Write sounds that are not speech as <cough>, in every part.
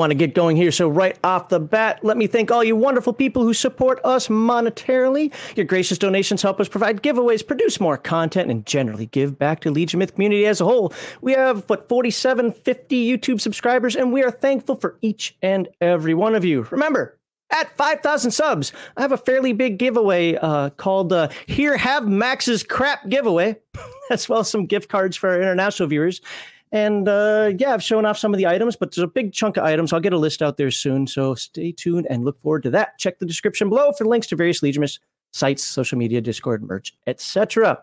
Want to get going here. So, right off the bat, let me thank all you wonderful people who support us monetarily. Your gracious donations help us provide giveaways, produce more content, and generally give back to Legion Myth community as a whole. We have, what, 4750 YouTube subscribers, and we are thankful for each and every one of you. Remember, at 5,000 subs, I have a fairly big giveaway uh, called uh, Here Have Max's Crap Giveaway, <laughs> as well as some gift cards for our international viewers. And uh, yeah, I've shown off some of the items, but there's a big chunk of items. I'll get a list out there soon. So stay tuned and look forward to that. Check the description below for links to various Legionist sites, social media, Discord, merch, etc.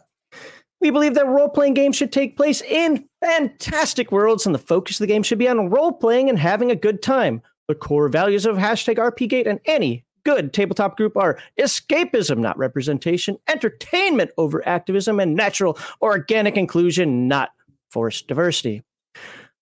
We believe that role playing games should take place in fantastic worlds, and the focus of the game should be on role playing and having a good time. The core values of hashtag RPGate and any good tabletop group are escapism, not representation, entertainment over activism, and natural organic inclusion, not forced diversity.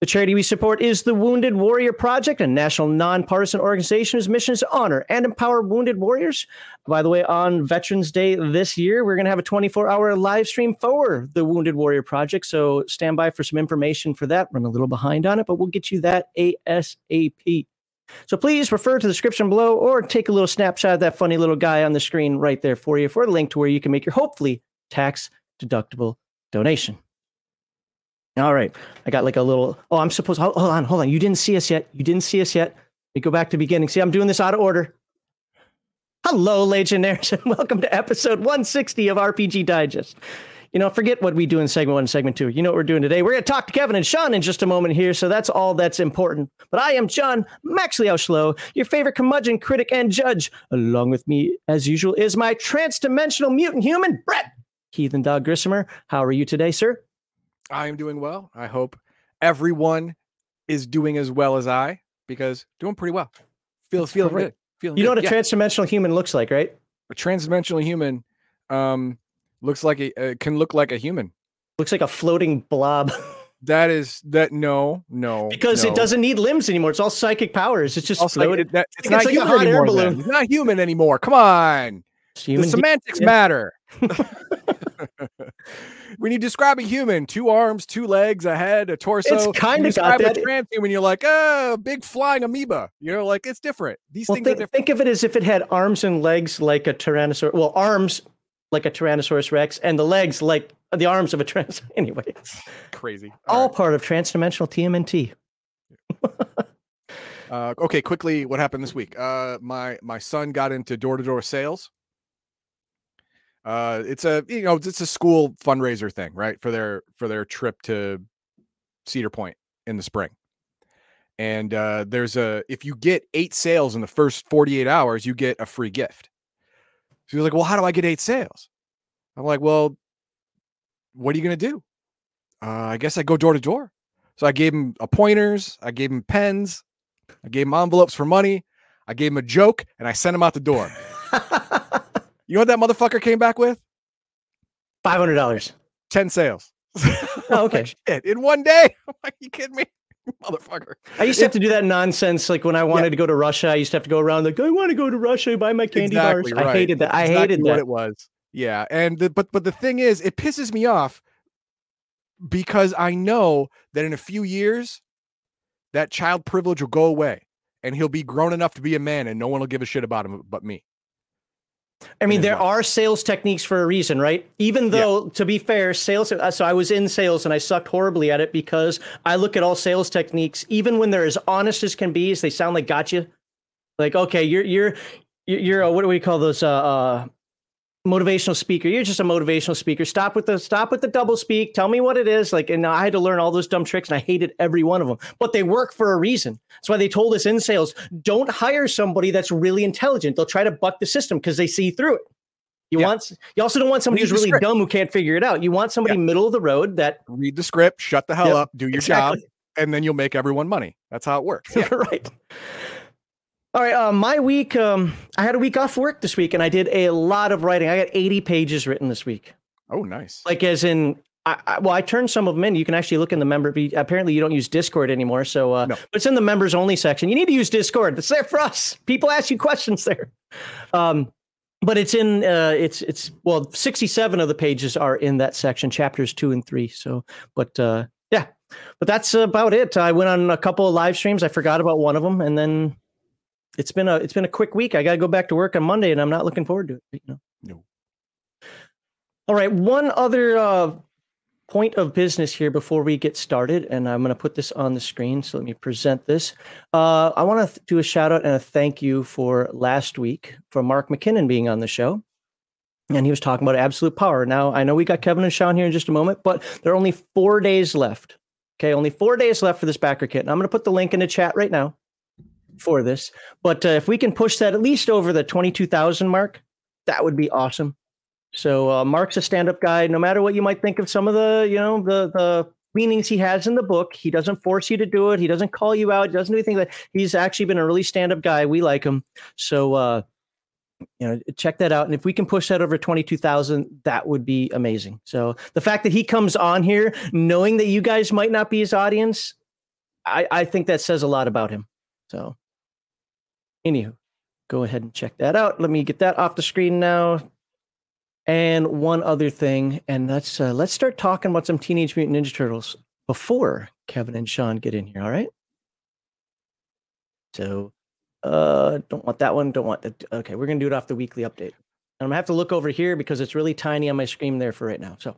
The charity we support is the Wounded Warrior Project, a national nonpartisan organization whose mission is to honor and empower wounded warriors. By the way, on Veterans Day this year, we're going to have a 24 hour live stream for the Wounded Warrior Project. So stand by for some information for that. Run a little behind on it, but we'll get you that ASAP. So please refer to the description below or take a little snapshot of that funny little guy on the screen right there for you for a link to where you can make your hopefully tax deductible donation. All right. I got like a little. Oh, I'm supposed. Hold, hold on. Hold on. You didn't see us yet. You didn't see us yet. We go back to beginning. See, I'm doing this out of order. Hello, Legionnaires, <laughs> and welcome to episode 160 of RPG Die Gest. You know, forget what we do in segment one and segment two. You know what we're doing today. We're going to talk to Kevin and Sean in just a moment here, so that's all that's important. But I am John Maxley Auschlow, your favorite curmudgeon, critic, and judge. Along with me, as usual, is my trans-dimensional mutant human, Brett Heathen Dog Grissomer. How are you today, sir? I am doing well. I hope everyone is doing as well as I because doing pretty well. Feels feeling good. Feeling You know good. what a Yeah. transdimensional human looks like, right? a transdimensional human um looks like a uh, can look like a human. Looks like a floating blob <laughs> That is that no no because it doesn't need limbs anymore. It's all psychic powers. It's just it- that- it's It's not like a human hot anymore. then. balloon. It's not human anymore. Come on. It's human the semantics yeah. matter. <laughs> when you describe a human, two arms, two legs, a head, a torso, It's kinda got describe that. a transhuman, you're like, oh, big flying amoeba. You know, like it's different. These Well, things are think, different. think of it as if it had arms and legs like a tyrannosaurus. Well, arms like a Tyrannosaurus Rex, and the legs like the arms of a trans. <laughs> Anyway, Crazy. all All right. part of transdimensional TMNT. Uh, okay, quickly, what happened this week? Uh, my my son got into door to door sales. Uh, it's a you know it's a school fundraiser thing, right? For their for their trip to Cedar Point in the spring. And uh, there's a if you get eight sales in the first 48 hours, you get a free gift. So was like, "Well, how do I get eight sales?" I'm like, "Well, what are you gonna do?" Uh, I guess I go door to door. So I gave him a pointers, I gave him pens, I gave him envelopes for money, I gave him a joke, and I sent him out the door. <laughs> You know what that motherfucker came back with? Five hundred dollars. 10 sales. <laughs> Oh, okay. Like, shit, in one day. <laughs> I'm like, you kidding me? <laughs> Motherfucker. I used to have to do that nonsense. Like when I wanted to go to Russia, I used to have to go around like I want to go to Russia, buy my candy Exactly bars. I hated that. I Exactly hated what that. it was. Yeah. And the, but but the thing is, it pisses me off because I know that in a few years, that child privilege will go away and he'll be grown enough to be a man and no one will give a shit about him but me. I mean, there are sales techniques for a reason, right? Even though, to be fair, sales. uh, So I was in sales and I sucked horribly at it because I look at all sales techniques, even when they're as honest as can be, as they sound like gotcha. Like, okay, you're you're you're, you're a, what do we call those? Uh, uh, motivational speaker. You're just a motivational speaker. Stop with the stop with the double speak. Tell me what it is. Like, and I had to learn all those dumb tricks, and I hated every one of them. But they work for a reason. That's why they told us in sales: don't hire somebody that's really intelligent. They'll try to buck the system because they see through it. You Yeah. want you also don't want somebody Read who's really script. dumb who can't figure it out. You want somebody middle of the road that Read the script, shut the hell Yep, up, do your exactly. job, and then you'll make everyone money. That's how it works. <laughs> Yeah. right. All right, uh, my week. Um, I had a week off work this week, and I did a lot of writing. I got 80 pages written this week. oh, nice. like as in I, I, well i turned some of them in you can actually look in the member apparently you don't use discord anymore so uh No. but it's in the members only section you need to use discord it's there for us people ask you questions there um but it's in uh it's it's well 67 of the pages are in that section chapters two and three so but uh yeah but that's about it. I went on a couple of live streams. I forgot about one of them, and then it's been a it's been a quick week. I got to go back to work on Monday, and I'm not looking forward to it. You know. No. All right. One other uh, point of business here before we get started, and I'm going to put this on the screen. So let me present this. Uh, I want to do a shout out and a thank you for last week for Mark McKinnon being on the show. And he was talking about absolute power. Now, I know we got Kevin and Sean here in just a moment, but there are only four days left. Okay, only four days left for this backer kit. And I'm going to put the link in the chat right now for this. But uh, if we can push that at least over the 22,000 mark, that would be awesome. So uh, Mark's a stand-up guy. No matter what you might think of some of the, you know, the the meanings he has in the book, he doesn't force you to do it. He doesn't call you out. He doesn't do anything. That he's actually been a really stand-up guy. We like him. So uh, you know, check that out. And if we can push that over twenty-two thousand, that would be amazing. So the fact that he comes on here, knowing that you guys might not be his audience, I, I think that says a lot about him. So, anywho, go ahead and check that out. Let me get that off the screen now. And one other thing, and let's uh, let's start talking about some Teenage Mutant Ninja Turtles before Kevin and Sean get in here. All right. So, uh, don't want that one. Don't want that. Okay, we're gonna do it off the weekly update. I'm gonna have to look over here because it's really tiny on my screen there for right now. So,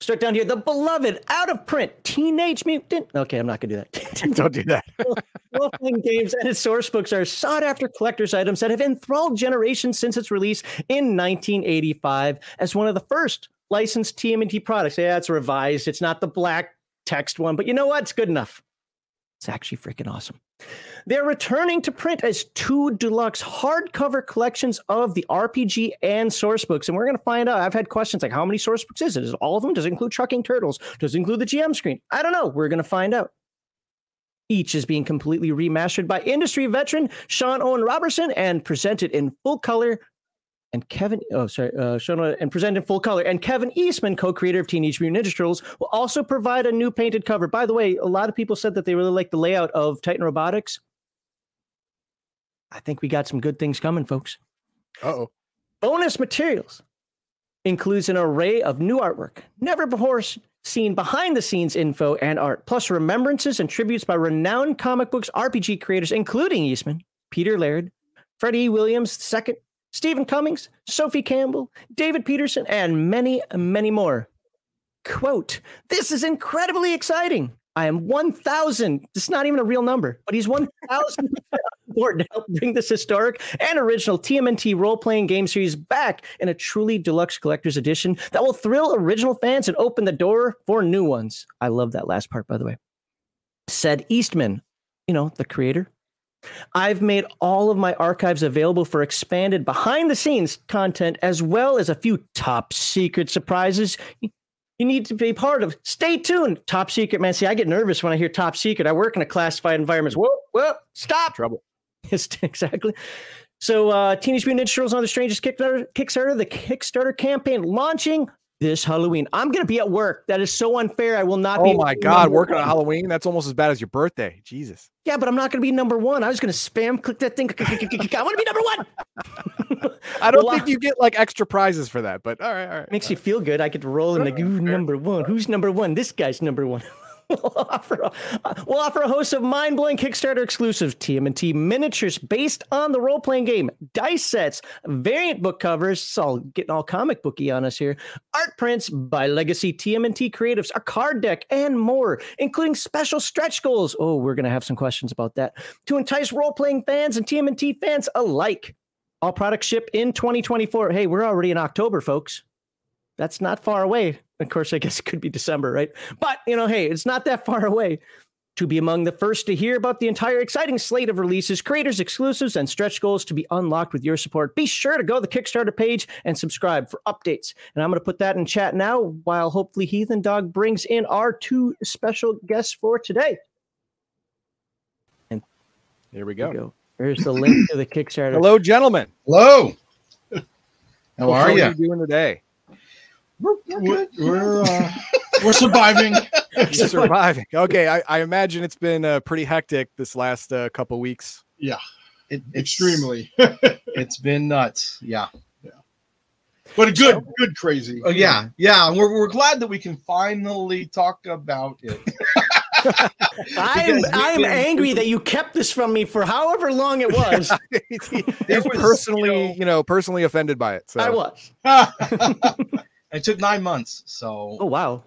start down here. The beloved, out of print Teenage Mutant. Okay, I'm not gonna do that. <laughs> Don't do that. <laughs> Role-playing games and its source books are sought-after collector's items that have enthralled generations since its release in 1985 as one of the first licensed TMNT products. Yeah, it's revised. It's not the black text one, but you know what? It's good enough. It's actually freaking awesome. They're returning to print as two deluxe hardcover collections of the RPG and source books. And we're going to find out. I've had questions like, how many source books is it? Is it all of them? Does it include Trucking Turtles? Does it include the GM screen? I don't know. We're going to find out. Each is being completely remastered by industry veteran Sean Owen Roberson and presented in full color. And Kevin, oh sorry, uh, Sean Owen, and presented in full color. And Kevin Eastman, co-creator of Teenage Mutant Ninja Turtles, will also provide a new painted cover. By the way, a lot of people said that they really like the layout of Titan Robotics. I think we got some good things coming, folks. Uh-oh. Bonus materials includes an array of new artwork, never before seen behind the scenes info and art, plus remembrances and tributes by renowned comic books RPG creators, including Eastman, Peter Laird, Freddie. Williams II, Stephen Cummings, Sophie Campbell, David Petersen, and many, many more. Quote, this is incredibly exciting. I am 1,000. It's not even a real number, but he's 1,000 board to help bring this historic and original TMNT role playing game series back in a truly deluxe collector's edition that will thrill original fans and open the door for new ones. I love that last part, by the way. Said Eastman, you know, the creator. I've made all of my archives available for expanded behind the scenes content as well as a few top secret surprises you need to be part of. Stay tuned. Top secret, man. See, I get nervous when I hear top secret. I work in a classified environment. Whoa, whoa, stop. Trouble. <laughs> exactly. So, uh, Teenage Mutant Ninja Turtles and Other Strangeness Kickstarter, Kickstarter, the Kickstarter campaign launching this Halloween. I'm going to be at work. That is so unfair. I will not oh be. Oh my God, working on Halloween? That's almost as bad as your birthday. Jesus. Yeah, but I'm not going to be number one. I was going to spam click that thing. <laughs> I want to be number one. <laughs> I don't think you get like extra prizes for that, but all right, all right. Makes all you feel good. I get to roll in like, number one? Who's number one? This guy's number one. <laughs> <laughs> we'll, offer a, we'll offer a host of mind-blowing Kickstarter exclusive TMNT miniatures based on the role-playing game, dice sets, variant book covers. It's all getting all comic booky on us here. Art prints by Legacy TMNT creatives, a card deck, and more, including special stretch goals. Oh, we're gonna have some questions about that to entice role-playing fans and TMNT fans alike. All products ship in 2024. Hey, we're already in October, folks. That's not far away. Of course, I guess it could be December, right? But, you know, hey, it's not that far away. To be among the first to hear about the entire exciting slate of releases, creators exclusives, and stretch goals to be unlocked with your support, be sure to go to the Kickstarter page and subscribe for updates. And I'm going to put that in chat now while hopefully Heathen Dog brings in our two special guests for today. And there we go. go. There's the link to the Kickstarter. Hello, gentlemen. Hello. <laughs> How are you? How are you doing today? We're we're we're, uh, <laughs> <laughs> we're surviving. Surviving. Okay, I, I, imagine it's been uh, pretty hectic this last uh, couple weeks. Yeah, it, extremely. <laughs> it's been nuts. Yeah. Yeah. but a good, good crazy. Oh yeah, yeah. We're we're glad that we can finally talk about it. I'm I'm angry that you kept this from me for however long it was. He's was, personally, you you know, personally offended by it. So I was. It took nine months, so Oh wow.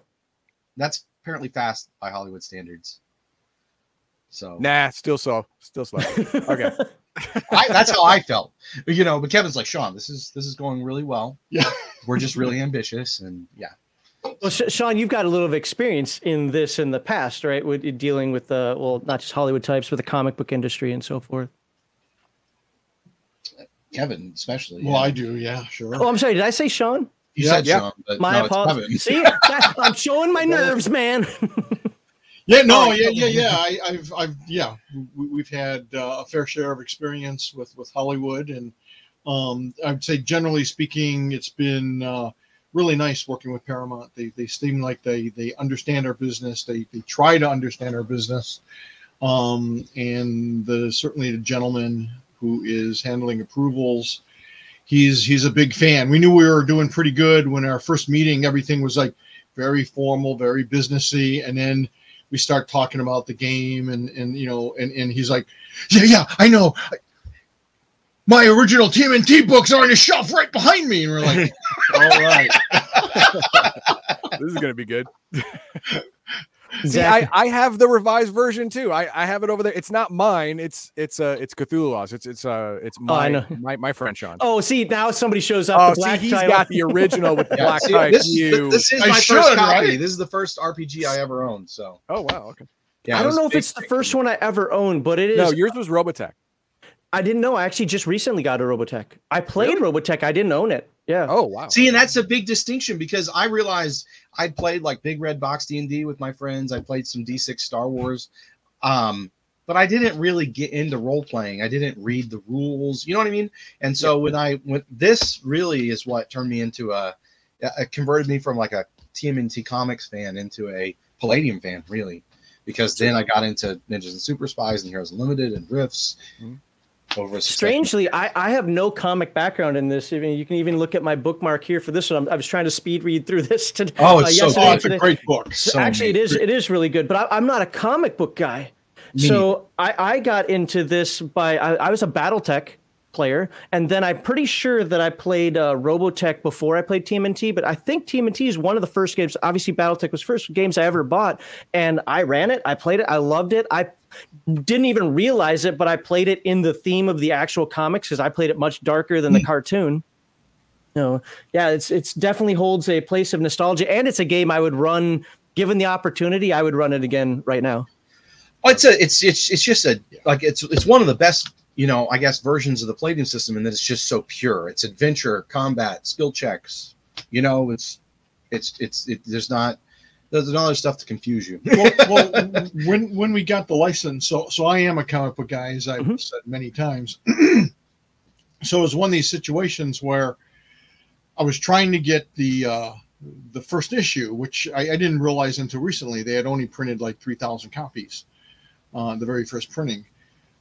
that's apparently fast by Hollywood standards. So nah, still so, still slow. Okay. <laughs> I, that's how I felt, you know. But Kevin's like, Sean, this is this is going really well. Yeah. we're just really ambitious, and yeah, Well, Sh- Sean, you've got a little of experience in this in the past, right? With dealing with the well, not just Hollywood types, but the comic book industry and so forth. Kevin especially. Well, yeah. I do. Yeah, sure. Oh, I'm sorry. Did I say Sean? You yeah, said yeah. Sean, but My no, apologies. See, that- I'm showing my <laughs> nerves, man. <laughs> Yeah, no, yeah, yeah, yeah. I, I've, I've, yeah, we, we've had uh, a fair share of experience with with Hollywood, and um, I'd say generally speaking, it's been uh, really nice working with Paramount. They they seem like they they understand our business. They they try to understand our business, um, and the certainly the gentleman who is handling approvals. He's he's a big fan. We knew we were doing pretty good when our first meeting. Everything was like very formal, very businessy, and then we start talking about the game and and you know and and he's like yeah yeah i know my original tmnt books are on the shelf right behind me and we're like <laughs> all right <laughs> this is gonna be good. <laughs> See, I, I have the revised version too. I, I have it over there. It's not mine. It's it's uh it's Cthulhu's. It's it's uh it's Oh, my know. my, my friend Sean. oh, see, now somebody shows up. Oh, the see, he's title. got the original with the <laughs> Yeah, black see, type. this, You. this is I my should, first copy. right? This is the first RPG I ever owned. So oh wow. Okay. yeah, I don't know if big it's the first one I ever owned, but it is. No, yours was Robotech. I didn't know. I actually just recently got a Robotech. I played Robotech. I didn't own it. Yeah. Oh wow. See, and that's a big distinction because I realized I'd played like big red box D and D with my friends. I played some D6 Star Wars, um, but I didn't really get into role playing. I didn't read the rules. You know what I mean? And so when I went, this really is what turned me into a, it converted me from like a TMNT comics fan into a Palladium fan, really, because then I got into Ninjas and Super Spies and Heroes Unlimited and Rifts. Mhm. Over a Strangely, I, I have no comic background in this. Even you can even look at my bookmark here for this one. I'm, I was trying to speed read through <laughs> this today. Oh, it's so yesterday oh and it's a today. great book So Actually, it many- is it is really good. But I, I'm not a comic book guy, Me so I, I got into this by I, I was a BattleTech player, and then I'm pretty sure that I played uh, Robotech before I played TMNT. But I think TMNT is one of the first games. Obviously, BattleTech was first games I ever bought, and I ran it. I played it. I loved it. I didn't even realize it, but I played it in the theme of the actual comics because I played it much darker than the hmm. cartoon. No, yeah, it's it's definitely holds a place of nostalgia, and it's a game I would run given the opportunity. I would run it again right now. Oh, it's a it's it's it's just a like it's it's one of the best you know I guess versions of the plating system and that it's just so pure. It's adventure, combat, skill checks. You know, it's it's it's it, there's not there's another stuff to confuse you. well, well when when we got the license so so i am a comic book guy as i've Mhm. said many times <clears throat> so it was one of these situations where i was trying to get the uh the first issue which i, I didn't realize until recently they had only printed like 3000 copies uh the very first printing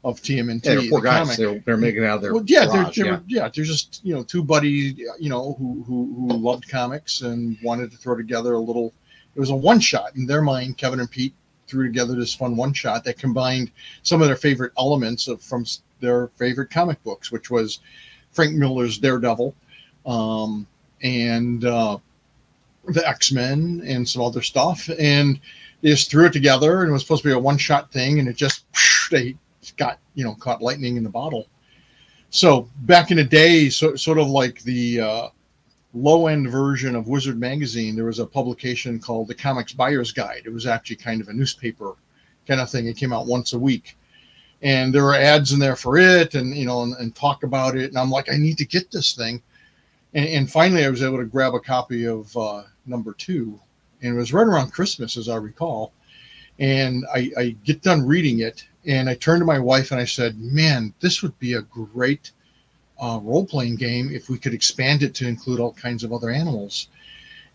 of tmnt Yeah, they're poor the guys. comic. They're, they're making out of their well, yeah, they're, they're yeah. yeah. they're just you know two buddies, you know, who who who loved comics and wanted to throw together a little. It was a one shot in their mind. Kevin and Pete threw together this fun one shot that combined some of their favorite elements of from their favorite comic books, which was Frank Miller's Daredevil, um, and uh, the X Men and some other stuff, and they just threw it together, and it was supposed to be a one shot thing, and it just they got you know caught lightning in the bottle. So back in the day, so, sort of like the uh, low end version of Wizard magazine, there was a publication called the Comics Buyer's Guide. It was actually kind of a newspaper kind of thing. It came out once a week, and there were ads in there for it, and you know, and, and talk about it. And I'm like, I need to get this thing. And, and finally, I was able to grab a copy of uh, number two, and it was right around Christmas, as I recall. And I, I get done reading it, and I turned to my wife and I said, "Man, this would be a great uh, role-playing game if we could expand it to include all kinds of other animals."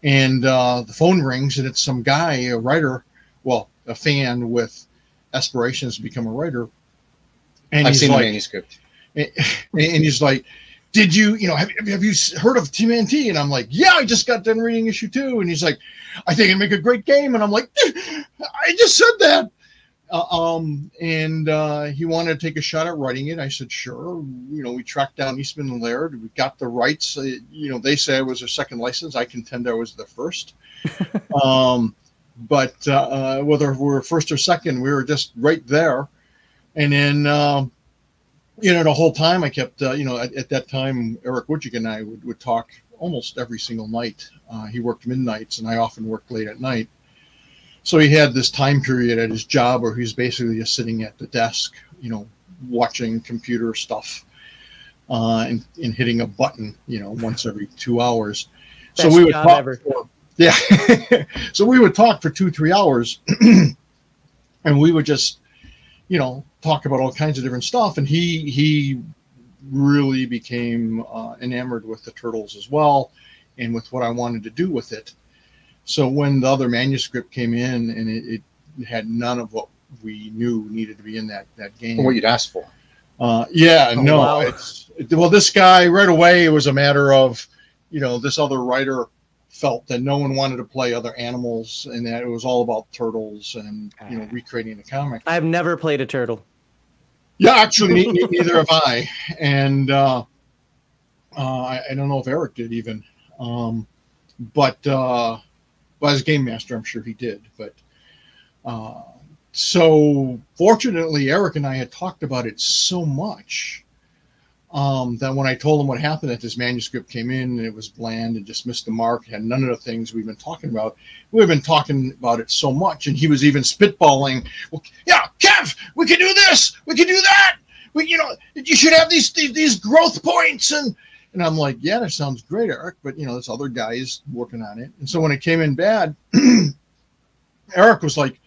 And uh, the phone rings, and it's some guy, a writer, well, a fan with aspirations to become a writer. And I've he's seen the manuscript. <laughs> and and he's like, did you, you know, have, have you heard of TMNT? And I'm like, yeah, I just got done reading issue two. And he's like, I think it'd make a great game. And I'm like, <laughs> I just said that. Uh, um, and uh, he wanted to take a shot at writing it. I said, sure. You know, we tracked down Eastman and Laird. We got the rights. Uh, you know, they say it was their second license. I contend I was the first. <laughs> um, but uh, whether we're first or second, we were just right there. And then, um, you know, the whole time I kept, uh, you know, at, at, that time, Eric Wujcik and I would, would talk almost every single night. Uh, he worked midnights, and I often worked late at night. So he had this time period at his job where he's basically just sitting at the desk, you know, watching computer stuff uh, and, and hitting a button, you know, once every two hours. Best so we would talk. For, yeah. <laughs> so we would talk for two, three hours, <clears throat> and we would just, you know, talk about all kinds of different stuff. And he he really became uh, enamored with the turtles as well, and with what I wanted to do with it. So when the other manuscript came in and it, it had none of what we knew needed to be in that that game, what you'd asked for. Uh, yeah, oh, no, wow. it's well, this guy right away. It was a matter of, you know, this other writer felt that no one wanted to play other animals and that it was all about turtles and you know ah. recreating the comic. I've never played a turtle. Yeah, actually, neither have I, and uh, uh, I, I, don't know if Eric did even, um, but uh, well, as game master, I'm sure he did. But uh, so fortunately, Eric and I had talked about it so much um, that when I told him what happened, that this manuscript came in and it was bland and just missed the mark, had none of the things we've been talking about. We've been talking about it so much, and he was even spitballing. Well, yeah, Kev, we can do this, we can do that. We, you know, you should have these these, these growth points and and I'm like, yeah, that sounds great, Eric. But you know, this other guy is working on it. And so when it came in bad, <clears throat> Eric was like,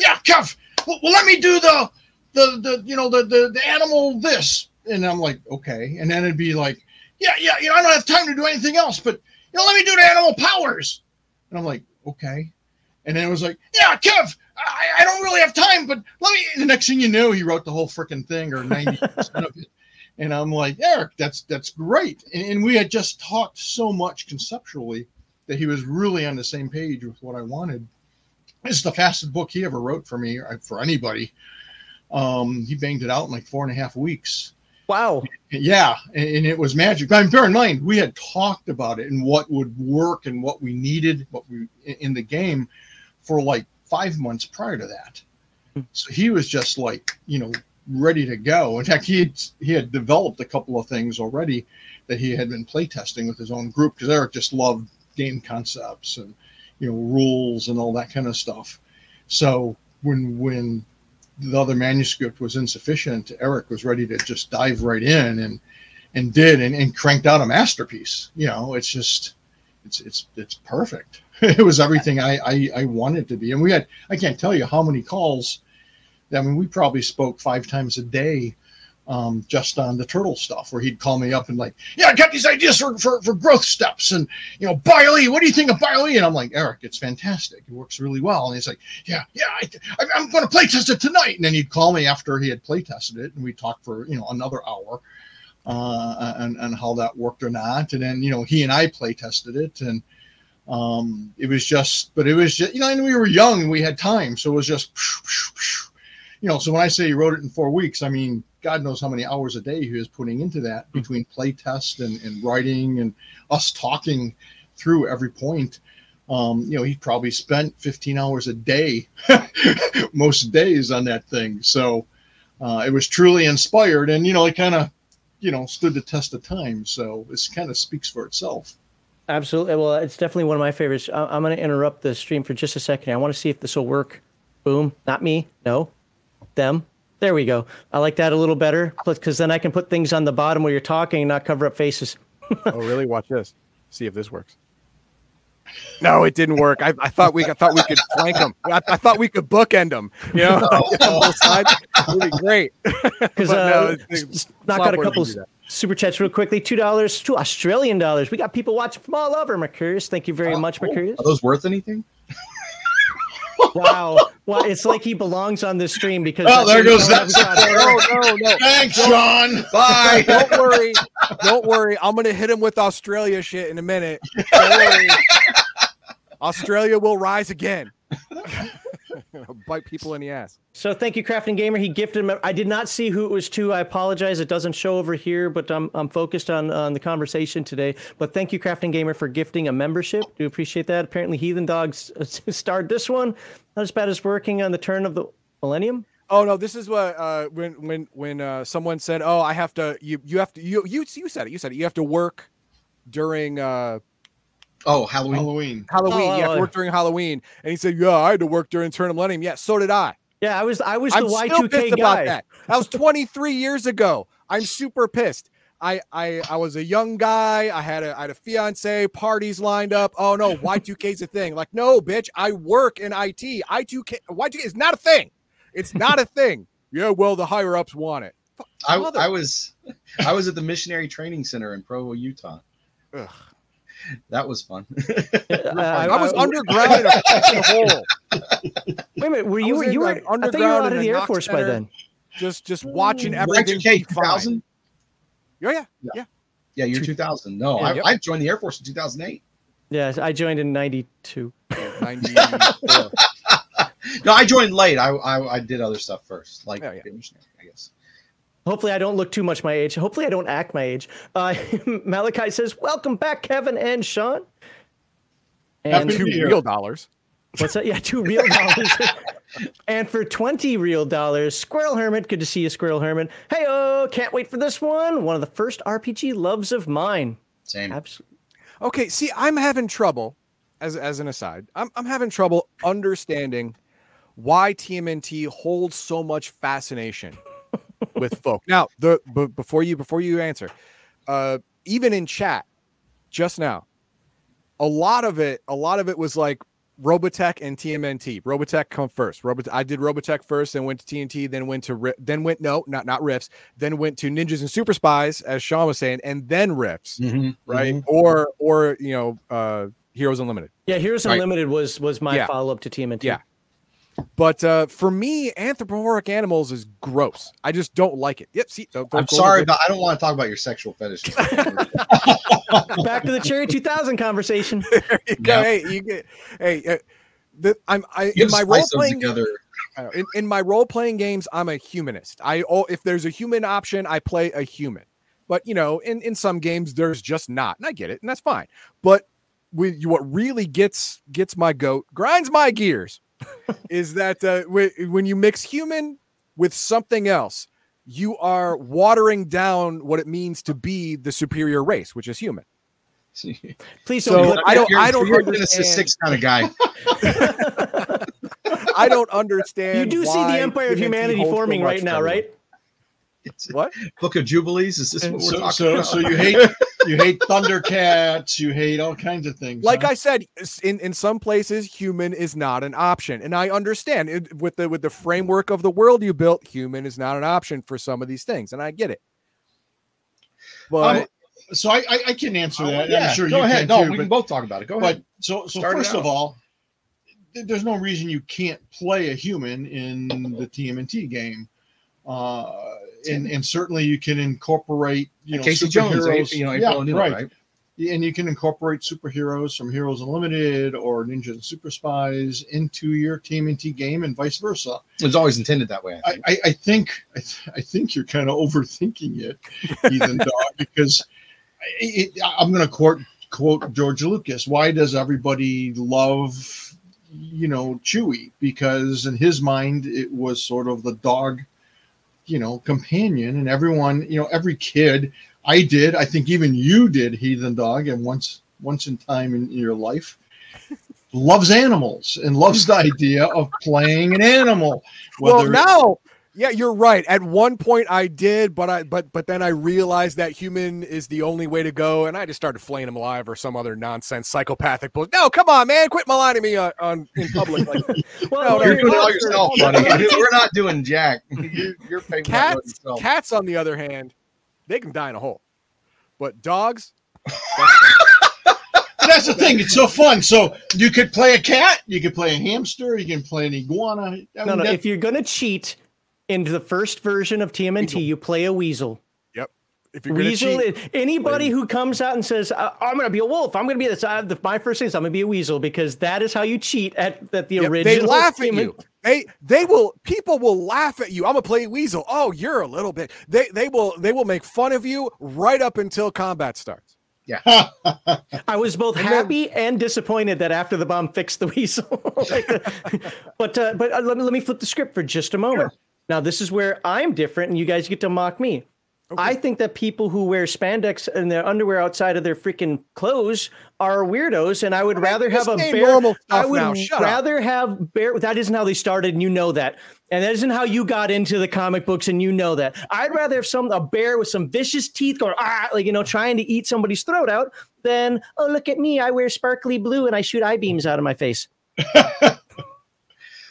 yeah, Kev, well, let me do the the the you know the the, the animal this. And I'm like, okay. And then it'd be like, yeah, yeah, you know, I don't have time to do anything else, but you know, let me do the animal powers. And I'm like, okay. And then it was like, yeah, Kev, I, I don't really have time, but let me. And the next thing you knew, he wrote the whole freaking thing or 90% of it. And I'm like, Eric, that's that's great. And, and, we had just talked so much conceptually that he was really on the same page with what I wanted. It's the fastest book he ever wrote for me, uh, for anybody. Um, he banged it out in like four and a half weeks. Wow. Yeah, and, it was magic. I mean, bear in mind, we had talked about it and what would work and what we needed, what we in the game, for like five months prior to that. Hmm. So he was just like, you know, ready to go. In fact, he had, he had developed a couple of things already that he had been playtesting with his own group because Eric just loved game concepts and you know rules and all that kind of stuff. So when when the other manuscript was insufficient, Eric was ready to just dive right in and and did and, and cranked out a masterpiece. You know, it's just it's it's it's perfect. <laughs> it was everything I, I I wanted to be. And we had I can't tell you how many calls I mean, we probably spoke five times a day um, just on the turtle stuff, where he'd call me up and like, yeah, I got these ideas for, for, for growth steps, and you know, BioE, what do you think of BioE? And I'm like, Eric, it's fantastic, it works really well. And he's like, yeah, yeah, I, am going to play test it tonight. And then he'd call me after he had play tested it, and we talked for you know another hour uh, and and how that worked or not. And then you know, he and I play tested it, and um, it was just, but it was just you know, and we were young and we had time, so it was just you know, so when I say he wrote it in four weeks, I mean, God knows how many hours a day he was putting into that hmm. between play test and, and writing and us talking through every point. Um, you know, he probably spent 15 hours a day <laughs> most days on that thing. So uh, it was truly inspired and, you know, it kind of, you know, stood the test of time. So this kind of speaks for itself. Absolutely. Well, it's definitely one of my favorites. I'm going to interrupt the stream for just a second. I want to see if this will work. Boom. Not me. No them. There we go. I like that a little better because then I can put things on the bottom where you're talking and not cover up faces. <laughs> oh, really? Watch this. See if this works. No, it didn't work. I, I thought we I thought we could flank them. I, I thought we could bookend them. You know, on both sides. Would be great. <laughs> Because uh, no, knock out a couple super chats real quickly. Two dollars, two Australian dollars. We got people watching from all over. Mercurius, thank you very uh, much, Mercurius. Are those worth anything? Wow. Well, It's like he belongs on this stream because. Oh, there goes that told us No, no, no. Thanks, Sean. Bye. <laughs> Don't worry. Don't worry. I'm gonna hit him with Australia shit in a minute. Don't worry. <laughs> Australia will rise again. <laughs> <laughs> Bite people in the ass. So thank you, Crafting Gamer. He gifted him. I did not see who it was to. I apologize. It doesn't show over here, but I'm, I'm focused on, on the conversation today. But thank you, Crafting Gamer, for gifting a membership. Do appreciate that. Apparently, Heathen Dogs <laughs> starred this one. Not as bad as working on the turn of the millennium. Oh no, this is what uh when when when uh someone said, "Oh, I have to you you have to you you you said it. You said it. You have to work during uh Oh, Halloween. Halloween. Halloween. Oh, you have oh, to oh. during Halloween." And he said, "Yeah, I had to work during Turn of Millennium." Yeah, so did I. Yeah, I was I was I'm the Y2K pissed guy. about that. That was 23 years ago. I'm super pissed. I, I I was a young guy. I had a I had a fiance, parties lined up. Oh no, Y2K is a thing. Like, no, bitch, I work in IT. I2K Y2K is not a thing. It's not a thing. Yeah, well, the higher ups want it. I, I was I was at the Missionary Training Center in Provo, Utah. Ugh. That was fun. Uh, I was <laughs> underground in a fucking hole, <laughs> Wait a minute. Were you you were like, I thought you were underground out of in the Air knock Force by then. just just watching everything. Y2K be fine. 2000? Oh yeah, Yeah, yeah. you're 2000. No, Yeah, I, yep. I joined the Air Force in 2008. Yeah, I joined in '92. <laughs> 94. No, I joined late. I I, I did other stuff first, like Oh, yeah. I guess. Hopefully, I don't look too much my age. Hopefully, I don't act my age. Uh, <laughs> Malachi says, "Welcome back, Kevin and Sean." And Happy two Year. real dollars. what's that? Yeah, two real dollars. <laughs> and for twenty real dollars, Squirrel Hermit. Good to see you, Squirrel Hermit. Hey, oh, can't wait for this one. One of the first RPG loves of mine. Same. Absolutely. Okay, see, I'm having trouble as as an aside. I'm I'm having trouble understanding why TMNT holds so much fascination with folk. <laughs> Now, the b- before you before you answer, uh, even in chat just now, a lot of it a lot of it was like Robotech and TMNT. Robotech come first. Robot I did Robotech first, then went to TNT, then went to Ri- then went no, not not Rifts, then went to Ninjas and Super Spies, as Sean was saying, and then Rifts Mhm, right? mhm. Or or you know, uh Heroes Unlimited. Yeah, Heroes Right. Unlimited was was my Yeah. follow up to TMNT. Yeah. But uh for me, anthropomorphic animals is gross. I just don't like it. Yep. See, don't- I'm don't go sorry, but I don't want to talk about your sexual fetish. <laughs> Back to the Cherry 2000 conversation. <laughs> it. You. Yeah. Hey, you get. Hey, uh, the, I'm I You in my role playing together. uh, in, in my role playing games. I'm a humanist. I oh, if there's a human option, I play a human. But you know, in in some games, there's just not, and I get it, and that's fine. But with you, what really gets gets my goat, grinds my gears, <laughs> is that uh, wh- when you mix human with something else, you are watering down what it means to be the superior race, which is human. <laughs> Please So, don't. put- I don't- You're- I don't You're a Genesis understand- six kind of guy. <laughs> I don't understand. you do see the Empire of Humanity holds so forming right now, for right? It's What? Book of Jubilees. Is this what we're So, talking so, about? so you hate <laughs> you hate Thundercats, you hate all kinds of things. like huh? I said, in, in some places, human is not an option, and I understand it, with the with the framework of the world you built, human is not an option for some of these things, and I get it. But Um, so I, I, I can answer that. Oh, yeah, I'm sure go you ahead. can no, too. we but can both talk about it. Go but ahead. so so Start first of all, there's no reason you can't play a human in the TMNT game. Uh, and, and certainly you can incorporate you know Casey Jones, eh, superheroes. you know, yeah, April O'Neil, right. right? and you can incorporate superheroes from Heroes Unlimited or Ninja and Super Spies into your TMNT game and vice versa. It's always intended that way. I I, think. I, I think I, th- I think you're kind of overthinking it, Heathen Dog, <laughs> because it, I'm going to quote quote George Lucas. Why does everybody love you know Chewie? Because in his mind, it was sort of the dog, you know, companion, and everyone, you know, every kid. I did. I think even you did, Heathen Dog, and once once in time in your life. <laughs> Loves animals and loves the idea of playing an animal. well, Whether now, yeah, you're right. At one point, I did, but I but but then I realized that human is the only way to go, and I just started flaying him alive or some other nonsense psychopathic bull. No, come on, man, quit maligning me on, on in public. Like, <laughs> Well, No, You're doing it all yourself, buddy. We're not doing jack. <laughs> You're, you're paying cats, yourself. cats, on the other hand, they can die in a hole, but dogs. No, <laughs> that's the thing. It's so fun. So you could play a cat, you could play a hamster, you can play an iguana. I mean, No, no. that- If you're gonna cheat into the first version of TMNT, you play a weasel. If you're Weasel. cheat, is- anybody who comes out and says, "I- "I'm going to be a wolf," I'm going to be this. I, the, my first thing is I'm going to be a weasel because that is how you cheat at, at the Yep, original. they laugh at you. They they will people will laugh at you. I'm gonna play weasel. Oh, you're a little bit. They they will they will make fun of you right up until combat starts. Yeah. <laughs> I was both happy and disappointed that after the bomb fixed the weasel. Like, <laughs> but uh, but uh, let me let me flip the script for just a moment. Now this is where I'm different, and you guys get to mock me. I think that people who wear spandex and their underwear outside of their freaking clothes are weirdos, and I would rather have a bear. normal I would. Shut up. rather have bear. That isn't how they started, and you know that. And that isn't how you got into the comic books, and you know that. I'd rather have some a bear with some vicious teeth going ah, like you know, trying to eat somebody's throat out, than oh look at me, I wear sparkly blue and I shoot eye beams out of my face. <laughs>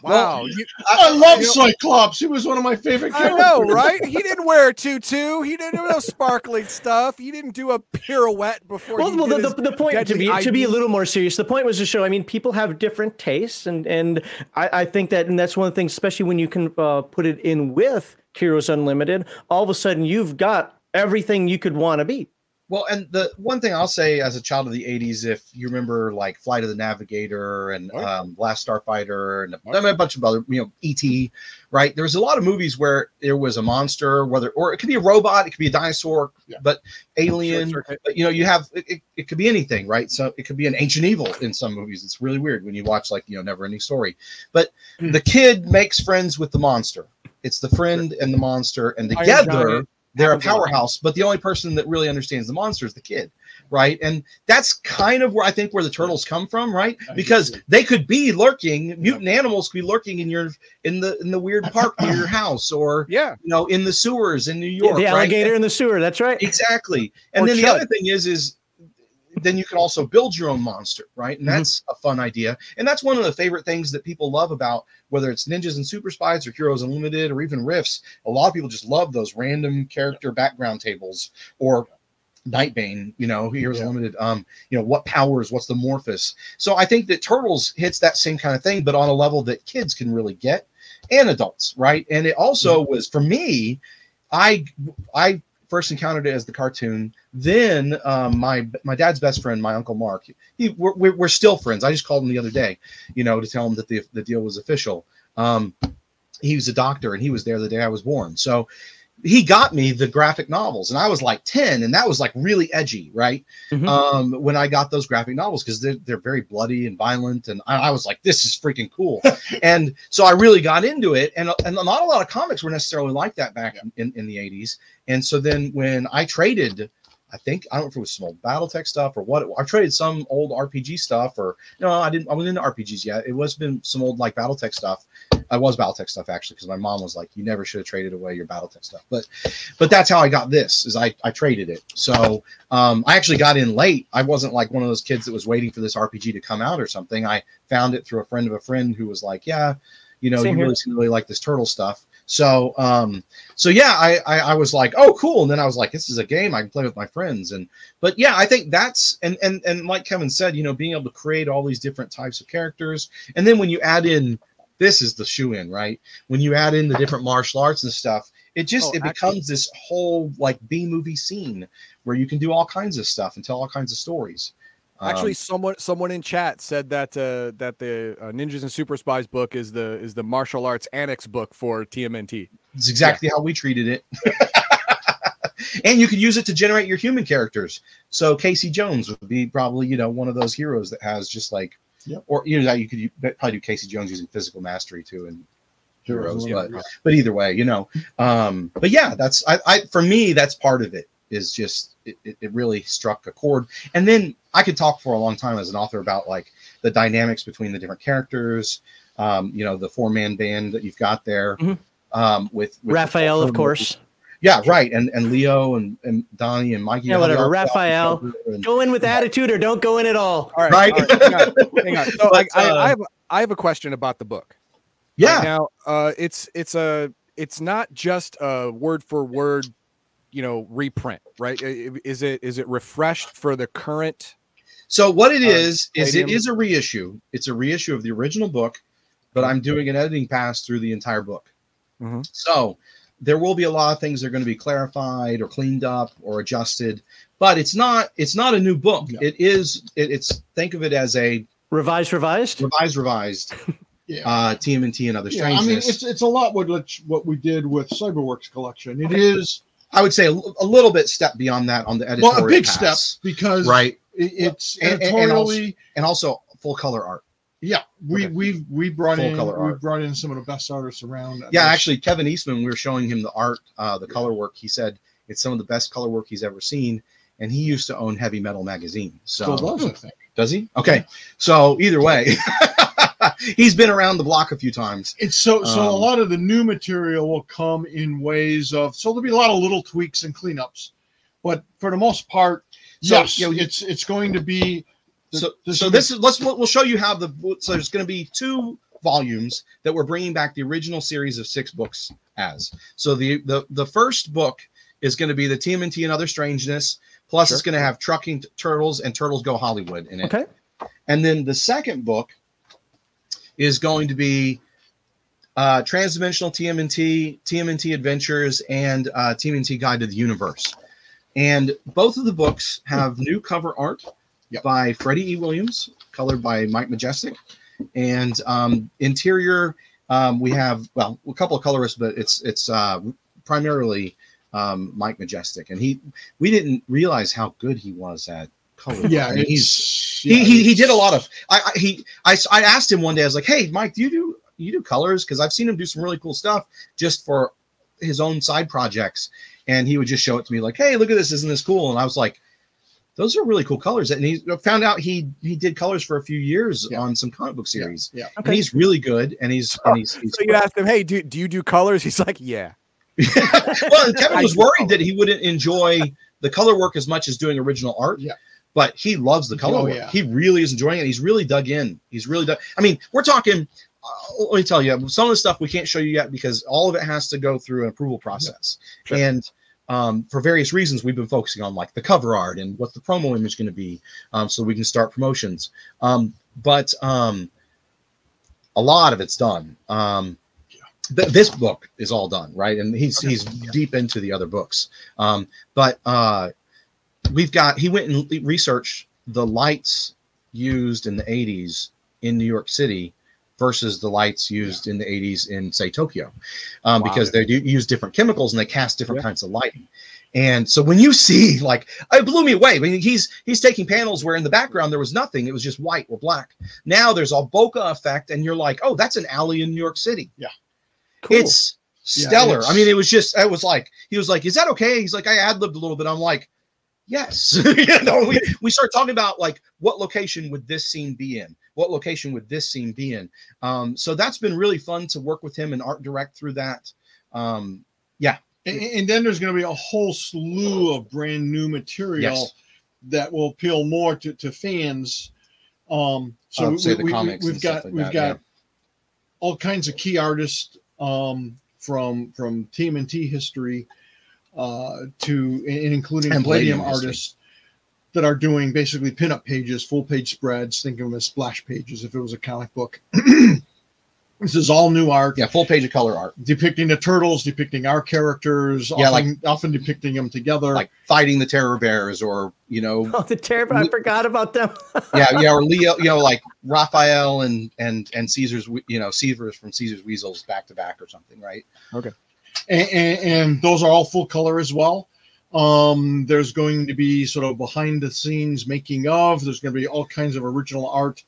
Wow, you, <laughs> I love you know- Cyclops. He was one of my favorite I characters. know, <laughs> right? He didn't wear a tutu. He didn't do no sparkling stuff. He didn't do a pirouette before. Well, he well did the, his the, the point to deadly be to be a little more serious. The point was to show. I mean, people have different tastes, and and I, I think that, and that's one of the things, especially when you can uh, put it in with Heroes Unlimited. All of a sudden, you've got everything you could want to be. Well, and the one thing I'll say as a child of the '80s, if you remember like Flight of the Navigator and Right. um, Last Starfighter and a, Right. Mean, a bunch of other, you know, ET, right? There was a lot of movies where there was a monster, whether or it could be a robot, it could be a dinosaur, Yeah. but alien. circuit. But you know, you have it, it, it could be anything, right? So it could be an ancient evil in some movies. It's really weird when you watch like you know Never Ending Story. But Hmm. the kid makes friends with the monster. It's the friend and the monster, and together they're a powerhouse. But the only person that really understands the monster is the kid, right? And that's kind of where I think where the turtles come from, right? Because they could be lurking, mutant animals could be lurking in your in the in the weird park near your <coughs> house, or Yeah, you know, in the sewers in New York. the right? alligator in the sewer. That's right. Exactly. And Or then the other thing is, is then you can also build your own monster, right? And Mhm. that's a fun idea. And that's one of the favorite things that people love about whether it's Ninjas and Super Spies or Heroes Unlimited or even Rifts. A lot of people just love those random character background tables or Nightbane, you know, Heroes Yeah. Unlimited. Um, you know, what powers, what's the Morphus? So I think that Turtles hits that same kind of thing, but on a level that kids can really get and adults, right? And it also was for me, I I first encountered it as the cartoon. Then um, my my dad's best friend, my uncle Mark, he we're, we're, still friends. I just called him the other day, you know, to tell him that the the deal was official. Um, he was a doctor, and he was there the day I was born. So he got me the graphic novels, and I was like ten, and that was like really edgy, right? Mhm. Um, when I got those graphic novels because they're they're very bloody and violent, and I, I was like, this is freaking cool. <laughs> and so I really got into it, and and not a lot of comics were necessarily like that back in, in the '80s. And so then when I traded, I think I don't know if it was some old BattleTech stuff or what. I traded some old RPG stuff, or no, I didn't. I wasn't into RPGs yet. It was been some old like BattleTech stuff. I was BattleTech stuff actually because my mom was like, "You never should have traded away your BattleTech stuff." But, but that's how I got this. Is I I traded it. So um, I actually got in late. I wasn't like one of those kids that was waiting for this RPG to come out or something. I found it through a friend of a friend who was like, "Yeah, you know, Same you really seem to really like this turtle stuff." So um, so yeah, I, I I was like, oh, cool. And then I was like, this is a game I can play with my friends. And but yeah, I think that's and and and like Kevin said, you know, being able to create all these different types of characters, and then when you add in this is the shoe in right? When you add in the different martial arts and stuff it just Oh, it actually- becomes this whole like b movie scene where you can do all kinds of stuff and tell all kinds of stories. Actually, Um, someone someone in chat said that uh, that the uh, Ninjas and Super Spies book is the is the martial arts annex book for TMNT. it's exactly how we treated it. <laughs> And you could use it to generate your human characters. So casey jones would be probably you know one of those heroes that has just like Yep. or you know you could probably do casey jones using physical mastery too and heroes Heroes, but but either way you know um but yeah that's i, I for me that's part of it is just it, it, really struck a chord and then i could talk for a long time as an author about like the dynamics between the different characters um you know the four man band that you've got there Mhm. um with, with Raphael, of course. Yeah right and and leo and, and donnie and mikey Yeah, whatever. Raphael. and- Go in with attitude or don't go in at all. All right, Right? all hang on, hang on. <laughs> So But, I, I, uh, I have I have a question about the book. yeah Right now, uh, it's it's a it's not just a word for word, you know, reprint, right? I- i- Is it is it refreshed for the current So what it Uh, is is it Palladium. a reissue. It's a reissue of the original book, but I'm doing an editing pass through the entire book. Mhm. So there will be a lot of things that are going to be clarified or cleaned up or adjusted, but it's not it's not a new book. No. It is it, it's think of it as a Revised, revised. revised revised <laughs> Yeah. uh TMNT and other Yeah, I mean, it's it's a lot what what- what we did with Cyberworks collection. It is I would say a, a little bit step beyond that on the editorial well a big pass, step because right? it- it's And- and- and also- And also full color art. Yeah, we Okay. we we brought Full in color we art. brought in some of the best artists around. Yeah, There's- actually, Kevin Eastman, we were showing him the art, uh, the color work. He said it's some of the best color work he's ever seen, and he used to own Heavy Metal magazine. So still does, does he? Okay, so either way, <laughs> he's been around the block a few times. It's so so a Um, lot of the new material will come in ways of so there'll be a lot of little tweaks and cleanups, but for the most part, So, yes, you know, it's it's going to be. So, this so this is let's we'll show you how the so there's going to be two volumes that we're bringing back the original series of six books as. So the the the first book is going to be the TMNT and other strangeness. Plus, it's going to have trucking t- turtles and turtles go Hollywood in it. Okay. And then the second book is going to be uh, Transdimensional TMNT, TMNT Adventures, and uh, TMNT Guide to the Universe. And both of the books have new cover art Yep. by Freddie E. Williams, colored by Mike Majestic. And um, interior, um, we have, well, a couple of colorists, but it's it's uh, primarily um, Mike Majestic. And he, we didn't realize how good he was at color. Yeah, I mean, he's it's, he, he, he did a lot of I, I he I, I asked him one day I was like hey Mike do you do you do colors because I've seen him do some really cool stuff just for his own side projects and he would just show it to me like hey look at this isn't this cool and I was like those are really cool colors and he found out he he did colors for a few years Yeah. on some comic book series Yeah. and he's really good and he's and he's, <laughs> he's So you asked him, "Hey, do, do you do colors?" He's like, "Yeah." <laughs> <laughs> well, Kevin was worried that he wouldn't enjoy the color work as much as doing original art. Yeah. But he loves the color Oh, work. yeah. He really is enjoying it. He's really dug in. He's really dug. I mean, we're talking. Uh, let me tell you, some of the stuff we can't show you yet because all of it has to go through an approval process. Sure. And um, for various reasons, we've been focusing on like the cover art and what the promo image going to be, um, so we can start promotions. Um, but um, a lot of it's done. Um, th- this book is all done, right? And he's Okay. he's deep into the other books. Um, but uh, we've got he went and researched the lights used in the 80s in New York City versus the lights used in the 80s in say Tokyo, um, Wow. because they do use different chemicals and they cast different Yeah. kinds of lighting. And so when you see like it blew me away. I mean, he's he's taking panels where in the background there was nothing; it was just white or black. Now there's a bokeh effect, and you're like, oh, that's an alley in New York City. Cool. It's Yeah, stellar. it's- I mean, it was just, it was like, he was like, is that okay? He's like, I ad libbed a little bit. I'm like, yes. <laughs> you know, we, we start talking about like, what location would this scene be in? What location would this scene be in? Um, so that's been really fun to work with him and art direct through that. Um, And, and then there's going to be a whole slew of brand new material Yes. that will appeal more to, to fans. Um, so we, we, have got like we've that, got yeah. all kinds of key artists um, from from TMNT history uh, to and including And Palladium Palladium artists that are doing basically pinup pages, full page spreads. Think of them as splash pages if it was a comic book. <clears throat> this is all new art yeah, full page of color art, depicting the turtles, depicting our characters, Yeah, often, often depicting them together. like fighting the terror bears or, you know, <laughs> oh, the terrible! I forgot about them. <laughs> yeah, yeah, or <laughs> Leo, you know, like Raphael and, and, and Caesar's, you know, Caesar's from Caesar's Weasels back to back or something, right? and, and, and those are all full color as well. Um, there's going to be sort of behind the scenes making of. There's going to be all kinds of original art,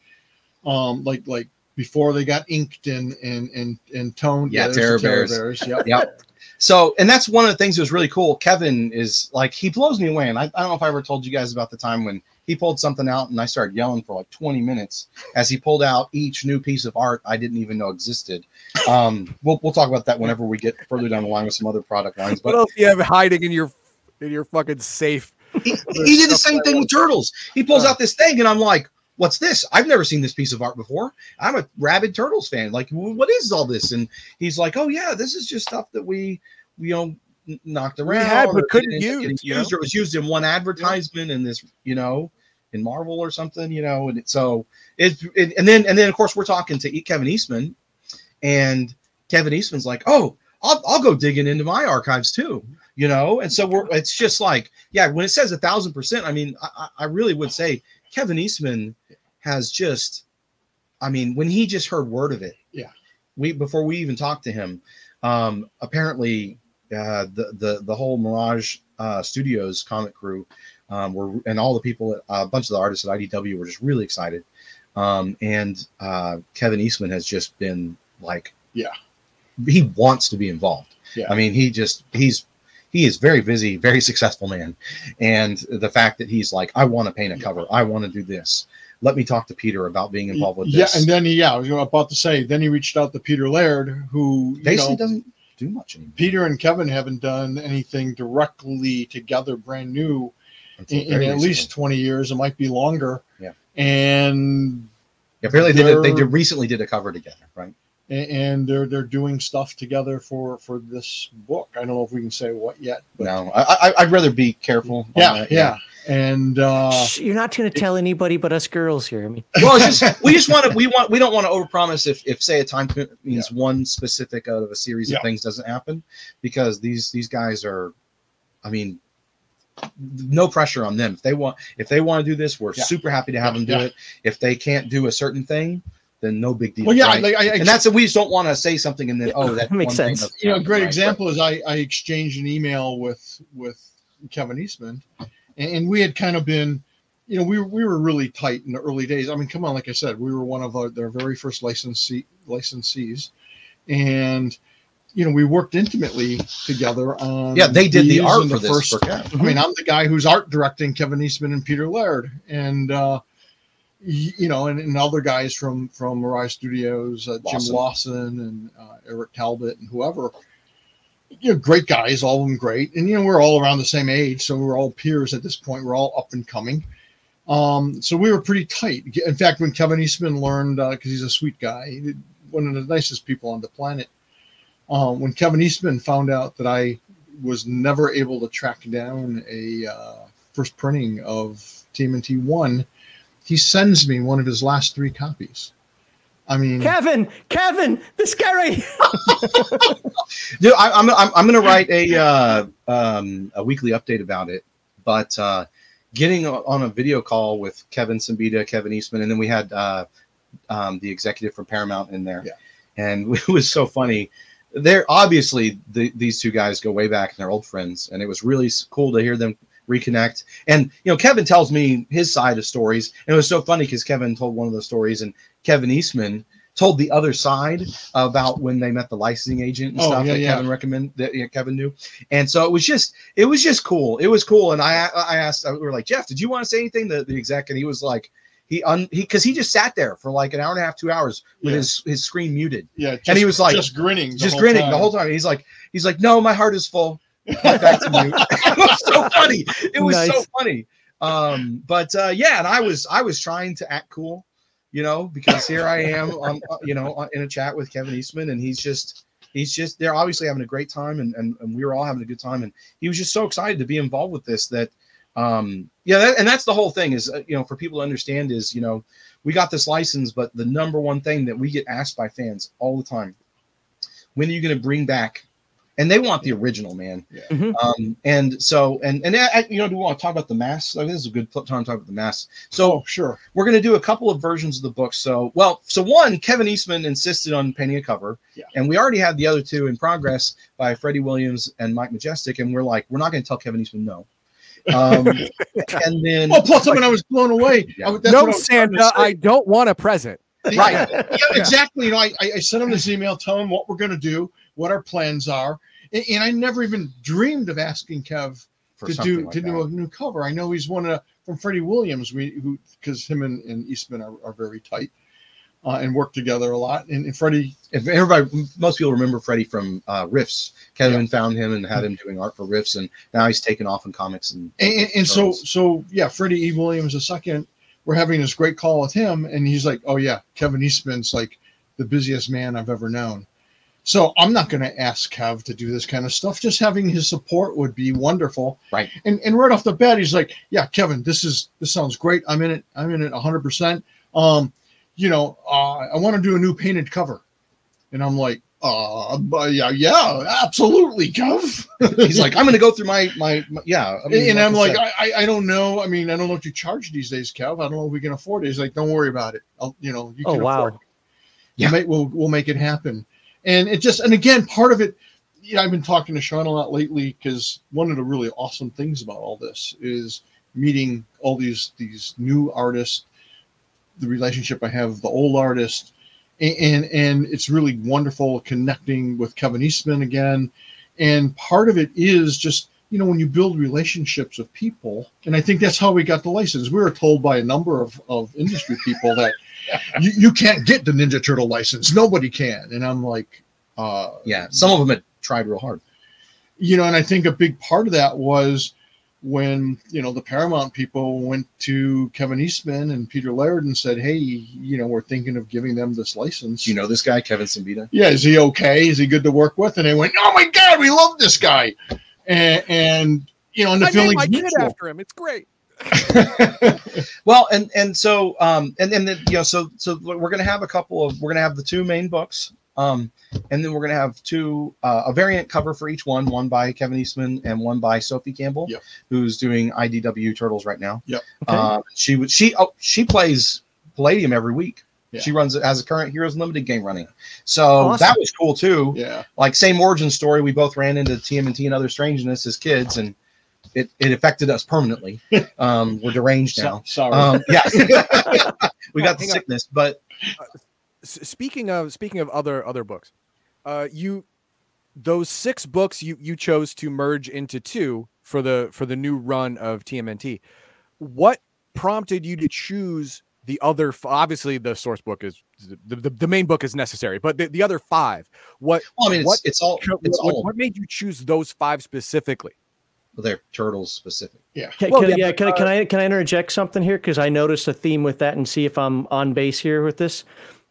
um, like like before they got inked and and and and toned. Yeah, there's the Terror Bears. Yep. <laughs> Yep. So, and that's one of the things that was really cool. Kevin is like, he blows me away. And I, I don't know if I ever told you guys about the time when he pulled something out and I started yelling for like 20 minutes as he pulled out each new piece of art I didn't even know existed. Um, we'll, we'll talk about that whenever we get further down the line with some other product lines. What But else do you have hiding in your in your fucking safe? he, he did the same thing with turtles. He pulls Huh. out this thing, and I'm like, "What's this? I've never seen this piece of art before. I'm a rabid turtles fan. Like, what is all this?" And he's like, "Oh yeah, this is just stuff that we, we you know, knocked We around, had but couldn't use, you used, or it was used in one advertisement, and this, you know." in Marvel or something, you know. And it, so it, it, and then and then of course we're talking to Kevin Eastman, and Kevin Eastman's like, oh, I'll I'll go digging into my archives too, you know. And so we're it's just like, yeah, when it says a thousand percent, I mean, I, I really would say Kevin Eastman has just, I mean, when he just heard word of it, Yeah. we before we even talked to him, um, apparently uh, the the the whole Mirage uh, Studios comic crew um, were and all the people, a bunch of the artists at IDW were just really excited. Um, and uh, Kevin Eastman has just been like, Yeah. he wants to be involved. Yeah. I mean, he just he's he is very busy, very successful man, and the fact that he's like, I want to paint a cover, I want to do this. Let me talk to Peter about being involved with this. yeah, and then he, yeah, I was about to say. Then he reached out to Peter Laird, who you basically know, doesn't do much anymore. Peter and Kevin haven't done anything directly together, brand new, until in, in at least twenty years. It might be longer. Yeah. and Yeah, apparently they did, they did recently did a cover together, right? A- and they're they're doing stuff together for for this book. I don't know if we can say what yet, but No, I, I I'd rather be careful. on yeah, that, yeah, and uh, You're not going to tell anybody but us girls here. I mean, <laughs> well, just we just want to we want we don't want to overpromise if if say a time commitment means one specific out of a series Yeah. of things doesn't happen because these these guys are, I mean, no pressure on them. If they want if they want to do this, we're Yeah. super happy to have them do Yeah. it. If they can't do a certain thing, then no big deal. well, yeah, right? like, I, I, and that's we just don't want to say something and then oh that Makes sense. doesn't you know, a great right? example is I, I exchanged an email with with Kevin Eastman, and, and we had kind of been, you know, we were, we were really tight in the early days. I mean, come on, like I said, we were one of our, their very first licensee licensees, and you know, we worked intimately together on. Yeah, they did the art and for this first. book, yeah. I mean, I'm the guy who's art directing Kevin Eastman and Peter Laird, and uh, y- you know, and, and other guys from from Mirage Studios, uh, Jim Lawson. Lawson and uh, Eric Talbot and whoever. You know, great guys, all of them great, and you know, we're all around the same age, so we're all peers at this point. We're all up and coming. Um, so we were pretty tight. In fact, when Kevin Eastman learned, because he's a sweet guy, one of the nicest people on the planet. Um, when Kevin Eastman found out that I was never able to track down a uh, first printing of TMNT one, he sends me one of his last three copies. I mean, Kevin, Kevin, this guy right. Dude, I, I'm, I'm I'm gonna write a uh, um, a weekly update about it, but uh, getting on a video call with Kevin Siembieda, Kevin Eastman, and then we had uh, um, the executive from Paramount in there, Yeah. and <laughs> it was so funny. They're obviously the, these two guys go way back and they're old friends, and it was really cool to hear them reconnect. And you know, Kevin tells me his side of stories, and it was so funny because Kevin told one of those stories, and Kevin Eastman told the other side about when they met the licensing agent and Oh, stuff yeah, that yeah. Kevin recommend that yeah, Kevin knew. And so it was just it was just cool. It was cool. And I I asked we were like Jeff, did you want to say anything? The the exec and he was like he un he because he just sat there for like an hour and a half, two hours with Yeah. his his screen muted, yeah, just, and he was like- just grinning, just grinning time. the whole time. He's like he's like no, my heart is full. Get back to mute. <laughs> it was so funny. It was so funny. Um, but uh, yeah, and I was I was trying to act cool, you know, because here I am on uh, you know on- in a chat with Kevin Eastman, and he's just he's just they're obviously having a great time, and and, and we were all having a good time, and he was just so excited to be involved with this that um yeah that, and that's the whole thing is uh, you know for people to understand is you know we got this license but the number one thing that we get asked by fans all the time when are you going to bring back and they want the original man Yeah. Mhm. um and so and and I, you know do we want to talk about the mask like, this is a good time to talk about the mask so Oh, sure. we're going to do a couple of versions of the book. So, well, so one, Kevin Eastman insisted on painting a cover, Yeah. and we already had the other two in progress by Freddie Williams and Mike Majestic, and we're like, we're not going to tell Kevin Eastman no. Um, <laughs> and then, Well, plus, I mean, I was blown away. Yeah. I, no, I was trying to Santa. I don't want a present. right, <laughs> yeah, exactly. You know, I, I I sent him this email tell him what we're going to do, what our plans are, and, and I never even dreamed of asking Kev to do like to that. do a new cover. I know he's one of from Freddie Williams. We who because him and, and Eastman are, are very tight uh, and work together a lot. And, and Freddie, If everybody, most people remember Freddie from uh, Rifts. Kevin found him and had him doing art for Rifts, and now he's taken off in comics and and, and, and so so yeah, Freddie E. Williams the second. We're having this great call with him, and he's like, "Oh yeah, Kevin Eastman's like the busiest man I've ever known." So I'm not going to ask Kev to do this kind of stuff. Just having his support would be wonderful. Right. And and right off the bat, he's like, "Yeah, Kevin, this is this sounds great. I'm in it. I'm in it 100. percent Um, you know, uh, I want to do a new painted cover." And I'm like, "Uh, but yeah, yeah, absolutely, Kev." <laughs> He's like, I'm going to go through my my, my yeah. I mean, and I'm like, I, I I don't know. I mean, I don't know what you charge these days, Kev. I don't know if we can afford it. He's like, don't worry about it. I'll, you know, you Oh can wow. afford it. Yeah. We'll, make, we'll we'll make it happen. And it just and again, part of it. You know, I've been talking to Sean a lot lately because one of the really awesome things about all this is meeting all these these new artists, the relationship I have with the old artists, and and, and it's really wonderful connecting with Kevin Eastman again. And part of it is just you know when you build relationships with people, and I think that's how we got the license. We were told by a number of of industry people that you, you can't get the Ninja Turtle license. Nobody can. And I'm like, uh, yeah, some of them had tried real hard. you know, and I think a big part of that was when you know the Paramount people went to Kevin Eastman and Peter Laird and said, "Hey, you know, we're thinking of giving them this license." You know this guy, Kevin Siembieda? yeah, is he okay? Is he good to work with? And they went, "Oh my God, we love this guy," and, and you know, and the I named feeling's my kid after him. It's great. <laughs> Well, and and so um and then you know so so we're gonna have a couple of we're gonna have the two main books um and then we're gonna have two uh, a variant cover for each one one by Kevin Eastman and one by Sophie Campbell Yep. who's doing IDW Turtles right now. Yep. Okay. Uh, she would she oh she plays Palladium every week. Yeah. She runs it as a current Heroes Unlimited game running, so Awesome. that was cool too. yeah, Like same origin story, we both ran into TMNT and other strangeness as kids, and it, it affected us permanently. <laughs> Um, we're deranged now. So- sorry. Um, yeah, <laughs> we got the Hang on. sickness, but S- speaking of speaking of other other books, uh, you those six books you you chose to merge into two for the for the new run of TMNT. What prompted you to choose the other? f- Obviously, the source book is the, the, the main book is necessary, but the, the other five. What well, I mean, it's, What- it's all what, it's all what made you choose those five specifically? They're turtles specific. Can, Well, can- yeah, yeah, but, can, I can uh, I can I interject something here because I noticed a theme with that and see if I'm on base here with this.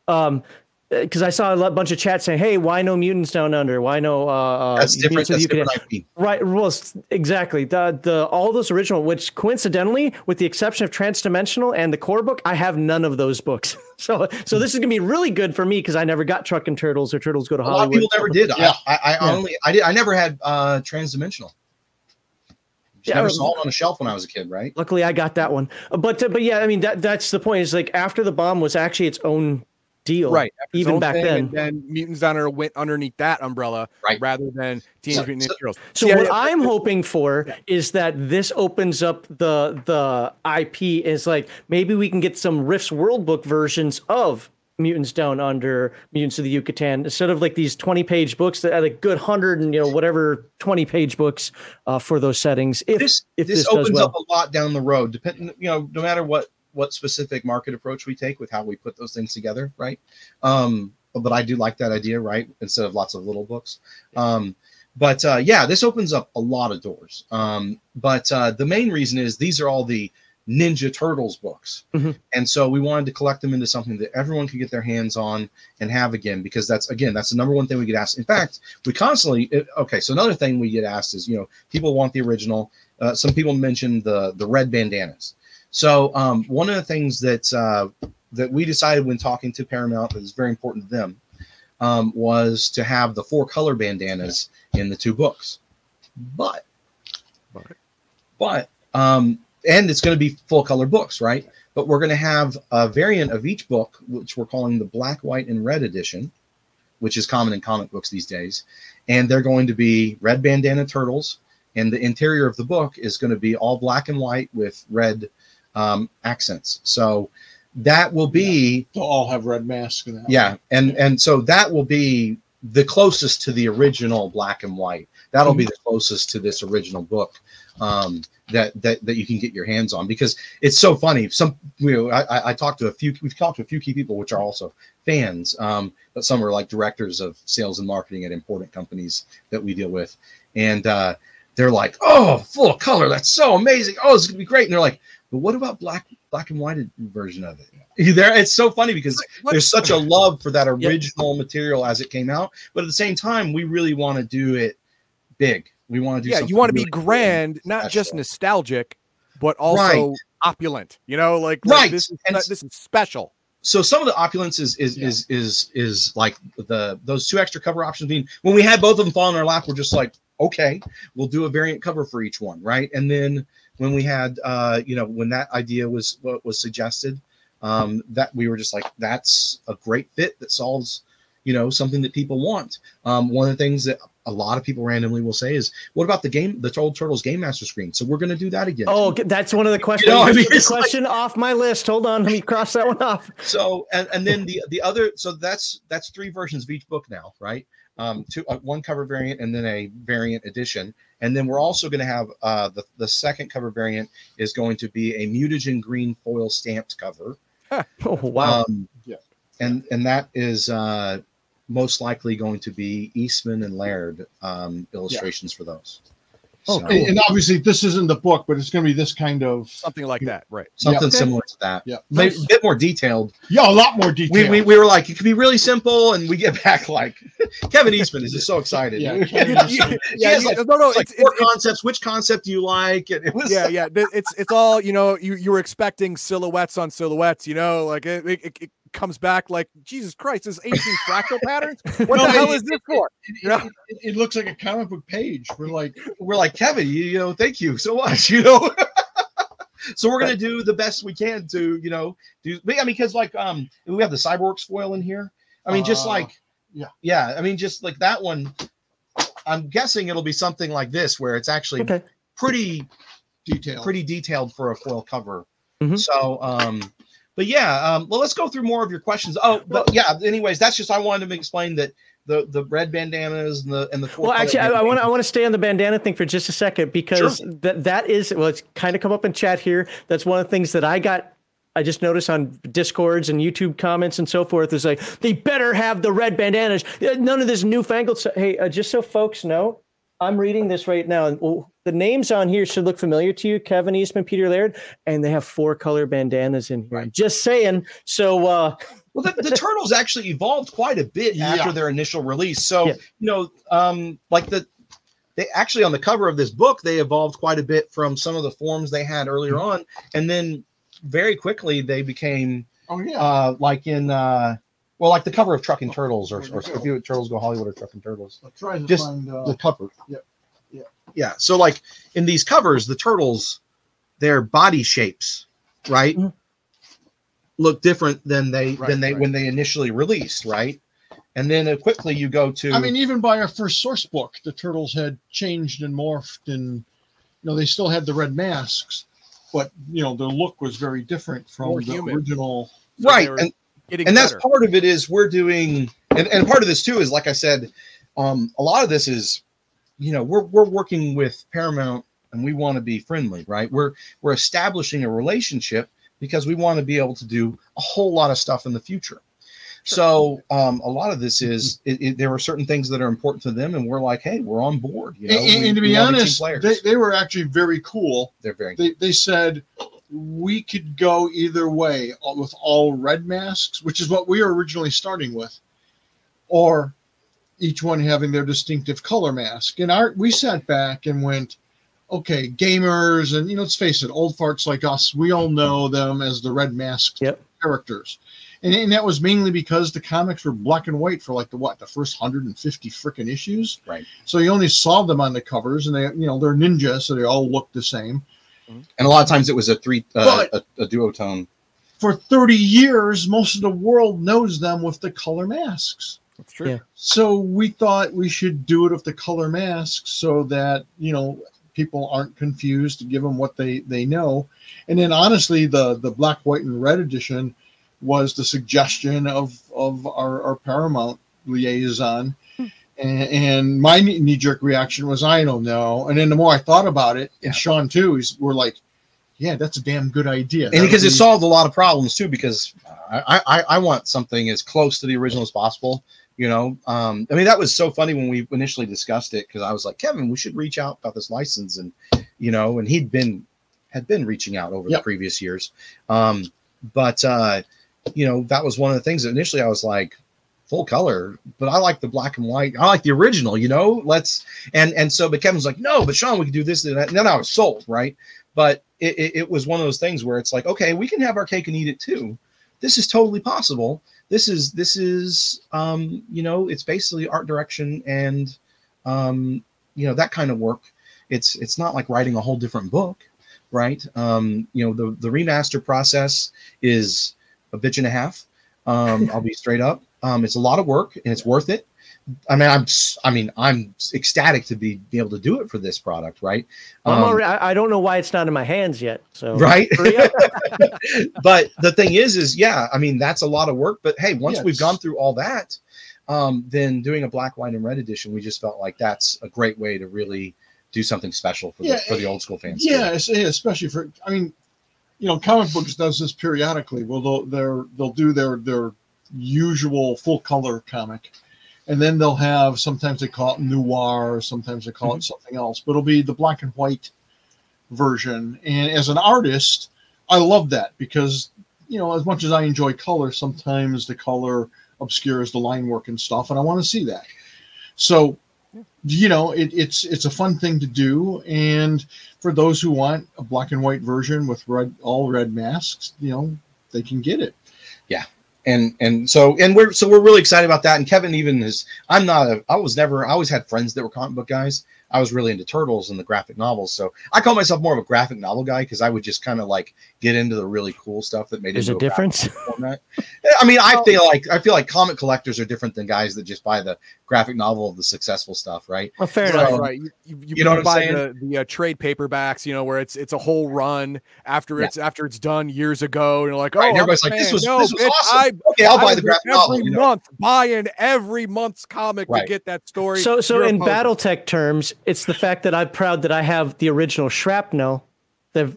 Um, because I saw a bunch of chat saying, "Hey, why no mutants down under? Why no?" Uh, uh, That's different. Mutants of That's the different IP. Right. Well, exactly. The the all those original, which coincidentally, with the exception of Transdimensional and the core book, I have none of those books. <laughs> So so this is gonna be really good for me because I never got Truckin' Turtles or Turtles Go to A lot of Hollywood. people never did. Yeah. I, I, I Yeah. only I did I never had uh transdimensional. Yeah, never I- saw it on a shelf when I was a kid, right? Luckily, I got that one. Uh, But uh, but yeah, I mean that that's the point. Is like after the bomb was actually its own deal, Right. after Even back thing, then. and then Mutants Honor went underneath that umbrella, Right. rather than Teenage So- Mutant Ninja so- Turtles. So Yeah, what yeah, I'm hoping for is that this opens up the the IP is like maybe we can get some Rifts World Book versions of Mutants Down Under, Mutants of the Yucatan, instead of like these 20 page books that had a good hundred and you know whatever 20 page books uh, for those settings. If This if this, this, does opens well, up a lot down the road, depending you know, no matter what what specific market approach we take with how we put those things together, right? Um, but I do like that idea, right? Instead of lots of little books. Um, but uh, yeah, this opens up a lot of doors. Um, but uh, the main reason is these are all the Ninja Turtles books, Mhm. and so we wanted to collect them into something that everyone could get their hands on and have again, because that's again that's the number one thing we get asked. In fact, we constantly okay. So another thing we get asked is you know people want the original. Uh, some people mentioned the the red bandanas. So um, one of the things that uh, that we decided when talking to Paramount that is very important to them um, was to have the four color bandanas in the two books. But But- but um, and it's going to be full color books, right? But we're going to have a variant of each book, which we're calling the black, white, and red edition, which is common in comic books these days. And they're going to be red bandana turtles, and the interior of the book is going to be all black and white with red um, accents. So that will be They'll all have red masks. And yeah, and and so that will be the closest to the original black and white. That'll be the closest to this original book um, that that that you can get your hands on because it's so funny. Some you know, I, I- talked to a few. We've talked to a few key people which are also fans, um, but some are like directors of sales and marketing at important companies that we deal with, and uh, they're like, "Oh, full color! That's so amazing! Oh, this is gonna be great!" And they're like, "But what about black black and white version of it. There, it's so funny because What- there's such a love for that original material as it came out, but at the same time, we really want to do it big. We want to do yeah, you want to be really cool and grand, not just nostalgic, but also opulent. You know, like, like Right, this is this is special. so some of the opulence is is Yeah. is is is like the those two extra cover options being when we had both of them fall in our lap we're just like okay we'll do a variant cover for each one right and then when we had uh you know when that idea was what was suggested um that we were just like that's a great fit that solves you know something that people want um one of the things that a lot of people randomly will say is what about the game the old turtles game master screen so we're going to do that again Oh, that's one of the questions. know, I mean, the it's like- question off my list. Hold on, let me cross that one off. so and and then the the other so that's that's three versions of each book now right um two uh, one cover variant and then a variant edition and then we're also going to have uh the the second cover variant is going to be a mutagen green foil stamped cover <laughs> Oh, wow. um Yeah. and and that is uh most likely going to be eastman and laird um illustrations for those Oh, So, cool. And, and obviously, this isn't the book, but it's going to be this kind of Something like that, right? something Okay. similar to that Yeah. Maybe a bit more detailed yeah, a lot more detailed. we, we, we were like, it could be really simple, and we get <laughs> back like Kevin Eastman is just so excited. Yeah, <laughs> He Kevin. Yeah, like, you- no, no, like it's, four it's, it's concepts. Which concept do you like? And it was yeah, yeah. It's it's all you know. You you were expecting silhouettes on silhouettes. You know, like it, it, it comes back like Jesus Christ. There's 18 fractal <laughs> patterns. What No, the hell it- is this for? It, Yeah. it- it- it looks like a comic book page. We're like, we're like Kevin, you, you know, thank you so much. <laughs> You know. <laughs> So we're gonna do the best we can to, you know, do. I mean, because like, um, we have the cyborgs foil in here. I mean, just Uh, like, yeah. yeah. I mean, just like that one. I'm guessing it'll be something like this, where it's actually okay. pretty detail. pretty detailed for a foil cover. Mhm. So, um, but yeah, um, well, let's go through more of your questions. Oh, but yeah. Anyways, that's just I wanted to explain that the the red bandanas and the and the four Well, actually, I, I want to I want to stay on the bandana thing for just a second because that that is well, it's kind of come up in chat here. That's one of the things that I got. I just noticed on discords and YouTube comments and so forth is like they better have the red bandanas. None of this newfangled. hey, uh, just so folks know, I'm reading this right now, and well, the names on here should look familiar to you: Kevin Eastman, Peter Laird, and they have four color bandanas in here. Right. Just saying. So uh, Well, the, the turtles actually evolved quite a bit Yeah. after their initial release. So, Yeah. you know, um, like the they actually on the cover of this book, they evolved quite a bit from some of the forms they had earlier Mm-hmm. on, and then very quickly they became oh yeah. uh, like in uh, well, like the cover of Trucking Turtles or, There or if you Turtles Go Hollywood or Trucking Turtles. I'll try to just find uh, the cover. yeah, yeah. yeah. So like in these covers, the turtles, their body shapes, right, Mhm. look different than they Right, than they right. when they initially released, right? And then uh, quickly you go to I mean, even by our first source book, the turtles had changed and morphed, and you know they still had the red masks, but you know their look was very different from More the human. original. So right, they and and that's better. part of it is we're doing and, and part of this too is like i said um a lot of this is you know we're we're working with paramount and we want to be friendly right? We're we're establishing a relationship because we want to be able to do a whole lot of stuff in the future. So um a lot of this is <laughs> it, it, there are certain things that are important to them and we're like hey we're on board you know and, We- and to be honest, they, they were actually very cool. they're very They they said we could go either way uh, with all red masks, which is what we were originally starting with, or each one having their distinctive color mask. And our we sat back and went, okay, gamers, and you know, let's face it, old farts like us, we all know them as the red mask Yep. characters. And, and that was mainly because the comics were black and white for like the what the first 150 freaking issues. Right. So you only saw them on the covers, and they you know they're ninjas, so they all look the same. and a lot of times it was a three uh, a, a duotone for 30 years, most of the world knows them with the color masks. That's true. Yeah. So we thought we should do it with the color masks so that, you know, people aren't confused to give them what they, they know. And then honestly, the, the black, white, and red edition was the suggestion of, of our, our Paramount liaison. Hmm. And, and my knee jerk reaction was, I don't know. And then the more I thought about it, Yeah. and Sean too, he's, we're like, yeah, that's a damn good idea. and because That it would solved a lot of problems too because I, I i want something as close to the original as possible you know um i mean that was so funny when we initially discussed it because i was like kevin we should reach out about this license and you know and he'd been had been reaching out over Yep. the previous years. Um, but uh, you know, that was one of the things that initially I was like, full color, but I like the black and white. I like the original, you know. Let's and and so, but Kevin's like, no, but Sean, we can do this and that. And then I was sold, right? But it, it, it was one of those things where it's like, okay, we can have our cake and eat it too. This is totally possible. This is this is um, you know, it's basically art direction and um, you know, that kind of work. It's it's not like writing a whole different book, right? Um, you know, the the remaster process is a bitch and a half. Um, I'll be straight up. Um, it's a lot of work and it's worth it. I mean, I'm I mean, I'm ecstatic to be, be able to do it for this product, right? I'm Um, already, I, I don't know why it's not in my hands yet. So right <laughs> but the thing is is yeah i mean that's a lot of work but hey once Yeah, we've gone through all that um then doing a black white and red edition we just felt like that's a great way to really do something special for the for the old school fans Yeah, it's- yeah, especially for I mean, you know, comic books does this periodically. Well, they'll they're, they'll do their their usual full color comic, and then they'll have sometimes they call it noir, sometimes they call it mm-hmm. something else, but it'll be the black and white version. And as an artist, I love that because you know, as much as I enjoy color, sometimes the color obscures the line work and stuff, and I want to see that. So, you know, it, it's it's a fun thing to do, and for those who want a black and white version with red all red masks, you know, they can get it. And and so and we're so we're really excited about that. And kevin even is i'm not a i was never i always had friends that were comic book guys i was really into turtles and the graphic novels so i call myself more of a graphic novel guy because i would just kind of like get into the really cool stuff that made There's it a difference. I mean, I feel like I feel like comic collectors are different than guys that just buy the graphic novel of the successful stuff, right? Well, fair So- enough. right, right. You, you, you, You know what I'm buy saying? the, the uh, trade paperbacks, you know, where it's it's a whole run after Yeah. it's after it's done years ago, and you're like, oh, Right, and I'm everybody's a like, "This was- no, this was bitch, awesome. I, Okay, I'll I buy the there graphic every novel. You know? month buying every month's comic Right. to get that story. So, so in poser. BattleTech terms, it's the fact that I'm proud that I have the original shrapnel. The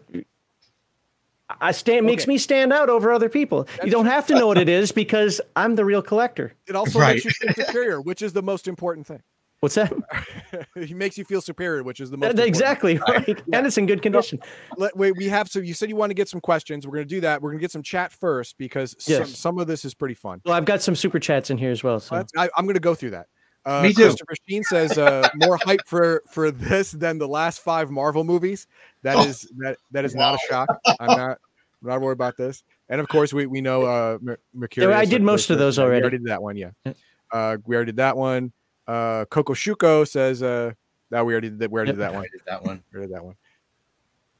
I stand makes me stand out over other people. you don't have to know what it <laughs> is because I'm the real collector. it also Right. makes you feel superior, which is the most important thing. What's that? <laughs> he makes you feel superior, which is the most That- important. exactly right, <laughs> and it's in good condition. Let, wait, we have so you said you want to get some questions. We're going to do that. We're going to get some chat first because some, Yes. some of this is pretty fun. Well, I've got some super chats in here as well. So That's- I, I'm going to go through that. Uh, Me too. Christopher Sheen says uh, more hype for for this than the last five Marvel movies. That Oh. is that that is not a shock. I'm not I'm not worried about this. And of course, we we know uh, Mer- Mercurius. I did most of those yeah, already. We already did that one. Yeah. Yeah. Uh, we already did that one. Uh, Coco Shuko says uh, that we already did that. We already did that one. did that one. We did that one.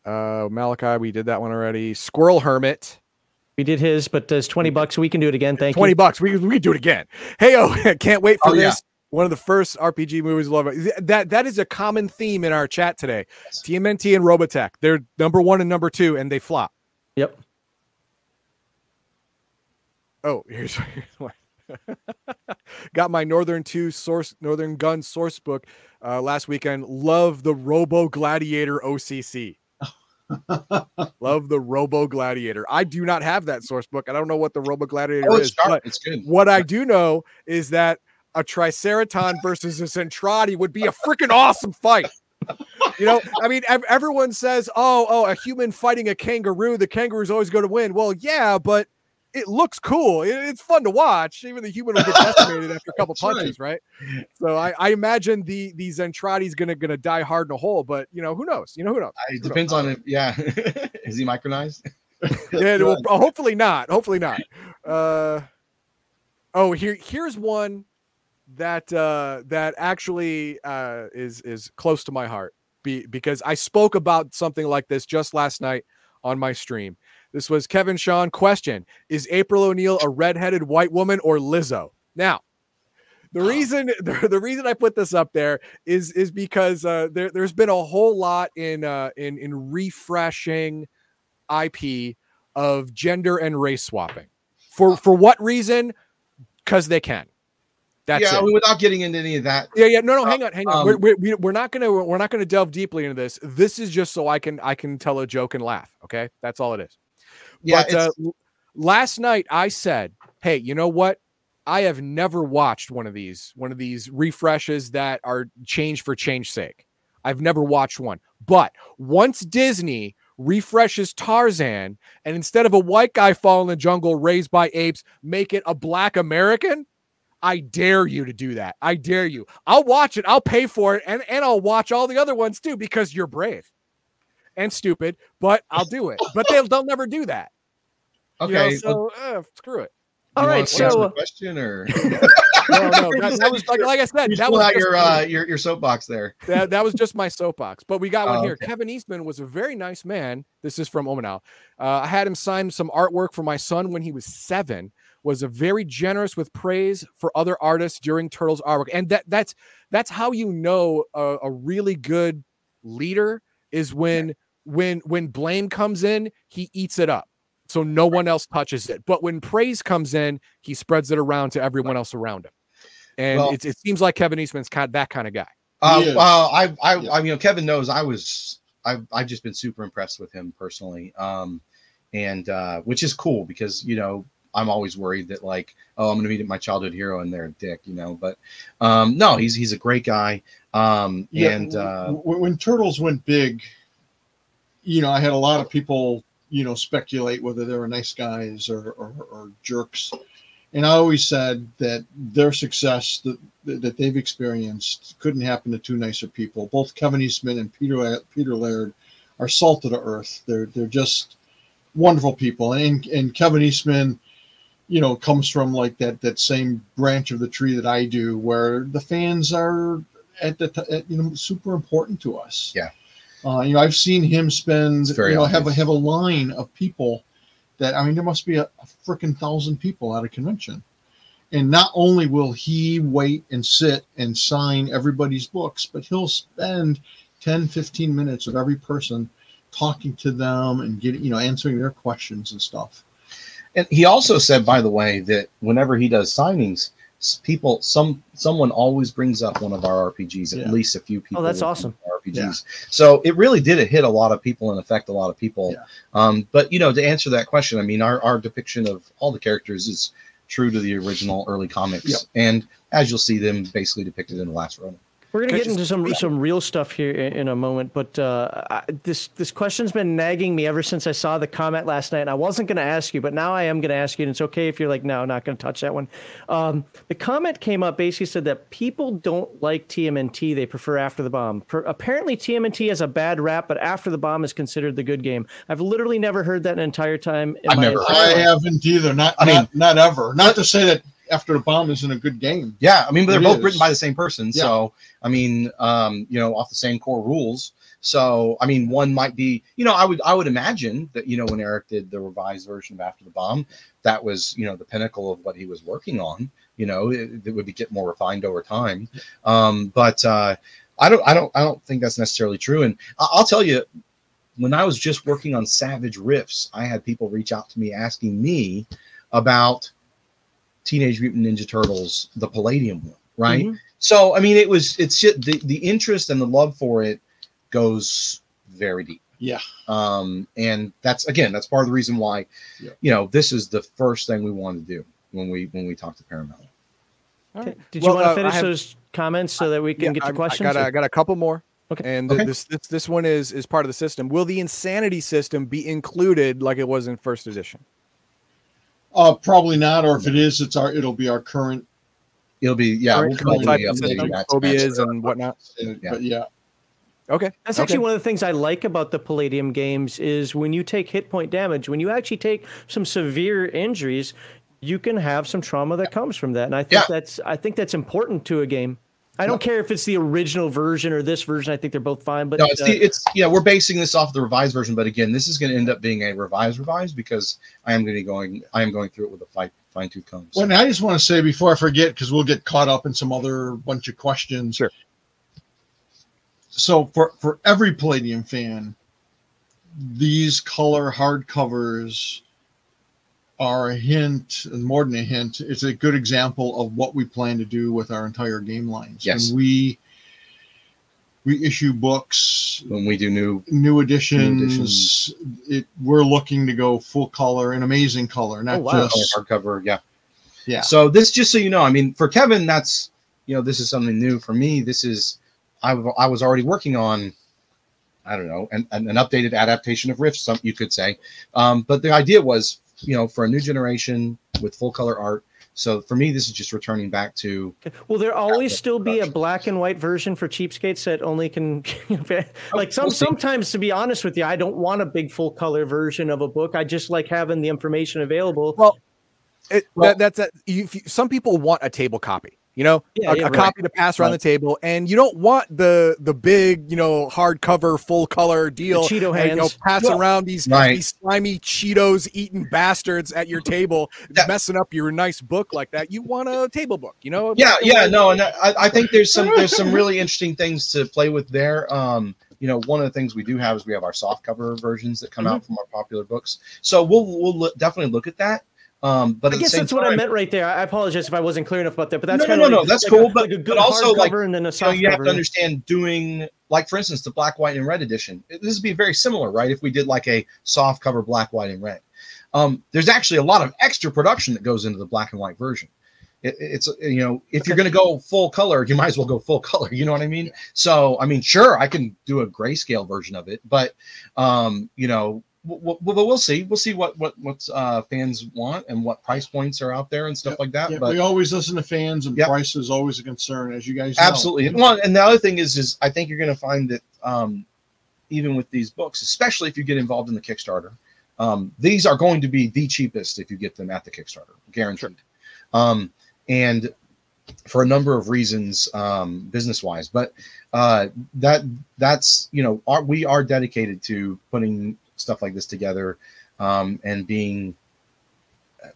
Uh, Malachi, we did that one already. Squirrel Hermit. we did his, but there's twenty bucks. We can do it again. Thank 20 you. bucks. We, we can do it again. Hey, oh, <laughs> can't wait for Oh, yeah. this. One of the first RPG movies. Love. That that is a common theme in our chat today. TMNT and Robotech. They're number one and number two, and they flop. Yep. Oh, <laughs> here's, here's one. <laughs> Got my Northern Two source, Northern Gun source book uh, last weekend. Love the Robo Gladiator OCC. <laughs> Love the Robo Gladiator. I do not have that source book. I don't know what the Robo Gladiator Oh, is, sharp. but It's good. what I do know is that a Triceraton versus a Zentradi would be a freaking awesome fight. You know, I mean, everyone says, "Oh, oh, a human fighting a kangaroo, the kangaroo's always going to win." Well, yeah, but it looks cool. It- it's fun to watch. Even the human will get decimated after a couple punches, right? So I, I imagine the the Zentradi's gonna gonna die hard in a hole, but you know, who knows? You know, who knows? It depends on it. Yeah. <laughs> Is he micronized? yeah, well, <laughs> hopefully not. Hopefully not. Uh, oh, here here's one that uh, that actually uh, is is close to my heart be, because I spoke about something like this just last night on my stream. This was Kevin Sean question: Is April O'Neil a redheaded white woman or Lizzo? Now. The reason <laughs> the, the reason I put this up there is is because uh, there there's been a whole lot in uh, in in refreshing IP of gender and race swapping. For for what reason? Because they can. That's yeah. I mean, without getting into any of that. yeah, yeah. No, no. Hang on, hang on. Um, we're, we're, we- we're not gonna we're not gonna delve deeply into this. This is just so I can I can tell a joke and laugh. Okay, that's all it is. Yeah, but uh, last night I said, "Hey, you know what? I have never watched one of these one of these refreshes that are change for change sake. I've never watched one. But once Disney refreshes Tarzan, and instead of a white guy falling in the jungle raised by apes, make it a black American, I dare you to do that. I dare you. I'll watch it. I'll pay for it, and and I'll watch all the other ones too because you're brave and stupid. But I'll do it. But they'll they'll never do that. You know, Okay. so uh, screw it. All you right, so the question or <laughs> No, no, that, that was like, like I said, you that pull was just your uh, your your soapbox there. <laughs> that, that was just my soapbox. But we got one Oh, here. okay. Kevin Eastman was a very nice man. This is from Omanal. Uh, I had him sign some artwork for my son when he was seven. Was a very generous with praise for other artists during Turtles artwork, and that that's that's how you know a, a really good leader is when when when blame comes in, he eats it up, so no one else touches it. But when praise comes in, he spreads it around to everyone else around him. And Well- it's, it seems like Kevin Eastman's kind that kind of guy. Uh, He well, I, I, Yeah. I, you know, Kevin knows I was, I've, I've just been super impressed with him personally. Um, and, uh, which is cool because, you know, I'm always worried that like, oh, I'm going to meet my childhood hero and they're a dick, you know, but, um, no, he's, he's a great guy. Um, Yeah, and, uh, w- w- when turtles went big, you know, I had a lot of people, you know, speculate whether they were nice guys or, or, or jerks, and I always said that their success that that they've experienced couldn't happen to two nicer people. Both Kevin Eastman and Peter Peter Laird are salt of the earth. They're they're just wonderful people, and and Kevin Eastman. You know, comes from like that that same branch of the tree that I do, where the fans are at the t- at, you know super important to us. Yeah. Uh, you know, I've seen him spend you know have a have a line of people that I mean there must be a, a freaking thousand people at a convention. And not only will he wait and sit and sign everybody's books, but he'll spend 10, 15 minutes of every person talking to them and getting, you know, answering their questions and stuff. And he also said, by the way, that whenever he does signings, people, some someone always brings up one of our RPGs. At Yeah. least a few people. Oh, that's awesome. RPGs. So it really did hit a lot of people and affect a lot of people. Yeah. Um, but you know, to answer that question, I mean, our our depiction of all the characters is true to the original early comics, Yep. and as you'll see them basically depicted in the last run. We're gonna get into some some real stuff here in, in a moment, but uh, I, this this question's been nagging me ever since I saw the comment last night, and I wasn't gonna ask you, but now I am gonna ask you, and it's okay if you're like, no, I'm not gonna touch that one. Um, the comment came up basically said that people don't like TMNT; they prefer After the Bomb. Per, apparently, TMNT has a bad rap, but After the Bomb is considered the good game. I've literally never heard that an entire time. In I've my never entire I life. haven't either. Not, I mean- not, not ever. Not to say that After the Bomb isn't a good game. Yeah, I mean, but they're It both is. written by the same person. Yeah. So, I mean, um, you know, off the same core rules. So, I mean, one might be, you know, I would, I would imagine that, you know, when Eric did the revised version of After the Bomb, that was, you know, the pinnacle of what he was working on. You know, it, it would be get more refined over time. Um, but uh, I don't, I don't, I don't think that's necessarily true. And I'll tell you, when I was just working on Savage Rifts, I had people reach out to me asking me about Teenage Mutant Ninja Turtles, the Palladium one, right? Mhm. So I mean, it was it's just the the interest and the love for it goes very deep. Yeah. Um, and that's again, that's part of the reason why, Yeah. you know, this is the first thing we want to do when we when we talk to Paramount. All right. Did you want to uh, finish have- those comments so that we can Yeah, get to I'm- questions? I got, a- I got a couple more. Okay. And th- Okay. this, this this one is is part of the system. Will the insanity system be included like it was in first edition? Uh, probably not. Or if it is, it's our. It'll be our current. It'll be yeah, we'll current probably type of update system, that phobias and whatnot. Yeah. But yeah, Okay. That's okay. actually one of the things I like about the Palladium games is when you take hit point damage, when you actually take some severe injuries, you can have some trauma that comes from that. And I think Yeah. that's I think that's important to a game. I don't care if it's the original version or this version. I think they're both fine. But No, it's uh, the, it's yeah, we're basing this off the revised version, but again, this is going to end up being a revised revised because I am going to be going I am going through it with a fine fine tooth comb. So- Well, and I just want to say before I forget, because we'll get caught up in some other bunch of questions. Sure. So for for every Palladium fan, these color hardcovers are a hint, and more than a hint. It's a good example of what we plan to do with our entire game lines. Yes. When we we issue books, when we do new new editions. editions. It we're looking to go full color and amazing color, not Oh, wow. just hardcover, yeah. yeah. So this, just so you know, I mean, for Kevin, that's you know, this is something new for me. This is I, I was already working on I don't know, an, an, an updated adaptation of Rift, some you could say. Um, but the idea was, you know, for a new generation with full color art. So for me, this is just returning back to Will there always still be a black and white version for cheapskates that only can <laughs> like some we'll sometimes to be honest with you, I don't want a big full color version of a book. I just like having the information available. Well, It, Well- that, that's a, you, if you- some people want a table copy. You know, Yeah, a, yeah, a right. copy to pass around Right. the table, and you don't want the the big, you know, hardcover, full color deal. Cheeto and, you know, hands. pass Well, around these right. these slimy Cheetos eating bastards at your table, Yeah. messing up your nice book like that. You want a table book, you know? yeah yeah no and I, I think there's some there's some <laughs> really interesting things to play with there um you know one of the things we do have is we have our soft cover versions that come Mm-hmm. out from our popular books so we'll we'll look, definitely look at that um but I guess that's what I meant right there. I apologize if I wasn't clear enough about that, but that's No, no, no, like, no, that's like cool, A, but- like a good but also, like, and then a you know you have to understand doing like for instance the black white and red edition. This would be very similar right if we did like a soft cover black white and red. Um there's actually a lot of extra production that goes into the black and white version. It, it's you know if you're going to go full color you might as well go full <laughs> color you know what i mean? So i mean sure i can do a grayscale version of it but um you know we'll, we'll, we'll see. We'll see what what what uh fans want and what price points are out there and stuff like that Yeah, but we always listen to fans, and Yep. price is always a concern, as you guys know. absolutely. Well and the other thing is is i think you're going to find that um even with these books especially if you get involved in the kickstarter um these are going to be the cheapest if you get them at the kickstarter guaranteed. Um and for a number of reasons um business wise but uh that that's you know our, we are dedicated to putting stuff like this together um and being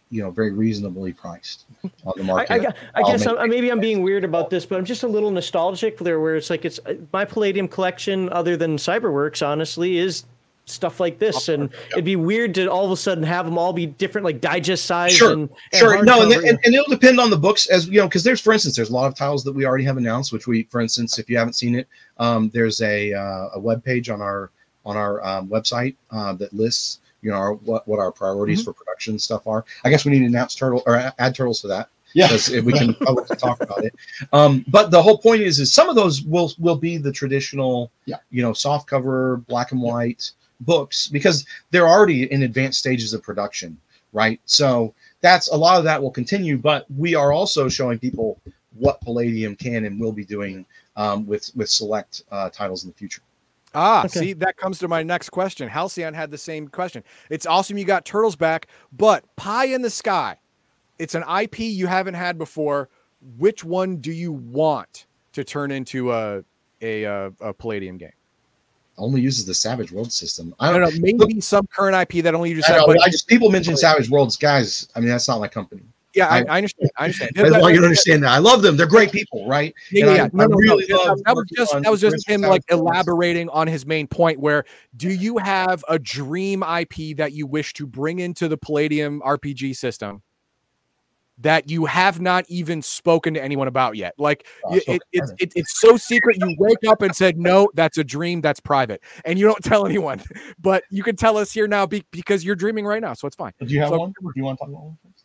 you know very reasonably priced on the I, market. I, I I'll guess I'm, maybe I'm being weird about this, but I'm just a little nostalgic there, where it's like it's my Palladium collection, other than Cyberworks, honestly, is stuff like this, and it'd be weird to all of a sudden have them all be different, like digest size. Sure, and, and sure. no and, and, and it'll depend on the books as you know because there's for instance there's a lot of titles that we already have announced which we for instance if you haven't seen it um, there's a uh, a web page on our on our um, website uh, that lists you know our, what what our priorities Mm-hmm. for production stuff are i guess we need to announce turtle or add turtles to that Yeah. because we can publicly talk about it um, but the whole point is is some of those will will be the traditional Yeah. you know soft cover black and white books because they're already in advanced stages of production right so that's a lot of that will continue but we are also showing people what palladium can and will be doing um, with with select uh, titles in the future Ah, Okay. see, that comes to my next question. Halcyon had the same question. It's awesome you got turtles back, but Pie in the Sky, it's an IP you haven't had before. Which one do you want to turn into a a, a, a Palladium game? only uses the savage world system i I don't don't know, maybe some current IP that only you just I, know, But I just people mention savage worlds guys i mean that's not my company yeah, I, I understand. I understand. i just want you to understand that i love them they're great people right Yeah, And yeah, I- no, I no, really no. love That was just that was just him like elaborating on his main point. Where do you have a dream IP that you wish to bring into the Palladium RPG system that you have not even spoken to anyone about yet? Like Oh, y- so it, it's it, it's so secret. You wake up and said, "No, that's a dream. That's private," and you don't <laughs> tell anyone. But you can tell us here now be, because you're dreaming right now, so it's fine. do you have So- one do you want to talk about one first?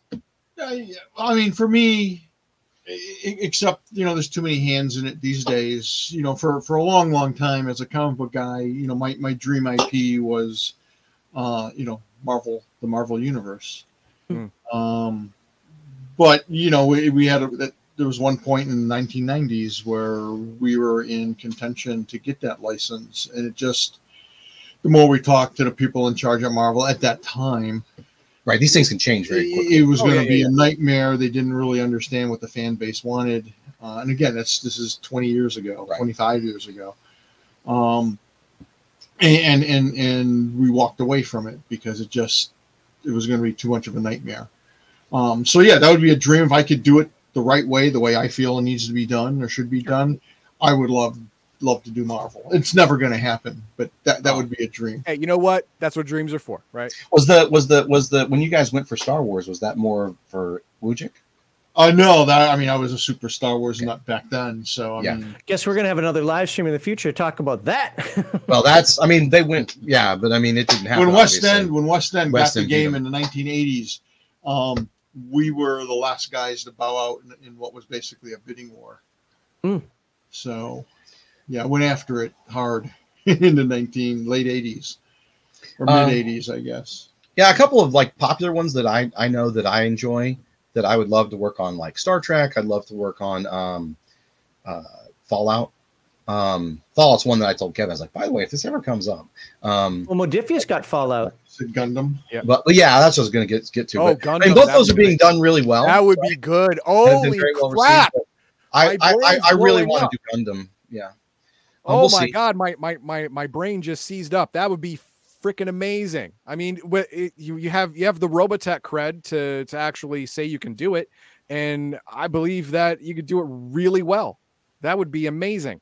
Yeah. I mean, for me, except you know, there's too many hands in it these days. You know, for for a long, long time as a comic book guy, you know, my my dream IP was, uh, you know, Marvel, the Marvel universe. Hmm. Um, but you know, we, we had a, that. There was one point in the 1990s where we were in contention to get that license, and it just the more we talked to the people in charge at Marvel at that time, right these things can change very quickly it was Oh, going yeah, to be yeah, a nightmare. They didn't really understand what the fan base wanted. Uh, and again, that's this is 20 years ago, Right. 25 years ago. Um, and and and we walked away from it because it just it was going to be too much of a nightmare. Um, so yeah, that would be a dream if I could do it the right way, the way I feel it needs to be done or should be done. I would love love to do Marvel. It's never going to happen, but that that would be a dream. Hey, you know what? That's what dreams are for, right? was the was the was the when you guys went for star wars was that more for Wujcik? I know that. I mean, I was a super Star Wars nut back then, so I Yeah. mean, Guess we're gonna have another live stream in the future to talk about that. <laughs> well that's i mean they went yeah but i mean it didn't happen when West obviously. End when West End West got the End beat game in the 1980s, um, we were the last guys to bow out in, in what was basically a bidding war. Hmm. So, yeah, I went after it hard. <laughs> in the 19 late 80s or Um, mid 80s, I guess. Yeah, a couple of like popular ones that I I know that I enjoy that I would love to work on, like Star Trek. I'd love to work on um, uh, Fallout. Um, Fallout's one that I told Kevin. I was like, by the way, if this ever comes up, um, Well, Modiphius got Fallout. Sid Gundam. but, but yeah, that's what I was going to get get to. Oh, but, I Gundam, mean, both those would are being be- done really well. That would be good. and have Holy very well received. I, I, I, I really want to do Gundam. Yeah. Um, Oh we'll my see. god, my my my my brain just seized up. That would be freaking amazing. I mean, wh- it, you you have you have the Robotech cred to to actually say you can do it, and I believe that you could do it really well. That would be amazing.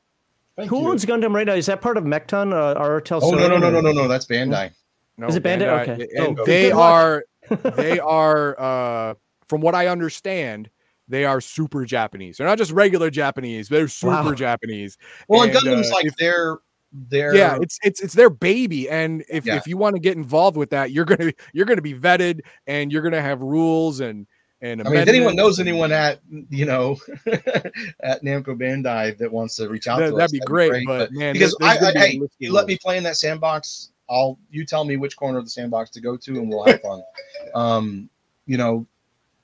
Thank Who you. owns Gundam right now? Is that part of Mecton uh, or Artel? Oh no no no no no no! That's Bandai. No, Is it Bandai? Bandai- Okay. And Oh, they are <laughs> they are uh from what I understand, they are super Japanese. They're not just regular Japanese, they're super Wow. Japanese. Well, and And, Gundam's uh, like if- their their yeah it's it's it's their baby and if, Yeah. if you want to get involved with that you're gonna you're gonna be vetted and you're gonna have rules and and I mean, if anyone knows anyone at you know <laughs> at Namco Bandai that wants to reach out that, to that'd us, be great, but, man because I, I be hey, you let me play in that sandbox. I'll you tell me which corner of the sandbox to go to, and we'll have fun. um, you know,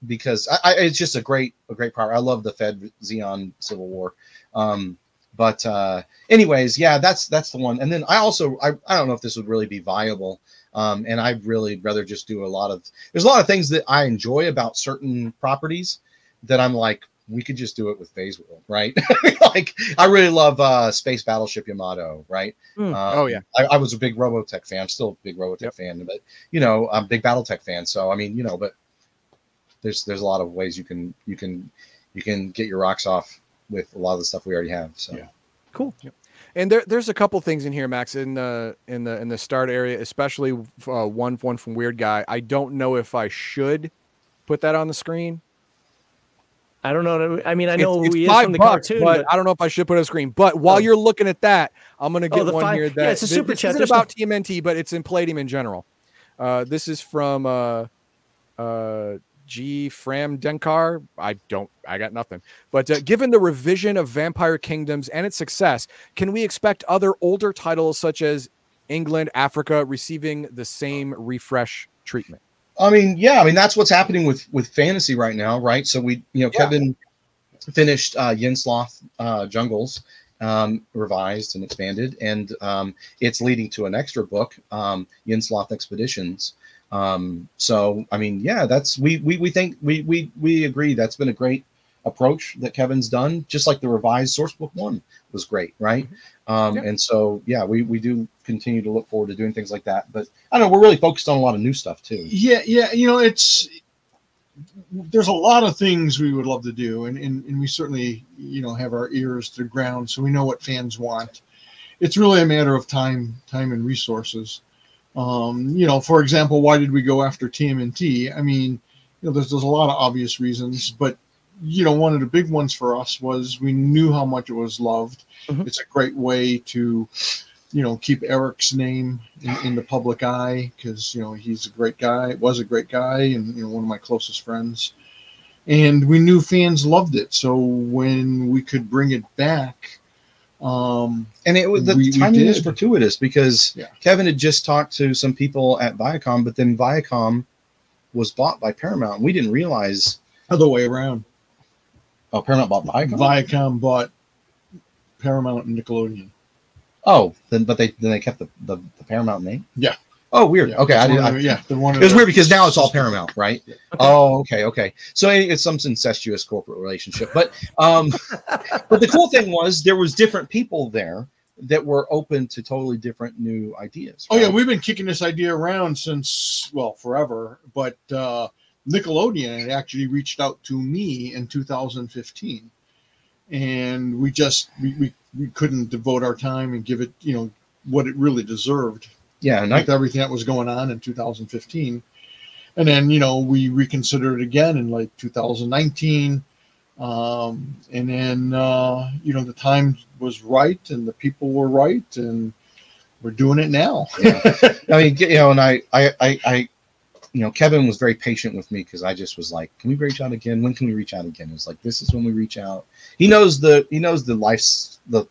because I, I, it's just a great a great power. I love the Fed Zeon Civil War. Um, but uh, anyways, yeah, that's that's the one. And then I also I, I don't know if this would really be viable. Um, and I'd really rather just do a lot of there's a lot of things that I enjoy about certain properties that I'm like, we could just do it with Phase World, right? <laughs> like I really love uh Space Battleship Yamato, right? Hmm. Um, Oh, yeah. I, I was a big Robotech fan, I'm still a big Robotech Yep. fan, but you know, I'm a big BattleTech fan. So I mean, you know, but there's there's a lot of ways you can you can you can get your rocks off with a lot of the stuff we already have. So Yeah. Cool. And there, there's a couple things in here, Max, in the in the in the start area, especially uh, one one from Weird Guy. I don't know if I should put that on the screen. I don't know. I mean, I know it's, who he it's is from the bucks, cartoon, but, but I don't know if I should put it on the screen. But while Oh. you're looking at that, I'm gonna Oh, get the one five- here yeah, that it's a super this chat. isn't about TMNT, but it's in Palladium in general. Uh, this is from uh, uh, G. Fram Denkar. I don't. I got nothing. But uh, given the revision of Vampire Kingdoms and its success, can we expect other older titles such as England, Africa receiving the same refresh treatment? I mean, yeah, I mean that's what's happening with with fantasy right now, right? So we, you know, Yeah. Kevin finished uh, Yin-Sloth uh, Jungles um, revised and expanded, and um, it's leading to an extra book, um, Yin-Sloth Expeditions. Um, so I mean, yeah, that's we we we think we we we agree that's been a great approach that Kevin's done, just like the revised source book one was great, right? Um, Yeah. And so yeah, we we do continue to look forward to doing things like that, but I don't know, we're really focused on a lot of new stuff too. Yeah, yeah. You know, it's there's a lot of things we would love to do, and, and and we certainly you know have our ears to the ground, so we know what fans want. It's really a matter of time, time and resources. Um, you know, for example, why did we go after TMNT? I mean, you know, there's there's a lot of obvious reasons, but you know, one of the big ones for us was we knew how much it was loved. Mhm. It's a great way to, you know, keep Erick's name in, in the public eye because you know he's a great guy, was a great guy, and you know one of my closest friends. And we knew fans loved it, so when we could bring it back, um, And it was the We- we timing was fortuitous because Yeah. Kevin had just talked to some people at Viacom, but then Viacom was bought by Paramount. We didn't realize. other way around, Oh, Paramount bought Viacom. Viacom bought Paramount and Nickelodeon. oh, then but they then they kept the, the, the Paramount name. Yeah. Oh, weird. Yeah, okay, I didn't. one I, yeah, the one. it was the- weird because now it's all Paramount, right? Oh, okay, okay. So it's some incestuous corporate relationship, but um, <laughs> but the cool thing was there was different people there that were open to totally different new ideas. Oh yeah, we've been kicking this idea around since well forever, but uh, Nickelodeon had actually reached out to me in 2015, and we just we, we, we couldn't devote our time and give it you know what it really deserved yeah, and with everything that was going on in 2015, and then you know we reconsidered it again in like 2019, um, and then uh, you know the time was right and the people were right and we're doing it now. I mean, <laughs> you know, and I, I, I, I you know, Kevin was very patient with me because I just was like, "Can we reach out again? When can we reach out again?" It was like, "This is when we reach out." He knows the he knows the life's the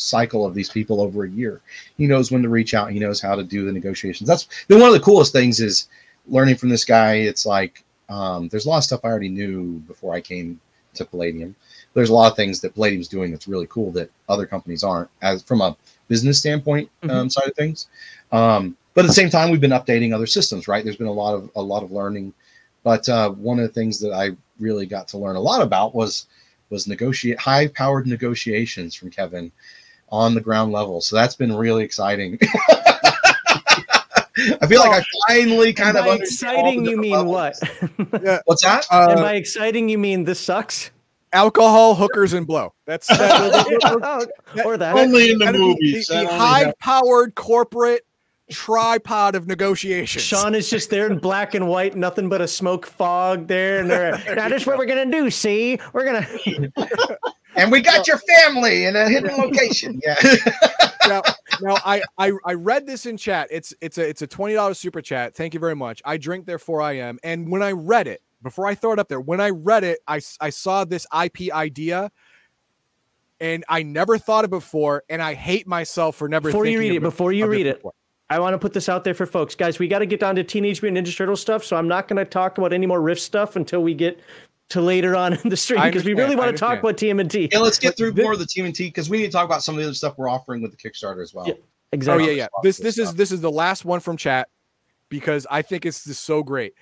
cycle of these people over a year. He knows when to reach out. He knows how to do the negotiations. That's been one of the coolest things is learning from this guy. It's like um, there's a lot of stuff I already knew before I came to Palladium. There's a lot of things that Palladium's doing that's really cool that other companies aren't, as from a business standpoint um, side of things. Um, but at the same time, we've been updating other systems, right? There's been a lot of a lot of learning. But uh, one of the things that I really got to learn a lot about was was negotiate high powered negotiations from Kevin on the ground level. So that's been really exciting. <laughs> I feel like I finally kind of by understand exciting, you mean levels. what? What's that? and Uh, by exciting, you mean this sucks? alcohol, hookers, and blow. That's <laughs> that, or that. Only in the that'd movies. The, the high-powered corporate tripod of negotiations. Sean is just there in black and white, nothing but a smoke fog there. And they're, <laughs> now, this is what we're going to do. See, we're going to. And we got your family in a hidden <laughs> location. Yeah. <laughs> now, now I, I I read this in chat. It's it's a it's a twenty dollars super chat. Thank you very much. I drink therefore I am. And when I read it, before I throw it up there, when I read it, I I saw this IP idea, and I never thought of it before, and I hate myself for never. Before you read of it, before you read it, before. I want to put this out there for folks. Guys, we got to get down to Teenage Mutant Ninja Turtle stuff. So I'm not going to talk about any more Rift stuff until we get to later on in the stream because we really want to talk about TMNT. Yeah, let's get through Thi- more of the TMNT because we need to talk about some of the other stuff we're offering with the Kickstarter as well. Yeah. Oh Exactly. yeah, yeah. This this is this is the last one from chat because I think it's just so great.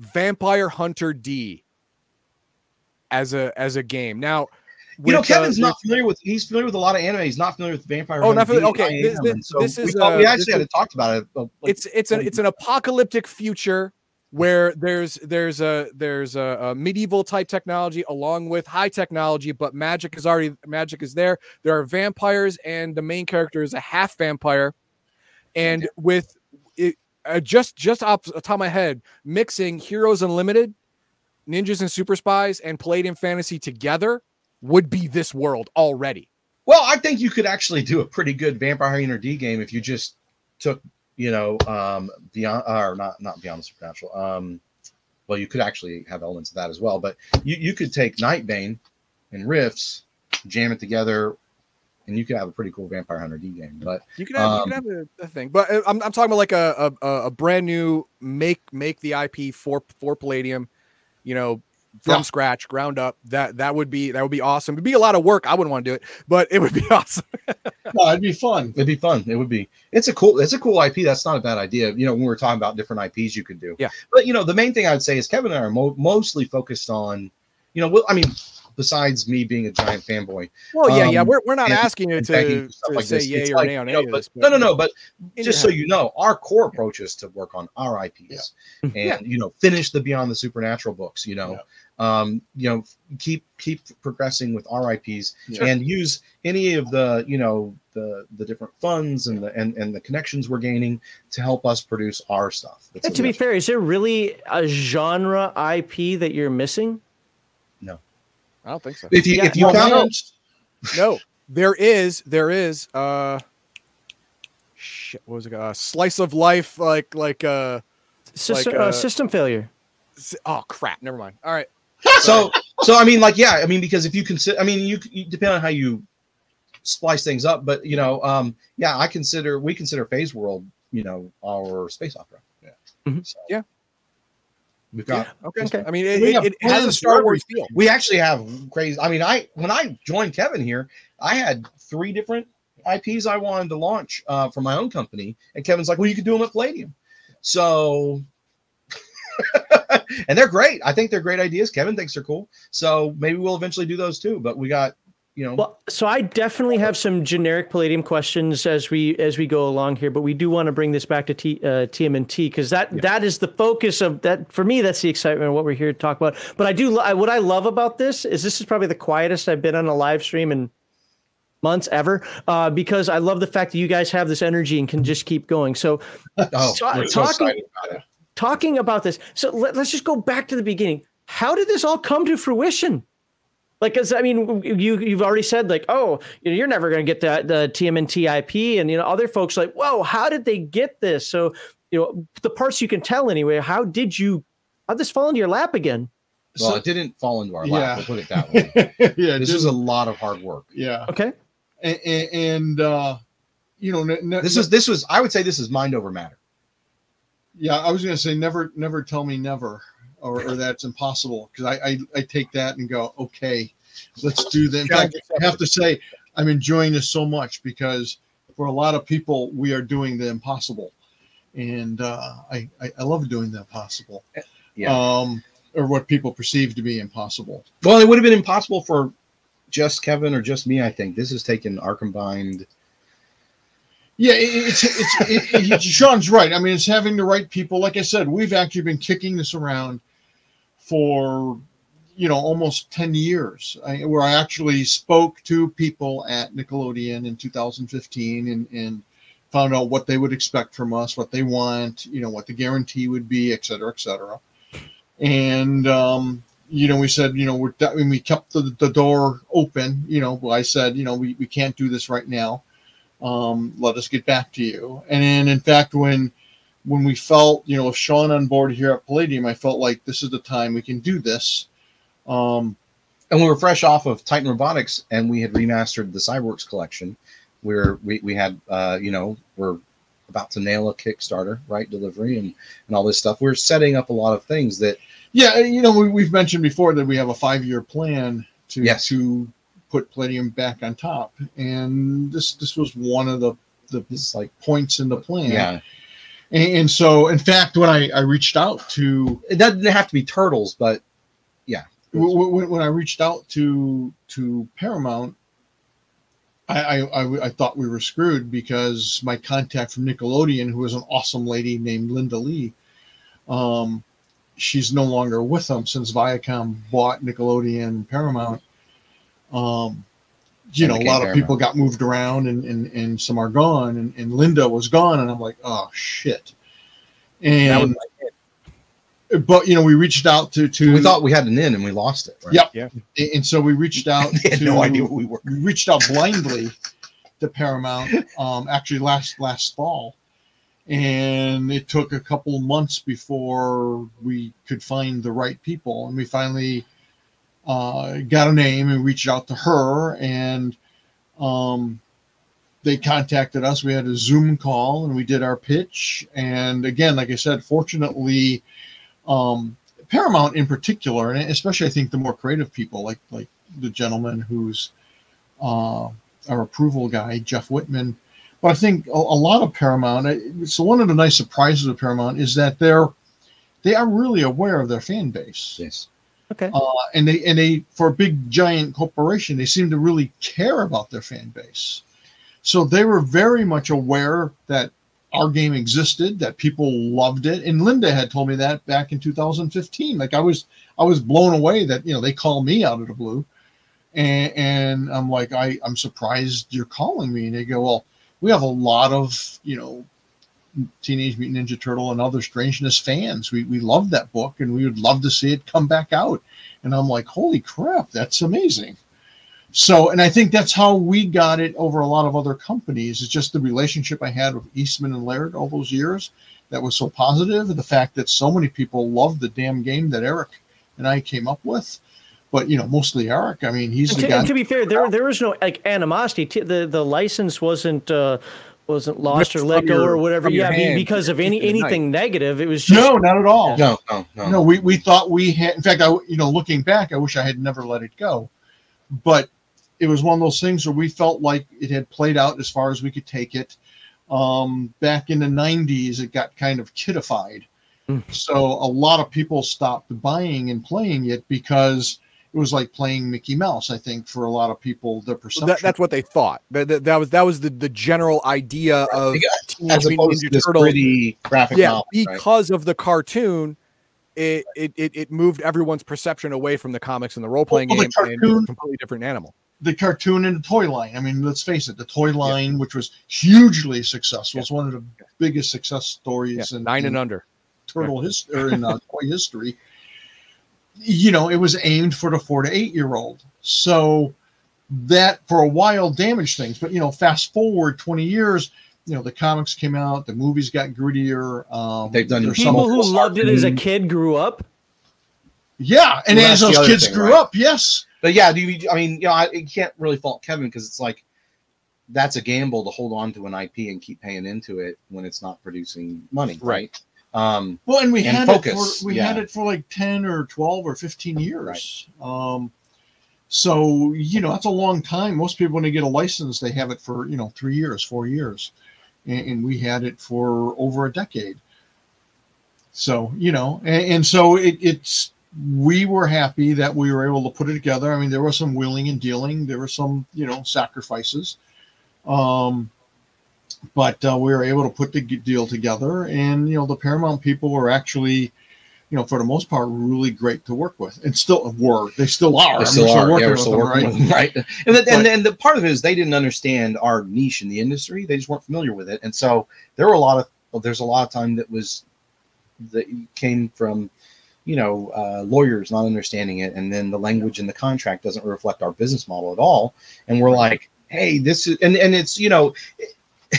Vampire Hunter D as a as a game. Now, You know, with, uh, Kevin's not familiar with. He's familiar with a lot of anime. He's not familiar with Vampire. Oh, Hunter not familiar- D. okay, this- this- so this we, is, thought- uh, we actually is- had talked about it. uh, like, it's it's an it's an apocalyptic future where there's there's a there's a, a medieval type technology along with high technology but magic is already magic is there. There are vampires and the main character is a half vampire. And with it uh, just just off the top of my head mixing heroes unlimited ninjas and super spies and palladium fantasy together would be this world already. Well, I think you could actually do a pretty good Vampire Hunter D game if you just took, you know, um, beyond or not not beyond the supernatural. Um, well, you could actually have elements of that as well, but you you could take Nightbane and Rifts, jam it together, and you could have a pretty cool Vampire Hunter D game. But You can have, you Um, can have a, a thing, but uh, I'm, I'm talking about like a, a a brand new make make the IP for for Palladium, you know, from Yeah. scratch, ground up. That that would be that would be awesome. It'd be a lot of work. I wouldn't want to do it, but it would be <laughs> awesome. No, it'd be fun. it'd be fun. It would be. It's a cool. It's a cool IP. That's not a bad idea. You know, when we are talking about different IPs you could do. Yeah. But you know, the main thing I would say is Kevin and I are mo- mostly focused on, you know, well, I mean, besides me being a giant fanboy, Well, yeah, yeah. Um, We're, we're not and- asking you to, to like say this. yay It's or like, nay on you know, any of but- this. no, no, no. But just so you know, our core approach is to work on our IPs and Yeah. you know finish the Beyond the Supernatural books. You know, um, you know, keep keep progressing with our IPs Yeah. and use any of the you know the the different funds and the and, and the connections we're gaining to help us produce our stuff. That's And to be fair, is there really a genre IP that you're missing? No, I don't think so. if you Yeah, if you no, count no. no, there is there is uh, shit. What was it? Uh, slice of life, like like uh, System, Like, uh, uh, system failure. oh crap. Never mind. All right. So so I mean like yeah I mean because if you consider I mean you, you depend on how you splice things up but you know um yeah I consider we consider Phase World you know our space opera Yeah. Mhm. So, Yeah. we've got Okay. Okay. I mean, it, it, it has a Star Wars feel. we actually have crazy I mean I when I joined Kevin here I had three different IPs I wanted to launch uh, for my own company and Kevin's like well you could do them at Palladium so <laughs> and they're great I think they're great ideas Kevin thinks they're cool so maybe we'll eventually do those too but we got you know Well, so I definitely have some generic Palladium questions as we as we go along here, but we do want to bring this back to T, uh, TMNT because that that is the focus of that for me. That's the excitement of what we're here to talk about. But I do I, what I love about this is this is probably the quietest I've been on a live stream in months ever uh, because I love the fact that you guys have this energy and can just keep going. So <laughs> Oh, So- we're so talking- about it. talking about this, so let, us just go back to the beginning. How did this all come to fruition? Like, cause I mean, you you've already said like, oh, you know, you're never going to get that the TMNT IP, and you know, other folks are like, whoa, how did they get this? So, you know, the parts you can tell anyway. How did you? How would this fall into your lap again? Well, So- it didn't fall into our Yeah. lap. We'll put it that way. <laughs> yeah, this just- is a lot of hard work. yeah. Okay, and, and uh, you know, ne- ne- This is this was I would say this is mind over matter. Yeah. I was gonna say never, never tell me never, or, or that's impossible because I, I I take that and go okay, let's do that. In fact, I have to say I'm enjoying this so much because for a lot of people we are doing the impossible, and uh, I, I I love doing the impossible. Yeah. Um, or what people perceive to be impossible. Well, it would have been impossible for just Kevin or just me. I think this has taken our combined. Yeah, it's it's it, it, Sean's right. I mean, it's having the right people. Like I said, we've actually been kicking this around for you know almost ten years, I, where I actually spoke to people at Nickelodeon in 2015 and and found out what they would expect from us, what they want, you know, what the guarantee would be, et cetera, et cetera. And um, you know, we said, you know, we're I mean, we kept the, the door open. You know, I said, you know, we, we can't do this right now um, let us get back to you. And then, in fact, when when we felt, you know, with Sean on board here at Palladium, I felt like this is the time we can do this. Um, And we were fresh off of Titan Robotics, and we had remastered the Cyborgs collection, where we we had, uh, you know, we're about to nail a Kickstarter, right, delivery, and and all this stuff. We're setting up a lot of things that yeah, you know, we, we've mentioned before that we have a five year plan to Yes. to put Palladium back on top, and this this was one of the the like, points in the plan. yeah, And, and so, in fact, when I, I reached out to it doesn't have to be turtles, but w- when, when I reached out to to Paramount, I, I, I thought we were screwed because my contact from Nickelodeon, who was an awesome lady named Linda Lee, um, she's no longer with them since Viacom bought Nickelodeon and Paramount. Um, you know, a lot of people Paramount. got moved around, and and, and some are gone, and, and Linda was gone, and I'm like, oh shit. That was And but you know, we reached out to to we thought we had an in, and we lost it. Right? Yep. Yeah. And- And so we reached out. <laughs> had to, no idea what we were. We reached out blindly to Paramount. Um, actually, last last fall, and it took a couple months before we could find the right people, and we finally uh, got a name and reached out to her, and um, they contacted us. We had a Zoom call, and we did our pitch. And again, like I said, fortunately. Um, Paramount in particular, and especially I think the more creative people, like like the gentleman who's uh, our approval guy, Jeff Whitman. But I think a, a lot of Paramount. So one of the nice surprises of Paramount is that they're they are really aware of their fan base, Yes. Okay. uh, and they and they for a big giant corporation, they seem to really care about their fan base. So they were very much aware that our game existed, that people loved it, and Linda had told me that back in 2015. Like I was, I was blown away that you know they call me out of the blue, and, and I'm like, I, I'm surprised you're calling me. And they go, well, we have a lot of you know Teenage Mutant Ninja Turtle and other Strangeness fans. We we love that book, and we would love to see it come back out. And I'm like, holy crap, that's amazing. So, and I think that's how we got it over a lot of other companies. It's just the relationship I had with Eastman and Laird all those years that was so positive. The fact that so many people loved the damn game that Erick and I came up with. But you know, mostly Erick. I mean, he's And the to, guy. to be fair, there there was no like animosity. The the license wasn't uh, wasn't lost or let go your- or whatever. Yeah, be- hand because of any in the night. anything negative. It was just no, not at all. No, no, no. No, we, we thought we had. In fact, I you know, looking back, I wish I had never let it go. But it was one of those things where we felt like it had played out as far as we could take it. Um, back in the '90s, it got kind of kiddified, Mm. so a lot of people stopped buying and playing it because it was like playing Mickey Mouse. I think for a lot of people, their perception. that, that's what they thought. That, that, that was that was the, the general idea of As opposed to Ninja this Turtles. pretty graphic Yeah, novel. right? because of the cartoon, it, it it it moved everyone's perception away from the comics and the role playing Well, the game and a cartoon- completely different animal. the cartoon and the toy line. I mean, let's face it, the toy line, which was hugely successful, it's one of the biggest success stories Yeah, in, nine in and under. turtle history or in uh, toy history. You know, it was aimed for the four to eight year old. So that for a while damaged things. But you know, fast forward twenty years, you know, the comics came out, the movies got grittier. Um, They've done there's people some- who loved it as a kid grew up. yeah, and Well, as those kids thing, grew right? up, yes, But yeah, do you, I mean, you know, I you can't really fault Kevin because it's like that's a gamble to hold on to an IP and keep paying into it when it's not producing money, Right. Right? Um, Well, and we and had focus, it for we yeah. had it for like ten or twelve or fifteen years. Um, so you know that's a long time. Most people when they get a license, they have it for you know three years, four years, and, and we had it for over a decade. So you know, and, and so it, it's we were happy that we were able to put it together. I mean, there was some wheeling and dealing. There were some you know sacrifices. Um, but uh, we were able to put the deal together and you know the paramount people were actually you know for the most part really great to work with and still were they still are They still are. Yeah, we're still them, working them, right? And the, and, and the part of it is they didn't understand our niche in the industry. They just weren't familiar with it, and so there were a lot of well, there's a lot of time that was that came from you know uh, lawyers not understanding it, and then the language in the contract doesn't reflect our business model at all, and we're like, hey, this is and and it's you know.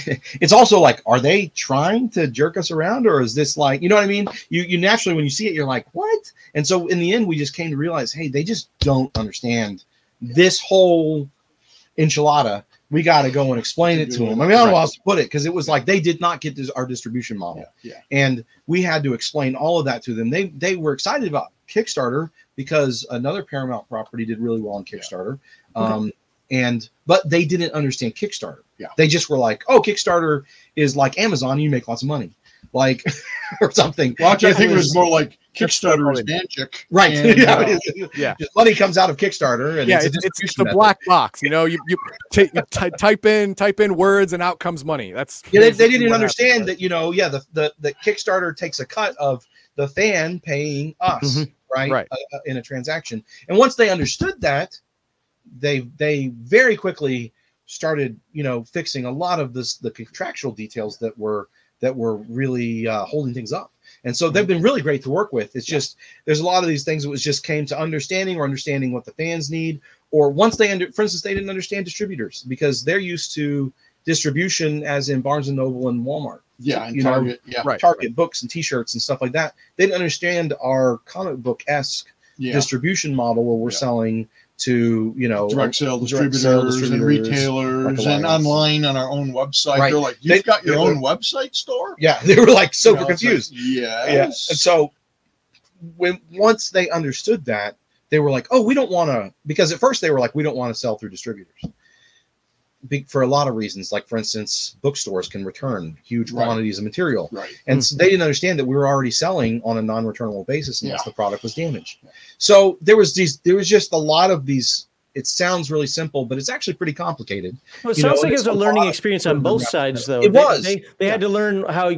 <laughs> It's also like, are they trying to jerk us around, or is this like, you know what I mean? You you naturally when you see it, you're like, what? And so in the end, we just came to realize, hey, they just don't understand this whole enchilada. We got to go and explain it to them. I mean, I don't know how else to put it because it was like they did not get this, our distribution model, yeah, yeah. and we had to explain all of that to them. They they were excited about Kickstarter because another Paramount property did really well on Kickstarter, um, and but they didn't understand Kickstarter. Yeah. they just were like, oh, Kickstarter is like Amazon. You make lots of money, like <laughs> or something. well actually, i think it It was more like kickstarter is magic Right. and, <laughs> yeah, uh, it is. Yeah. Money comes out of Kickstarter and yeah, it's, just a it's, it's, it's the method. black box. You know, you you, ta- you ty- type in type in words and out comes money. That's Yeah, they, they didn't understand happens, that, you know, yeah, the, the, the Kickstarter takes a cut of the fan paying us, Mhm. right? Right. Uh, uh, in a transaction. And once they understood that, they they very quickly started, you know, fixing a lot of this the contractual details that were that were really uh, holding things up. And so they've been really great to work with. It's just there's a lot of these things that was just came to understanding or understanding what the fans need, or once they under, for instance, they didn't understand distributors because they're used to distribution as in Barnes and Noble and Walmart, yeah and You know, target yeah Right. Target books and T-shirts and stuff like that. They didn't understand our comic book esque yeah distribution model where we're Yeah. selling to you know direct sale direct distributors, sale and retailers like and online on our own website Right. they're like you've got your they own website store Yeah, <laughs> they were like You super know, it's like, confused. yes yeah, and so when once they understood that, they were like, "Oh, we don't want to," because at first they were like, "We don't want to sell through distributors." Be- For a lot of reasons, like for instance, bookstores can return huge Right. quantities of material, right and so hmm. they didn't understand that we were already selling on a non-returnable basis unless Yeah. the product was damaged. So there was these, there was just a lot of these. It sounds really simple, but it's actually pretty complicated. Well, it You know, sounds like it was a a learning experience on both sides, though. It They- was. They, they had to learn how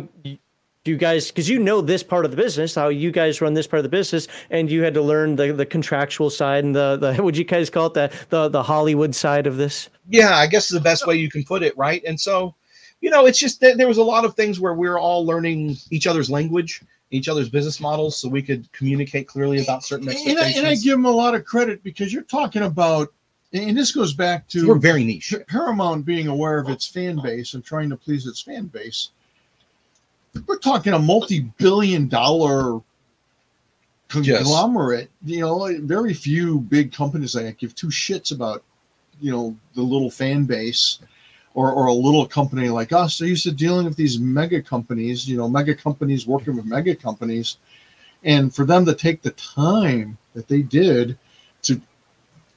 y- you guys, because you know this part of the business, how you guys run this part of the business, and you had to learn the, the contractual side and the, the <laughs> would you guys call it the, the the Hollywood side of this? yeah, I guess is the best way you can put it, right? And so, you know, it's just that there was a lot of things where we're all learning each other's language, each other's business models, so we could communicate clearly about certain and I, expectations. and I give them a lot of credit because you're talking about and this goes back to we're very niche. Paramount being aware of its fan base and trying to please its fan base. We're talking a multi-billion dollar conglomerate. You know, very few big companies that give two shits about, you know, the little fan base or, or a little company like us. They're used to dealing with these mega companies, you know, mega companies working with mega companies. And for them to take the time that they did to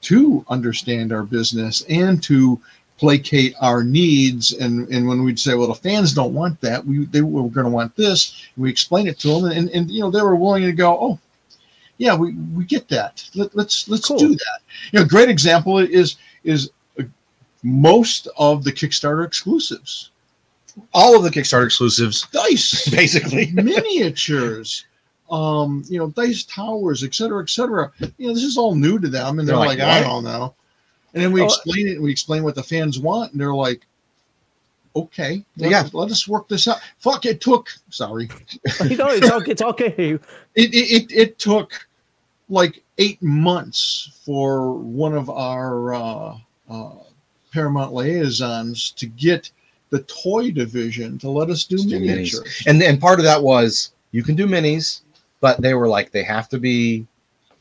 to understand our business and to placate our needs and and when we'd say well the fans don't want that we they were going to want this we explain it to them and and you know they were willing to go oh yeah we we get that. Let, let's let's Cool. do that. You know great example is is uh, most of the kickstarter exclusives. All of the Kickstarter exclusives, dice. <laughs> Basically. <laughs> miniatures. Um you know dice towers et cetera et cetera. You know this is all new to them and they're, They're like, like, i don't know and then we Oh, explain it and we explain what the fans want and they're like okay let, Yeah. us, let us work this out fuck it took sorry <laughs> you know, it's, okay, it's okay. it, it, it, it took like eight months for one of our uh, uh, paramount liaisons to get the toy division to let us do Let's do minis. miniatures And and part of that was you can do minis, but they were like they have to be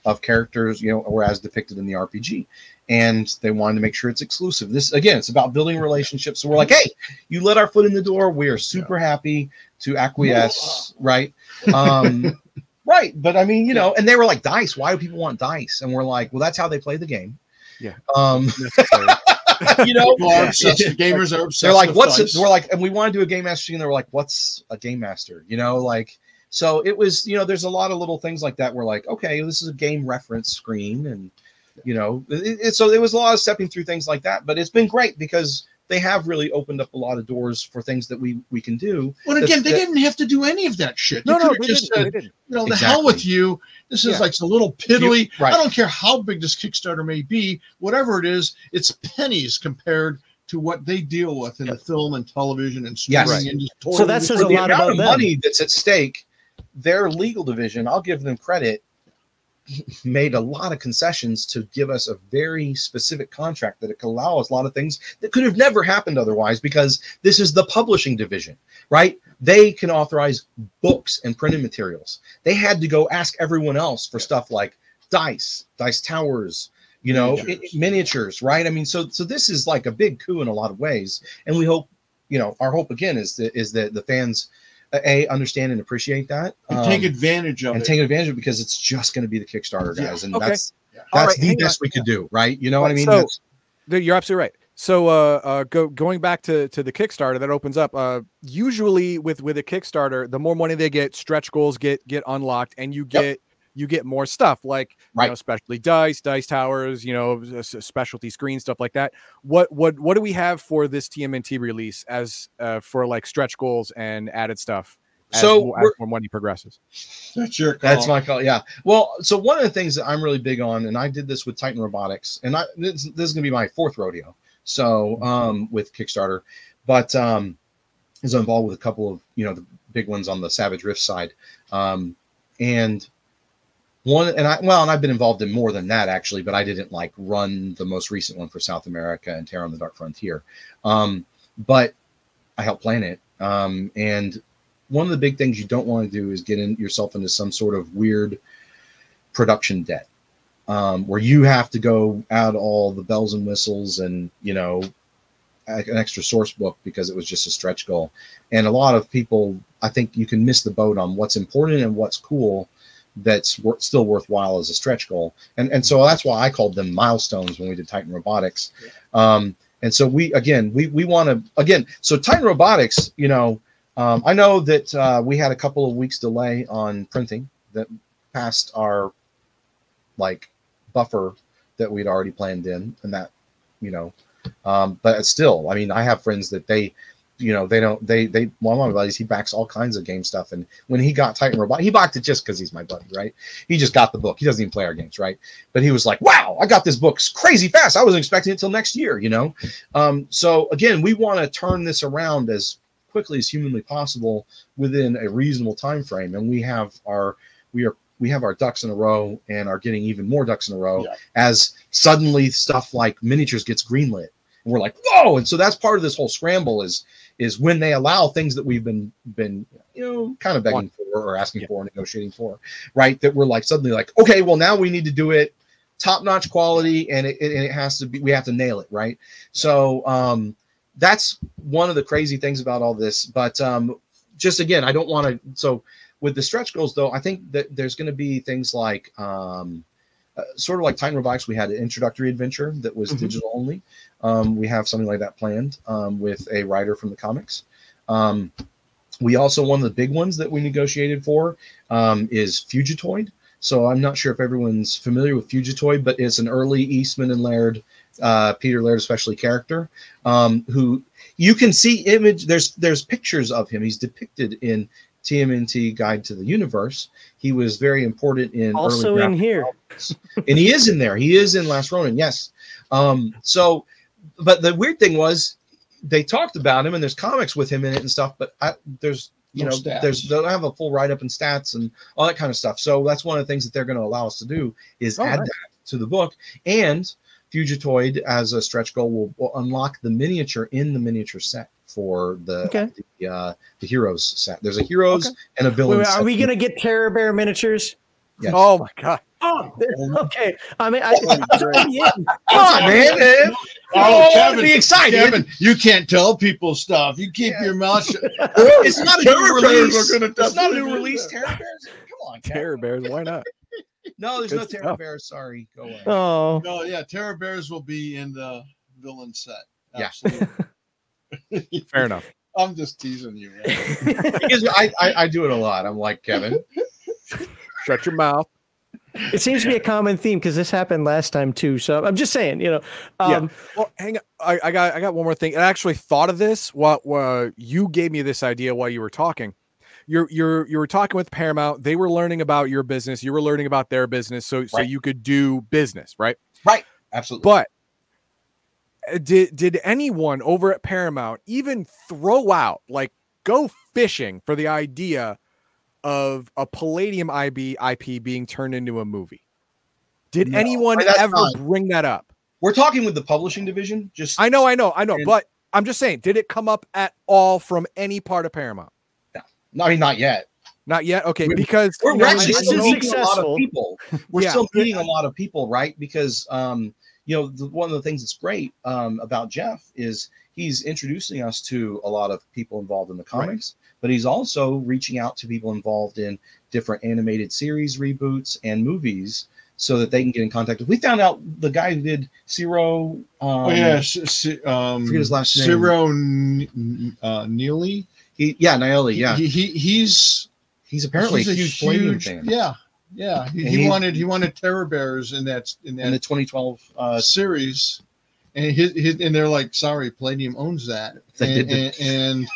of characters, you know, or as depicted in the RPG. And they wanted to make sure it's exclusive. This again, it's about building relationships. So we're like, hey, you let our foot in the door. We are super happy to acquiesce, right? Um, <laughs> right. But I mean, you know, and they were like, dice. Why do people want dice? And we're like, well, that's how they play the game. Yeah. Um, <laughs> <laughs> you know, obsessed. gamers are obsessed. they're like, what's it? dice. We're like, and we want to do a game master, and they were like, what's a game master? You know, like, so it was, you know, there's a lot of little things like that. We're like, okay, this is a game reference screen, and you know, it, it, so there was a lot of stepping through things like that. But it's been great because they have really opened up a lot of doors for things that we we can do. Well, again, they that- didn't have to do any of that shit. You no, no, they just didn't, said, they didn't. you know, the hell with you. This is Yeah. like a little piddly. You- right. I don't care how big this Kickstarter may be, whatever it is, it's pennies compared to what they deal with in the film and television and Yes. streaming Right. industry. So that says For a the lot amount about of them. money that's at stake. Their legal division, I'll give them credit, made a lot of concessions to give us a very specific contract that it could allow us a lot of things that could have never happened otherwise because this is the publishing division, right? They can authorize books and printed materials. They had to go ask everyone else for stuff like dice, dice towers, you know, Miniatures. i- miniatures, right? I mean, so so this is like a big coup in a lot of ways, and we hope, you know, our hope again is that is that the fans a understand and appreciate that, And take um, advantage of and it. take advantage of it because it's just going to be the Kickstarter Yeah. guys, and Okay. that's Yeah. That's right, the hang best on. we could do, right? You know what I mean? So- That's- You're absolutely right. So, uh, uh, go going back to to the Kickstarter that opens up. Uh, usually with with a Kickstarter, the more money they get, stretch goals get get unlocked, and you Yep. Get you get more stuff like you know, especially dice, dice towers, you know, s- s- specialty screen stuff like that. What what what do we have for this TMNT release as uh, for like stretch goals and added stuff? As, So more, as we're- more money progresses. That's your call. That's my call. Yeah. Well, so one of the things that I'm really big on, and I did this with Titan Robotics, and I this, this is gonna be my fourth rodeo. So um with Kickstarter, but um is involved with a couple of you know the big ones on the Savage Rift side. Um and one and I well, and I've been involved in more than that actually, but I didn't like run the most recent one for South America and Terra on the Dark Frontier. Um, but I helped plan it. Um, and one of the big things you don't want to do is get in yourself into some sort of weird production debt um, where you have to go add all the bells and whistles and you know an extra source book because it was just a stretch goal and a lot of people i think you can miss the boat on what's important and what's cool that's wor- still worthwhile as a stretch goal. And and so that's why i called them milestones when we did titan robotics. Um, and so we again we we want to again so titan robotics you know um, I know that uh, we had a couple of weeks delay on printing that passed our like buffer that we'd already planned in, and that you know, um, but still, I mean, I have friends that they, you know, they don't, they, they, one of my buddies, he backs all kinds of game stuff, and when he got Titan Robot, he backed it just because he's my buddy, right? He just got the book. He doesn't even play our games, right? But he was like, "Wow, I got this book crazy fast. I wasn't expecting it till next year," you know. Um, so again, we want to turn this around as quickly as humanly possible within a reasonable time frame and we have our we are we have our ducks in a row and are getting even more ducks in a row Yeah. as suddenly stuff like miniatures gets greenlit and we're like whoa! And so that's part of this whole scramble is is when they allow things that we've been been you know kind of begging for or asking Yeah. for negotiating for right? That we're like suddenly like okay well now we need to do it top notch quality and it, it, and it has to be we have to nail it right? So um that's one of the crazy things about all this but um just again i don't want to so with the stretch goals though i think that there's going to be things like um uh, sort of like Titan Robotics, we had an introductory adventure that was Mhm. digital only. Um, we have something like that planned um, with a writer from the comics. Um, we also one of the big ones that we negotiated for um, is Fugitoid. So I'm not sure if everyone's familiar with Fugitoid, but it's an early Eastman and Laird, uh, Peter Laird especially character, um, who you can see image. There's there's pictures of him. He's depicted in TMNT Guide to the Universe. He was very important in Also early in here. and he is in there. He is in Last Ronin. Yes. Um, so, but the weird thing was they talked about him and there's comics with him in it and stuff, but I, there's you know stats. there's they don't have a full write up and stats and all that kind of stuff. So that's one of the things that they're going to allow us to do is Oh, add nice. that to the book and Fugitoid as a stretch goal will, will unlock the miniature in the miniature set for the Okay. the, uh, the heroes set. There's a heroes Okay. and a Wait, villain. wait, set. are we gonna get Terror Bear miniatures? Yes. Oh my god. Oh, okay. I mean, I, yeah. Come on, man. man. Oh, Oh, Kevin, be excited. Kevin, you can't tell people stuff. You keep your mouth shut. <laughs> It's not a new release. It's not a new do release. Terror Bears. Come on, Kevin. Terror bears, why not? <laughs> No, there's Good no Terror stuff. Bears. Sorry, go away. Oh, No, yeah, Terror Bears will be in the villain set. Yeah. <laughs> Absolutely. <laughs> Fair enough. I'm just teasing you. man. <laughs> Because I, I I do it a lot. I'm like Kevin. Shut your mouth. it seems to be a common theme because this happened last time too. So I'm just saying, you know, Yeah. um, Well, hang on. I, I got I got one more thing. I actually thought of this. What uh, you gave me this idea while you were talking. You're you're you were talking with Paramount. They were learning about your business. You were learning about their business, so so you could do business, right? Right. Absolutely. But did did anyone over at Paramount even throw out like go fishing for the idea of a Palladium IB IP being turned into a movie? Did No, anyone ever not- bring that up? We're talking with the publishing division. Just I know, I know, I know, And- but I'm just saying, did it come up at all from any part of Paramount? No, I mean not yet. Not yet. Okay, We- because We're you know, actually this I- I still know- meeting a lot of people. <laughs> We're Yeah. still meeting a lot of people, right? Because um, you know, the, one of the things that's great um, about Jeff is he's introducing us to a lot of people involved in the comics, but he's also reaching out to people involved in different animated series reboots and movies so that they can get in contact. With. We found out the guy who did Zero. Um, oh yeah, S- S- um, forget his last name. Ciro N- uh, Nieli. He, yeah, Nieli. Yeah, he, he he's he's apparently he's a huge Palladium fan. Yeah, yeah. He, he he- wanted he wanted Terror Bears in that in that In the 2012 uh, series, and his, his and they're like, sorry, Palladium owns that, <laughs> and, and, and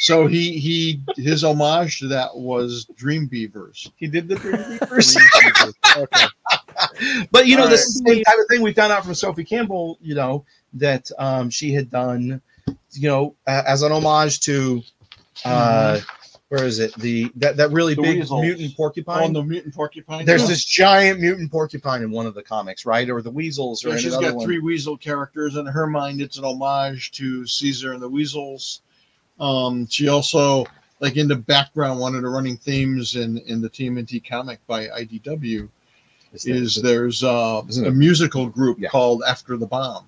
so he he his homage to that was Dream Beavers. he did the Dream <laughs> Dream Beavers. Beavers. Okay. <laughs> but you know, All this is the same type of thing we found out from Sophie Campbell. You know that um, she had done, you know, a- as an homage to, uh, where is it? The that that really The big weasels. mutant porcupine. the mutant porcupine. There's Yeah. this giant mutant porcupine in one of the comics, right? Or the weasels, or Yeah, she's got one. three weasel characters in her mind. It's an homage to Caesar and the Weasels. Um, she also, like in the background, one of the running themes in in the TMNT comic by IDW Is that- is there's uh, a musical group Yeah. called After the Bomb,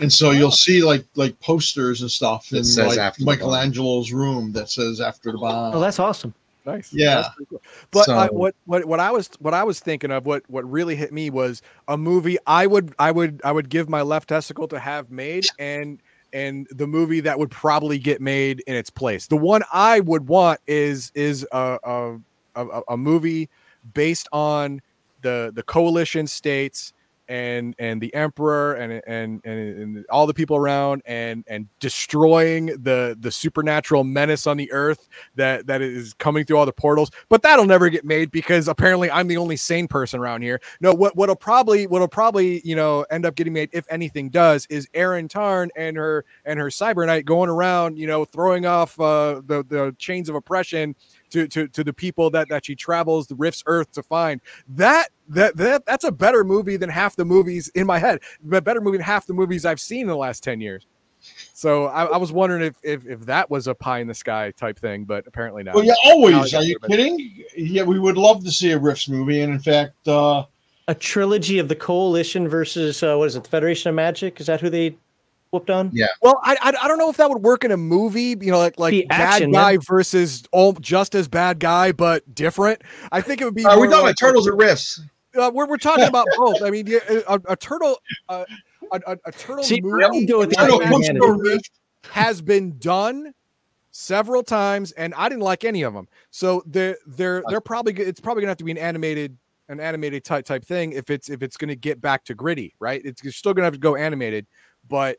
and so you'll see like like posters and stuff That in says like After the Bomb. Michelangelo's room that says After the Bomb. oh, that's awesome. Nice. Yeah. That's cool. But I, what what what I was what I was thinking of what what really hit me was a movie I would I would I would give my left testicle to have made and and the movie that would probably get made in its place. The one I would want is is a a, a, a movie based on the the coalition states and and the emperor and and and, and all the people around and and destroying the the supernatural menace on the earth that that is coming through all the portals. But that'll never get made because apparently i'm the only sane person around here. No what what'll probably what'll probably you know end up getting made if anything does is Erin tarn and her and her cyber knight going around you know throwing off uh the the chains of oppression to to to the people that that she travels the rifts earth to find that that that that's a better movie than half the movies in my head a better movie than half the movies i've seen in the last 10 years so I, I was wondering if, if if that was a pie in the sky type thing, but apparently not. Well, yeah, always. Are you it, but- kidding? Yeah, we would love to see a Rifts movie, and in fact, uh, A trilogy of the Coalition versus uh, what is it? The Federation of Magic? Is that who they whooped on? Well, I, I I don't know if that would work in a movie. You know, like like Be bad action, guy versus oh, just as bad guy, but different. I think it would be. Are we more talking like- about turtles or Rifts? Uh, we're we're talking about <laughs> both. I mean, yeah, a, a turtle, uh, a, a, a turtle See, movie. I would go with the live Turtle Iron action Man. movie has been done several times, and I didn't like any of them. So they're they're they're probably it's probably gonna have to be an animated an animated type type thing if it's if it's gonna get back to gritty, right? It's you're still gonna have to go animated, but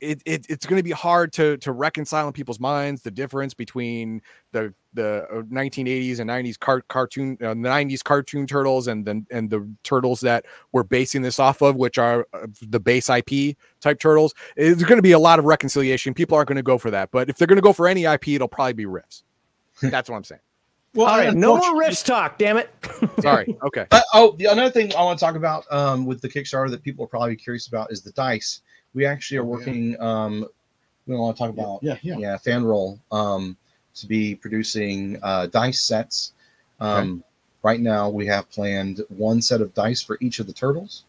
it, it it's going to be hard to to reconcile in people's minds the difference between the the uh, 1980s and 90s car, cartoon uh, 90s cartoon turtles and then and the turtles that we're basing this off of which are uh, the base IP type turtles. There's going to be a lot of reconciliation. People aren't going to go for that but if they're going to go for any IP it'll probably be Rifts that's what I'm saying. <laughs> Well, All right, no more unfortunately- Rifts talk, damn it. <laughs> sorry okay. Uh, oh, the another thing I want to talk about um, with the Kickstarter that people are probably curious about is the dice. We actually are Oh, working. Um, we don't want to talk about Yeah, yeah. yeah, FanRoll um, to be producing uh, dice sets. Um, right now we have planned one set of dice for each of the turtles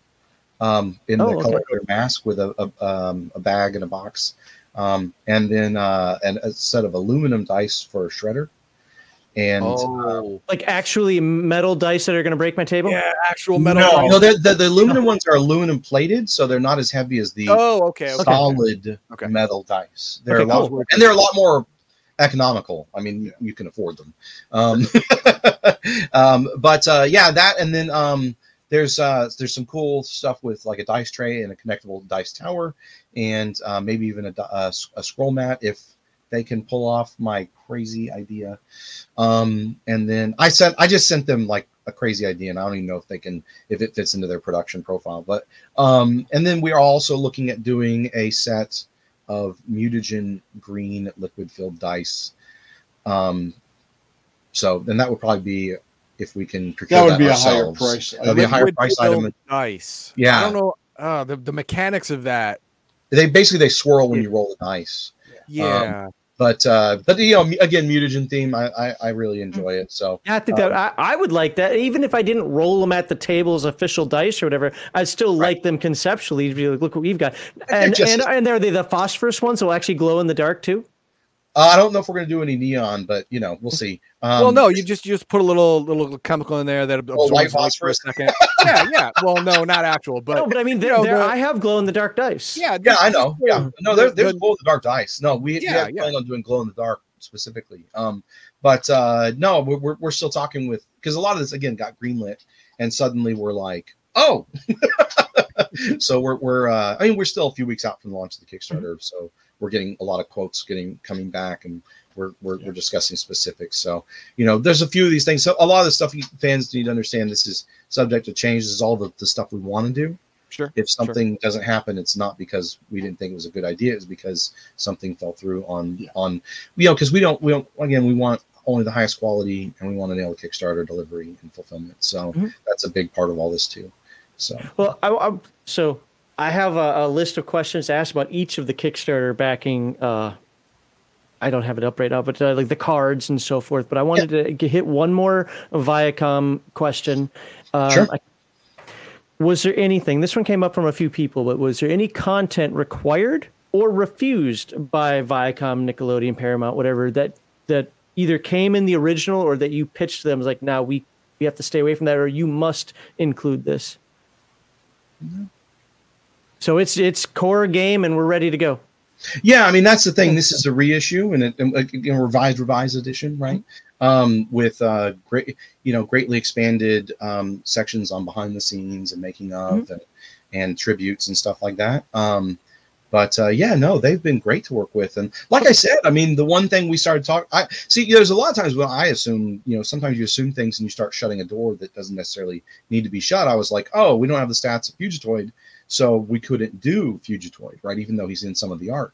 um, in Oh, the okay. color coded mask with a, a, um, a bag and a box. Um, and then uh, and a set of aluminum dice for a Shredder. And oh, Like actually metal dice that are going to break my table. yeah, actual metal. No. dice. no, the, the, the aluminum ones are aluminum plated, so they're not as heavy as the Oh, okay. okay. solid Okay. metal dice. They're Okay, a lot, cool. and they're a lot more economical. I mean, you, you can afford them. Um, <laughs> um, but uh, yeah, that and then um, there's uh, there's some cool stuff with like a dice tray and a connectable dice tower, and uh, maybe even a, di- a s- a scroll mat if they can pull off my crazy idea. Um, and then I sent I just sent them like a crazy idea, and I don't even know if they can if it fits into their production profile. But um, and then we are also looking at doing a set of mutagen green liquid filled dice. Um, so then that would probably be if we can procure That would that be a higher price. That'd be a higher price item. Dice. Yeah. I don't know. Uh, the the mechanics of that. They basically they swirl when you roll the dice. Yeah. But uh, but you know again mutagen theme I, I I really enjoy it. So Yeah, I think that I, I would like that. Even if I didn't roll them at the table as official dice or whatever, I'd still like them conceptually to be like, look what we've got. And just- and, and are they the phosphorus ones that will actually glow in the dark too? Uh, I don't know if we're gonna do any neon, but you know we'll see. Um, well, no, you just you just put a little little chemical in there that absorbs white light for a second. yeah, yeah. Well, no, not actual, but no, but I mean, you there, know, there, the- I have glow in the dark dice. yeah, Yeah, I know. Yeah, no, there, the- there's glow in the dark dice. No, we Yeah, yeah, yeah. plan on doing glow in the dark specifically. Um, but uh, no, we're, we're we're still talking with because a lot of this again got greenlit, and suddenly we're like, oh, <laughs> so we're we're uh, I mean we're still a few weeks out from the launch of the Kickstarter, so we're getting a lot of quotes getting coming back, and we're we're, we're discussing specifics. So you know, there's a few of these things. So a lot of the stuff you, fans need to understand. This is subject to change. This is all the, the stuff we want to do Sure. if something doesn't happen it's not because we didn't think it was a good idea it's because something fell through on Yeah. on you know because we don't we don't again we want only the highest quality and we want to nail the kickstarter delivery and fulfillment so Mhm. that's a big part of all this too so Well, I, I, so I have a, a list of questions to ask about each of the Kickstarter backing. Uh, I don't have it up right now, but uh, like the cards and so forth. But I wanted to g- hit one more Viacom question. Um, Sure. I- was there anything? This one came up from a few people, but was there any content required or refused by Viacom, Nickelodeon, Paramount, whatever that that either came in the original or that you pitched them like, now we we have to stay away from that, or you must include this. So it's it's core game and we're ready to go. yeah i mean that's the thing. This is a reissue and, a, you know, revised revised edition right? Um with uh great you know greatly expanded um sections on behind the scenes and making of and, and tributes and stuff like that. Um but uh, yeah, no, they've been great to work with, and like I said, I mean, the one thing we started talking, I see. There's a lot of times when I assume, you know, sometimes you assume things and you start shutting a door that doesn't necessarily need to be shut. I was like, oh, we don't have the stats of Fugitoid, so we couldn't do Fugitoid, right? Even though he's in some of the art.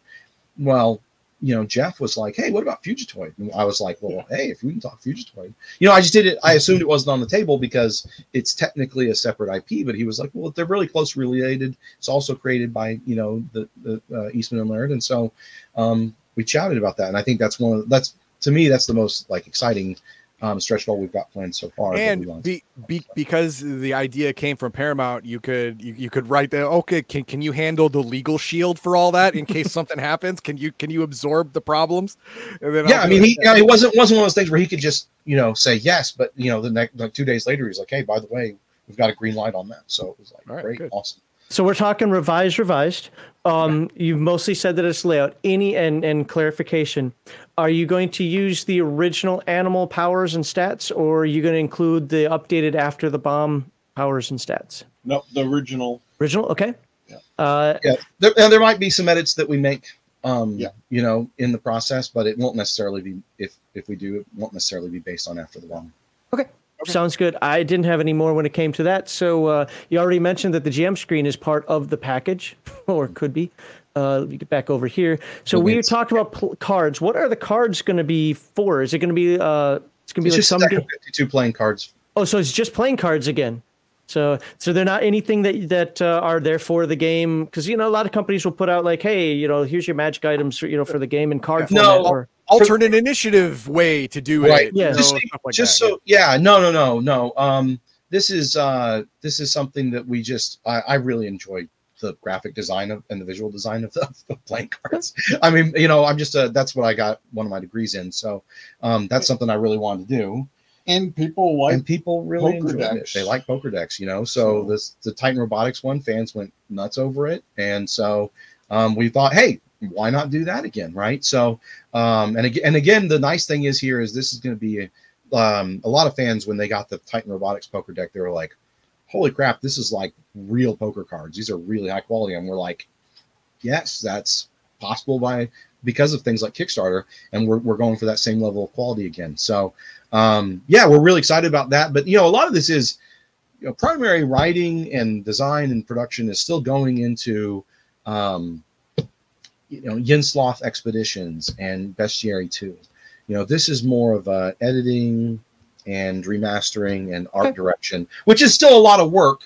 Well, you know, Jeff was like, hey, what about Fugitoid? And I was like, well, hey, if we can talk Fugitoid, you know, I just did it. I assumed it wasn't on the table because it's technically a separate IP, but he was like, well, they're really close related. It's also created by, you know, the, the uh, Eastman and Laird. And so um, we chatted about that. And I think that's one of that's, to me, that's the most like exciting um, stretch goal we've got planned so far. and be, be, because the idea came from Paramount, you could you, you could write that. okay. Can can you handle the legal shield for all that in case <laughs> something happens? Can you can you absorb the problems? And then yeah, I'll I do mean, it. he you know, it wasn't wasn't one of those things where he could just you know say yes, but you know the next like two days later he's like, hey, by the way, we've got a green light on that. So it was like All right, great, good. awesome. So we're talking revised, revised. Um, you've mostly said that it's layout. Any and and clarification. Are you going to use the original animal powers and stats, or are you going to include the updated after the bomb powers and stats? No, the original. Original, okay. Yeah. Uh, Yeah, there, and there might be some edits that we make, um, Yeah. you know, in the process, but it won't necessarily be if if we do, it won't necessarily be based on after the bomb. Okay. Sounds good. I didn't have any more when it came to that. So uh, you already mentioned that the GM screen is part of the package, <laughs> or could be. Uh, let me get back over here. So we Yes. talked about pl- cards. What are the cards going to be for? Is it going to be? Uh, it's going to be It's like some. a stack ga- of fifty-two playing cards. oh, so it's just playing cards again. So, so they're not anything that that uh, are there for the game because you know a lot of companies will put out like, hey, you know, here's your magic items, for, you know, for the game in card No. format. Or, alternate initiative way to do Right. it. Yeah. you know, just, like just so yeah no no no no um this is uh this is something that we just i, I really enjoy the graphic design of and the visual design of the, the playing cards i mean you know i'm just a, that's what i got one of my degrees in so um that's something i really wanted to do And people like and people really poker enjoyed it. decks. They like poker decks, you know. So So- this the Titan Robotics one, fans went nuts over it, and so um, we thought, hey, why not do that again, right? So um, and again, and again, the nice thing is here is this is going to be um, a lot of fans when they got the Titan Robotics poker deck, they were like, holy crap, this is like real poker cards. These are really high quality, and we're like, yes, that's possible by because of things like Kickstarter, and we're, we're going for that same level of quality again. So, um, yeah, we're really excited about that. But you know, a lot of this is you know, primary writing and design and production is still going into um, you know Yin-Sloth expeditions and Bestiary two. You know, this is more of a editing and remastering and art Okay. direction, which is still a lot of work.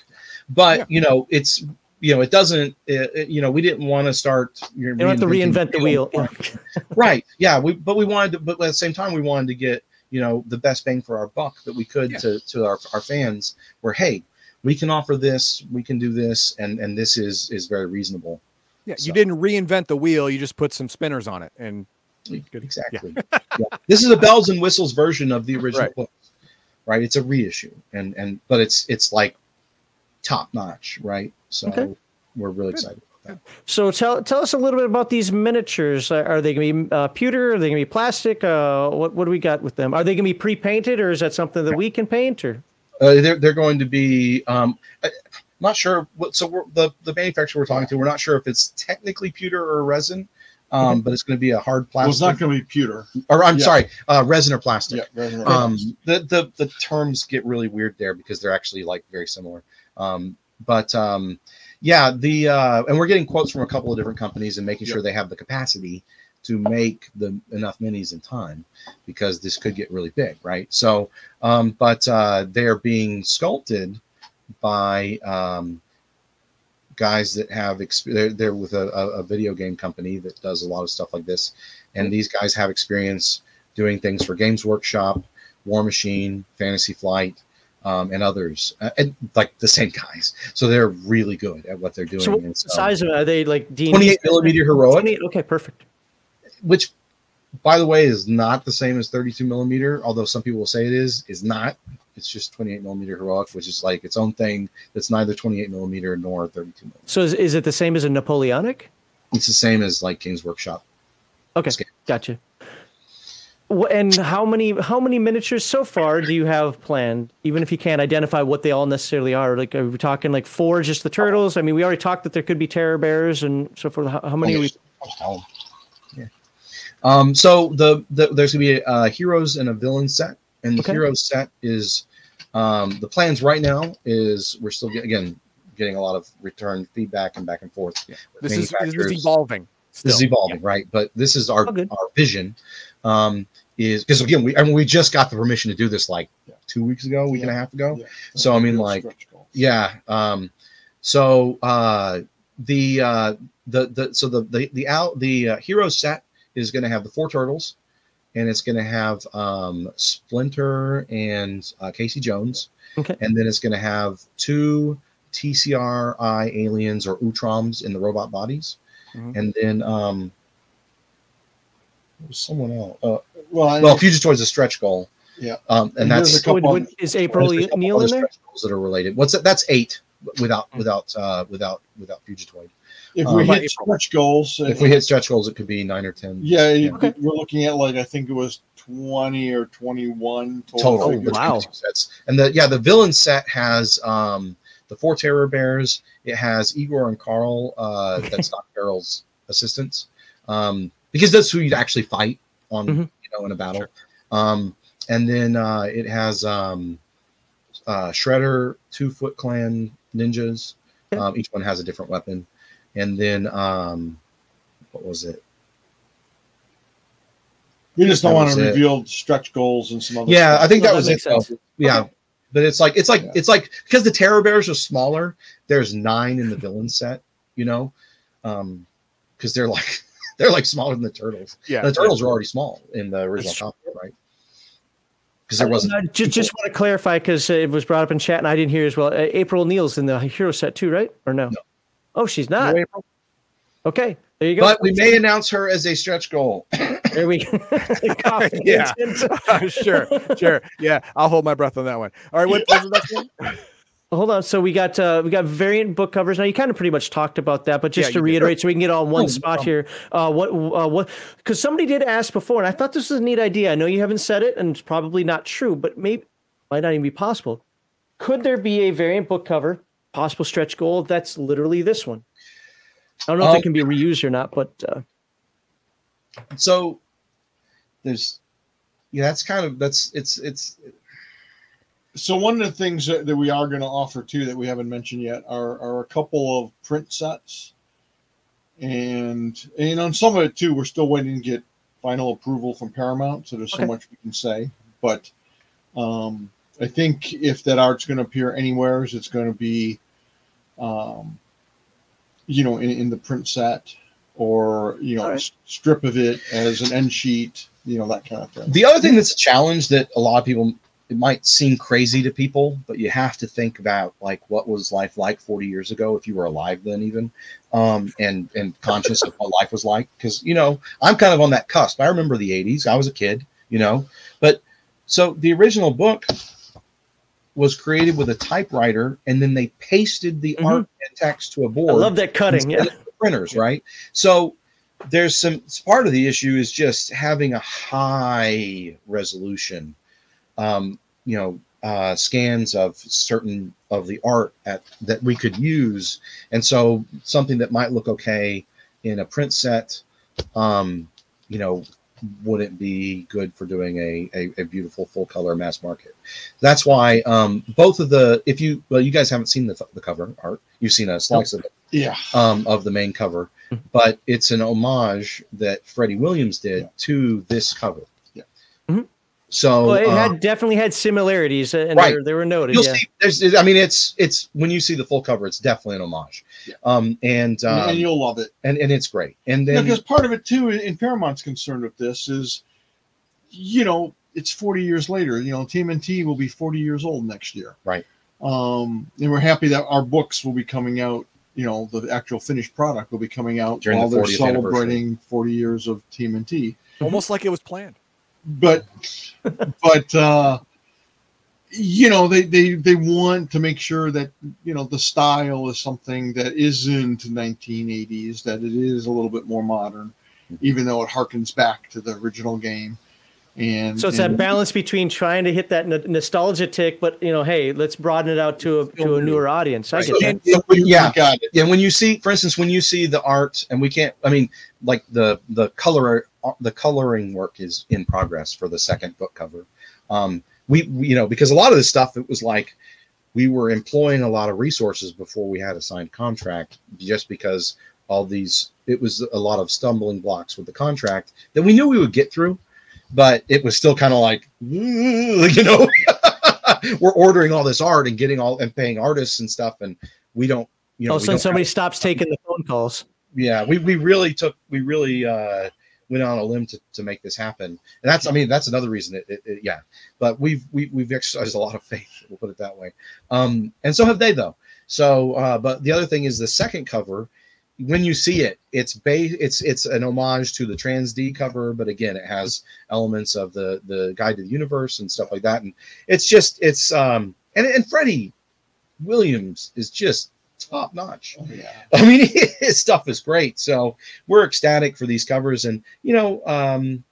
But Yeah. you know, it's you know, it doesn't. It, it- you know, we didn't want to start. You don't have to reinvent the wheel. right yeah we but we wanted to but at the same time we wanted to get you know the best bang for our buck that we could Yeah. to to our, our fans where hey we can offer this we can do this and and this is is very reasonable Yeah, you didn't reinvent the wheel. You just put some spinners on it, and Good. exactly <laughs> Yeah. this is a bells and whistles version of the original Right. book right it's a reissue and and but it's it's like top notch right so Okay. we're really Good. excited about that So tell tell us a little bit about these miniatures. Are they going to be uh, pewter? Are they going to be plastic? Uh, what what do we got with them? Are they going to be pre painted, or is that something that we can paint? Or Uh, they're they're going to be. Um, I'm not sure. What, so we're, the the manufacturer we're talking to, we're not sure if it's technically pewter or resin, um, but it's going to be a hard well, plastic. it's not going to be pewter. or I'm yeah. sorry, uh, resin or plastic. Yeah, resin or Um, the, the the terms get really weird there because they're actually like very similar. Um, but um, yeah, the uh, and we're getting quotes from a couple of different companies and making sure they have the capacity to make the enough minis in time because this could get really big, right? So, um, but uh, they're being sculpted by um, guys that have they're, they're with a, a, video game company that does a lot of stuff like this, and these guys have experience doing things for Games Workshop, Warmachine, Fantasy Flight, um, and others, uh, and like the same guys. So they're really good at what they're doing. so, what's the so- size of it? Are they like D 28 millimeter heroic, 28? Okay, perfect. which, by the way, is not the same as 32 millimeter. Although some people will say it is, is not. It's just 28 millimeter heroic, which is like its own thing. That's neither 28 millimeter nor 32 millimeter. So is, is it the same as a Napoleonic? It's the same as like King's Workshop. Okay, Scale. gotcha. And how many how many miniatures so far do you have planned? Even if you can't identify what they all necessarily are, like are we talking like four, just the turtles? I mean, we already talked that there could be terror bears and so forth. How, how many? Are we, Oh, yeah. Um, so the, the there's gonna be a, uh heroes and a villain set, and the Okay. heroes set is um, the plans right now is we're still get, again getting a lot of return feedback and back and forth. with this is this is manufacturers. evolving. This is still. evolving, right? But this is our our vision. Um, is because again we I mean we just got the permission to do this like Yeah. two weeks ago, a week and a half ago. Yeah. So, I mean, like. Yeah. Um, so uh, the uh, the the so the the the out the uh, hero set is going to have the four turtles, and it's going to have um, Splinter and uh, Casey Jones, Okay. and then it's going to have two TCRI aliens or Utroms in the robot bodies, Mhm. and then um, someone else. Uh, Well, I, well, Fugitoid's a stretch goal. Yeah. Um, and And that's a couple- Would- would- is April there's a couple Neal other in there? that are related. What's that? That's eight without without uh, without without Fugitoid. If uh, we by hit April. stretch goals, If we hit stretch goals, it could be nine or ten. yeah, you- Okay. we're looking at like I think it was twenty or twenty-one total. total. Oh, wow. Sets. And the yeah, the villain set has um, the four terror bears. It has Igor and Carl. Uh, <laughs> that's not Carol's assistants, um, because that's who you'd actually fight on, Mhm. you know, in a battle. Um, and then uh, it has um, uh, Shredder, two Foot Clan ninjas. Yeah. Um, each one has a different weapon. And then um, what was it? We just don't want was to it. reveal stretch goals and some other. Yeah, stuff. I think No, that that was it. sense. though. Yeah. but it's like it's like Yeah. it's like because the terror bears are smaller. There's nine in the villain set, you know, um, because they're like <laughs> they're like smaller than the turtles. Yeah. the turtles are already small in the original That's comic, right? Because there wasn't. I just just want to clarify because it was brought up in chat and I didn't hear as well. Uh, April Neal's in the hero set too, right? Or no? No. Oh, she's not. April. Okay, there you go. But we may announce her as a stretch goal. <laughs> there we go. <laughs> Coffee Yeah. instant. <laughs> sure, sure. Yeah, I'll hold my breath on that one. All right, what was the next one? Hold on. So we got uh, we got variant book covers. Now you kind of pretty much talked about that, but just Yeah, to you did. reiterate, so we can get all in one Oh, spot problem. here. Uh, what uh, what? Because somebody did ask before, and I thought this was a neat idea. I know you haven't said it, and it's probably not true, but maybe might not even be possible. Could there be a variant book cover, possible stretch goal? That's literally this one. I don't know if Um, it can be reused or not, but uh, so there's yeah, that's kind of that's it's it's So one of the things that, that we are going to offer too that we haven't mentioned yet are, are a couple of print sets, and and on some of it too, we're still waiting to get final approval from Paramount. So there's so much we can say, but um, I think if that art's going to appear anywhere, it's going to be, um, you know, in, in the print set or you know, All right. s- strip of it as an end sheet, you know, that kind of thing. The other thing that's a challenge that a lot of people it might seem crazy to people, but you have to think about like what was life like 40 years ago if you were alive then even um and and conscious of what life was like because you know I'm kind of on that cusp. I remember the 80s. I was a kid, you know. But so the original book was created with a typewriter and then they pasted the Mhm. art and text to a board I love that cutting. Yeah. instead of the printers, right? So there's some part of the issue is just having a high resolution, um, you know, uh, scans of certain of the art at that we could use, and so something that might look okay in a print set, um, you know, wouldn't be good for doing a, a, a beautiful full color mass market. That's why um, both of the if you well you guys haven't seen the, the cover art, you've seen a slice of it Yeah. um, of the main cover, Mhm. but it's an homage that Freddie Williams did Yeah. to this cover. Yeah. So Well, it had definitely had similarities, uh, and Right. they, they were noted. you'll yeah. see. There's, I mean, it's it's when you see the full cover, it's definitely an homage. Yeah. Um, and And- um, and you'll love it. and and it's great. And then because part of it too, in Paramount's concern with this is, you know, it's 40 years later. You know, TMNT will be 40 years old next year. Right. Um, and we're happy that our books will be coming out. You know, the actual finished product will be coming out During the while they're celebrating 40 years of TMNT. Almost like it was planned. But, but uh, you know, they they they want to make sure that you know the style is something that isn't 1980s, that it is a little bit more modern, even though it harkens back to the original game. And So it's and- that balance between trying to hit that n- nostalgia tick, but you know, hey, let's broaden it out to a to a newer audience. I Right. get that. and- and you- Yeah. got it. and when you see, for instance, when you see the art, and we can't, I mean, like the the color, the coloring work is in progress for the second book cover. Um, we, we, you know, because a lot of this stuff, it was like we were employing a lot of resources before we had a signed contract, just because all these, it was a lot of stumbling blocks with the contract that we knew we would get through, but it was still kind of like, <laughs> you know, <laughs> we're ordering all this art and getting all and paying artists and stuff, and we don't, you know, we a somebody stops taking the phone calls. yeah we, we really took we really uh went on a limb to, to make this happen. And that's i mean that's another reason it, it, it- yeah. But we've we, we've exercised a lot of <laughs> faith we'll put it that way. Um and so have they though. So uh but the other thing is the second cover when you see it it's it's it's an homage to the trans d cover but again it has elements of the the guide to the universe and stuff like that and it's just it's um and and freddie williams is just top notch Oh, yeah. <laughs> I mean, <laughs> his stuff is great. So we're ecstatic for these covers, and you know, um,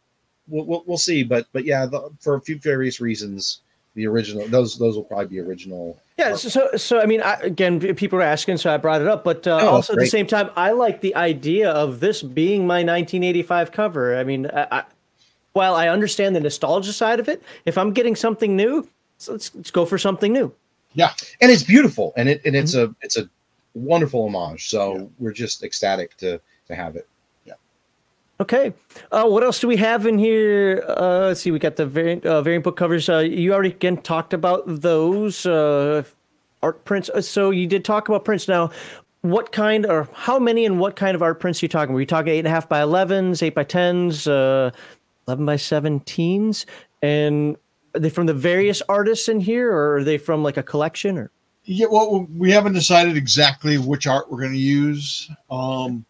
we'll, we'll, we'll see. But but yeah, the, for a few various reasons, the original those those will probably be original. Yeah, so so, so I mean, I, again, people are asking, so I brought it up. But uh, Oh, also at the same time, I like the idea of this being my 1985 cover. I mean, I, I, while I understand the nostalgia side of it, if I'm getting something new, so let's let's go for something new. Yeah, and it's beautiful, and it and it's a it's a wonderful homage. So Yeah. we're just ecstatic to to have it. Okay. Uh, what else do we have in here? Uh, let's see. We got the variant, uh, variant book covers. Uh, you already again talked about those uh, art prints. Uh, So you did talk about prints. Now, what kind or how many and what kind of art prints are you talking? Were you talking eight and a half by elevens, eight by tens, eleven by seventeens, and are they from the various artists in here, or are they from like a collection? Or Yeah, well, we haven't decided exactly which art we're going to use, um,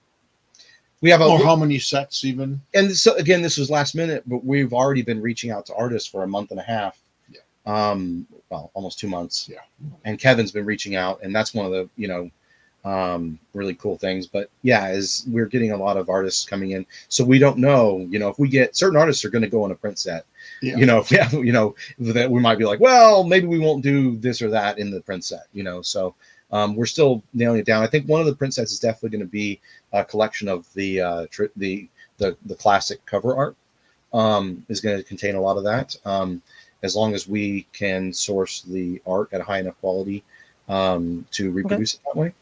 We have a or how many sets even. and so again, this was last minute, but we've already been reaching out to artists for a month and a half. Yeah. Um, well, almost two months. Yeah. And Kevin's been reaching out, and that's one of the you know um really cool things. But yeah, is we're getting a lot of artists coming in, so we don't know. You know, if we get certain artists are going to go on a print set. Yeah. You know, if we have, you know, that we might be like, well, maybe we won't do this or that in the print set. You know, so um, we're still nailing it down. I think one of the print sets is definitely going to be a collection of the uh, tr- the the the classic cover art. Um, is going to contain a lot of that. Um, as long as we can source the art at a high enough quality um, to reproduce it that way.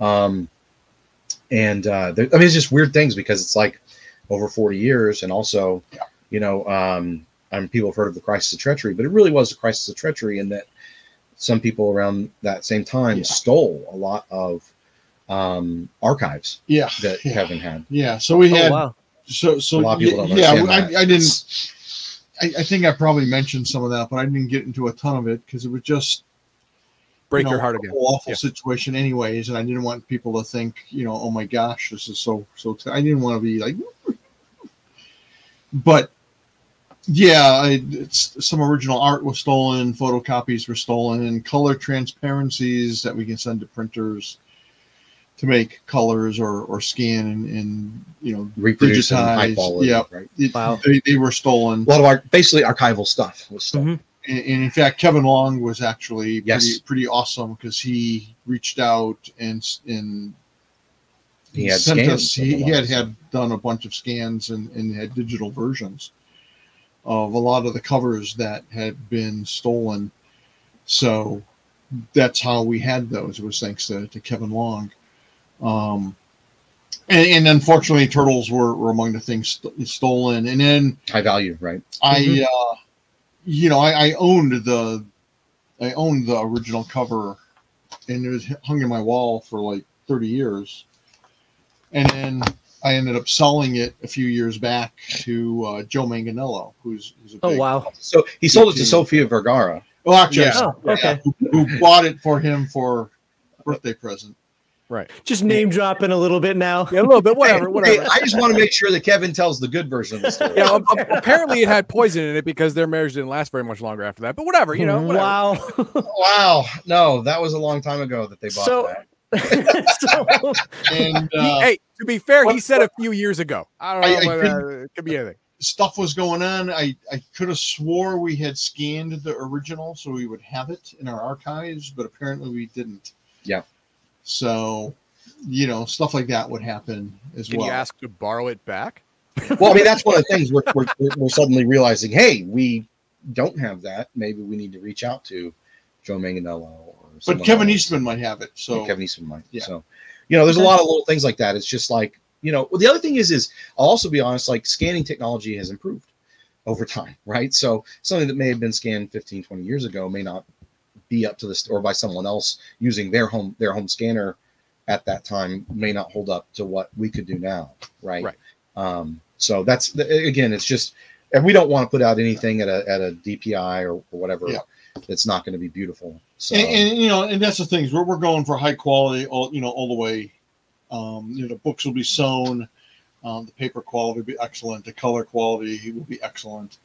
Um, and uh, there, I mean, it's just weird things because it's like over 40 years, and also, you know, um, I mean, people have heard of the crisis of treachery, but it really was a crisis of treachery in that some people around that same time Yeah. stole a lot of um, archives Yeah, that <laughs> yeah, Kevin had. yeah. So we oh had wow, so so A lot of people don't yeah. understand I, that. I didn't. I, I think I probably mentioned some of that, but I didn't get into a ton of it because it was just Break you know, your heart again. awful Yeah. situation, anyways. And I didn't want people to think, you know, oh my gosh, this is so so. T-. I didn't want to be like, <laughs> but yeah, I, it's, some original art was stolen, photocopies were stolen, and color transparencies that we can send to printers to make colors or or scan and, and you know Reproduce in high digitize. quality, Yeah, right? it- Wow. they, they were stolen. A lot of our basically archival stuff was stolen. Mhm. And, and in fact, Kevin Long was actually Yes. pretty, pretty awesome because he reached out and and He had sent us. He, he had had done a bunch of scans and, and had digital versions of a lot of the covers that had been stolen. So that's how we had those. It was thanks to, to Kevin Long. Um, and, and unfortunately, turtles were, were among the things st- stolen. And then high value, right? I, Mhm. uh, you know, I, I owned the, I owned the original cover, and it was hung in my wall for like thirty years, and then I ended up selling it a few years back to uh, Joe Manganiello, who's, who's a oh wow. So he sold it to Fifteen. Sofia Vergara. well, actually, Yeah. Oh okay. who, who bought it for him for birthday present. Right. Just name dropping a little bit now. Yeah, a little bit. Whatever. Whatever. hey, I just want to make sure that Kevin tells the good version of the story. Yeah, apparently it had poison in it because their marriage didn't last very much longer after that. But whatever, you know. Whatever. wow. Wow. No, that was a long time ago that they bought So- that. <laughs> so, <laughs> And <laughs> uh, hey, to be fair, he what- said a few years ago. I don't know. I- I whether, it could be anything. stuff was going on. I, I could have swore we had scanned the original so we would have it in our archives, but apparently we didn't. Yeah. So, you know, stuff like that would happen as Can well. you ask to borrow it back? Well, I mean, that's one of the things we're, we're, we're suddenly realizing, hey, we don't have that. Maybe we need to reach out to Joe Manganiello or but Kevin else. Eastman might have it. So, Kevin Eastman might. Yeah. So, you know, there's a lot of little things like that. It's just like, you know, well, the other thing is, is I'll also be honest, like scanning technology has improved over time, right? So something that may have been scanned 15, 20 years ago may not be up to this or by someone else using their home, their home scanner at that time may not hold up to what we could do now. Right. Right. Um, so that's again, it's just, and we don't want to put out anything at a, at a DPI or, or whatever. Yeah. That's not going to be beautiful. So and, and you know, and that's the things we're, we're going for high quality, all you know, all the way. Um, you know, the books will be sewn, um, the paper quality will be excellent, the color quality will be excellent.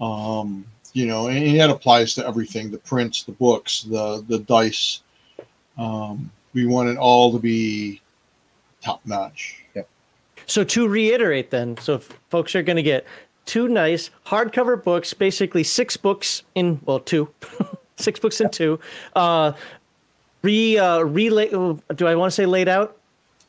Um, you know, and, and that applies to everything: the prints, the books, the the dice. Um, we want it all to be top notch. Yep. so to reiterate, then, so folks are going to get two nice hardcover books, basically six books in well, two, <laughs> six books in two. Uh, re uh, relay. Do I want to say laid out?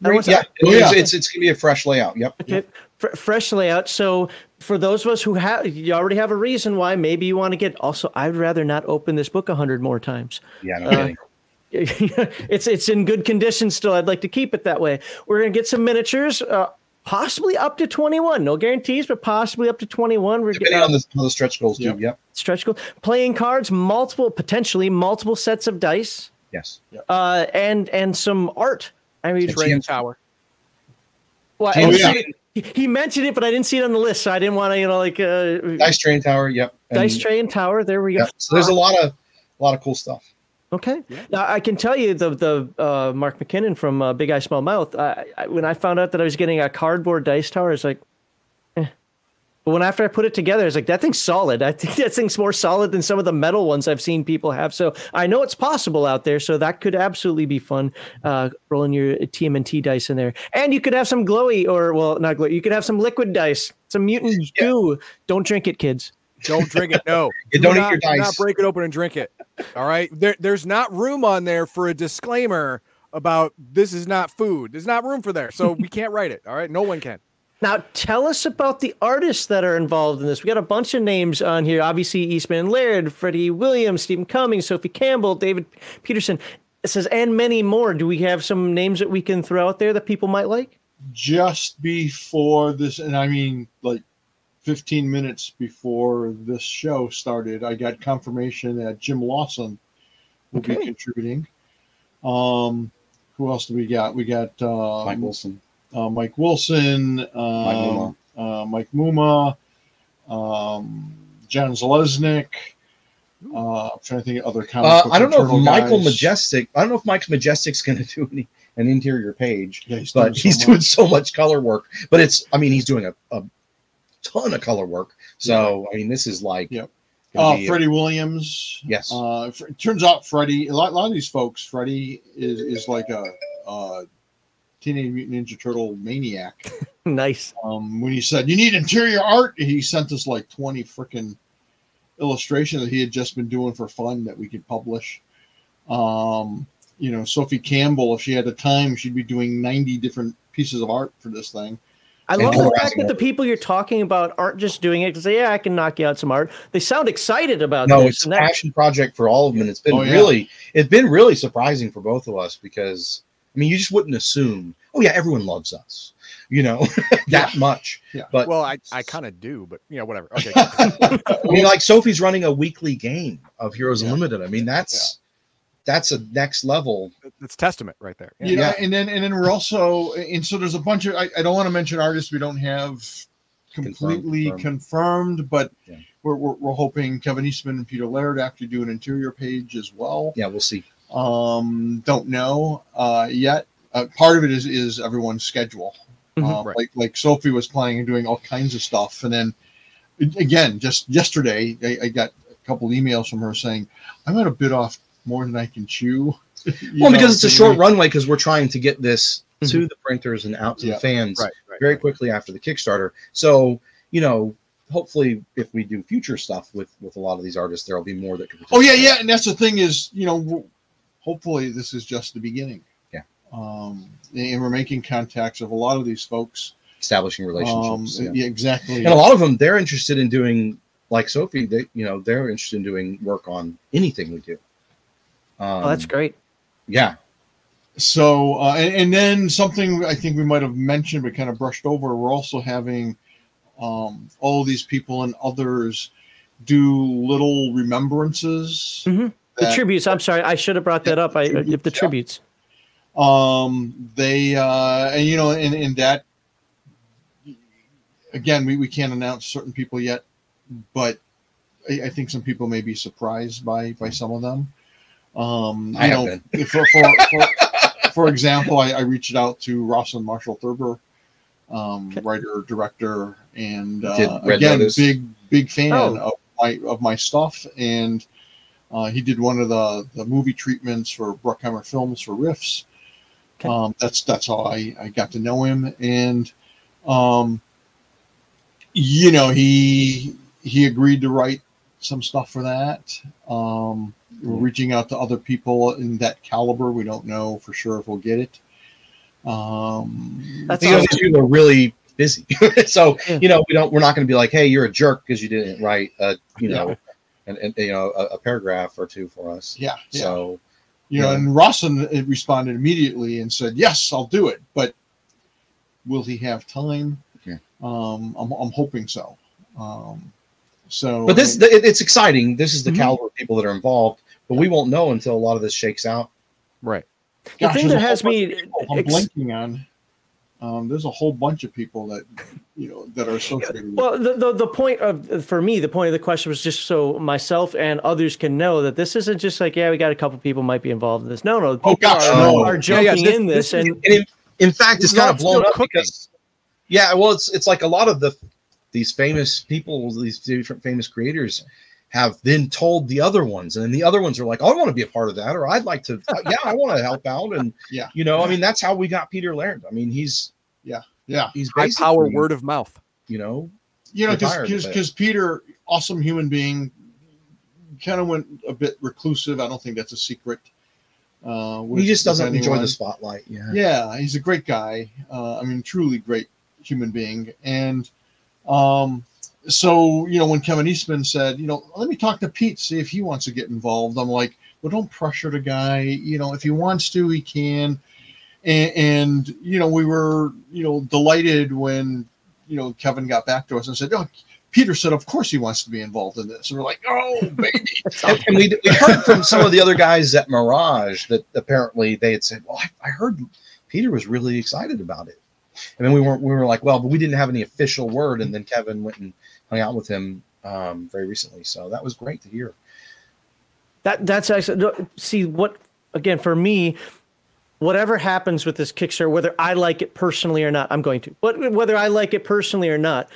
I don't wanna say- yeah, Oh, it's, yeah. it's, it's gonna be a fresh layout. Yep. Okay, fr- fresh layout. So for those of us who have, you already have a reason why maybe you want to get. Also, I'd rather not open this book a hundred more times. Yeah, no Uh, <laughs> it's it's in good condition still. I'd like to keep it that way. We're gonna get some miniatures. Uh, possibly up to 21. No guarantees, but possibly up to 21. We're Depending uh, on the, on the stretch goals, too. Yep. Yep. stretch goal. Playing cards, multiple, potentially multiple sets of dice, Yes. uh, and and some art. I mean, It's Dragon TNT. Tower. well, Oh, didn't yeah. See it. He, he mentioned it, but I didn't see it on the list, so I didn't want to, you know, like uh, Dice Train Tower. Yep. And- dice tray and tower. There we go. Yep. So there's a lot of a lot of cool stuff. Okay. Yeah. Now I can tell you the the uh, Mark MacKinnon from uh, Big Eyes Small Mouth. I, I, when I found out that I was getting a cardboard dice tower, I was like. But when after I put it together, I was like, that thing's solid. I think <laughs> that thing's more solid than some of the metal ones I've seen people have. So I know it's possible out there. So that could absolutely be fun. Uh, rolling your TMNT dice in there, and you could have some glowy or well, not glowy. You could have some liquid dice, some mutant Yeah. goo. Don't drink it, kids. Don't drink it. No. <laughs> Yeah, Do don't eat not- your do Not break it open and drink it. All right. There, there's not room on there for a disclaimer about this is not food. There's not room for there. So we can't write it. All right. No one can. Now, tell us about the artists that are involved in this. We got a bunch of names on here. Obviously, Eastman Laird, Freddie Williams, Stephen Cummings, Sophie Campbell, David Petersen. It says, and many more. Do we have some names that we can throw out there that people might like? just before this, and I mean like 15 minutes before this show started, I got confirmation that Jim Lawson will Okay. be contributing. Um, who else do we got? We got um, Mike Wilson. Uh, Mike Wilson, um, Muma. uh, Mike Muma, um, John Zalesnik. Uh, I'm trying to think of other Uh, I don't know if Michael guys. Majestic. I don't know if Mike's Majestic's going <laughs> to do any an interior page, Yeah, he's but doing so he's much. doing so much color work. But it's, I mean, he's doing a, a ton of color work. So I mean, this is like, Yep. Uh, Freddie Williams. Yes. Uh, it turns out Freddie, a lot, a lot of these folks, Freddie is, is like a, uh Teenage Mutant Ninja Turtle maniac. <laughs> nice. Um, when he said you need interior art, he sent us like twenty freaking illustrations that he had just been doing for fun that we could publish. Um, you know, Sophie Campbell, if she had the time, she'd be doing ninety different pieces of art for this thing. I love the fact that the people you're talking about aren't just doing it because, yeah, I can knock you out some art. They sound excited about no, this. it's an action project for all of them. And it's been Oh, yeah. really, it's been really surprising for both of us because, I mean, you just wouldn't assume, oh, yeah, everyone loves us, you know, <laughs> that much. Yeah. But Well, I, I kind of do, but you know, whatever. Okay. <laughs> I mean, like Sophie's running a weekly game of Heroes Yeah. Unlimited. I mean, that's that's a next level. That's testament right there. Yeah. you know, Yeah. and then and then we're also and so there's a bunch of I, I don't want to mention artists we don't have completely confirmed. confirmed, but Yeah. we're, we're we're hoping Kevin Eastman and Peter Laird actually do an interior page as well. Yeah, we'll see. Um, don't know uh, yet. Uh, part of it is is everyone's schedule. Mhm. Uh, Right. Like like Sophie was planning and doing all kinds of stuff, and then again, just yesterday, I, I got a couple emails from her saying, "I'm going to bid off more than I can chew." <laughs> Well, know, because it's a short runway because we're trying to get this to Mhm. the printers and out to Yeah. the fans Right. Right. very quickly after the Kickstarter. So, you know, hopefully, if we do future stuff with with a lot of these artists, there will be more that can. Oh yeah, yeah, and that's the thing is, you know, hopefully this is just the beginning. Yeah. Um, and we're making contacts of a lot of these folks. establishing Um, relationships. yeah. yeah, exactly. And a lot of them, they're interested in doing like Sophie. They, you know, they're interested in doing work on anything we do. Um, oh, that's great. Yeah, So, uh, and, and then something I think we might have mentioned but kind of brushed over. We're also having um, all these people and others do little remembrances. Mhm. The tributes. I'm sorry. I should have brought that up. I, if the Yeah. tributes. um they uh and you know in and that again we, we can't announce certain people yet but I, I think some people may be surprised by by some of them um I you have know been. <laughs> for for, for, for example I, I reached out to Rawson Marshall Thurber um Okay. writer director and uh, again Notice. big big fan Oh. of my of my stuff and uh, he did one of the, the movie treatments for Bruckheimer Films for Rifts. Okay. Um, that's that's how I, I got to know him, and um, you know he he agreed to write some stuff for that. Um, we're reaching out to other people in that caliber. We don't know for sure if we'll get it. Um, That's because awesome. these people are really busy. <laughs> so Yeah. you know, we don't. We're not going to be like, hey, you're a jerk because you didn't write a, you know, and, and you know, a, a paragraph or two for us. yeah, yeah. So you know, Yeah. and Rawson uh, responded immediately and said, "Yes, I'll do it." But will he have time? Okay. Um, I'm, I'm hoping so. Um, so, But this it, it's exciting. This is the Mhm. caliber of people that are involved, but we won't know until a lot of this shakes out. Right. The thing that has me bunch I'm ex- blanking on. Um, there's a whole bunch of people that you know that are associated. with Well, the, the the point of for me, the point of the question was just so myself and others can know that this isn't just like yeah, we got a couple people might be involved in this. No, no, people gosh, are, no. are Yeah, jumping yeah, this- in this, this and And in, in fact, it's kind of blown up cooking. because yeah, well, it's it's like a lot of the these famous people, these different famous creators have then told the other ones, and then the other ones are like, "Oh, I want to be a part of that," or "I'd like to, yeah, I want to help out," and <laughs> Yeah. you know, I mean, that's how we got Peter Laird. I mean, he's yeah, yeah, he's High power word of mouth. you know, you know, because because Peter, awesome human being, kind of went a bit reclusive. I don't think that's a secret. Uh, he just doesn't enjoy the spotlight. Yeah, Yeah, he's a great guy. Uh, I mean, truly great human being. And um, so, you know, when Kevin Eastman said, you know, let me talk to Pete, see if he wants to get involved, I'm like, well, don't pressure the guy. You know, if he wants to, he can. And, and you know, we were, you know, delighted when, you know, Kevin got back to us and said, oh, Peter said, of course he wants to be involved in this. And we're like, oh, baby. <laughs> and, we, we heard from some of the other guys at Mirage that apparently they had said, "Well, I, I heard Peter was really excited about it," and then we weren't. We were like, "Well, but we didn't have any official word." And then Kevin went and hung out with him um, very recently, so that was great to hear. that that's actually see what again for me. Whatever happens with this Kickstarter, whether I like it personally or not, I'm going to. But whether I like it personally or not,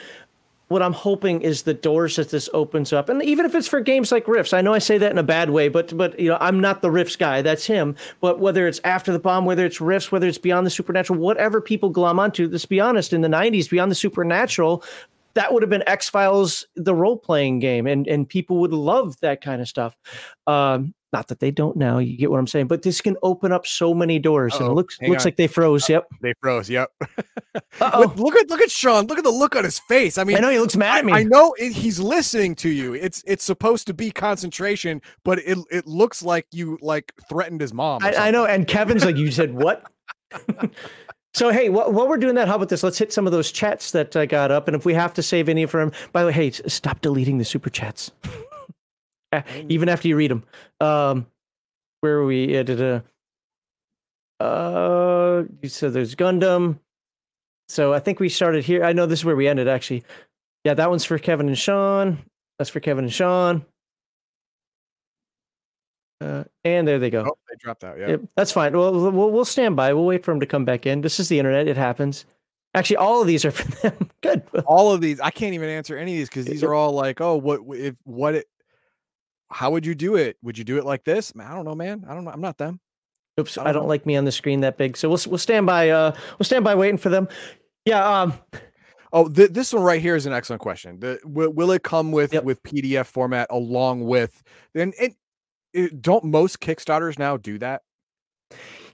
what I'm hoping is the doors that this opens up, and even if it's for games like Rifts, I know I say that in a bad way, but but you know I'm not the Rifts guy. That's him. But whether it's After the Bomb, whether it's Rifts, whether it's Beyond the Supernatural, whatever people glom onto, let's be honest, in the '90s, Beyond the Supernatural, that would have been X Files, the role playing game, and and people would love that kind of stuff. Um, not that they don't now, you get what I'm saying, but this can open up so many doors. And Uh-oh, it looks hang looks on. like they froze. Yep. They froze. Yep. <laughs> Look, look at look at Sean. Look at the look on his face. I mean, I know he looks mad at me. I know it, he's listening to you. It's it's supposed to be concentration, but it it looks like you like threatened his mom. I, I know. And Kevin's like, you said what? <laughs> <laughs> so hey, wh- while we're doing that, how about this? Let's hit some of those chats that I got up, and if we have to save any for him, by the way, hey, stop deleting the super chats, <laughs> Eh, even after you read them. Um, where are we? Uh, uh, you said there's Gundam. So I think we started here. I know this is where we ended actually. Yeah, that one's for Kevin and Sean. That's for Kevin and Sean. Uh, and there they go. Oh, they dropped out. Yeah. Yep, that's fine. Well, we'll we'll stand by. We'll wait for him to come back in. This is the internet. It happens. Actually, all of these are <laughs> for them. Good. All of these, I can't even answer any of these because these are all like, oh, what if what it? How would you do it? Would you do it like this? Man, I don't know, man. I don't know. I'm not them. Oops, I I don't don't like me on the screen that big. So we'll we'll stand by. Uh, we'll stand by waiting for them. Yeah. Um. Oh, th- this one right here is an excellent question. The, will, will it come with Yep. with PDF format along with? Then it, it don't most Kickstarters now do that?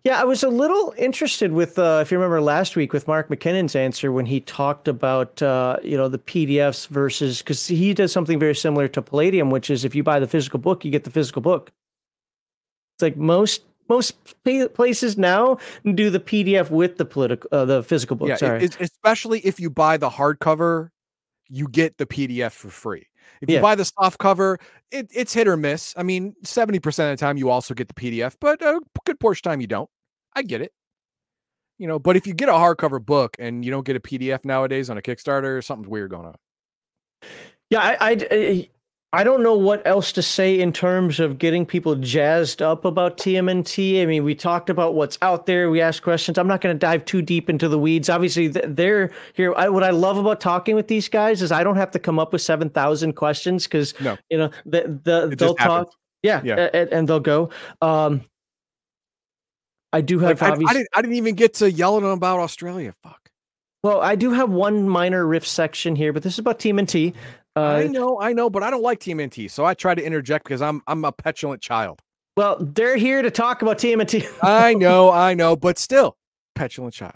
Yeah, I was a little interested with, uh, if you remember last week, with Mark MacKinnon's answer when he talked about, uh, you know, the PDFs versus because he does something very similar to Palladium, which is if you buy the physical book, you get the physical book. It's like most most pla- places now do the PDF with the political, uh, the physical book. yeah, sorry. it- especially if you buy the hardcover, you get the PDF for free. If you buy the soft cover, it, it's hit or miss. I mean, seventy percent of the time you also get the PDF, but a good portion of the time you don't. I get it. You know, but if you get a hardcover book and you don't get a PDF nowadays on a Kickstarter, something's weird going on. Yeah, I, I, I- don't know what else to say in terms of getting people jazzed up about TMNT. I mean, we talked about what's out there. We asked questions. I'm not going to dive too deep into the weeds. Obviously, they're here. I, what I love about talking with these guys is I don't have to come up with seven thousand questions because No. you know the, the they'll talk. Yeah, Yeah. a- a- and, they'll go. Um, I do have Like, I, I didn't. I didn't even get to yelling about Australia. Fuck. well, I do have one minor riff section here, but this is about TMNT. I Uh, know, I know, but I don't like TMNT, so I try to interject because I'm I'm a petulant child. well, they're here to talk about TMNT. I know, <laughs> I know, but still, petulant child.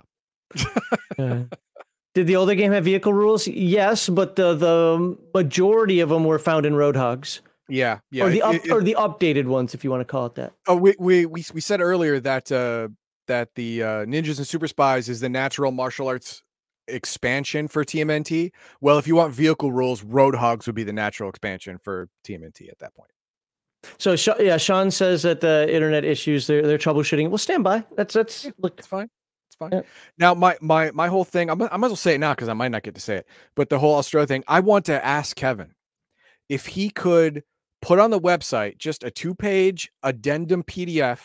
Uh, <laughs> did the older game have vehicle rules? Yes, but the the majority of them were found in Roadhogs, Yeah, yeah. or the it- it- or the updated ones, if you want to call it that. oh, we, we we we said earlier that uh that the uh, ninjas and super spies is the natural martial arts expansion for TMNT. Well, if you want vehicle rules, Roadhogs would be the natural expansion for TMNT at that point. So yeah, Sean says that the internet issues they're they're troubleshooting. We'll stand by. That's that's look. It's fine. It's fine. Yeah. Now, my my my whole thing, I'm, I might as well say it now because I might not get to say it. But the whole Australia thing, I want to ask Kevin if he could put on the website just a two page addendum PDF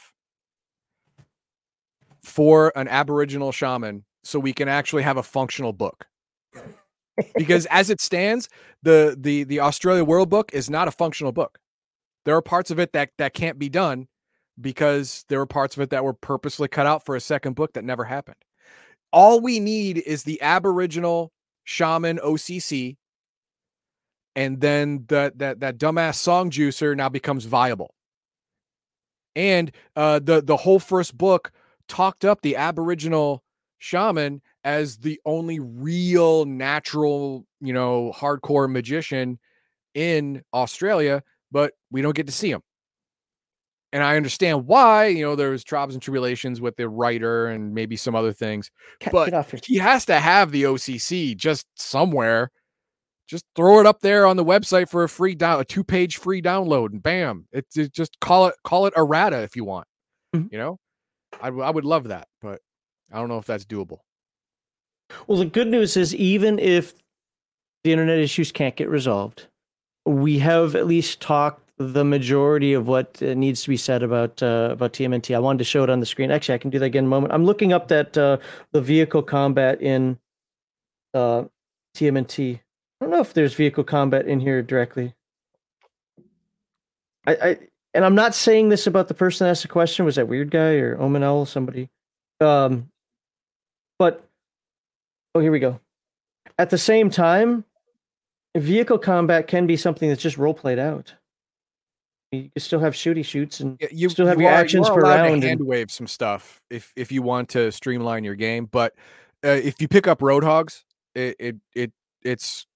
for an Aboriginal shaman, so we can actually have a functional book. <laughs> because as it stands, the the the Australia World Book is not a functional book. There are parts of it that that can't be done because there were parts of it that were purposely cut out for a second book that never happened. All we need is the Aboriginal Shaman OCC, and then that that that dumbass song juicer now becomes viable. And uh, the the whole first book talked up the Aboriginal shaman as the only real natural, you know, hardcore magician in Australia, but we don't get to see him and I understand why. You know, there's trials and tribulations with the writer and maybe some other things, but he has to have the OCC just somewhere. Just throw it up there on the website for a free down, a two page free download, and bam! It's it, just call it call it errata if you want. Mhm. You know, I, I would love that, but I don't know if that's doable. Well, the good news is even if the internet issues can't get resolved, we have at least talked the majority of what uh, needs to be said about uh, about TMNT. I wanted to show it on the screen. Actually, I can do that again in a moment. I'm looking up that uh, the vehicle combat in uh, TMNT. I don't know if there's vehicle combat in here directly. I, I and I'm not saying this about the person that asked the question. Was that weird guy or Omen Owl? Somebody. Um, but oh, here we go. At the same time, vehicle combat can be something that's just role played out. You can still have shooty shoots and Yeah, you Still have you your are- you actions are per allowed to round and- wave some stuff if if you want to streamline your game. But uh, if you pick up Roadhogs, it it, it it's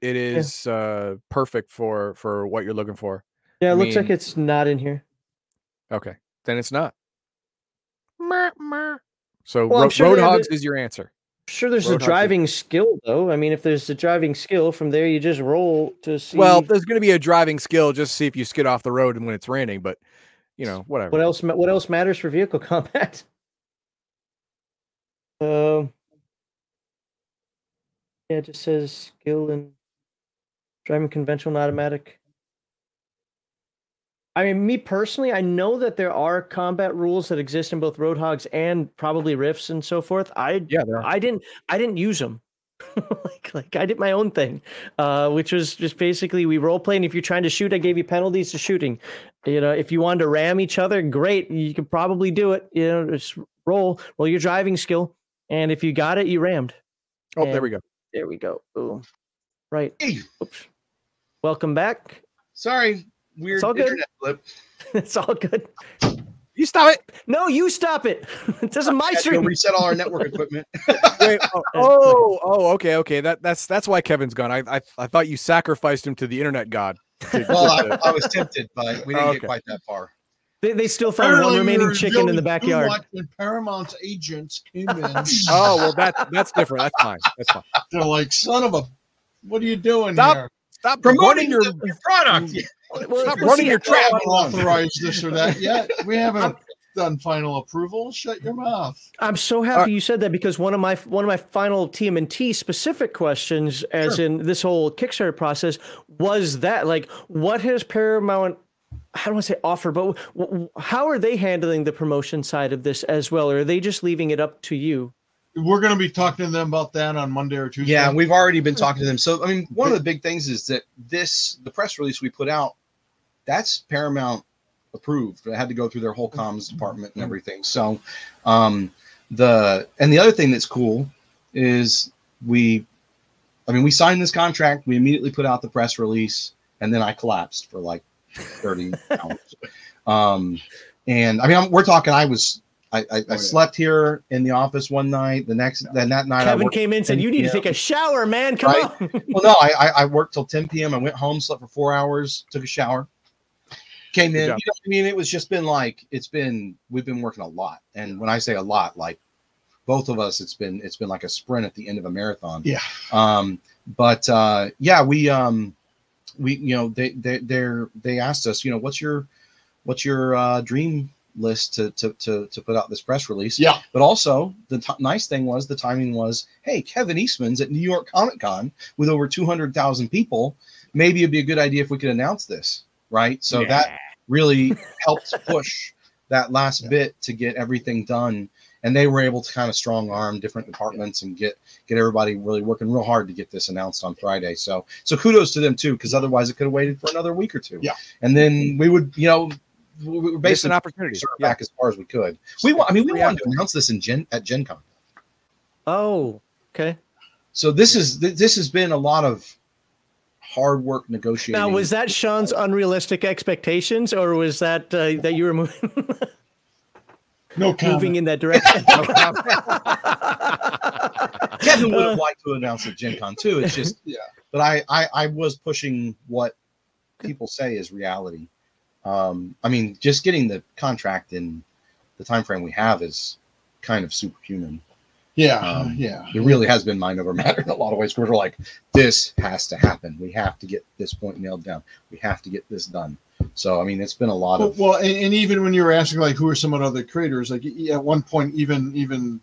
it is uh perfect for for what you're looking for. yeah, it I looks like it's not in here. Okay, then it's not. So Well, I'm Ro- sure Roadhogs it- is your answer. Sure, there's a driving skill though. I mean, if there's a driving skill from there, you just roll to see. Well, there's going to be a driving skill just to see if you skid off the road and when it's raining, but you know whatever. what else? What else matters for vehicle <laughs> combat? Um. yeah, it just says skill and driving conventional and automatic. I mean, me personally, I know that there are combat rules that exist in both Roadhogs and probably Rifts and so forth. I Yeah. I didn't I didn't use them. <laughs> like like I did my own thing, uh, which was just basically we role play. And if you're trying to shoot, I gave you penalties to shooting. You know, if you wanted to ram each other, great, you could probably do it. You know, just roll roll your driving skill, and if you got it, you rammed. Oh, there we go. There we go. Boom. Right. Oops. Welcome back. sorry, weird all good. internet flip. <laughs> it's all good. You stop it. No, you stop it. <laughs> this is my Had to go stream. reset all our network equipment. <laughs> Wait, oh, oh, oh, okay, okay. That that's that's why Kevin's gone. I I, I thought you sacrificed him to the internet god. to- well, I, I was tempted, but we didn't Okay. get quite that far. They, they still found one remaining chicken in the backyard. much When Paramount's agents came in, oh well, that that's different. That's fine. That's fine. they're like, "Son of a, what are you doing Stop. here? Stop Promoting promoting your. your, your product. Mm. Well, Stop running your We trap. haven't authorized this or that yet. We haven't done final approval. Shut your mouth." I'm so happy you said that because one of my one of my final TMNT specific questions, as in this whole Kickstarter process, was that like, what has Paramount? I don't want to say offer, but w- w- how are they handling the promotion side of this as well, or are they just leaving it up to you? We're going to be talking to them about that on Monday or Tuesday. Yeah, we've already been talking to them. So, I mean, one of the big things is that this, the press release we put out, that's Paramount approved. It had to go through their whole comms department and everything. So, um, the and the other thing that's cool is we, I mean, we signed this contract. We immediately put out the press release, and then I collapsed for like thirty <laughs> hours. Um, and I mean, I'm, we're talking. I was. I, I, I yeah. slept here in the office one night. The next, then that night, I Kevin worked came in and said, "You need to take a shower, man. Come Right. on." <laughs> Well, no, I, I I worked till 10 p.m. I went home, slept for four hours, took a shower, came Good in. You know, I mean, it was just been like it's been we've been working a lot, and when I say a lot, like both of us, it's been it's been like a sprint at the end of a marathon. Yeah. Um, but uh, yeah, we um, we you know they they they're they asked us, you know, what's your what's your uh, dream list to, to to to put out this press release? Yeah. But also the t- nice thing was the timing was, hey, Kevin Eastman's at New York Comic Con with over two hundred thousand people. Maybe it'd be a good idea if we could announce this, right? So that really <laughs> helped push that last Yeah. bit to get everything done and they were able to kind of strong arm different departments and get get everybody really working real hard to get this announced on Friday. So so kudos to them too, because otherwise it could have waited for another week or two. Yeah. and then we would you know we were Based basically an opportunity. sort Yeah. back as far as we could. We want I mean we Yeah. wanted to announce this in Gen at Gen Con. Oh, okay. So this is this has been a lot of hard work negotiating. Now, was that Sean's unrealistic expectations, or was that uh, that you were moving, No comment. <laughs> moving in that direction? <laughs> Kevin would Uh, have liked to announce at Gen Con too. It's just <laughs> Yeah. But I, I I was pushing what people say is reality. Um, I mean, just getting the contract in the time frame we have is kind of superhuman. Yeah, Um, yeah. It really has been mind over matter in a lot of ways. We're like, this has to happen. We have to get this point nailed down. We have to get this done. So I mean, it's been a lot Well, of well and, and even when you were asking like who are some of the other creators, like at one point, even even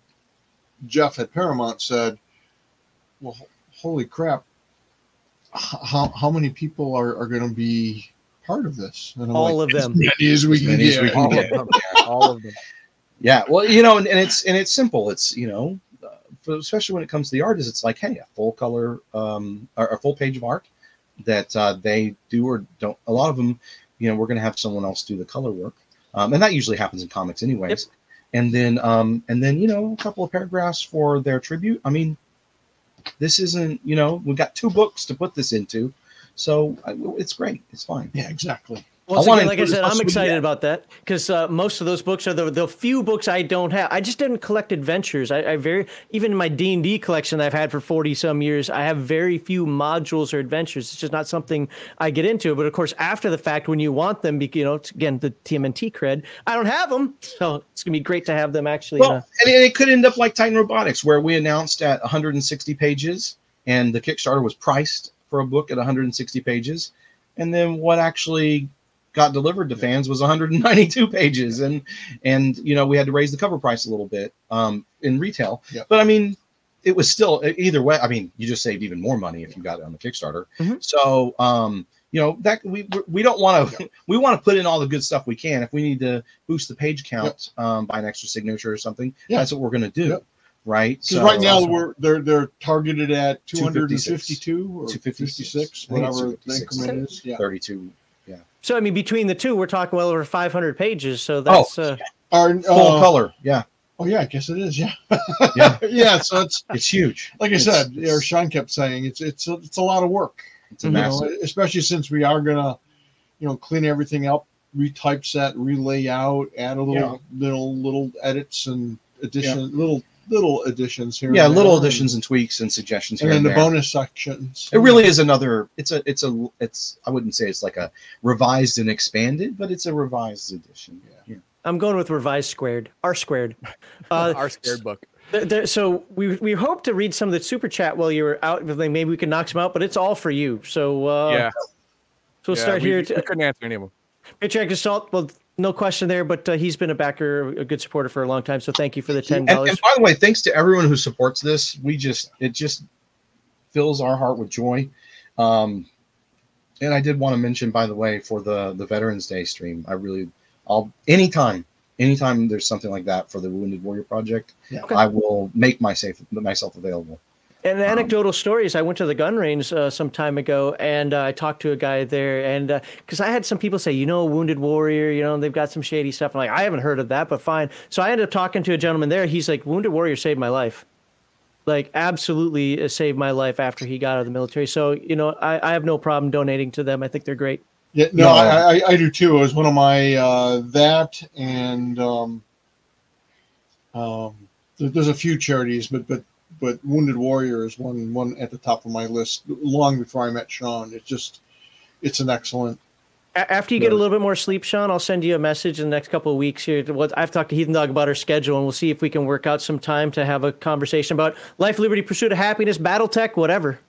Jeff at Paramount said, "Well, holy crap, how how many people are, are going to be part of this?" And All like, of them. As many as we As can get. we all get. of them. All of them. yeah. Well, you know, and, and it's and it's simple. It's you know, uh, especially when it comes to the artists, it's like, hey, a full color, um, or a full page of art that uh, they do or don't. A lot of them, you know, we're going to have someone else do the color work, um, and that usually happens in comics, anyways. And then, um, and then you know, a couple of paragraphs for their tribute. I mean, this isn't, you know, we've got two books to put this into, so I, it's great. It's fine. Yeah, exactly. Once I again, like I said, I'm excited about that because uh, most of those books are the the few books I don't have. I just didn't collect adventures. I, I very even in my D and D collection that I've had for forty some years, I have very few modules or adventures. It's just not something I get into. But of course, after the fact, when you want them, bec- you know, again the TMNT cred, I don't have them, so it's gonna be great to have them actually. Well, uh, and it, it could end up like Titan Robotics, where we announced at 160 pages, and the Kickstarter was priced for a book at 160 pages, and then what actually got delivered to fans was 192 <laughs> pages, and and you know we had to raise the cover price a little bit um, in retail, Yep. but I mean. It was still either way. I mean, you just saved even more money if you got it on the Kickstarter. Mhm. So, um, you know that we we don't want to <laughs> we want to put in all the good stuff we can. If we need to boost the page count um, by an extra signature or something, Yeah. that's what we're going to do, Yep. Right? Because right now uh, we're they're they're targeted at 252 or 256. 56, I think it's whatever the increment is. Yeah. 32 so I mean, between the two, we're talking well over 500 pages. So that's uh, Our, full uh, color. Yeah, Oh yeah, I guess it is. Yeah. Yeah. <laughs> yeah. So it's it's huge. like I It's- said, it's- or Sean kept saying, it's it's a, it's a lot of work. It's a massive. know, especially since we are gonna, you know, clean everything up, retype set, relay out, add a little little little edits and addition, little little additions here. Yeah, little additions and tweaks and suggestions and, here and and, the there. bonus sections. It really is another. It's a. It's a. It's. I wouldn't say it's like a revised and expanded, but it's a revised edition. Yeah. I'm going with revised squared, R squared. <laughs> Uh, Our scared book. Th- th- so we we hope to read some of the super chat while you were out. Maybe we can knock some out, but it's all for you. So uh, yeah. so we'll yeah, start we, here. we couldn't answer any of them. Patriarch Assault. Well, no question there, but uh, he's been a backer, a good supporter for a long time. So thank you for the ten And, dollars. and by the way, thanks to everyone who supports this. We just it just fills our heart with joy. Um, and I did want to mention, by the way, for the the Veterans Day stream, I really, I'll anytime, anytime there's something like that for the Wounded Warrior Project, Yeah. Okay. I will make myself myself available. And anecdotal stories. I went to the gun range uh, some time ago, and uh, I talked to a guy there, and because I had some people say, you know, Wounded Warrior, you know, they've got some shady stuff. I'm like, I haven't heard of that, but fine. So I ended up talking to a gentleman there. He's like, Wounded Warrior saved my life. Like, absolutely uh, saved my life after he got out of the military. So, you know, I, I have no problem donating to them. I think they're great. Yeah, no, No. I, I I do too. It was one of my uh, that and um, um, there- there's a few charities, but but but Wounded Warrior is one one at the top of my list. Long before I met Sean, it's just it's an excellent After you get a little bit more sleep, Sean, I'll send you a message in the next couple of weeks here. What I've talked to Heathen Dog about her schedule, and we'll see if we can work out some time to have a conversation about life, liberty, pursuit of happiness, battle tech, whatever.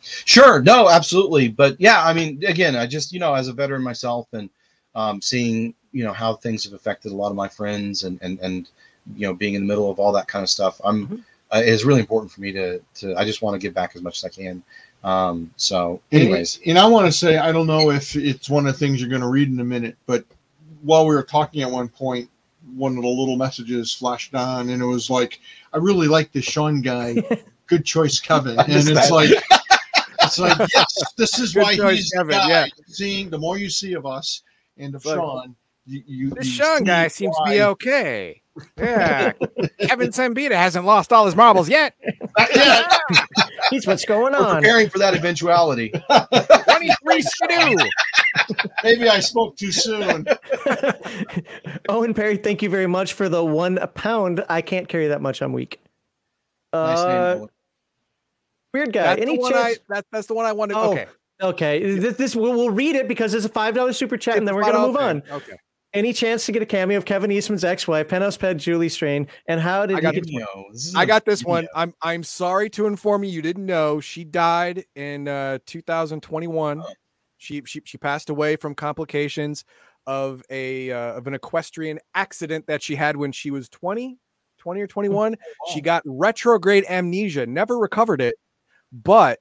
Sure, no, absolutely. But yeah, I mean, again, I just you know, as a veteran myself, and um, seeing you know how things have affected a lot of my friends, and and and you know, being in the middle of all that kind of stuff, I'm Mhm. Uh, it's really important for me to to. I just want to give back as much as I can. Um, so, anyways, and, I want to say I don't know if it's one of the things you're going to read in a minute, but while we were talking at one point, one of the little messages flashed on, and it was like, "I really like this Sean guy. <laughs> Good choice, Kevin." And it's that. like, it's like, <laughs> yes, this is Good why choice, he's Kevin, guy. yeah. Seeing the more you see of us and of Like, Sean, you, you This you Sean guy seems to be okay. Yeah. Kevin Siembieda hasn't lost all his marbles yet. Not yet. <laughs> He's what's going we're on. preparing for that eventuality. 23 skidoo. <laughs> Maybe I spoke too soon. <laughs> Owen Perry, thank you very much for the one pound. I can't carry that much. I'm weak. Nice Uh, Owen. weird guy. That's Any chance? I, that, that's the one I wanted. Oh, okay. Okay, this, this we'll, we'll read it because it's a five dollar super chat, and then we're gonna move okay, on. Okay. Any chance to get a cameo of Kevin Eastman's ex-wife, penthouse pet Julie Strain, and how did I got get? Yo, this is I a- got this one. I'm I'm sorry to inform you you didn't know she died in uh 2021. She she she passed away from complications of a uh, of an equestrian accident that she had when she was 20, 20 or 21. She got retrograde amnesia, never recovered it, but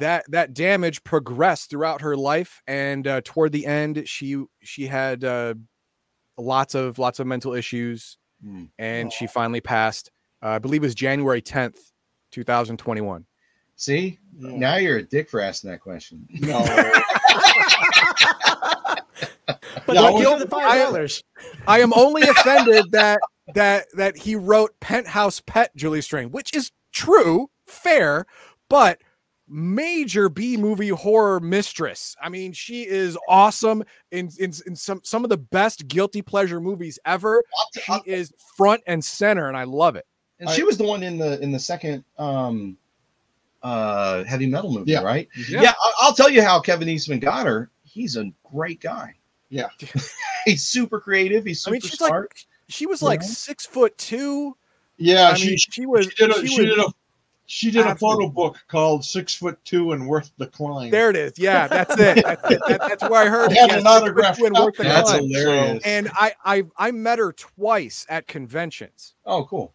that that damage progressed throughout her life and uh, toward the end she she had uh, lots of lots of mental issues Hmm. and she finally passed. Uh, I believe it was January 10th, 2021. See, Yeah. now you're a dick for asking that question. <laughs> No. <laughs> But Yeah, like I you was- owe the five dollars. I am only <laughs> offended that that that he wrote Penthouse Pet Julie Strain, which is true, fair, but major B movie horror mistress. I mean, she is awesome in in, in some some of the best guilty pleasure movies ever. She is front and center, and I love it. And she was the one in the in the second um uh heavy metal movie, Yeah. right? Yeah. Yeah, I- I'll tell you how Kevin Eastman got her. He's a great guy. Yeah. <laughs> he's super creative. He's I super mean, she's smart. like she was like Yeah. six foot two. Yeah, I she, mean, she was she did a, she she was- did a she did a photo book called Six Foot Two and Worth the Climb. There it is. Yeah, that's it. That's, it. That- that's where I heard I it. had Yeah, an six foot autographed two and worth the. That's climb. hilarious. And I, I I met her twice at conventions. oh, cool.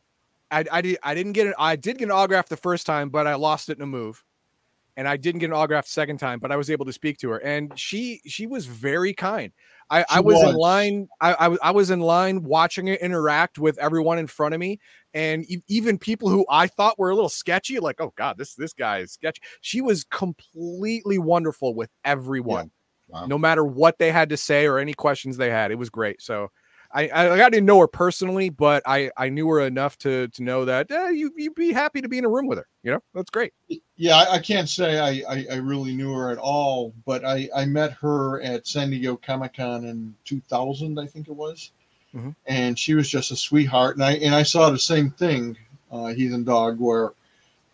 I, I did I didn't get it. I did get an autograph the first time, but I lost it in a move. And I didn't get an autograph the second time, but I was able to speak to her, and she she was very kind. I, I She was, in line. I, I was I was in line watching it interact with everyone in front of me, and e- even people who I thought were a little sketchy, like oh god, this this guy is sketchy. She was completely wonderful with everyone Wow. no matter what they had to say or any questions they had. It was great. So I, I, I didn't know her personally, but I, I knew her enough to to know that eh, you you'd be happy to be in a room with her. You know, that's great. Yeah, I, I can't say I, I, I really knew her at all, but I, I met her at San Diego Comic Con in 2000, I think it was, Mhm. and she was just a sweetheart. And I and I saw the same thing, uh, Heathen Dog, where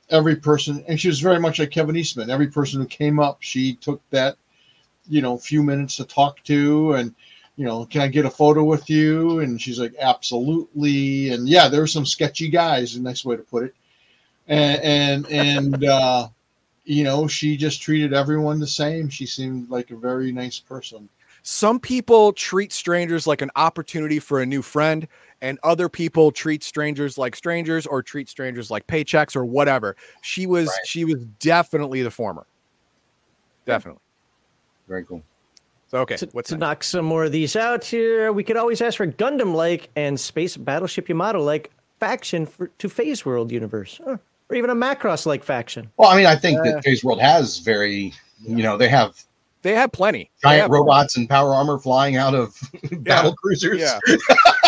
every person and she was very much like Kevin Eastman. Every person who came up, she took that, you know, few minutes to talk to and. You know, can I get a photo with you? And she's like, absolutely. And yeah, there were some sketchy guys, a nice way to put it and and, and <laughs> uh, you know she just treated everyone the same. She seemed like a very nice person. Some people treat strangers like an opportunity for a new friend, and other people treat strangers like strangers or treat strangers like paychecks or whatever. She was Right. she was definitely the former. Definitely. Very cool. So okay, to, what's to next? knock some more of these out here, we could always ask for Gundam like and Space Battleship Yamato like faction for, to Phase World universe, Huh. or even a Macross like faction. Well, I mean, I think Uh, that Phase World has very, you know, they have they have plenty. Giant have- robots and power armor flying out of <laughs> battle cruisers. Yeah. <laughs>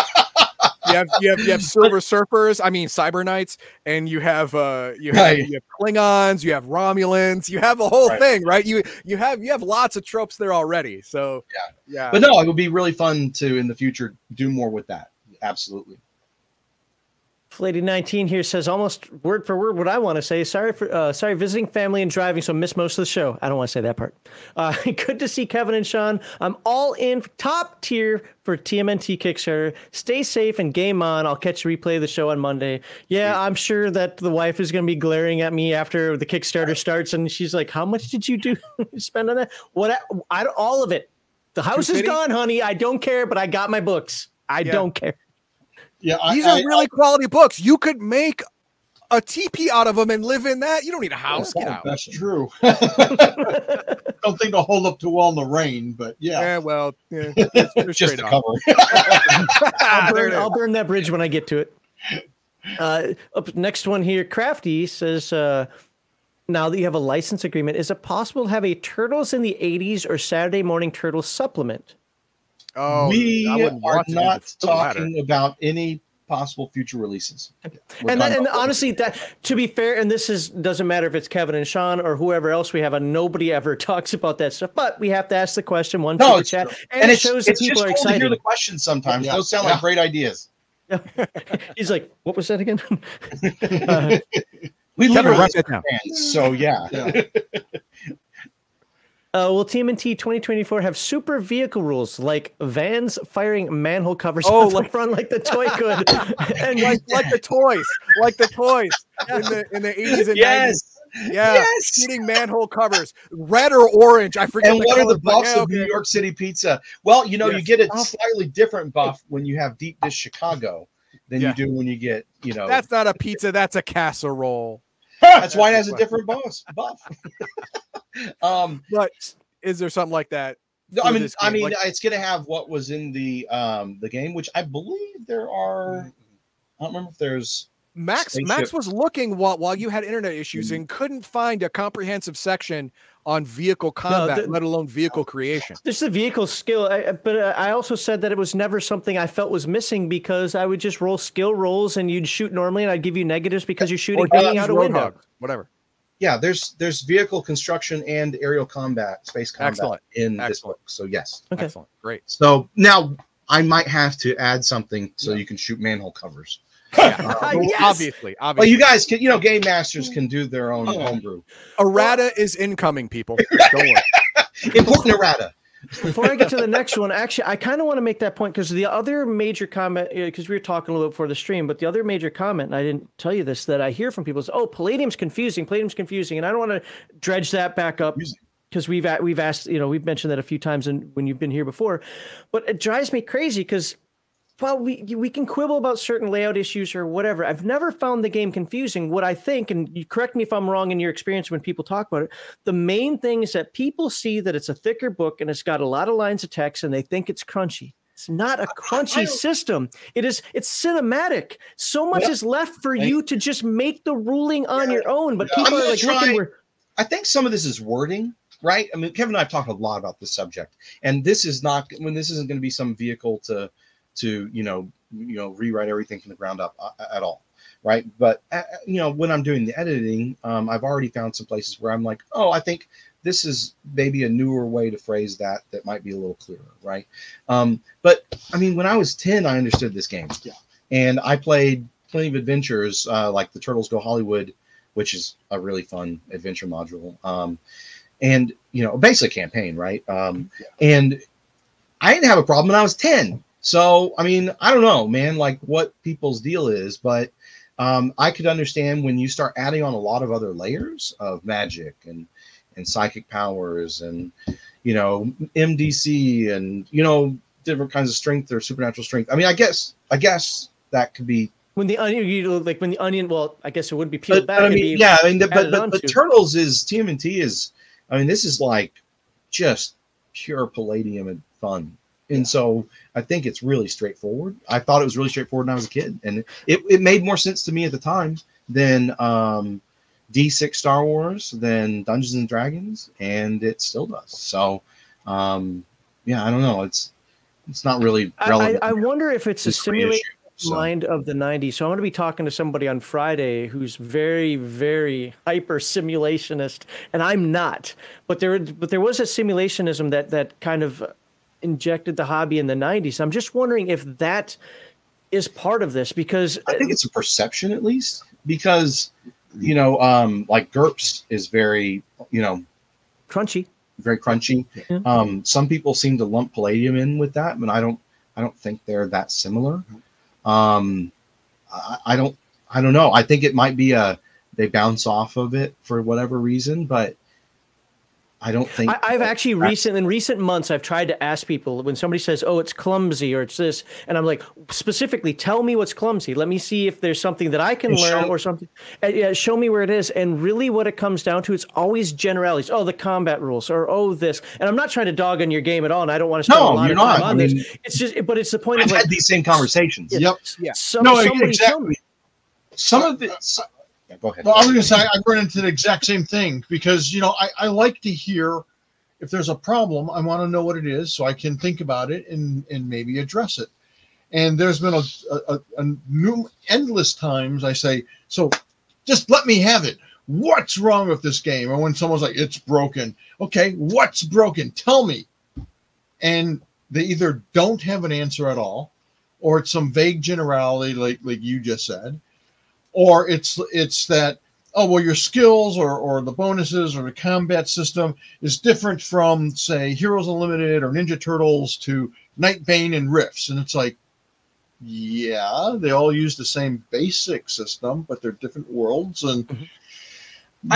you have you have you have <laughs> silver surfers, I mean cyber knights, and you have uh you have, Right. you have Klingons, you have Romulans, you have a whole Right. thing, right? You you have you have lots of tropes there already. So Yeah. yeah. But no, it would be really fun to in the future do more with that. Absolutely. Lady 19 here says almost word for word what I want to say. Sorry for uh, sorry visiting family and driving, so miss most of the show. I don't want to say that part. Uh, <laughs> good to see Kevin and Sean. I'm all in top tier for TMNT Kickstarter. Stay safe and game on. I'll catch a replay of the show on Monday. Yeah, I'm sure that the wife is going to be glaring at me after the Kickstarter starts, and she's like, "How much did you do <laughs> spend on that? What? I, I all of it. The house is gone, honey. I don't care, but I got my books. I Yeah. don't care." Yeah, I, These I- are really quality books. You could make a teepee out of them and live in that. You don't need a house. Get out. That's true. <laughs> <laughs> Don't think they'll hold up too well in the rain, but yeah. Yeah, well, yeah, <laughs> it's- it's Just straight cover. I'll, burn. I'll burn that bridge when I get to it. Uh, up next one here, Crafty says, uh, now that you have a license agreement, is it possible to have a Turtles in the 80s or Saturday Morning Turtles supplement? Oh, we are want to do not the latter. talking about any possible future releases. We're and done. and honestly, that to be fair, and this is doesn't matter if it's Kevin and Sean or whoever else we have, and nobody ever <laughs> talks about that stuff. But we have to ask the question one No, super it's chat, true. and, and it it's, shows that people just are cool to hear excited. the questions sometimes. Yeah. Those sound Yeah. like great ideas. <laughs> He's like, "What was that again?" <laughs> We Kevin, literally write that down. fans, so yeah. Yeah. Uh, will TMNT 2024 have super vehicle rules like vans firing manhole covers Oh, on the like- front like the toy <laughs> could? and like like the toys, like the toys in the in the eighties and Yes. nineties. Yeah, Yes. shooting manhole covers, red or orange. I forget. And the what are the colors, but buffs yeah, of New. York City pizza? Well, you know, you get a slightly different buff when you have deep dish Chicago than Yeah. you do when you get, you know. That's not a pizza. That's a casserole. That's why it has a different boss buff. <laughs> um, But is there something like that? no, I mean, I mean, Like- it's going to have what was in the um the game, which I believe there are. I don't remember if there's. Max Spaceship. Max was looking while while you had internet issues Mhm. and couldn't find a comprehensive section on vehicle combat, the- let alone vehicle creation. There's the vehicle skill, I, but uh, I also said that it was never something I felt was missing because I would just roll skill rolls and you'd shoot normally and I'd give you negatives because you're shooting Or aiming out a window. hogs, whatever. Yeah, there's there's vehicle construction and aerial combat, space combat Excellent. in this book. So yes. Okay. Excellent. Great. So now I might have to add something so you can shoot manhole covers. Yeah. <laughs> Yes! Obviously, Well, you guys can, you know, game masters can do their own Oh. homebrew. errata is incoming, people. <laughs> Don't worry. Important errata. Before I get to the next one, actually, I kind of want to make that point because the other major comment, because we were talking a little bit before the stream, but the other major comment, and I didn't tell you this, that I hear from people is, "Oh, Palladium's confusing. Palladium's confusing," and I don't want to dredge that back up because we've we've asked, you know, we've mentioned that a few times and when you've been here before, but it drives me crazy because. Well, we we can quibble about certain layout issues or whatever. I've never found the game confusing. What I think, and you correct me if I'm wrong in your experience when people talk about it, the main thing is that people see that it's a thicker book and it's got a lot of lines of text and they think it's crunchy. It's not a crunchy system. It is it's cinematic. So much Well, is left for I- you to just make the ruling on Yeah, your own. But yeah. people are like looking try- where I think some of this is wording, right? I mean, Kevin and I have talked a lot about this subject, and this is not when this isn't going to be some vehicle to, to you know, you know, rewrite everything from the ground up uh, at all, right? But uh, you know, when I'm doing the editing, um, I've already found some places where I'm like, oh, I think this is maybe a newer way to phrase that that might be a little clearer, right? Um, but I mean, when I was ten, I understood this game, Yeah. and I played plenty of adventures uh, like the Turtles Go Hollywood which is a really fun adventure module. Um, and you know, a basic campaign, right? Um, and I didn't have a problem when I was 10. So, I mean, I don't know, man, like what people's deal is, but um, I could understand when you start adding on a lot of other layers of magic and and psychic powers and you know MDC and you know different kinds of strength or supernatural strength. I mean, I guess I guess that could be when the onion you like when the onion well, I guess it wouldn't be peeled but, back. but I mean, yeah, I mean, the, but, but, but. Turtles is TMNT is, I mean, this is like just pure Palladium and fun. And so I think it's really straightforward. I thought it was really straightforward when I was a kid, and it, it made more sense to me at the time than um, D6 Star Wars, than Dungeons and Dragons, and it still does. So, um, yeah, I don't know. It's it's not really I, relevant. I, I wonder if it's a simulation so. mind of the 90s. So I'm going to be talking to somebody on Friday who's very, very hyper simulationist, and I'm not. But there, but there was a simulationism that that kind of injected the hobby in the 90s. I'm just wondering if that is part of this because I think it's a perception at least because you know, um, like GURPS is very, you know, crunchy. very crunchy. Yeah. Um, some people seem to lump palladium in with that, but I don't. I don't think they're that similar. Um, I, I don't. I don't know. I think it might be a they bounce off of it for whatever reason, but I don't think I, I've actually recent in recent months I've tried to ask people when somebody says, "Oh, it's clumsy" or "It's this," and I'm like, specifically, tell me what's clumsy. Let me see if there's something that I can learn show- or something. Uh, yeah, show me where it is. And really, what it comes down to, it's always generalities. Oh, the combat rules, or oh, this. And I'm not trying to dog on your game at all, and I don't want to spend No, a lot you're of time not. on I this. mean- It's just, but it's the point I've of like, had these same conversations. Yep. Yeah. some, No, somebody tell me. exactly. Some of the. so- go ahead. Well, I was going to say I run into the exact same thing because you know I, I like to hear if there's a problem. I want to know what it is so I can think about it and and maybe address it. And there's been a, a, a, new endless times I say so. Just let me have it. What's wrong with this game? Or when someone's like, "It's broken." Okay, what's broken? Tell me. And they either don't have an answer at all, or it's some vague generality like like you just said, or it's it's that oh well your skills or or the bonuses or the combat system is different from say Heroes Unlimited or Ninja Turtles to Nightbane and Rifts, and it's like yeah they all use the same basic system but they're different worlds and Mhm.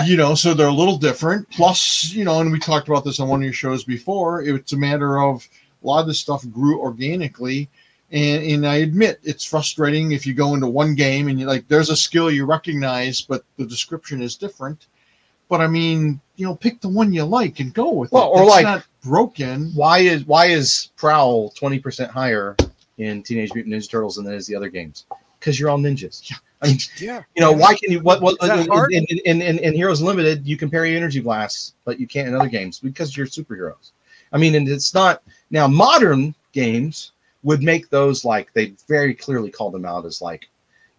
you know so they're a little different. Plus you know and we talked about this on one of your shows before it's a matter of a lot of this stuff grew organically and, and I admit it's frustrating if you go into one game and you like there's a skill you recognize, but the description is different. But I mean, you know, pick the one you like and go with Well, it. or It's like- not broken. why is why is Prowl twenty percent higher in Teenage Mutant Ninja Turtles than it is the other games? Because you're all ninjas. Yeah. I mean, Yeah. you know, why can you what what Is that in, hard? in, in, in, in Heroes Limited you can parry energy blasts, but you can't in other games because you're superheroes. I mean, and it's not now modern games would make those like they very clearly call them out as like,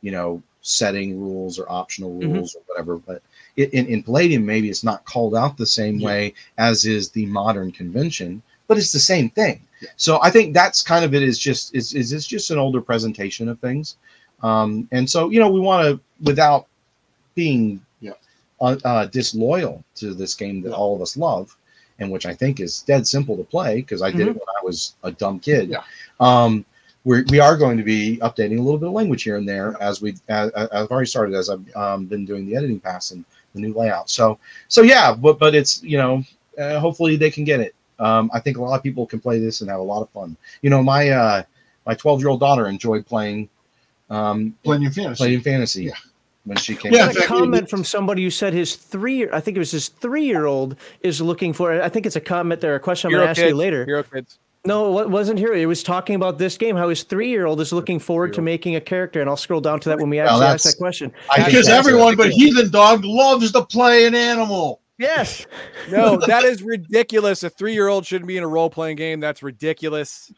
you know, setting rules or optional Mhm. rules or whatever. But it, in, in Palladium, maybe it's not called out the same Yeah. way as is the modern convention, but it's the same thing. So I think that's kind of it. Is just is is it's just an older presentation of things, um, and so you know we want to without being Yeah. uh, uh, disloyal to this game that Yeah. all of us love, and which I think is dead simple to play because I did it when I was a dumb kid. Yeah. Um, we're, we are going to be updating a little bit of language here and there as we as, I've already started as I've um, been doing the editing pass and the new layout. So so yeah, but but it's you know uh, hopefully they can get it. Um, I think a lot of people can play this and have a lot of fun. You know, my uh, my 12 year old daughter enjoyed playing um, Playing in fantasy. playing fantasy Yeah. When she came. Yeah, I in got a comment from somebody who said his three, I think it was his three-year-old is looking for. I think it's a comment there, a question I'm going to ask you later. Hero Kids. No, it wasn't here. It was talking about this game. How his three-year-old is looking forward to making a character, and I'll scroll down to that when we Well, actually ask that question. I think because everyone but ridiculous. Heathen Dog loves to play an animal. Yes, No, that <laughs> is ridiculous. A three year old shouldn't be in a role playing game. That's ridiculous.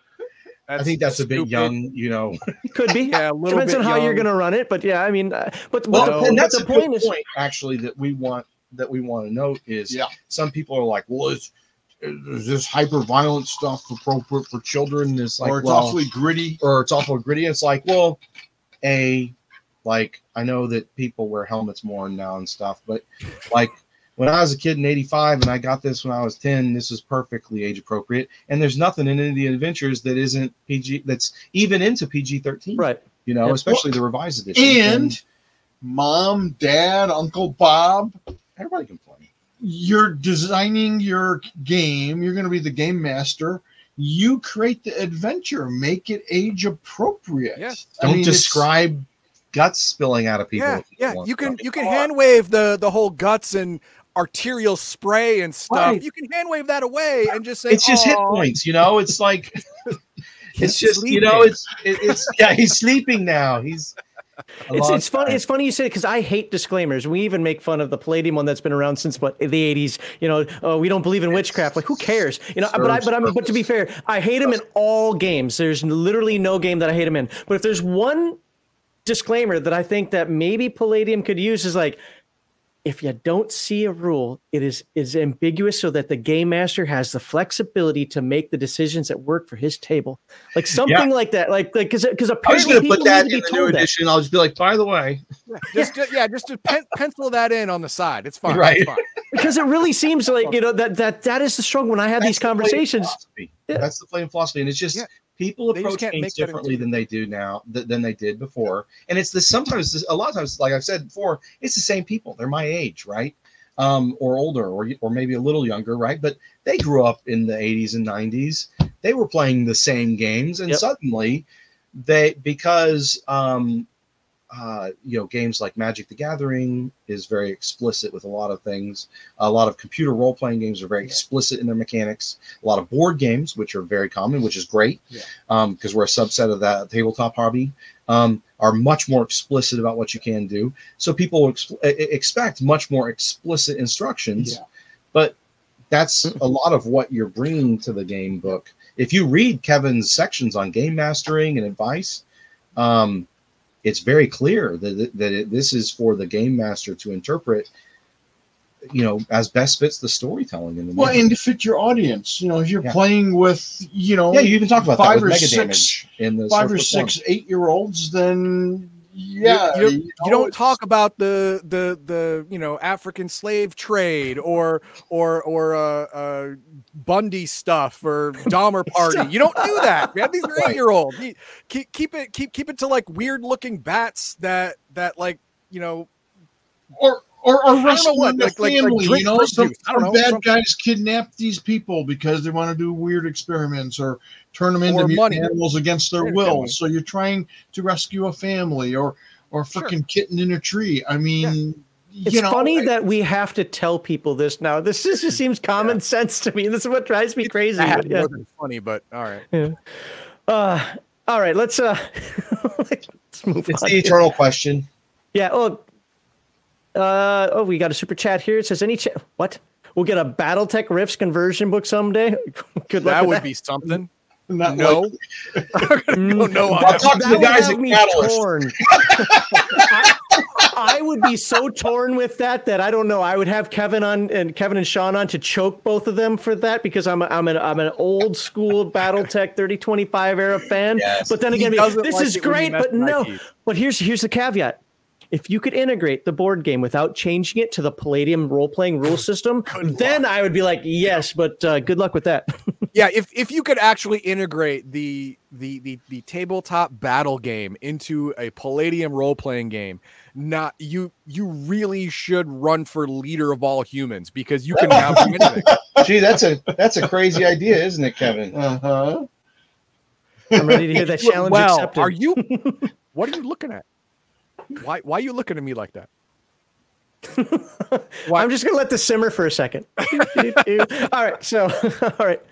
I think that's a bit stupid. young. You know, <laughs> could be. Yeah, a little Depends bit on how you're going to run it, but yeah, I mean, uh, but, well, but, the, and but that's the a point good is, point actually that we want that we want to note is Yeah. some people are like, well, is, is this hyper violent stuff appropriate for children? It's like, or it's well, awfully gritty. or it's awful gritty. It's like, well, a like I know that people wear helmets more now and stuff, but like when I was a kid in '85 and I got this when I was 10, this is perfectly age appropriate. And there's nothing in any of the adventures that isn't PG. That's even into PG-13, right? You know, Yep. especially the revised edition. And mom, dad, Uncle Bob, everybody can play. you're designing your game. You're going to be the game master. You create the adventure. Make it age appropriate. Yes. Don't mean, describe guts spilling out of people. Yeah, if you yeah. You can to. you can hand wave the the whole guts and arterial spray and stuff. Right. You can hand wave that away and just say It's just hit points, you know. It's like <laughs> it's He's just you know sleeping. it's it, it's yeah he's sleeping now. He's It's, it's funny. It's funny you say it because I hate disclaimers. We even make fun of the Palladium one that's been around since what the '80s. You know, oh, we don't believe in witchcraft. Like, who cares? You know, but I, but I mean, but to be fair, I hate him in all games. There's literally no game that I hate him in. But if there's one disclaimer that I think that maybe Palladium could use is like, if you don't see a rule, it is is ambiguous so that the game master has the flexibility to make the decisions that work for his table, like something like that. Like like because because I was going to put that in the new told that. edition. I'll just be like, by the way, Just, ju- yeah, just to pen, pencil that in on the side. It's fine. Right. It's fine. <laughs> because it really seems like you know that that that is the struggle when I have these That's the playing conversations. philosophy. Yeah. That's the playing philosophy, and it's just Yeah. people They approach can't games differently than they do now th- than they did before. And it's the sometimes a lot of times, like I've said before, it's the same people. They're my age, right? Um, or older, or or maybe a little younger, right? But they grew up in the 80s and 90s. They were playing the same games, and Yep. suddenly they because um, uh, you know games like Magic the Gathering is very explicit with a lot of things. A lot of computer role playing games are very explicit in their mechanics. A lot of board games, which are very common, which is great, Yeah. because we're a subset of that tabletop hobby, um, are much more explicit about what you can do. So people ex- expect much more explicit instructions, Yeah. but that's a lot of what you're bringing to the game book. If you read Kevin's sections on game mastering and advice, um, it's very clear that, that it, this is for the game master to interpret you know as best fits the storytelling in the Well, movie. and to fit your audience, you know, if you're Yeah. playing with, you know, yeah you even talk about five that or mega six- in the five or Surface One. six, eight year olds, then yeah, you, don't- you you don't talk about the the the you know African slave trade or or or uh, uh Bundy stuff or Dahmer <laughs> party. You don't do that, man. These are eight year olds. Keep keep it keep keep it to like weird looking bats that that like you know or or, or know wrestling what, the like- like- like family. you know, fruit some. I don't know, bad something. guys kidnap these people because they want to do weird experiments or turn them into money. animals against their Yeah, will. family. So you're trying to rescue a family or or Sure. freaking kitten in a tree. I mean, It's you know, funny I- that we have to tell people this now. This is, just <laughs> seems common sense to me. This is what drives me crazy. bad Yeah. more than funny, but all right. Uh, all right, let's uh, <laughs> let's move it's on. the eternal question Yeah. Oh, uh, oh, we got a super chat here. It says any chat. What? We'll get a BattleTech Rifts conversion book someday. <laughs> Good luck. That would that. be something. <laughs> not No, like- <laughs> no, no. on I'll talk to the would guys at Catalyst. torn. I, I would be so torn with that that I don't know. I would have Kevin on and Kevin and Sean on to choke both of them for that because I'm a, I'm an I'm an old school BattleTech 3025 era fan. Yes. But then again, this like is it when you great. But no. But here's here's the caveat. If you could integrate the board game without changing it to the Palladium role playing rule <laughs> system, then I would be like, yes. But uh, good luck with that. <laughs> yeah if if you could actually integrate the the the, the tabletop battle game into a palladium role-playing game not you you really should run for leader of all humans because you can now do anything <laughs> gee that's a that's a crazy idea isn't it kevin uh-huh. I'm ready to hear that challenge well accepted. are you what are you looking at why why are you looking at me like that <laughs> I'm just gonna let this simmer for a second. <laughs> all right, so <laughs> all right.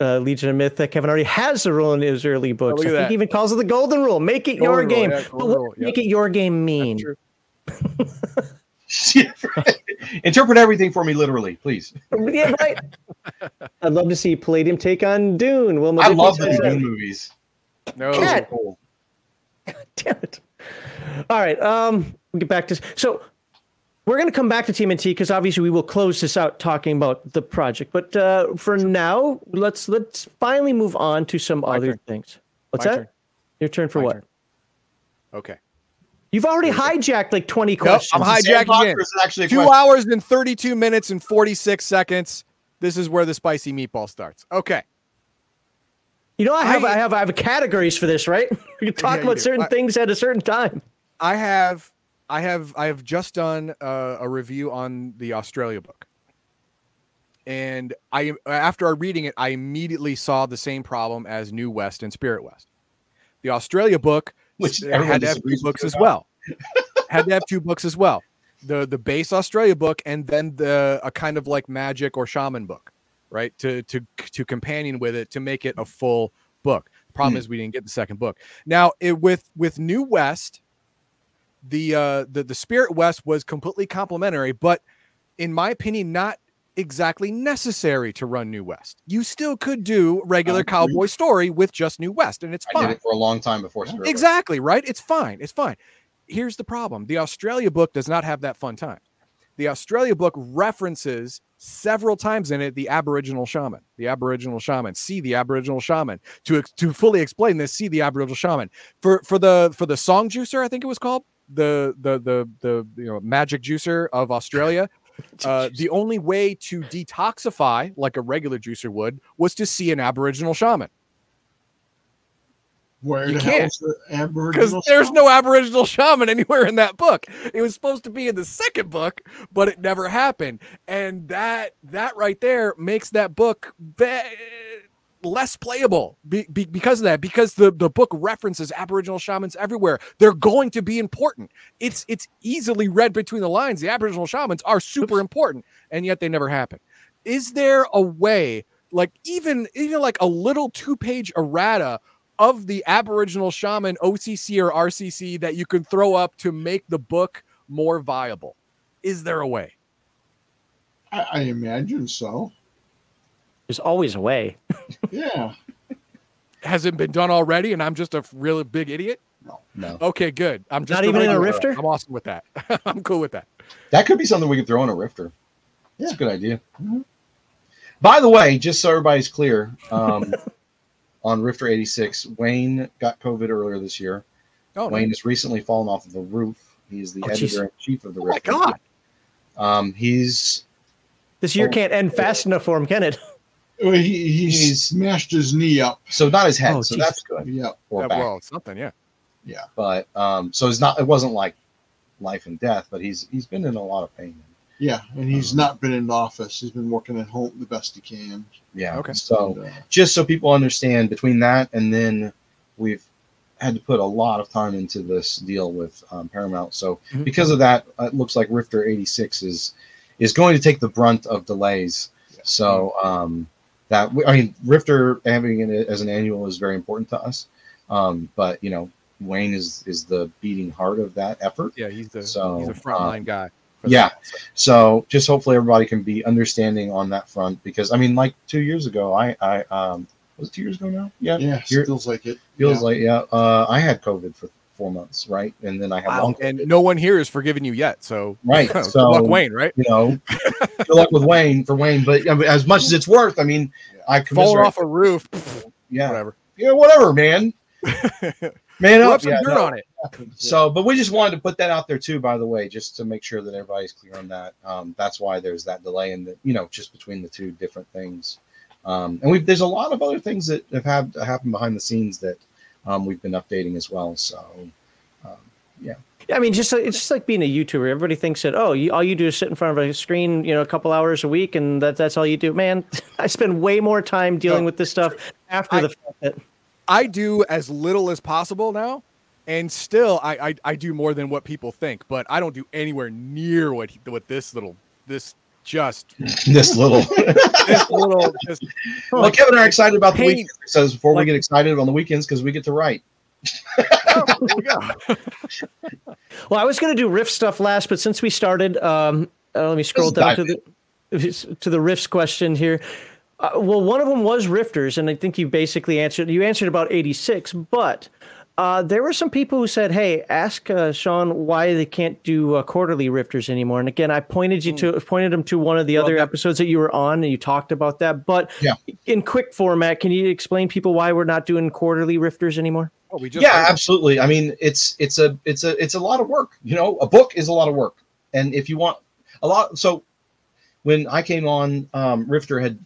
Uh, Legion of Myth, that Kevin already has the rule in his early books. look I think that. he even calls it the golden rule. Make it your Golden rule, game. yeah, but what rule, does make yep. it your game mean? interpret everything for me literally please yeah, right. I'd love to see Palladium take on Dune. Will i Mazuki love the. Dune movies no Those are Cat. cool. Damn it. All right. Um, we'll get back to so we're going to come back to TMNT because obviously we will close this out talking about the project. But uh, for now, let's let's finally move on to some other turn. things. What's My that? turn. Your turn for My what? turn. okay You've already hijacked like twenty Nope, questions. I'm hijacking again. or is it actually a two question? hours and 32 minutes and 46 seconds this is where the spicy meatball starts okay you know, I have I- I, have I have categories for this, right? <laughs> We can talk Yeah, about certain I- things at a certain time. I have I have I have just done uh, a review on the Australia book. And I after reading it, I immediately saw the same problem as New West and Spirit West. The Australia book Which had to have two books as well. had to have two books as well. The the base Australia book and then the a kind of like magic or shaman book, right? To to to companion with it to make it a full book. Problem Hmm. is we didn't get the second book. Now it with with New West, the uh the, the Spirit West was completely complementary, but in my opinion, not exactly necessary to run New West. You still could do regular cowboy story with just New West, and it's I fine. did it for a long time before Spirit West. Exactly, right? It's fine. It's fine. Here's the problem. The Australia book does not have that fun time. the Australia book references several times in it the Aboriginal shaman, the Aboriginal shaman. See the Aboriginal shaman to to fully explain this. See the Aboriginal shaman for for the for the song juicer. I think it was called the the the the you know magic juicer of Australia. <laughs> Uh, the only way to detoxify like a regular juicer would was to see an Aboriginal shaman Where You the can't, hell's the because there's no Aboriginal shaman anywhere in that book. It was supposed to be in the second book, but it never happened. And that that right there makes that book be- less playable be- be- because of that. Because the the book references Aboriginal shamans everywhere. They're going to be important. It's it's easily read between the lines. The Aboriginal shamans are super important, and yet they never happen. Is there a way, like even even like a little two page errata? of the Aboriginal shaman OCC or RCC that you can throw up to make the book more viable? Is there a way? I, I imagine so. There's always a way. Yeah. <laughs> Has it been done already? And I'm just a really big idiot. No, no. Okay, good. I'm just Not even in a rifter? I'm awesome with that. <laughs> I'm cool with that. that could be something we could throw in a rifter. That's Yeah. a good idea. By the way, just so everybody's clear, um, <laughs> on Rifter 86, Wayne got COVID earlier this year. Oh, no. Wayne has recently fallen off of the roof. He is the Oh, editor in chief of the oh my Rifter. god! Um, he's This year Oh. can't end fast enough for him, can it? Well, he, he He's- smashed his knee up. so not his head, Oh, so Jesus. that's good. Yeah. Or Yeah, back. well, something, yeah. Yeah. But um, so it's not. It wasn't like life and death, but he's he's been in a lot of pain. Yeah. And he's not been in office. He's been working at home the best he can. Yeah. Okay. So And, uh, just so people understand, between that and then we've had to put a lot of time into this deal with um, Paramount. So Mhm. because of that, it looks like Rifter 86 is is going to take the brunt of delays. So um, that I mean, Rifter having it as an annual is very important to us. Um, but you know, Wayne is is the beating heart of that effort. Yeah, he's the So, he's a frontline guy. yeah. that, so. So just hopefully everybody can be understanding on that front because I mean, like two years ago, I I um was it two years ago now? Yeah, yeah. You're- Feels like it. feels Yeah. like yeah. Uh, I had COVID for four months, right, and then I have Wow, long and no one here is forgiving you yet. So, <laughs> right. So luck, Wayne. Right? you know, <laughs> good luck with Wayne for Wayne. But I mean, as much as it's worth, I mean, I commiserate. off a roof, yeah, whatever. yeah, whatever, man. <laughs> Man up. some Yeah, dirt no. on it. So, but we just wanted to put that out there too, by the way, just to make sure that everybody's clear on that. Um, that's why there's that delay in the, you know, just between the two different things. Um, and we've there's a lot of other things that have had happened behind the scenes that um, we've been updating as well. So, um, Yeah, I mean, just it's just like being a YouTuber. Everybody thinks that oh, you, all you do is sit in front of a screen, you know, a couple hours a week, and that that's all you do. Man, <laughs> I spend way more time dealing No, with this stuff after I- the fact that I do as little as possible now, and still I, I I do more than what people think. But I don't do anywhere near what what this little this just <laughs> this little. <laughs> this little just <laughs> well, Kevin and I are excited about the Pain. weekends. It says before we get excited on the weekends because we get to write. oh, we. Well, I was going to do riff stuff last, but since we started, um, uh, let me scroll Let's down to the to the Rifts question here. Uh, well, one of them was rifters, and I think you basically answered. You answered about eighty six, but uh, there were some people who said, "Hey, ask uh, Sean why they can't do uh, quarterly rifters anymore." And again, I pointed you to pointed them to one of the Well, other that- episodes that you were on, and you talked about that. But Yeah. in quick format, can you explain people why we're not doing quarterly rifters anymore? Oh, we just yeah absolutely i mean it's it's a it's a it's a lot of work you know a book is a lot of work and if you want a lot so when i came on um rifter had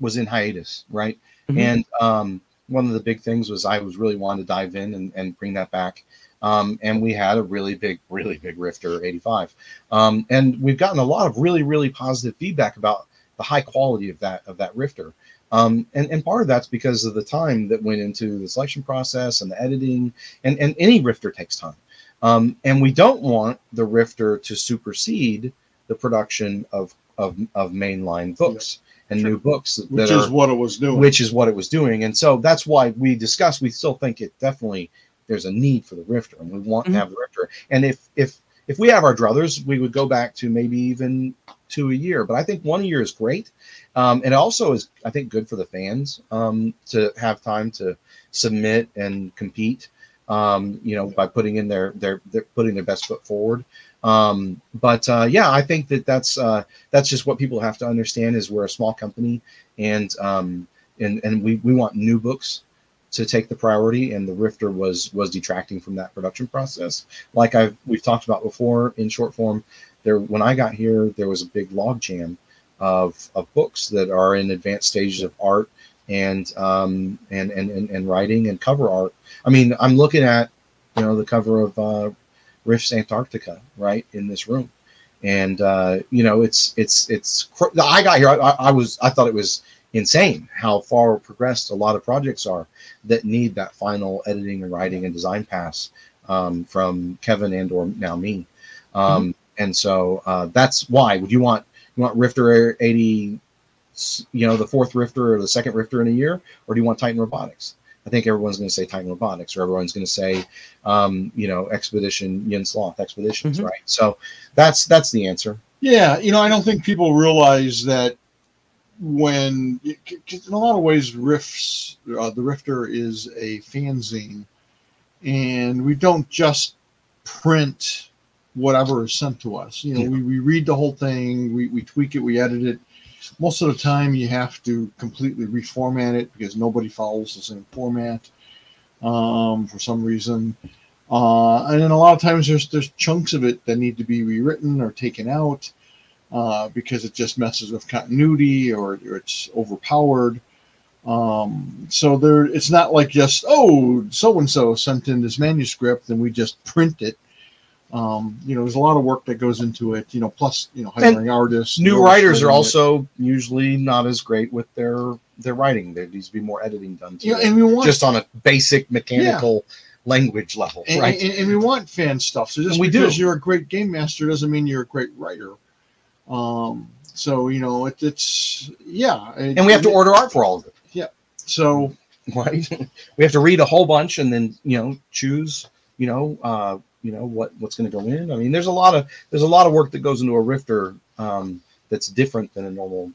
was in hiatus right Mhm. and um one of the big things was i was really wanting to dive in and, and bring that back. Um and we had a really big really big rifter 85 um and we've gotten a lot of really really positive feedback about the high quality of that of that rifter. Um, and, and part of that's because of the time that went into the selection process and the editing and, and any rifter takes time. Um, and we don't want the rifter to supersede the production of of, of mainline books and Sure. new books that Which are, is what it was doing. which is what it was doing and so that's why we discussed we still think it definitely there's a need for the rifter and we want Mhm. to have the rifter and if if if we have our druthers we would go back to maybe even two a year but i think one a year is great um, and also is i think good for the fans um, to have time to submit and compete um, you know by putting in their their, their putting their best foot forward Um, but uh, yeah, I think that that's uh, that's just what people have to understand is we're a small company, and um, and and we we want new books to take the priority, and the Rifter was was detracting from that production process. Like I've we've talked about before in short form, there when I got here, there was a big log jam of of books that are in advanced stages of art and um, and, and and and writing and cover art. I mean, I'm looking at you know the cover of uh, Rifts Antarctica right in this room, and uh, you know it's it's it's. I got here. I, I was I thought it was insane how far progressed a lot of projects are that need that final editing and writing and design pass um, from Kevin and or now me. Um, mm-hmm. And so uh, that's why. Would you want you want Rifter 80, you know, the fourth Rifter or the second Rifter in a year, or do you want Titan Robotics? I think everyone's going to say Titan Robotics, or everyone's going to say, um, you know, Expedition Yin-Sloth Expeditions, mm-hmm. right? So that's that's the answer. Yeah, you know, I don't think people realize that when in a lot of ways Rifts uh, the Rifter is a fanzine, and we don't just print whatever is sent to us. You know, yeah. we, we read the whole thing, we, we tweak it, we edit it. Most of the time, you have to completely reformat it because nobody follows the same format um, for some reason. Uh, and then a lot of times there's there's chunks of it that need to be rewritten or taken out uh, because it just messes with continuity or, or it's overpowered. Um, so there, it's not like just oh, so and so sent in this manuscript and we just print it um, you know, there's a lot of work that goes into it. You know, plus you know hiring and artists. New writers are also it. usually not as great with their their writing. There needs to be more editing done. To yeah, and we want just on a basic mechanical yeah. language level, and, right? And, and, we want fan stuff. So just we because do. you're a great game master doesn't mean you're a great writer. Um, so you know, it, it's yeah, it, and we have to order art for all of it. Yeah. So <laughs> right, we have to read a whole bunch and then you know choose you know uh, you know what what's going to go in. I mean, there's a lot of there's a lot of work that goes into a Rifter um, that's different than a normal.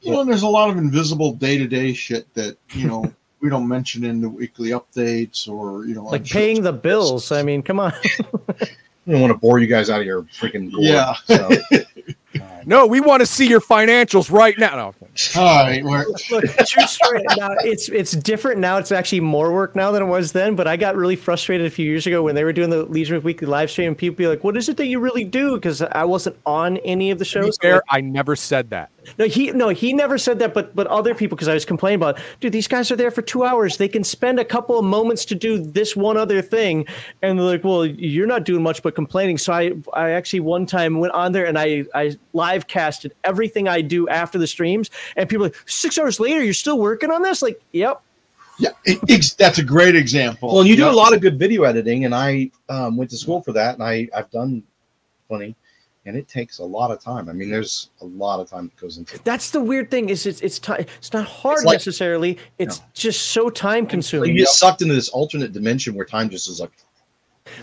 You know, there's a lot of invisible day to day shit that you know <laughs> we don't mention in the weekly updates or you know like paying the bills. I mean, come on. <laughs> I don't want to bore you guys out of your freaking gore, yeah. So. <laughs> <laughs> No, we want to see your financials right now. No. All right, <laughs> look, true story. Now it's it's different now. It's actually more work now than it was then. But I got really frustrated a few years ago when they were doing the Legion of Weekly live stream. And people be like, "What is it that you really do?" Because I wasn't on any of the shows. Fair, like, I never said that. No, he no, he never said that, but but other people because I was complaining about, dude, these guys are there for two hours. They can spend a couple of moments to do this one other thing, and they're like, well, you're not doing much but complaining. So I I actually one time went on there and I I live casted everything I do after the streams, and people like six hours later, you're still working on this? Like, yep. Yeah, it, that's a great example. Well, you do yep. a lot of good video editing, and I um, went to school for that, and I I've done plenty and it takes a lot of time. I mean, there's a lot of time that goes into it. That's the weird thing is it's it's time. It's not hard it's like, necessarily. It's no. just so time consuming. You get sucked into this alternate dimension where time just is like.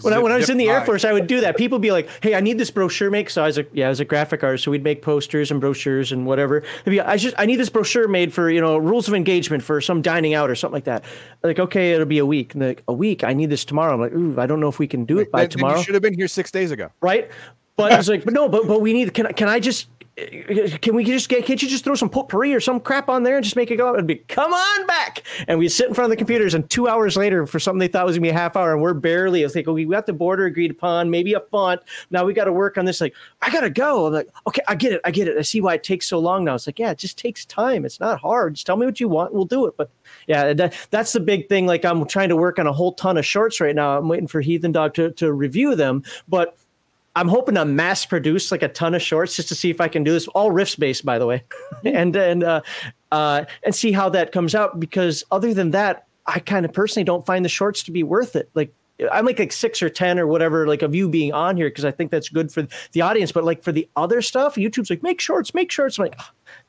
When I, when I was in the Air Force, I would do that. People be like, "Hey, I need this brochure made." So I was a yeah, I was a graphic artist, so we'd make posters and brochures and whatever. Be, I just I need this brochure made for you know rules of engagement for some dining out or something like that. Like, okay, it'll be a week. And like, a week. I need this tomorrow. I'm like, ooh, I don't know if we can do it by tomorrow. You should have been here six days ago, right? But it's like, but no, but but we need. Can can I just? Can we just get? Can't you just throw some potpourri or some crap on there and just make it go and be come on back? And we sit in front of the computers, and two hours later, for something they thought was gonna be a half hour, and we're barely. It's like, okay, we got the border agreed upon, maybe a font. Now we got to work on this. Like, I gotta go. I'm like, okay, I get it, I get it. I see why it takes so long now. It's like, yeah, it just takes time. It's not hard. Just tell me what you want, we'll do it. But yeah, that, that's the big thing. Like, I'm trying to work on a whole ton of shorts right now. I'm waiting for Heathen Dog to to review them, but I'm hoping to mass produce like a ton of shorts just to see if I can do this. All Rifts based, by the way, <laughs> <laughs> and and uh, uh, and see how that comes out. Because other than that, I kind of personally don't find the shorts to be worth it. Like I'm like like six or ten or whatever, like of you being on here because I think that's good for the audience. But like for the other stuff, YouTube's like make shorts, make shorts. I'm like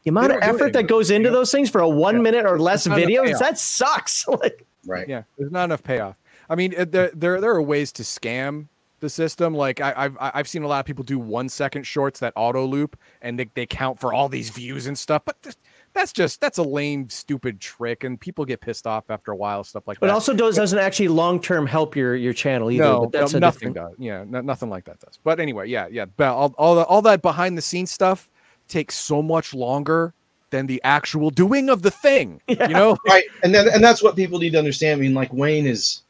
the amount of effort that goes into those things for a one yeah. minute or less video, that sucks. <laughs> like right, yeah, there's not enough payoff. I mean, there there there are ways to scam the system. Like I, I've I've seen a lot of people do one second shorts that auto loop and they, they count for all these views and stuff. But th- that's just that's a lame, stupid trick, and people get pissed off after a while. Stuff like But that. But also does, doesn't actually long term help your your channel either. no, but that's no, nothing different- does. Yeah, no, nothing like that does. But anyway, yeah, yeah. But all all, the, all that behind the scenes stuff takes so much longer than the actual doing of the thing. <laughs> Yeah. You know? right and then and that's what people need to understand i mean like wayne is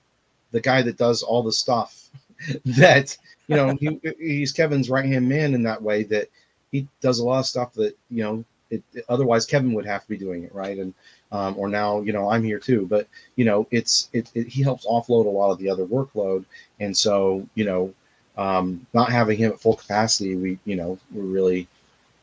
the guy that does all the stuff <laughs> that you know he, he's kevin's right hand man in that way that he does a lot of stuff that you know it, otherwise kevin would have to be doing it right? And um, or now you know i'm here too but you know it's it, it he helps offload a lot of the other workload. And so you know um, not having him at full capacity we you know we're really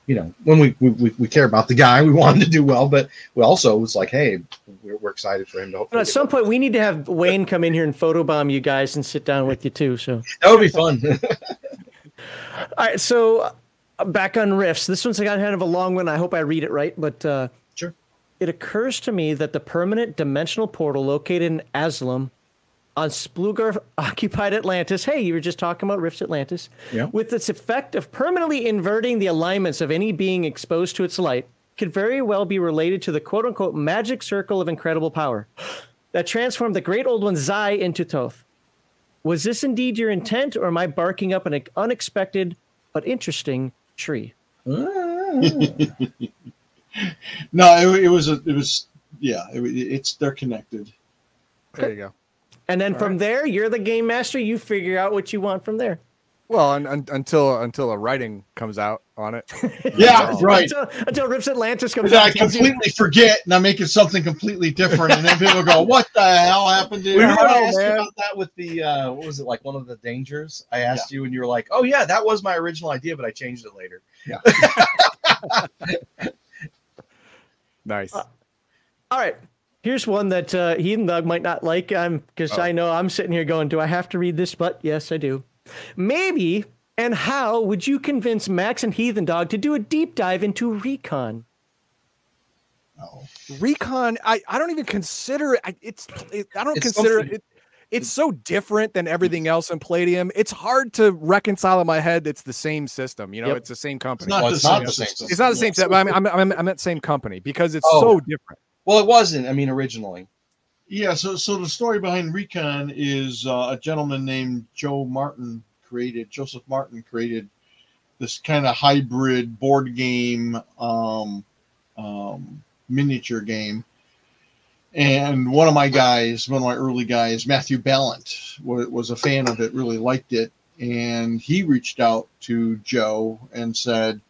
you know when we, we we care about the guy we want him to do well but we also it's like hey we're, we're excited for him to But at some point, we need to have Wayne come in here and photobomb you guys and sit down with you too. So, <laughs> That would be fun. <laughs> all right. So, uh, back on Rifts. This one's got kind of a long one. I hope I read it right. But uh, Sure. It occurs to me that the permanent dimensional portal located in Aslam on Splugorth occupied Atlantis. Hey, you were just talking about Rifts Atlantis. Yeah. With its effect of permanently inverting the alignments of any being exposed to its light, could very well be related to the quote unquote magic circle of incredible power <gasps> that transformed the great old one Zai into Toth. Was this indeed your intent, or am I barking up an unexpected but interesting tree? <laughs> No, it, it was a, it was yeah, it, it's they're connected. There you go. And then from there, you're the game master. You figure out what you want from there. Well, un, un, until until a writing comes out on it. <laughs> Yeah, Well, right. Until, until Rifts Atlantis comes Because I out. and tells completely forget and I make it something completely different, and then people go, "What the hell happened to We you?" remember I hell, asked you about that with the uh, what was it like one of the dangers? I asked you and you were like, "Oh yeah, that was my original idea, but I changed it later." Yeah. <laughs> <laughs> nice. All right. Here's one that uh, Heathen Dog might not like I'm because Oh. I know I'm sitting here going, do I have to read this? But yes, I do. Maybe and how would you convince Max and Heathen Dog to do a deep dive into Recon? Oh. Recon, I, I don't even consider it. I, it's it, I don't It's consider something- it. It's so different than everything else in Palladium. It's hard to reconcile in my head. It's the same system. You know, Yep. it's the same company. It's not, Well, the, it's same not the same system. It's not the same. Yeah. set, but I'm, I'm, I'm, I'm at same company because it's Oh. so different. Well, it wasn't. I mean, originally. Yeah, so so the story behind Recon is uh, a gentleman named Joe Martin created Joseph Martin created this kind of hybrid board game um, um, miniature game. And one of my guys, one of my early guys, Matthew Balent, was, was a fan of it, really liked it, and he reached out to Joe and said,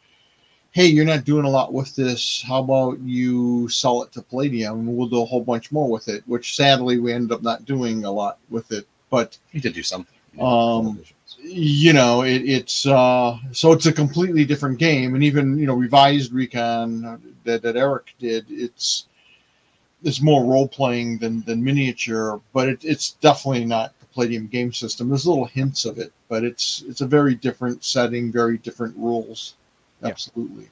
hey, you're not doing a lot with this. How about you sell it to Palladium and we'll do a whole bunch more with it, which sadly we ended up not doing a lot with it. But, You did do something. Um, you know, it, it's uh, so it's a completely different game. And even, you know, revised Recon that, that Erick did, it's it's more role playing than, than miniature, but it, it's definitely not the Palladium game system. There's little hints of it, but it's it's a very different setting, very different rules. Yeah. Absolutely.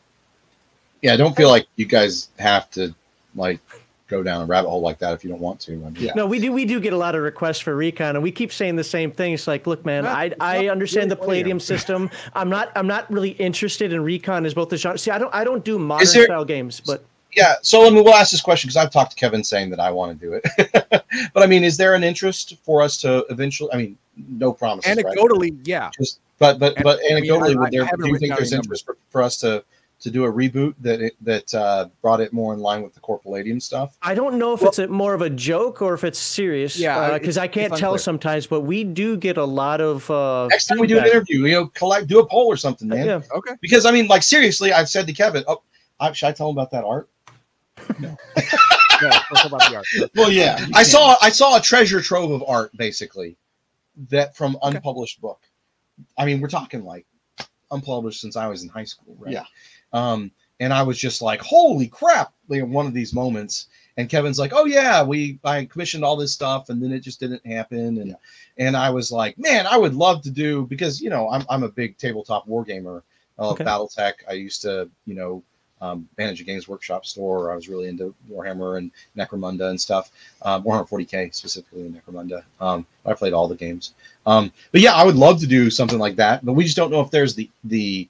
yeah, I don't feel like you guys have to like go down a rabbit hole like that if you don't want to. I mean, Yeah. No, we do. We do get a lot of requests for recon, and we keep saying the same thing. It's like, look, man, Not- I I understand the Palladium Palladium. system. I'm not I'm not really interested in recon as both the genre. See, I don't I don't do modern there- style games, but yeah. So let me we'll ask this question because I've talked to Kevin saying that I want to do it. <laughs> but I mean, is there an interest for us to eventually? I mean, no promises. right? Anecdotally, yeah. Just, but but but anecdotally, I- would I there, do you think there's interest for, for us to to do a reboot that it, that uh, brought it more in line with the core Palladium stuff? I don't know if it's a, more of a joke or if it's serious. Yeah, because it's- I can't tell unclear. sometimes. But we do get a lot of uh, Next time we do an interview, you know, collect, do a poll or something, man. Yeah, Okay. Because I mean, like seriously, I've said to Kevin, "Oh, I, should I tell him about that art?" <laughs> Yeah, let's talk about the art. Well, yeah. I saw I saw a treasure trove of art, basically, that from unpublished book. I mean, we're talking like unpublished since I was in high school, right? Yeah. Um, and I was just like, "Holy crap!" Like one of these moments, and Kevin's like, "Oh yeah, we I commissioned all this stuff, and then it just didn't happen." And Yeah. and I was like, "Man, I would love to do because you know I'm I'm a big tabletop war gamer of Okay. BattleTech. I used to you know um, manage a Games Workshop store. I was really into Warhammer and Necromunda and stuff. Um, Warhammer 40k specifically in Necromunda. Um, I played all the games. Um, but yeah, I would love to do something like that. But we just don't know if there's the the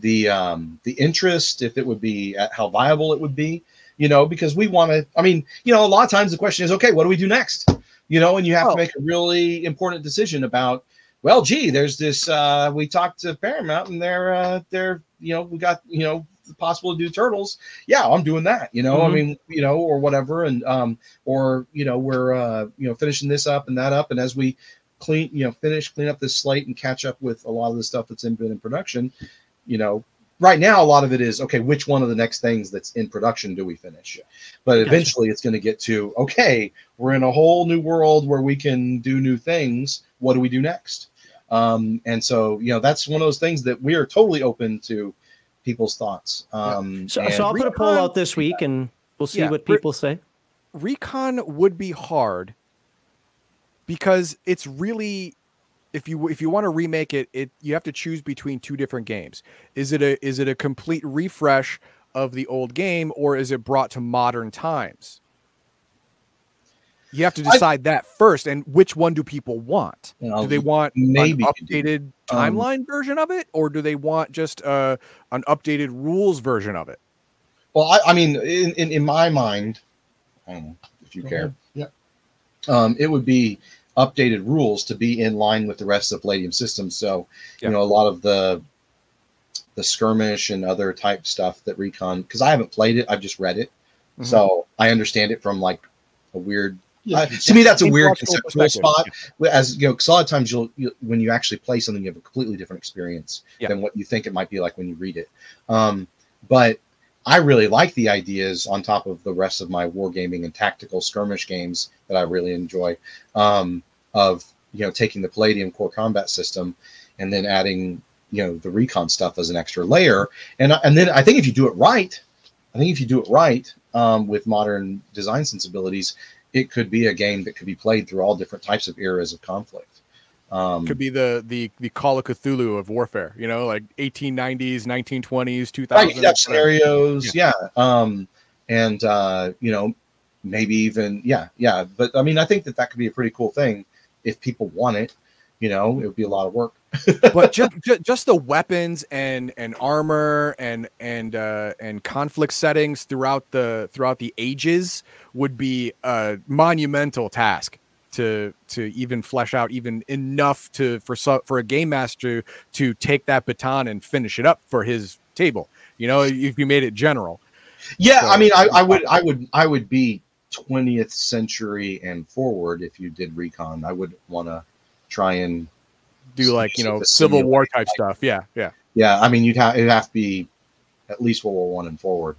the um, the interest, if it would be how viable it would be. You know, because we want to. I mean, you know, a lot of times the question is, okay, what do we do next? You know, and you have Oh. to make a really important decision about. Well, gee, there's this. Uh, we talked to Paramount, and they're uh, they're you know we got you know possible to do turtles yeah i'm doing that you know i Mhm. mean you know or whatever and um or you know we're uh you know finishing this up and that up and as we clean you know finish clean up this slate and catch up with a lot of the stuff that's in, been in production you know right now a lot of it is okay which one of the next things that's in production do we finish but Gotcha. eventually it's going to get to okay we're in a whole new world where we can do new things what do we do next um and so you know that's one of those things that we are totally open to people's thoughts. Um So, so I'll put a poll out this week and we'll see Yeah, what re- people say. recon would be hard because it's really if you if you want to remake it it you have to choose between two different games. Is it a is it a complete refresh of the old game or is it brought to modern times you have to I- decide that first and which one do people want you know, do they want maybe an you do. updated Um, timeline version of it or do they want just uh, an updated rules version of it Well, I, I mean, in, in in my mind, I don't know if you Go care. ahead. Yeah. Um, it would be updated rules to be in line with the rest of the Palladium systems. So, Yeah. you know, a lot of the the skirmish and other type stuff that Recon, because I haven't played it, I've just read it, Mhm. so I understand it from like a weird. Yeah, I- to me, that's a weird conceptual spot. As you know, because a lot of times you'll, you when you actually play something, you have a completely different experience Yeah. than what you think it might be like when you read it. Um, but I really like the ideas on top of the rest of my wargaming and tactical skirmish games that I really enjoy. Um, of you know taking the Palladium core combat system and then adding you know the recon stuff as an extra layer, and and then I think if you do it right, I think if you do it right um, with modern design sensibilities, it could be a game that could be played through all different types of eras of conflict. Um, could be the the the Call of Cthulhu of warfare. You know, like 1890s, 1920s, 2000s. right, you could have whatever. scenarios, yeah. Um, and uh, you know, maybe even yeah, yeah. But I mean, I think that that could be a pretty cool thing if people want it. You know, it would be a lot of work. <laughs> but just, <laughs> just just the weapons and and armor and and uh, and conflict settings throughout the throughout the ages would be a monumental task to to even flesh out even enough to for so, for a game master to take that baton and finish it up for his table. You know, if you made it general. Yeah, So- I mean, I, I would, I would, I would be 20th century and forward if you did recon. I would want to try and Do like you know Civil War type like- stuff. Yeah, yeah. yeah. I mean, you'd have it'd have to be at least World War One and forward,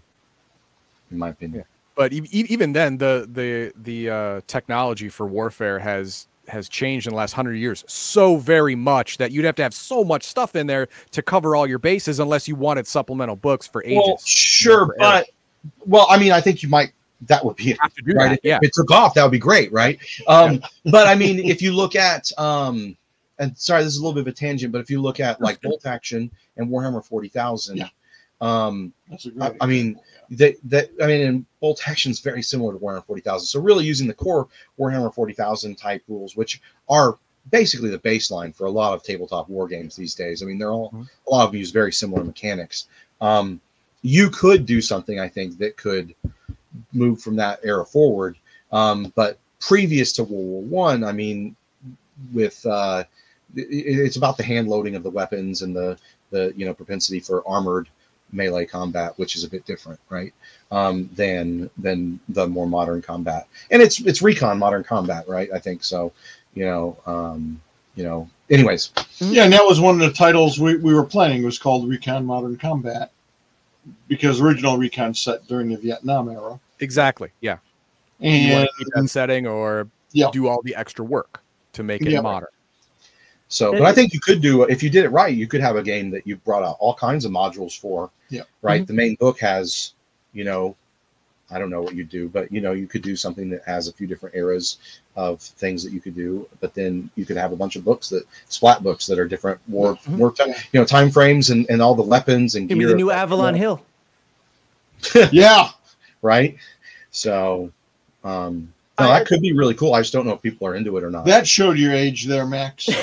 in my opinion. but e- even then the the the uh, technology for warfare has has changed in the last hundred years so very much that you'd have to have so much stuff in there to cover all your bases unless you wanted supplemental books for ages. Well, sure, for but well, I mean, I think you might. That would be have to do right. that. Yeah, If it took off, that would be great, right? Um, <laughs> but I mean, if you look at, um, and sorry, this is a little bit of a tangent, but if you look at like Bolt Action and Warhammer Forty Thousand, Yeah. um, I- I mean, that that I mean, and Bolt Action is very similar to Warhammer Forty Thousand. So really using the core Warhammer Forty Thousand type rules, which are basically the baseline for a lot of tabletop war games these days. I mean, they're all Mhm. a lot of them use very similar mechanics. Um, you could do something, I think, that could move from that era forward. Um, but previous to World War One, I, mean, with uh, it, it's about the hand loading of the weapons and the the you know propensity for armored melee combat, which is a bit different, right? Um, than than the more modern combat, and it's it's recon modern combat, right? I think so. You know, um, you know. Anyways, Yeah, and that was one of the titles we, we were planning. It was called Recon Modern Combat because original Recon set during the Vietnam era. Exactly. Yeah, you And want to keep that setting or Yeah. do all the extra work to make it Yeah. modern. So, but I think you could do if you did it right, you could have a game that you brought out all kinds of modules for. Yeah. Right. The main book has, you know, I don't know what you do, but you know, you could do something that has a few different eras of things that you could do. But then you could have a bunch of books that splat books that are different war Mhm. war time, you know, time frames and, and all the weapons and Give me the new Avalon Hill. <laughs> Yeah, right? So, um, no, that could be really cool. I just don't know if people are into it or not. that showed your age there, Max. <laughs>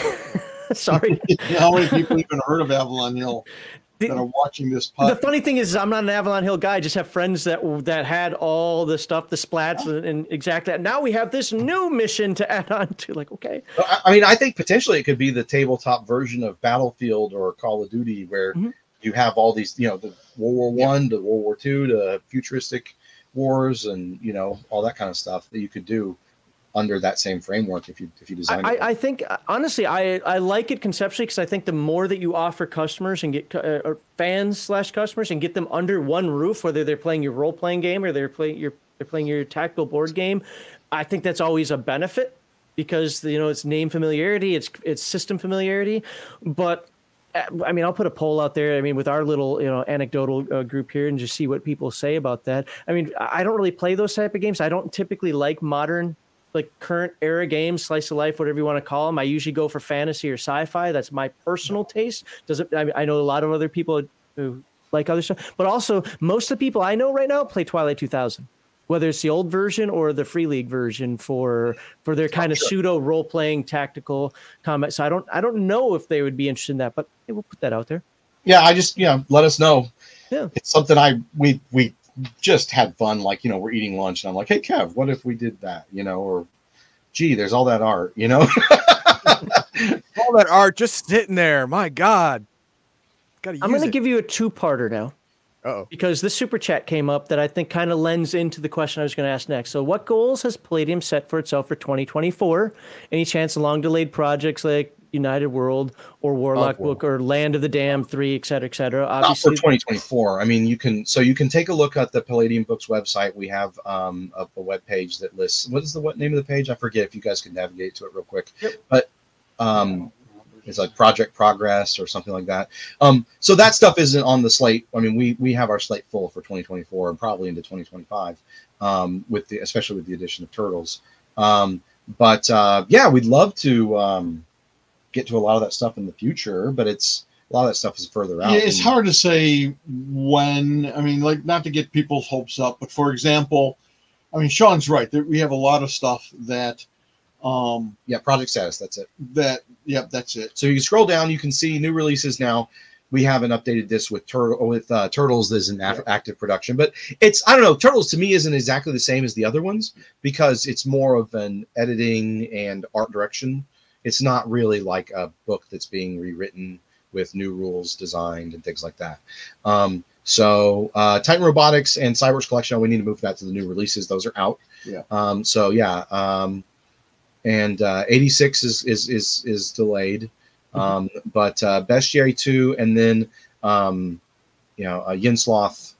<laughs> Sorry. How many people even heard of Avalon Hill <laughs> The- that are watching this The podcast? funny thing is, I'm not an Avalon Hill guy. I just have friends that that had all the stuff, the splats, and, and exactly. that. Now we have this new mission to add on to. Like, okay, I I mean, I think potentially it could be the tabletop version of Battlefield or Call of Duty, where Mhm. you have all these, you know, the World War One, to World War Two, to futuristic wars, and you know, all that kind of stuff that you could do under that same framework if you if you design I, it. I think honestly, I I like it conceptually because I think the more that you offer customers and get uh, or fans slash customers and get them under one roof, whether they're playing your role playing game or they're playing your they're playing your tactical board game, I think that's always a benefit because you know it's name familiarity, it's it's system familiarity, but. I mean, I'll put a poll out there. I mean, with our little, you know, anecdotal uh, group here, and just see what people say about that. I mean, I don't really play those type of games. I don't typically like modern like current era games, slice of life, whatever you want to call them. I usually go for fantasy or sci-fi. That's my personal taste. Does it? I, I know a lot of other people who like other stuff, but also most of the people I know right now play Twilight 2000, whether it's the old version or the Free League version for for their kind of pseudo role-playing tactical combat. So I don't I don't know if they would be interested in that, but hey, we'll put that out there. yeah, I just you know, let us know. Yeah. It's something I we we just had fun. Like you know, we're eating lunch, and I'm like, hey Kev, what if we did that? You know, or gee, there's all that art. You know. <laughs> All that art just sitting there. My God. Gotta use I'm going to it. give you a two-parter now. Uh-oh. because this super chat came up that I think kind of lends into the question I was going to ask next. So, what goals has Palladium set for itself for 2024? Any chance of long delayed projects like United World or Warlock World. Book or Land of the Damned 3, et cetera, et cetera? not for 2024. I mean, you can so you can take a look at the Palladium Books website. We have um, a, a web page that lists what is the what name of the page? I forget. If you guys can navigate to it real quick, yep. but um, it's like Project Progress or something like that. Um, so that stuff isn't on the slate. I mean, we we have our slate full for 2024 and probably into 2025, um, with the especially with the addition of Turtles. Um, but uh, yeah, we'd love to um, get to a lot of that stuff in the future, but it's a lot of that stuff is further out. Yeah, it's and- hard to say when. I mean, like not to get people's hopes up, but for example, I mean, Sean's right. There, we have a lot of stuff that, um, Yeah, project status. That's it. that yep, that's it. So you scroll down, you can see new releases now. We haven't updated this with turtle with uh, turtles is in af- active production, but it's I don't know. Turtles to me isn't exactly the same as the other ones because it's more of an editing and art direction. It's not really like a book that's being rewritten with new rules designed and things like that. Um, so uh, Titan Robotics and Cyberworks Collection, we need to move that to the new releases. Those are out. Yeah. Um, so yeah. Um, and uh, 86 is is is is delayed. Um, but uh, Bestiary 2 and then um, you know uh, Yin-Sloth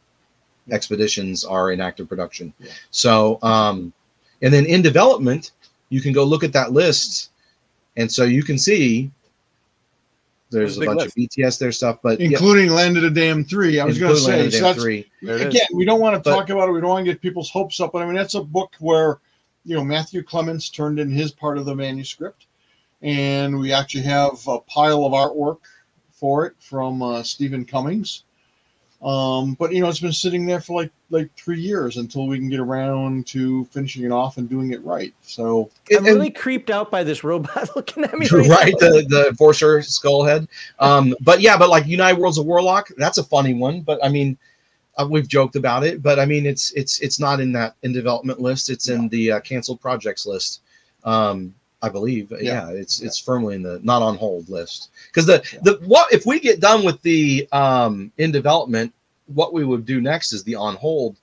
expeditions are in active production. Yeah. So um, and then in development, you can go look at that list, and so you can see there's There's a a big bunch of BTS there stuff, but yeah, Including Land of the Damn Three. I was going to including Land say of so Damn that's, three. There it is. again, we don't want to But- talk about it. We don't want to get people's hopes up. But I mean, that's a book where you know Matthew Clements turned in his part of the manuscript, and we actually have a pile of artwork for it from uh, Stephen Cummings. Um, but you know, it's been sitting there for like like three years until we can get around to finishing it off and doing it right. So I'm And- really creeped out by this robot <laughs> looking at me. right, Right, now. the the enforcer skullhead um but yeah but like united worlds of warlock that's a funny one but i mean uh, we've joked about it but i mean it's it's it's not in that in development list. It's in the uh, canceled projects list. Um i believe yeah, it's it's firmly in the not on hold list. Because the Yeah. the what if we get done with the um in development what we would do next is the on hold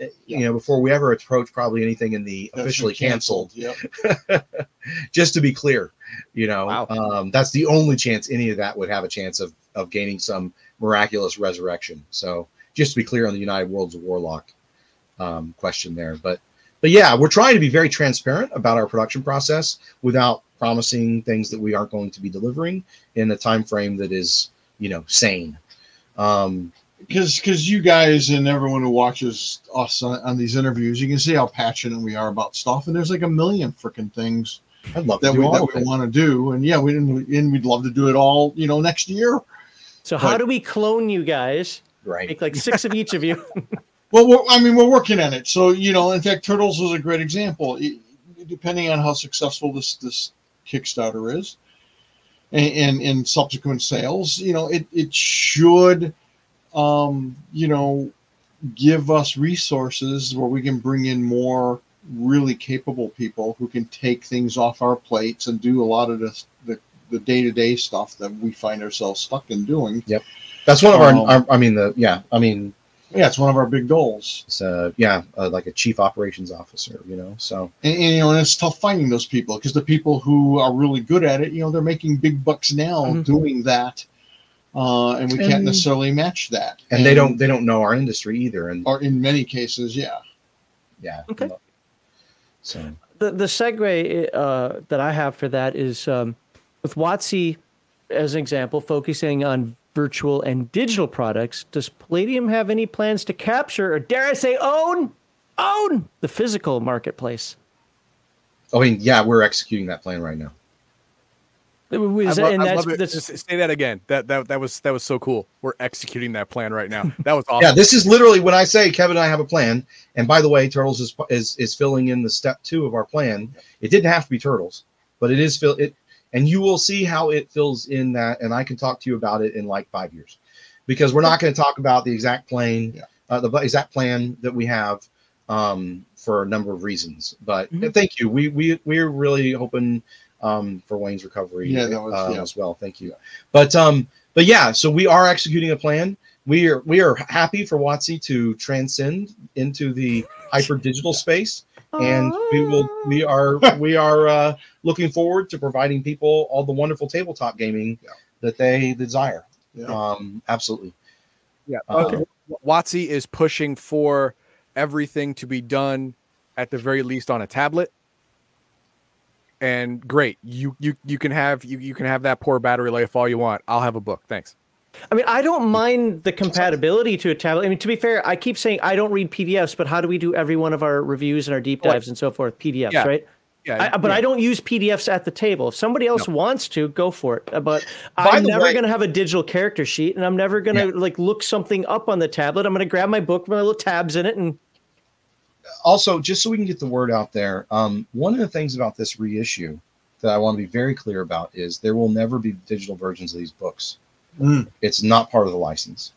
eh, you know before we ever approach probably anything in the that's officially been canceled. Yep. <laughs> just to be clear you know Wow. um, that's the only chance any of that would have a chance of of gaining some miraculous resurrection. So just to be clear on the united worlds of warlock um, question there but but yeah we're trying to be very transparent about our production process without promising things that we aren't going to be delivering in a time frame that is you know sane um, because because you guys and everyone who watches us on, on these interviews, you can see how passionate we are about stuff, and there's like a million freaking things i'd love that do we that we want to do, and yeah, we didn't, and we'd love to do it all, you know, next year. So how do we clone you guys? Right Make like six of each of you. <laughs> Well, we're, I mean, we're working on it. So you know, in fact, Turtles was a great example. It- depending on how successful this this Kickstarter is, and and, and subsequent sales, you know, it it should, um, you know, give us resources where we can bring in more really capable people who can take things off our plates and do a lot of this, the the day to day stuff that we find ourselves stuck in doing. That's one of our, Um, our. I mean, the yeah. I mean, Yeah, it's one of our big goals. it's uh, yeah, uh, like a chief operations officer. You know, so and, and, you know, and it's tough finding those people because the people who are really good at it, you know, they're making big bucks now Mhm. doing that, uh, and we can't necessarily match that. and they don't they don't know our industry either, and or in many cases, yeah. yeah. Okay. So the the segue uh, that I have for that is um, with WotC as an example, focusing on virtual and digital products. Does Palladium have any plans to capture, or dare I say, own, own the physical marketplace? I mean, yeah, we're executing that plan right now. Is I love- and I that's, that's- Just say that again. That that that was that was so cool. We're executing that plan right now. <laughs> That was awesome. Yeah, this is literally when I say Kevin and I have a plan. And by the way, Turtles is is is filling in the step two of our plan. It didn't have to be Turtles, but it is fill it, and you will see how it fills in that. And I can talk to you about it in like five years, because we're not going to talk about the exact plane, Yeah. uh, the exact plan that we have um, for a number of reasons. But Mhm. thank you. We we we're really hoping um, for Wayne's recovery Yeah, was- um, yeah. as well. Thank you. But um, but yeah, so we are executing a plan. We are we are happy for WotC to transcend into the hyper digital space, and we will we are <laughs> we are uh, looking forward to providing people all the wonderful tabletop gaming Yeah. that they desire. Yeah. Um, absolutely. Yeah. Uh, Okay. WotC is pushing for everything to be done at the very least on a tablet. And great. You you you can have you you can have that poor battery life all you want. I'll have a book. Thanks. I mean, I don't mind the compatibility to a tablet. I mean, to be fair, I keep saying I don't read PDFs, but how do we do every one of our reviews and our deep dives and so forth? PDFs, Yeah. right? Yeah. I, but yeah. I don't use PDFs at the table. If somebody else wants to, go for it. Uh, But By I'm never going to have a digital character sheet, and I'm never going to like look something up on the tablet. I'm going to grab my book with my little tabs in it, and also, just so we can get the word out there, um, one of the things about this reissue that I want to be very clear about is there will never be digital versions of these books. Mm. It's not part of the license.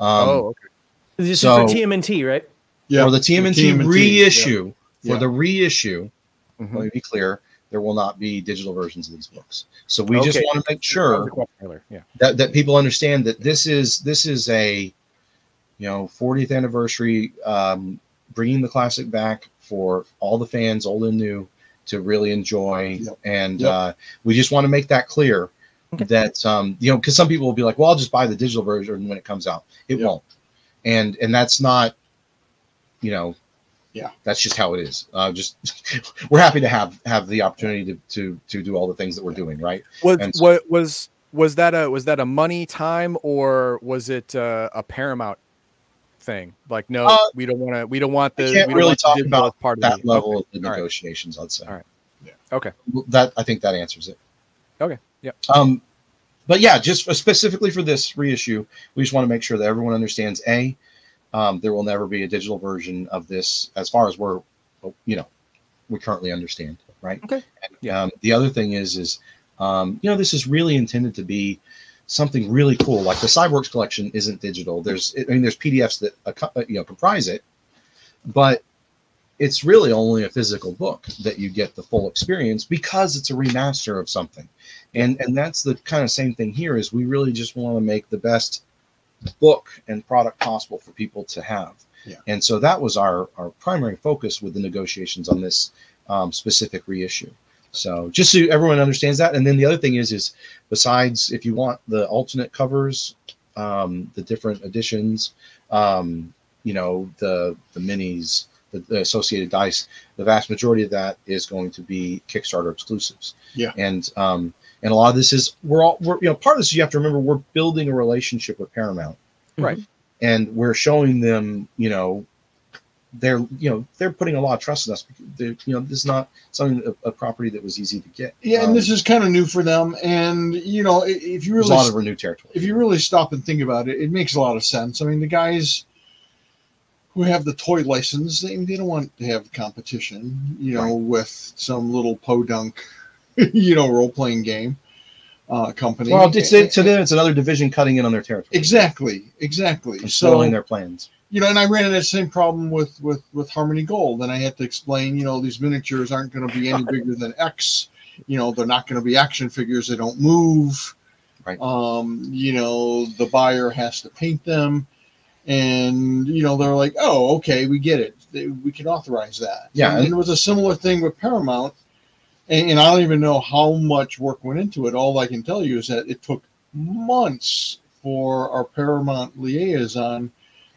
Um, oh, okay. this So- is for TMNT, right? Yeah. for the TMNT, TMNT, reissue, for Yeah. the reissue, Mhm. let me be clear, there will not be digital versions of these books. So we just want to make sure the question earlier. Yeah. that, that people understand that this is this is a you know 40th anniversary um, bringing the classic back for all the fans old and new to really enjoy Yep. and Yep. uh, we just want to make that clear Okay. that um, you know because some people will be like well i'll just buy the digital version when it comes out it Yep. won't and and that's not you know Yeah. that's just how it is uh, just <laughs> we're happy to have have the opportunity to to to do all the things that we're doing right Was so- what was was that a was that a money time or was it uh, a Paramount thing? Like, no, Uh, we don't want to. We don't want the. I can't don't really talk about part of that level okay. of the All right. negotiations i'd say All right. Yeah. Okay. That i think that answers it Okay, yeah. um but yeah just specifically for this reissue we just want to make sure that everyone understands a um, there will never be a digital version of this as far as we're you know we currently understand right Okay. and, um, the other thing is is um, you know this is really intended to be something really cool like the cyborgs collection isn't digital there's i mean there's pdfs that uh, you know comprise it but it's really only a physical book that you get the full experience because it's a remaster of something and and that's the kind of same thing here is we really just want to make the best book and product possible for people to have Yeah. and so that was our our primary focus with the negotiations on this um, specific reissue so just so everyone understands that and then the other thing is is besides if you want the alternate covers um, the different editions um, you know the the minis the, the associated dice the vast majority of that is going to be kickstarter exclusives Yeah. and um and a lot of this is we're all we're you know part of this you have to remember we're building a relationship with paramount Right. and we're showing them you know they're you know they're putting a lot of trust in us They're- you know this is not something a, a property that was easy to get Yeah, Um, and this is kind of new for them. And you know, if you really a lot of renewed territory if you really stop and think about it, it makes a lot of sense. I mean, the guys who have the toy license, they, they don't want to have competition, you know, with some little podunk, <laughs> you know, role playing game uh, company. Well, it's, it, to them, it's another division cutting in on their territory. Exactly, exactly. And So their plans. you know, and I ran into the same problem with with with Harmony Gold, and I had to explain, you know, these miniatures aren't going to be any <laughs> bigger than X. You know, they're not going to be action figures. They don't move. Right. Um, you know, the buyer has to paint them, and you know, they're like, oh, okay, we get it. They, we can authorize that. Yeah, And, it was a similar thing with Paramount, and, and I don't even know how much work went into it. All I can tell you is that it took months for our Paramount liaison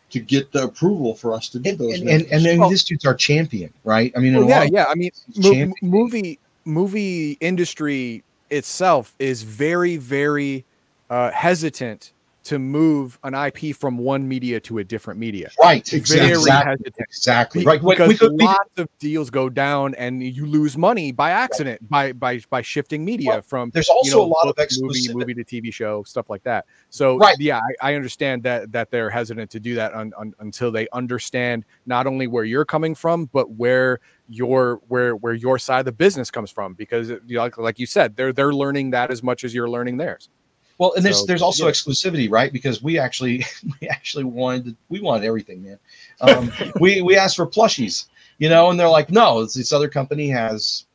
to get the approval for us to do And, those. and, and, and then Well- this dude's our champion, right? I mean, Well, yeah, yeah. I mean, mo- movie movie industry itself is very, very uh, hesitant to move an IP from one media to a different media. right, exactly, hesitant. exactly, right. Because we could, we could- lots of deals go down and you lose money by accident by by by shifting media Well, from there's also you know, a lot of book movie, exclusivity. movie to TV show, stuff like that. So Right. yeah, I, I understand that that they're hesitant to do that un, un, until they understand not only where you're coming from, but where your where where your side of the business comes from. Because you know, like, like you said, they're they're learning that as much as you're learning theirs. Well, and there's So, there's also yeah. exclusivity, right? Because we actually <laughs> we actually wanted we wanted everything, man. Um, <laughs> we we asked for plushies, you know, and they're like, no, this other company has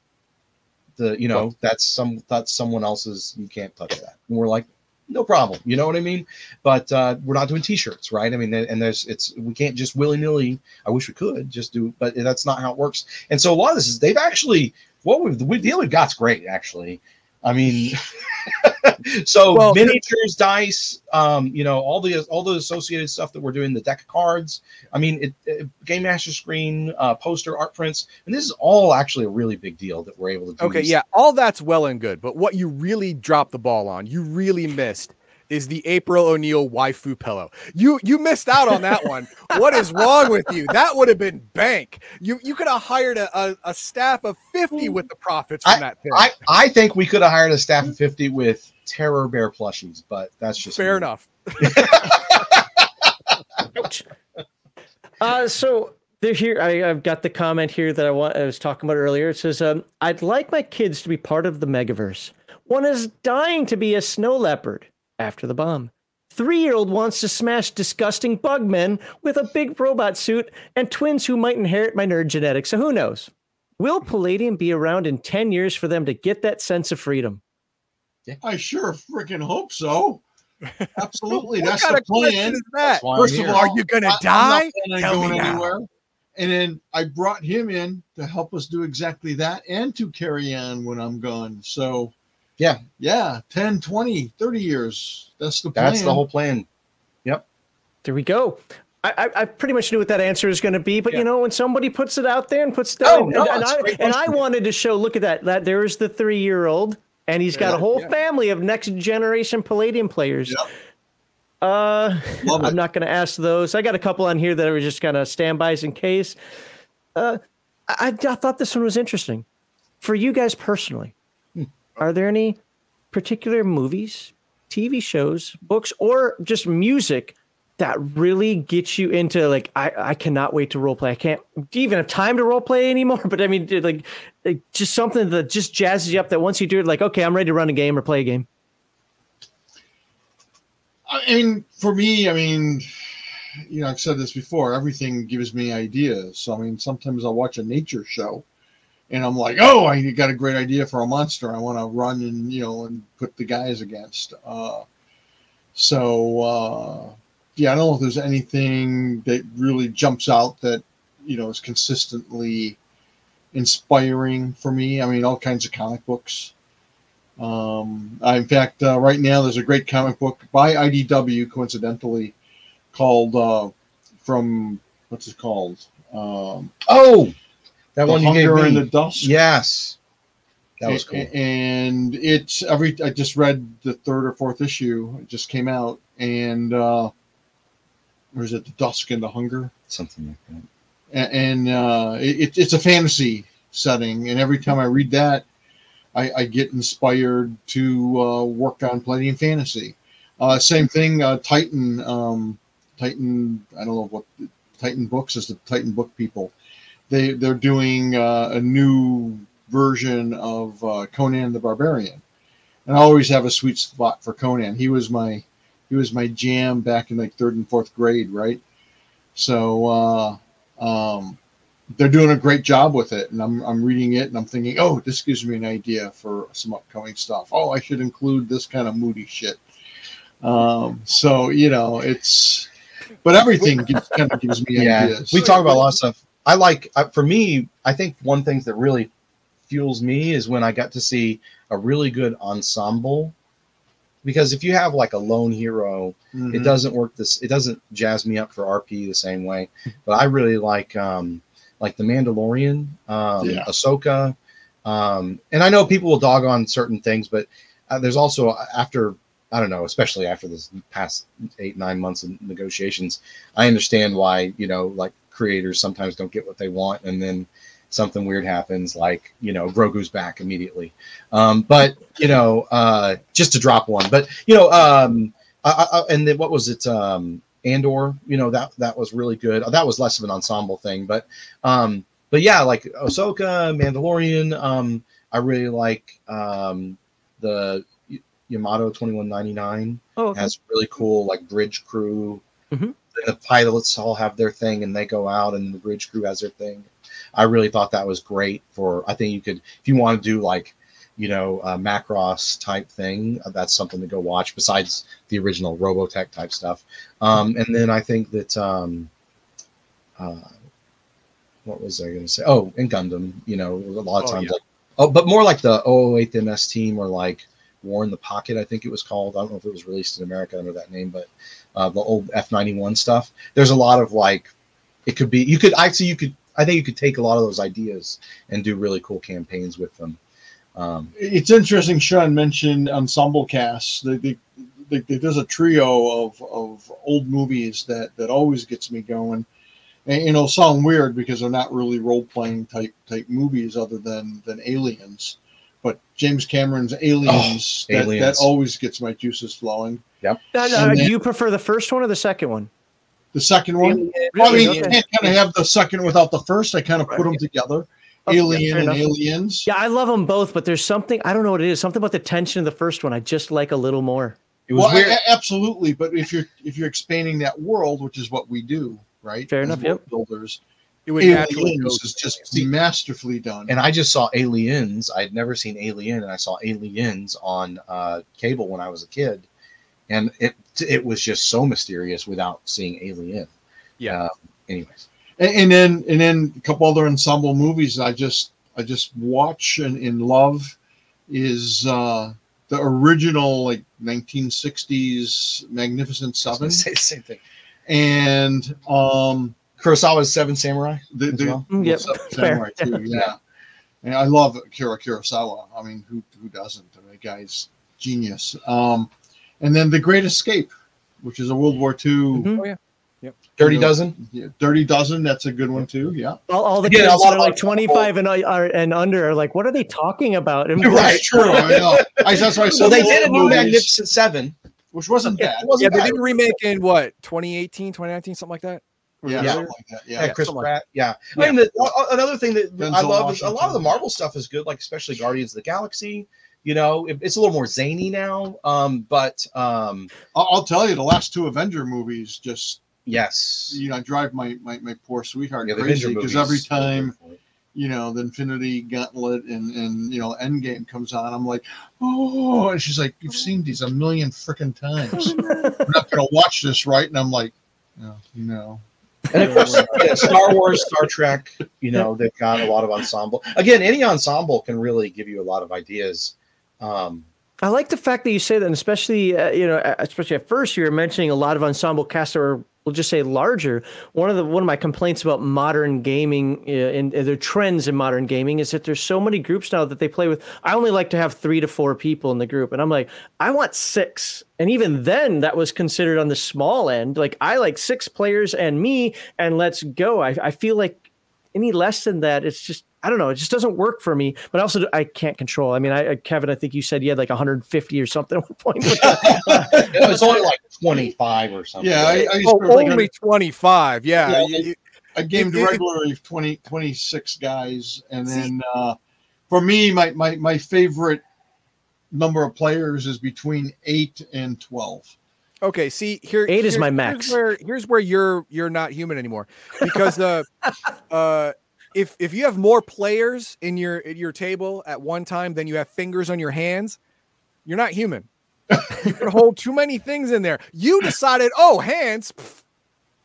the you know that's some that's someone else's. You can't touch that. And we're like, no problem. You know what I mean? But uh, we're not doing T-shirts, right? I mean, and there's it's we can't just willy nilly. I wish we could just do, but that's not how it works. And so a lot of this is they've actually what we've the deal we've got's great actually. I mean, <laughs> so Well, miniatures, dice, um, you know, all the all the associated stuff that we're doing, the deck of cards. I mean, it, it game master screen, uh, poster, art prints, and this is all actually a really big deal that we're able to do. Okay, yeah, all that's well and good, but what you really dropped the ball on, you really missed, is the April O'Neil waifu pillow. You you missed out on that one. what is wrong with you? That would have been bank. You you could have hired a, a, a staff of fifty with the profits from that thing. I I think we could have hired a staff of fifty with terror bear plushies, but that's just Fair me. enough. Ouch. Uh, so they're here. I, I've got the comment here that I want. I was talking about earlier. It says, um, "I'd like my kids to be part of the Megaverse. One is dying to be a snow leopard after the bomb. Three-year-old wants to smash disgusting bug men with a big robot suit, and twins who might inherit my nerd genetics. So who knows? Will Palladium be around in ten years for them to get that sense of freedom? I sure freaking hope so. <laughs> Absolutely, What that's kind the of question plan. is that? That's why I'm First of here. all, Are you gonna I- I'm not die? planning on me now. And then I brought him in to help us do exactly that and to carry on when I'm gone. So, Yeah. yeah, 10, 20, 30 years. That's the plan. that's the whole plan. Yep. There we go. I, I, I pretty much knew what that answer was going to be, but Yeah. you know, when somebody puts it out there and puts it Oh, and, no, and, it's a I, and I wanted to show, look at that, that there is the three year old, and he's got Yeah, a whole yeah. family of next generation Palladium players. Yep. Uh, Love I'm it. not going to ask those. I got a couple on here that are just kind of standbys in case. Uh, I, I thought this one was interesting. For you guys personally. Are there any particular movies, TV shows, books, or just music that really gets you into like I, I cannot wait to role play. I can't even have time to role play anymore. <laughs> But I mean, like, like just something that just jazzes you up. That once you do it, like okay, I'm ready to run a game or play a game. I mean, for me, I mean, you know, I've said this before. Everything gives me ideas. So, I mean, sometimes I'll watch a nature show, and I'm like, oh, I got a great idea for a monster. I want to run and you know and put the guys against. Uh, so, uh, yeah, I don't know if there's anything that really jumps out that you know is consistently inspiring for me. I mean, all kinds of comic books. Um, I, in fact, uh, right now there's a great comic book by IDW, coincidentally, called uh, from what's it called? Um, Oh, that the one you gave me. in the Dusk. yes, that was cool. And it's every. I just read the third or fourth issue. It just came out, and uh, or is it the Dusk and the Hunger? Something like that. And uh, it, it's a fantasy setting. And every time I read that, I, I get inspired to uh, work on playing fantasy. Uh, same thing, uh, Titan. Um, Titan. I don't know what Titan Books is the Titan Book people. They they're doing uh, a new version of uh, Conan the Barbarian, and I always have a sweet spot for Conan. He was my he was my jam back in like third and fourth grade, right? So uh, um, they're doing a great job with it, and I'm I'm reading it and I'm thinking, oh, this gives me an idea for some upcoming stuff. Oh, I should include this kind of moody shit. Um, so you know, it's but everything gives, kind of gives me yeah, ideas. we talk about a lot of stuff. I like uh, for me. I think one thing that really fuels me is when I got to see a really good ensemble. Because if you have like a lone hero, it Mhm. doesn't work this. It doesn't jazz me up for RP the same way. But I really like um like the Mandalorian, um, Yeah. Ahsoka, um, and I know people will dog on certain things, but uh, there's also uh, after I don't know, especially after this past eight nine months of negotiations, I understand why you know like creators sometimes don't get what they want, and then something weird happens, like you know Grogu's back immediately. Um, but you know, uh, just to drop one, but you know, um, I, I, and then what was it? Um, Andor, you know that that was really good. That was less of an ensemble thing, but um, but yeah, like Ahsoka, Mandalorian. Um, I really like um, the Yamato twenty one ninety nine Oh, okay. has really cool like bridge crew. Mhm. The pilots all have their thing, and they go out, and the bridge crew has their thing. I really thought that was great. For I think you could, if you want to do like, you know, a Macross type thing, uh, that's something to go watch. Besides the original Robotech type stuff, um, and then I think that um, uh, what was I going to say? Oh, in Gundam. You know, a lot of Oh, times yeah. like oh, but more like the 008 MS team or like War in the Pocket. I think it was called. I don't know if it was released in America under that name, but uh, the old F91 stuff. There's a lot of like, it could be. You could actually you could. I think you could take a lot of those ideas and do really cool campaigns with them. Um, it's interesting. Sean mentioned ensemble casts. They, they, they, there's a trio of, of old movies that that always gets me going. And you know, sound weird because they're not really role playing type type movies, other than than Aliens. But James Cameron's Aliens, oh, that, that Aliens. always gets my juices flowing. Now, now, And do you prefer the first one or the second one? The second one, Really? I mean, Okay. you can't kind of have the second without the first. I kind of put Right. them together. Okay, Alien fair and. Aliens. Yeah, I love them both, but there's something I don't know what it is. Something about the tension of the first one I just like a little more. it was well, weird. a- a- absolutely. But if you're if you're expanding that world, which is what we do, right? Fair as enough, yep. Builders. It would naturally go Aliens is just See, masterfully done. and I just saw Aliens. I'd never seen Alien, and I saw Aliens on uh, cable when I was a kid, and it it was just so mysterious without seeing Alien. Yeah. Uh, anyways, and, and then and then a couple other ensemble movies I just I just watch and, and love is uh the original like 1960s Magnificent I was gonna Seven say the same thing. and um Kurosawa's Seven Samurai. the, the well. Mm, yep, Seven fair. Samurai too, <laughs> yeah. And I love Akira Kurosawa. I mean, who who doesn't? I mean, the guy's genius. Um, and then The Great Escape, which is a World War II Mhm. Dirty You know, Dozen. yeah, Dirty Dozen. That's a good one too. Yeah. All, all the Again, kids that are like 25 and are and under are like, what are they talking about? And You're <laughs> right. True. I know. I, that's why I So said they did a new movies, Magnificent Seven. which wasn't bad. Yeah, wasn't they bad. did a remake in what 2018, 2019, something like that. Yeah, Yeah. something like that. Yeah, Yeah. Chris something like Pratt. Yeah. Yeah. I mean, the, another thing that Denzel I love is a lot of the Marvel stuff is good, like especially Guardians of the Galaxy. You know, it- it's a little more zany now. Um, but um, I'll, I'll tell you, the last two Avenger movies just yes, you know drive my my, my poor sweetheart yeah, crazy because every time you know the Infinity Gauntlet and and you know Endgame comes on, I'm like, oh, and she's like, you've seen these a million freaking times. <laughs> We're not gonna watch this, right? And I'm like, no, no. And of course, yeah, Star Wars, Star Trek. You know, they've got a lot of ensemble. Again, any ensemble can really give you a lot of ideas. Um, I like the fact that you say that, and especially uh, you know, especially at first you were mentioning a lot of ensemble casts that are, we'll just say larger. One of the one of my complaints about modern gaming uh, and uh, the trends in modern gaming is that there's so many groups now that they play with. I only like to have three to four people in the group, and I'm like, I want six, and even then that was considered on the small end. Like I like six players and me, and let's go. I, I feel like any less than that, it's just I don't know. It just doesn't work for me. But I also I can't control. I mean, I Kevin, I think you said you had like 150 or something at one point. <laughs> it was only like 25 or something. Yeah, I, I used Oh, to like only 25. Yeah. Yeah, you- you- I gamed It- it- regularly 20, 26 guys, and then uh, for me, my, my my favorite number of players is between eight and twelve. Okay, see here. Eight is here- my here's max. where here's where you're you're not human anymore because <laughs> uh, uh, if if you have more players in your in your table at one time than you have fingers on your hands, you're not human. <laughs> you can hold too many things in there. You decided, oh, hands, pff,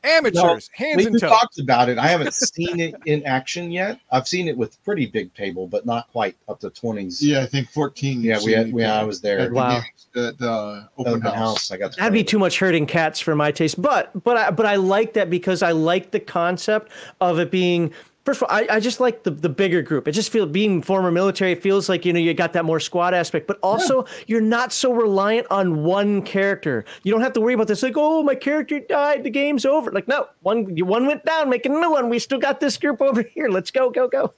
amateurs, hands We and we toes. talked about it. I haven't seen it in action yet. I've seen it with pretty big table, but not quite up to 20s. Yeah, I think fourteen. Yeah, we had, we, I was there. at the Wow. games at the open, Open house. house. I got to That'd be play. too much herding cats for my taste. But but I but I like that because I like the concept of it being first of all, I, I just like the, the bigger group. It just feels being former military, it feels like you know you got that more squad aspect, but also you're not so reliant on one character. You don't have to worry about this, like, oh my character died, the game's over. Like, no, one one went down, making a new one. We still got this group over <laughs> here. Let's go, go, go.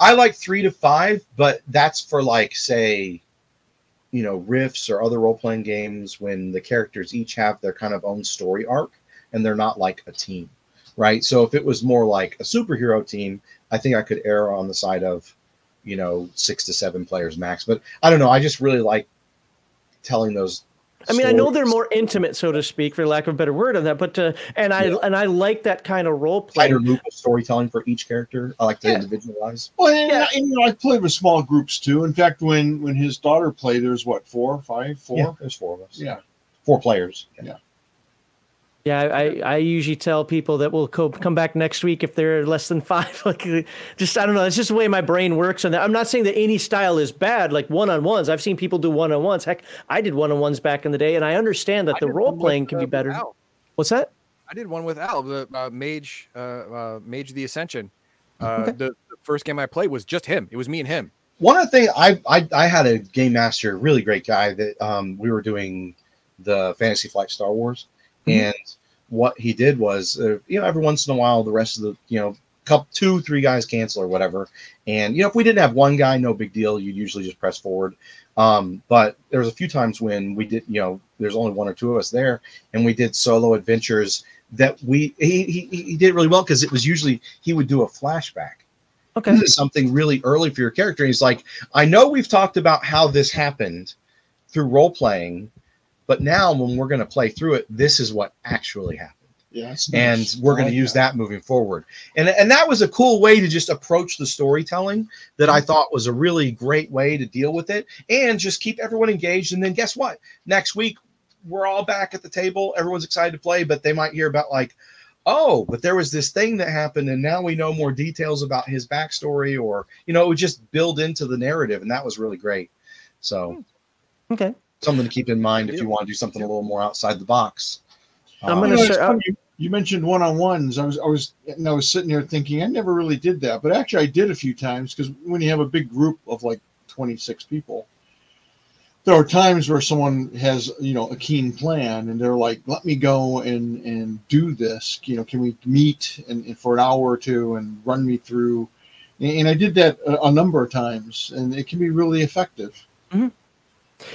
I like three to five, but that's for like say, you know, Rifts or other role playing games when the characters each have their kind of own story arc and they're not like a team, right? So if it was more like a superhero team, I think I could err on the side of, you know, six to seven players max. But I don't know. I just really like telling those. I mean, I know they're more intimate, so to speak, for lack of a better word on that. But uh, and I Yeah. and I like that kind of role play. tighter loop of storytelling for each character. I like to Yeah. individualize. Well, and, Yeah. and, you know, I played with small groups too. In fact, when when his daughter played, there's what four, five, four. Yeah, there's four of us. Yeah. four players. Yeah, I, I usually tell people that we'll co- come back next week if they're less than <laughs> five. Like, just I don't know. It's just the way my brain works. And I'm not saying that any style is bad. Like one on ones, I've seen people do one on ones. Heck, I did one on ones back in the day, and I understand that I the role one with, playing can uh, be better. Al. What's that? I did one with Al, the uh, mage, uh, uh, mage of the Ascension. Uh, Okay. the, the first game I played was just him. It was me and him. One of the things I, I I had a game master, really great guy that um, we were doing the Fantasy Flight Star Wars, Mhm. and what he did was, uh, you know, every once in a while, the rest of the, you know, couple two three guys cancel or whatever, and you know, if we didn't have one guy, no big deal. You'd usually just press forward. Um, but there was a few times when we did, you know, there's only one or two of us there, and we did solo adventures that we he he, he did really well because it was usually he would do a flashback Okay. this is something really early for your character. And he's like, I know we've talked about how this happened through role playing, but now when we're going to play through it, this is what actually happened. Yeah, And nice. we're going like to use that moving forward. And, and that was a cool way to just approach the storytelling that I mm-hmm. thought was a really great way to deal with it and just keep everyone engaged. And then guess what? Next week, we're all back at the table. Everyone's excited to play, but they might hear about like, oh, but there was this thing that happened, and now we know more details about his backstory, or you know, it would just build into the narrative, and that was really great. So hmm. Okay. Something to keep in mind if you want to do something a little more outside the box. I'm Um, gonna You, know, start- funny, you, you mentioned one on ones. I was I was and I was sitting there thinking I never really did that, but actually I did a few times because when you have a big group of like 26 people, there are times where someone has you know a keen plan and they're like, let me go and and do this. You know, can we meet and, and for an hour or two and run me through? And, and I did that a, a number of times, and it can be really effective.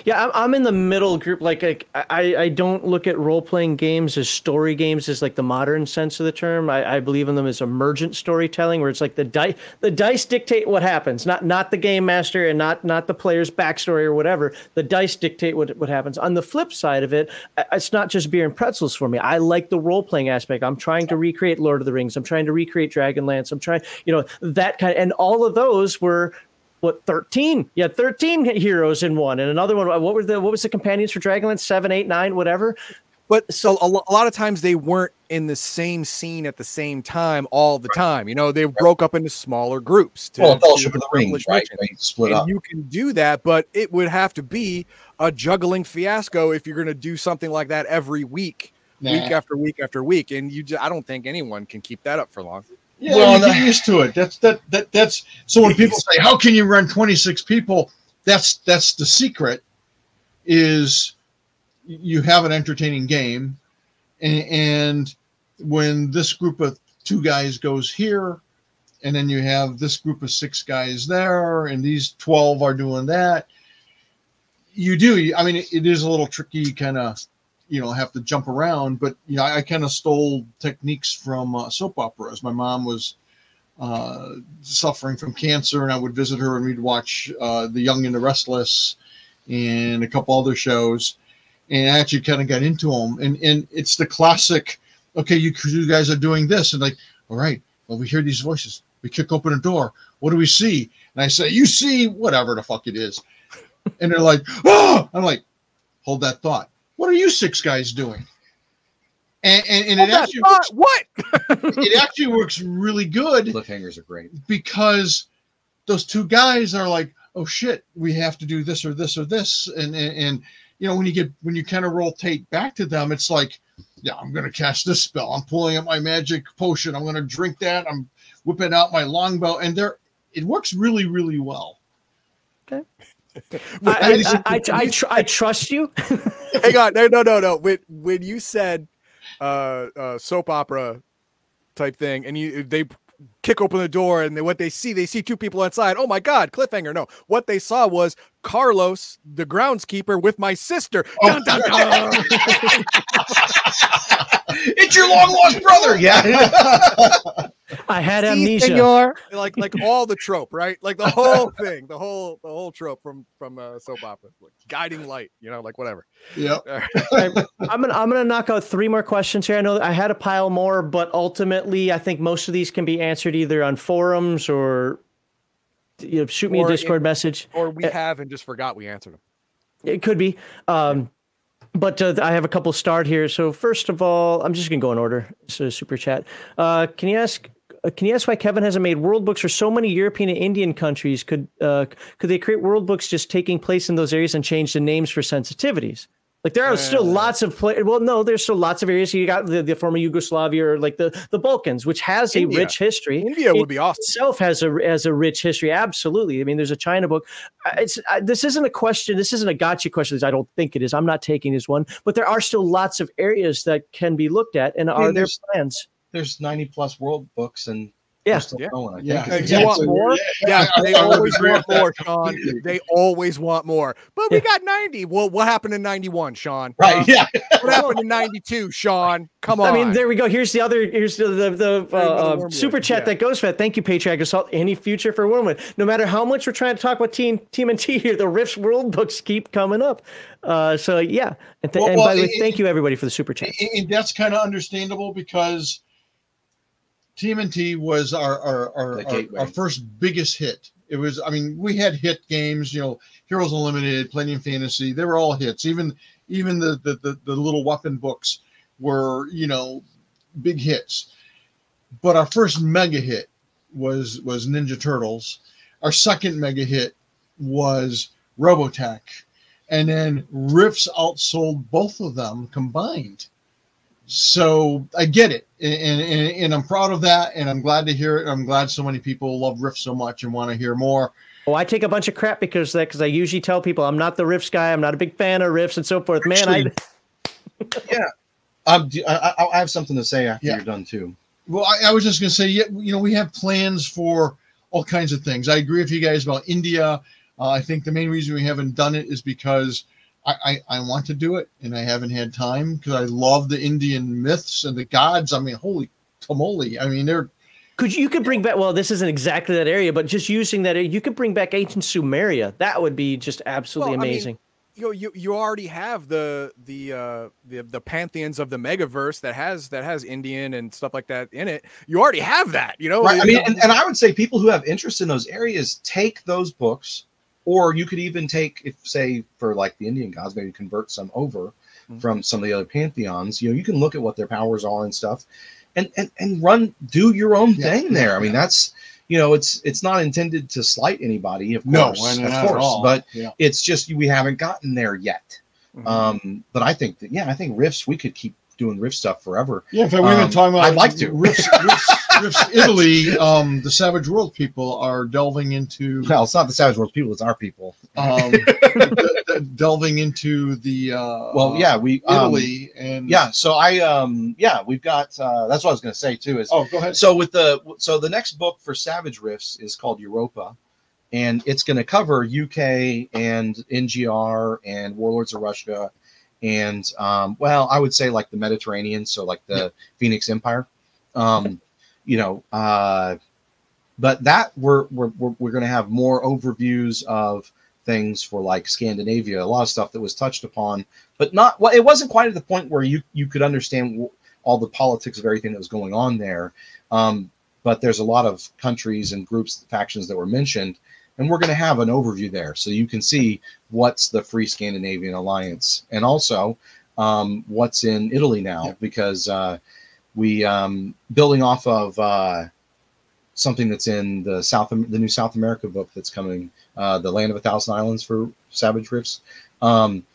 Yeah, I'm, in the middle group. Like, I, I don't look at role playing games as story games as like the modern sense of the term. I, I believe in them as emergent storytelling, where it's like the dice the dice dictate what happens, not not the game master and not not the player's backstory or whatever. The dice dictate what what happens. On the flip side of it, it's not just beer and pretzels for me. I like the role playing aspect. I'm trying to recreate Lord of the Rings. I'm trying to recreate Dragonlance. I'm trying, you know, that kind. and all of those were what 13 yeah 13 heroes in one and another one uh, what were the what was the companions for dragonlance Seven, eight, nine, whatever But so a, lo- a lot of times they weren't in the same scene at the same time all the time. You know, they broke up into smaller groups. To, well, to Fellowship of the Ring, right? They split and up. you can do that, but it would have to be a juggling fiasco if you're going to do something like that every week, week after week after week. And you, ju- I don't think anyone can keep that up for long. Yeah, Well, you get used to it. That's that that that's so when people say, "How can you run 26 people?" That's that's the secret. Is you have an entertaining game, and, and when this group of two guys goes here, and then you have this group of six guys there, and these twelve are doing that. You do. I mean, it, it is a little tricky, kind of, you know, have to jump around. But you know, I, I kind of stole techniques from uh, soap operas. My mom was uh, suffering from cancer, and I would visit her, and we'd watch uh, The Young and the Restless, and a couple other shows, and I actually kind of got into them. And and it's the classic. Okay, you you guys are doing this, and like, all right. Well, we hear these voices. We kick open a door. What do we see? And I say, you see whatever the fuck it is. And they're like, oh, I'm like, hold that thought. What are you six guys doing? And, and, and it actually thought, works, what? <laughs> it actually works really good Cliffhangers are great. because those two guys are like, oh shit, we have to do this or this or this, and and, and you know when you get when you kind of rotate back to them, it's like, yeah, I'm gonna cast this spell. I'm pulling up my magic potion. I'm gonna drink that. I'm whipping out my longbow, and they're it works really really well. I, <laughs> I, I, I, tr- I trust you. <laughs> Hang on, no, no, no, no. When when you said uh, uh, soap opera type thing, and you they kick open the door, and they, what they see, they see two people inside. Oh my god, cliffhanger! No, what they saw was Carlos, the groundskeeper, with my sister. Dun, dun, dun. <laughs> it's your long lost brother. Yeah. I had Si, amnesia. senor. like like all the trope, right? Like the whole <laughs> thing, the whole the whole trope from from uh, soap opera, like guiding light, you know, like whatever. Yep. <laughs> I'm gonna I'm gonna knock out three more questions here. I know I had a pile more, but ultimately, I think most of these can be answered either on forums or you know, shoot me Or a in- Discord message. Or we have and just forgot we answered them. It could be. Um, but uh, I have a couple starred here. So first of all, I'm just gonna go in order. So super chat. Uh, can you ask? Uh, Can you ask why Kevin hasn't made world books for so many European and Indian countries? Could uh, could they create world books just taking place in those areas and change the names for sensitivities? Like there are still lots of play. Well, no, there's still lots of areas. You got the, the former Yugoslavia or like the the Balkans, which has a rich history India would be awesome. itself has a has a rich history. Absolutely. I mean, there's a China book. It's uh, this isn't a question. This isn't a gotcha question. I don't think it is. I'm not taking this one. But there are still lots of areas that can be looked at, and are there plans? There's 90 plus world books and Yeah. they're still Yeah. going, I. Yeah. Hey, you want more? Yeah, they <laughs> always want more, Sean. They always want more. But we Yeah. got 90. Well, what happened in 91, Sean? Right. Huh? Yeah. What happened in 92, Sean? Come on. I mean, there we go. Here's the other. Here's the the, the There you go, the uh, uh, super chat Yeah. that goes for that. Thank you, Patriot Assault. Any future for Wormwood? No matter how much we're trying to talk about Team Team and <laughs> T here, the Rifts World books keep coming up. Uh, so yeah, and, th- Well, and well, by the way, it- thank you everybody for the super chat. and and that's kind of understandable because TMNT was our our our, our, our first biggest hit. It was, I mean, we had hit games, you know, Heroes Unlimited, Palladium Fantasy. They were all hits. Even even the the the, the little weapon books were, you know, big hits. But our first mega hit was was Ninja Turtles. Our second mega hit was Robotech, and then Rifts outsold both of them combined. So I get it, and, and, and I'm proud of that, and I'm glad to hear it. I'm glad so many people love Riff so much and want to hear more. Oh, I take a bunch of crap because that because I usually tell people I'm not the Rifts guy. I'm not a big fan of Rifts and so forth. Man, I Actually- <laughs> Um, do, I, I- I have something to say after Yeah. you're done too. Well, I, I was just going to say, yeah, you know, we have plans for all kinds of things. I agree with you guys about India. Uh, I think the main reason we haven't done it is because I, I, I want to do it and I haven't had time because I love the Indian myths and the gods. I mean, holy tamale! I mean, they're could you could bring back. Well, this isn't exactly that area, but just using that, you could bring back ancient Sumeria. That would be just absolutely Well, I mean, amazing. you, you you already have the the uh the the pantheons of the megaverse that has that has Indian and stuff like that in it. You already have that, you know. Right. I mean, and, and I would say people who have interest in those areas take those books, or you could even take, if say for like the Indian gods, maybe convert some over Mhm. from some of the other pantheons. You know, you can look at what their powers are and stuff, and and and run do your own Yeah, thing there. I mean, that's you know, it's it's not intended to slight anybody, of no, course, of course, all. but yeah. it's just we haven't gotten there yet. Mhm. Um, but I think that yeah, I think Rifts we could keep doing riff stuff forever. Yeah, in fact, we've been Um, talking about. I'd like to. Rifts, Rifts, Italy, um, the Savage World people are delving into No, it's not the Savage World people; it's our people. um, <laughs> de- de- delving into the uh, Well, yeah, we um, Italy and yeah. So I um yeah, we've got uh, that's what I was going to say too. Is Oh, go ahead. so with the so the next book for Savage Rifts is called Europa, and it's going to cover UK and NGR and Warlords of Russia, and um, well, I would say like the Mediterranean, so like the Phoenix Empire, um, you know. Uh, but that we're we're we're, going to have more overviews of things for like Scandinavia, a lot of stuff that was touched upon, but not well. It wasn't quite at the point where you you could understand all the politics of everything that was going on there. Um, but there's a lot of countries and groups, factions that were mentioned, and we're going to have an overview there, so you can see what's the Free Scandinavian Alliance, and also um, what's in Italy now, Yeah. because uh, we um, building off of uh, something that's in the South, the new South America book that's coming, uh, the Land of a Thousand Islands for Savage Rifts. Um,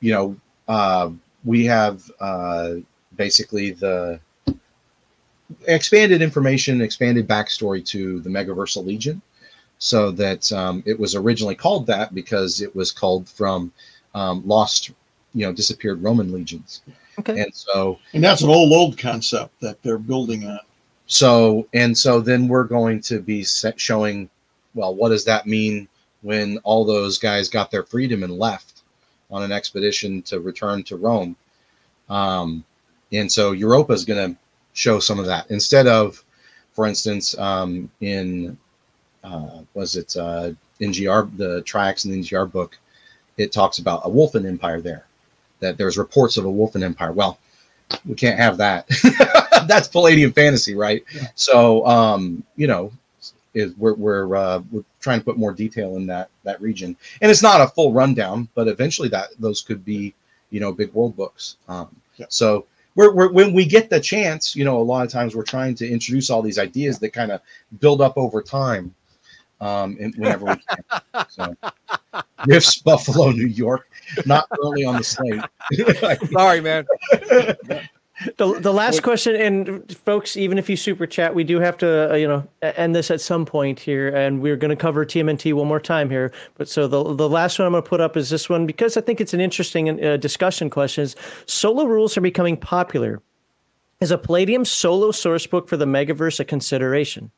you know, uh, we have uh, basically the expanded information, expanded backstory to the Megaversal Legion, so that um, it was originally called that because it was called from um, lost, you know, disappeared Roman legions, Okay. and so and that's an old old concept that they're building on. so and so then we're going to be set showing well what does that mean when all those guys got their freedom and left on an expedition to return to rome um, and so europa is going to show some of that instead of for instance um, in uh, was it uh, ngr the triax and the ngr book it talks about a wolfen empire there that there's reports of a wolf wolfen empire. Well we can't have that. <laughs> That's palladium fantasy right? Yeah. so um you know is we're we're uh, we're trying to put more detail in that that region. And it's not a full rundown but eventually that those could be you know big world books. Um Yeah. so we're, we're when we get the chance you know a lot of times we're trying to introduce all these ideas that kind of build up over time um whenever we can so Rifts <laughs> buffalo new york not early on the slate <laughs> Sorry, man. The, the last question, and folks, even if you super chat, we do have to, uh, you know, end this at some point here, and we're going to cover TMNT one more time here. But so the the last one I'm going to put up is this one because I think it's an interesting uh, discussion question. Is solo rules are becoming popular. Is a Palladium solo source book for the Megaverse a consideration?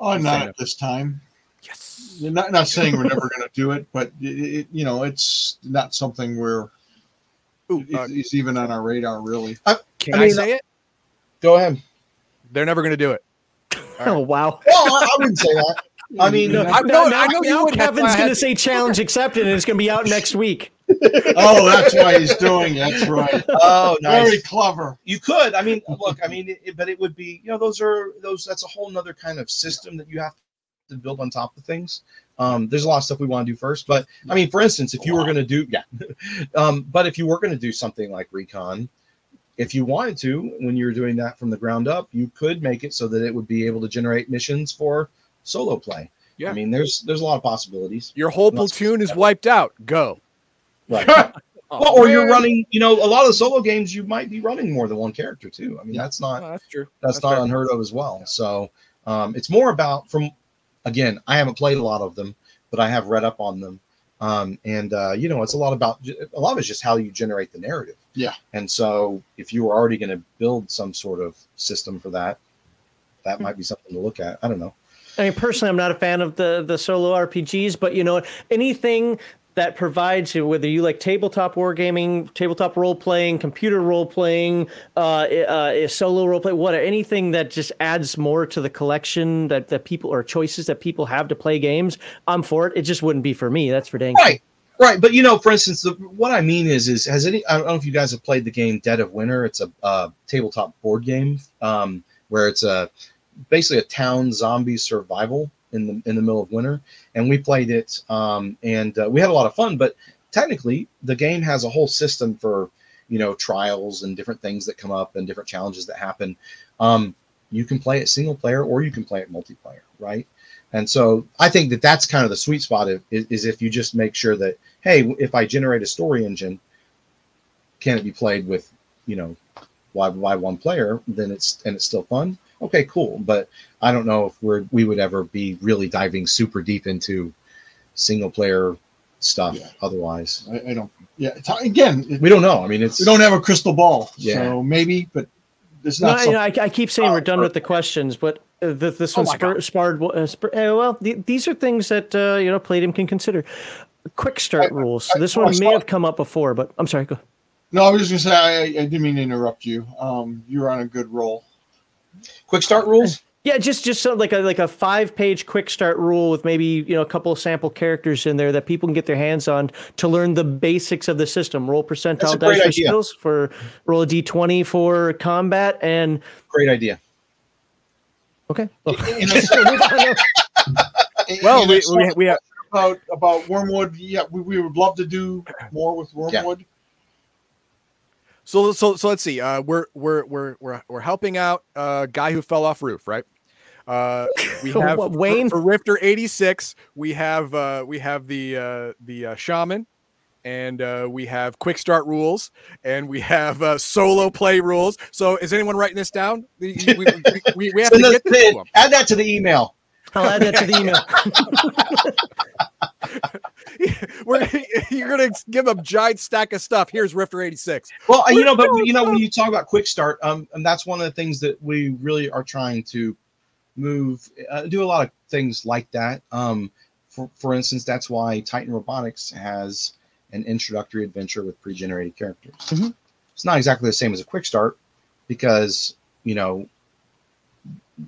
Oh, saying not at this time. Yes. You're Not not saying we're never going to do it, but it, it, you know, it's not something where Ooh, uh, it's, it's even on our radar, really. can I I, mean, say it? go ahead They're never going to do it. <laughs> Oh wow! well I, I wouldn't say that I <laughs> mean, I know- I know you now would, Kevin's going had to to- say challenge accepted, and it's going to be out next week. Oh, that's why he's doing. it. That's right. oh Very clever. you could i mean look i mean it, but it would be you know those are those that's a whole nother kind of system that you have to build on top of things um there's a lot of stuff we want to do first but i mean for instance if you were going to do yeah <laughs> um but if you were going to do something like recon if you wanted to when you're doing that from the ground up you could make it so that it would be able to generate missions for solo play Yeah. i mean there's there's a lot of possibilities Your whole platoon is wiped out. Go. Right <laughs> Oh, well, or you're running you know a lot of the solo games you might be running more than one character too i mean Yeah. that's not Oh, that's true. that's, not fair. unheard of as well. So um, it's more about from again, I haven't played a lot of them, but I have read up on them. Um, and uh, you know, it's a lot about a lot of it's just how you generate the narrative. Yeah. And so if you were already going to build some sort of system for that, that might be something to look at. I don't know. I mean, personally, I'm not a fan of the the solo RPGs, but you know, anything that provides you, whether you like tabletop wargaming, tabletop role playing, computer role playing, uh, uh, solo role play, what anything that just adds more to the collection that that people or choices that people have to play games, I'm for it. It just wouldn't be for me. That's for dang. Right. Right, but you know, for instance, the, what I mean is, is has any? I don't know if you guys have played the game Dead of Winter. It's a uh, tabletop board game um, where it's a basically a town zombie survival in the in the middle of winter, and we played it, um, and uh, we had a lot of fun. But technically, the game has a whole system for you know trials and different things that come up and different challenges that happen. Um, you can play it single player or you can play it multiplayer, right? And so I think that that's kind of the sweet spot is, is if you just make sure that hey, if I generate a story engine, can it be played with you know why buy one player? Then it's and it's still fun. Okay, cool. But I don't know if we're we would ever be really diving super deep into single player stuff Yeah. otherwise. I, I don't. Yeah. It's, again, it, We don't know. I mean, it's we don't have a crystal ball, Yeah. so maybe, but it's No, not. you know, I, I keep saying Oh, we're done with the questions, but uh, th- this Oh one my spur, sparred. Uh, spur, uh, well, th- these are things that uh, you know Palladium can consider. Quick start rules. So this I one may have come up before, but I'm sorry. Go. no, I was just gonna say I, I didn't mean to interrupt you. Um, you're on a good roll. Quick start rules. Yeah, just just so like a like a five page quick start rule with maybe you know a couple of sample characters in there that people can get their hands on to learn the basics of the system. Roll percentile dice for skills for roll a d twenty for combat and Great idea. okay. <laughs> <laughs> Well, we, we, we have about about wormwood. Yeah, we, we would love to do more with wormwood. So so so let's see. Uh, we're we're we're we're we're helping out a guy who fell off roof, right? Uh, we <laughs> have What, Wayne? for, Rifter eighty six. We have uh, we have the uh, the uh, shaman, and uh, we have quick start rules, and we have uh, solo play rules. So is anyone writing this down? We, we, we, we, we have <laughs> Send to get this to them. add that to the email. I'll add that to the <laughs> email. <laughs> <laughs> You're gonna give them giant stack of stuff. Here's Rifter eighty six. Well, you know, but you know, when you talk about quick start, um, and that's one of the things that we really are trying to move, uh, do a lot of things like that. Um, for for instance, that's why Titan Robotics has an introductory adventure with pre-generated characters. Mhm. It's not exactly the same as a quick start because you know,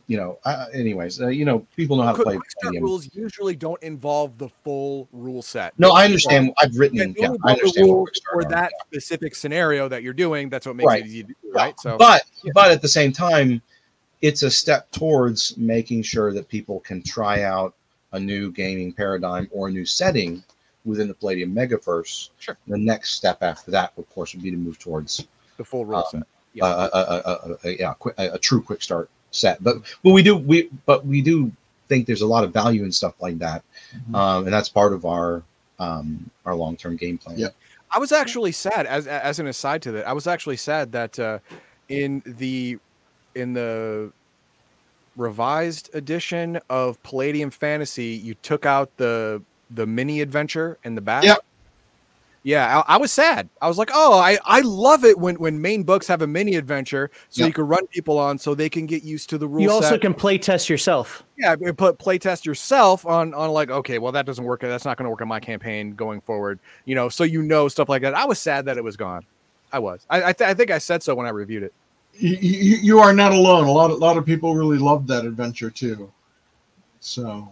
you know. Uh, anyways, uh, you know, people know how to play. quick start rules usually don't involve the full rule set. No, I understand. I've written. Yeah, Yeah, I understand. for that specific scenario that you're doing. That's what makes Right. it easy do, right? So but but at the same time it's a step towards making sure that people can try out a new gaming paradigm or a new setting within the palladium megaverse Sure. the next step after that of course would be to move towards the full rule um, set. Yeah. a, a, a, a, yeah, a, a true quick start set but but we do we but we do think there's a lot of value in stuff like that Mhm. um, and that's part of our um, our long-term game plan Yeah. I was actually sad as as an aside to that. I was actually sad that uh, in the in the revised edition of Palladium Fantasy, you took out the the mini adventure in the back. Yep. Yeah, I, I was sad. I was like, "Oh, I, I love it when, when main books have a mini adventure, so Yep. you can run people on, so they can get used to the rules." You also can play test yourself. yeah put play test yourself on on like okay well that doesn't work that's not going to work in my campaign going forward you know so you know stuff like that i was sad that it was gone i was i I, th- I think i said so when i reviewed it You, you, you are not alone. A lot of, lot of people really loved that adventure too. So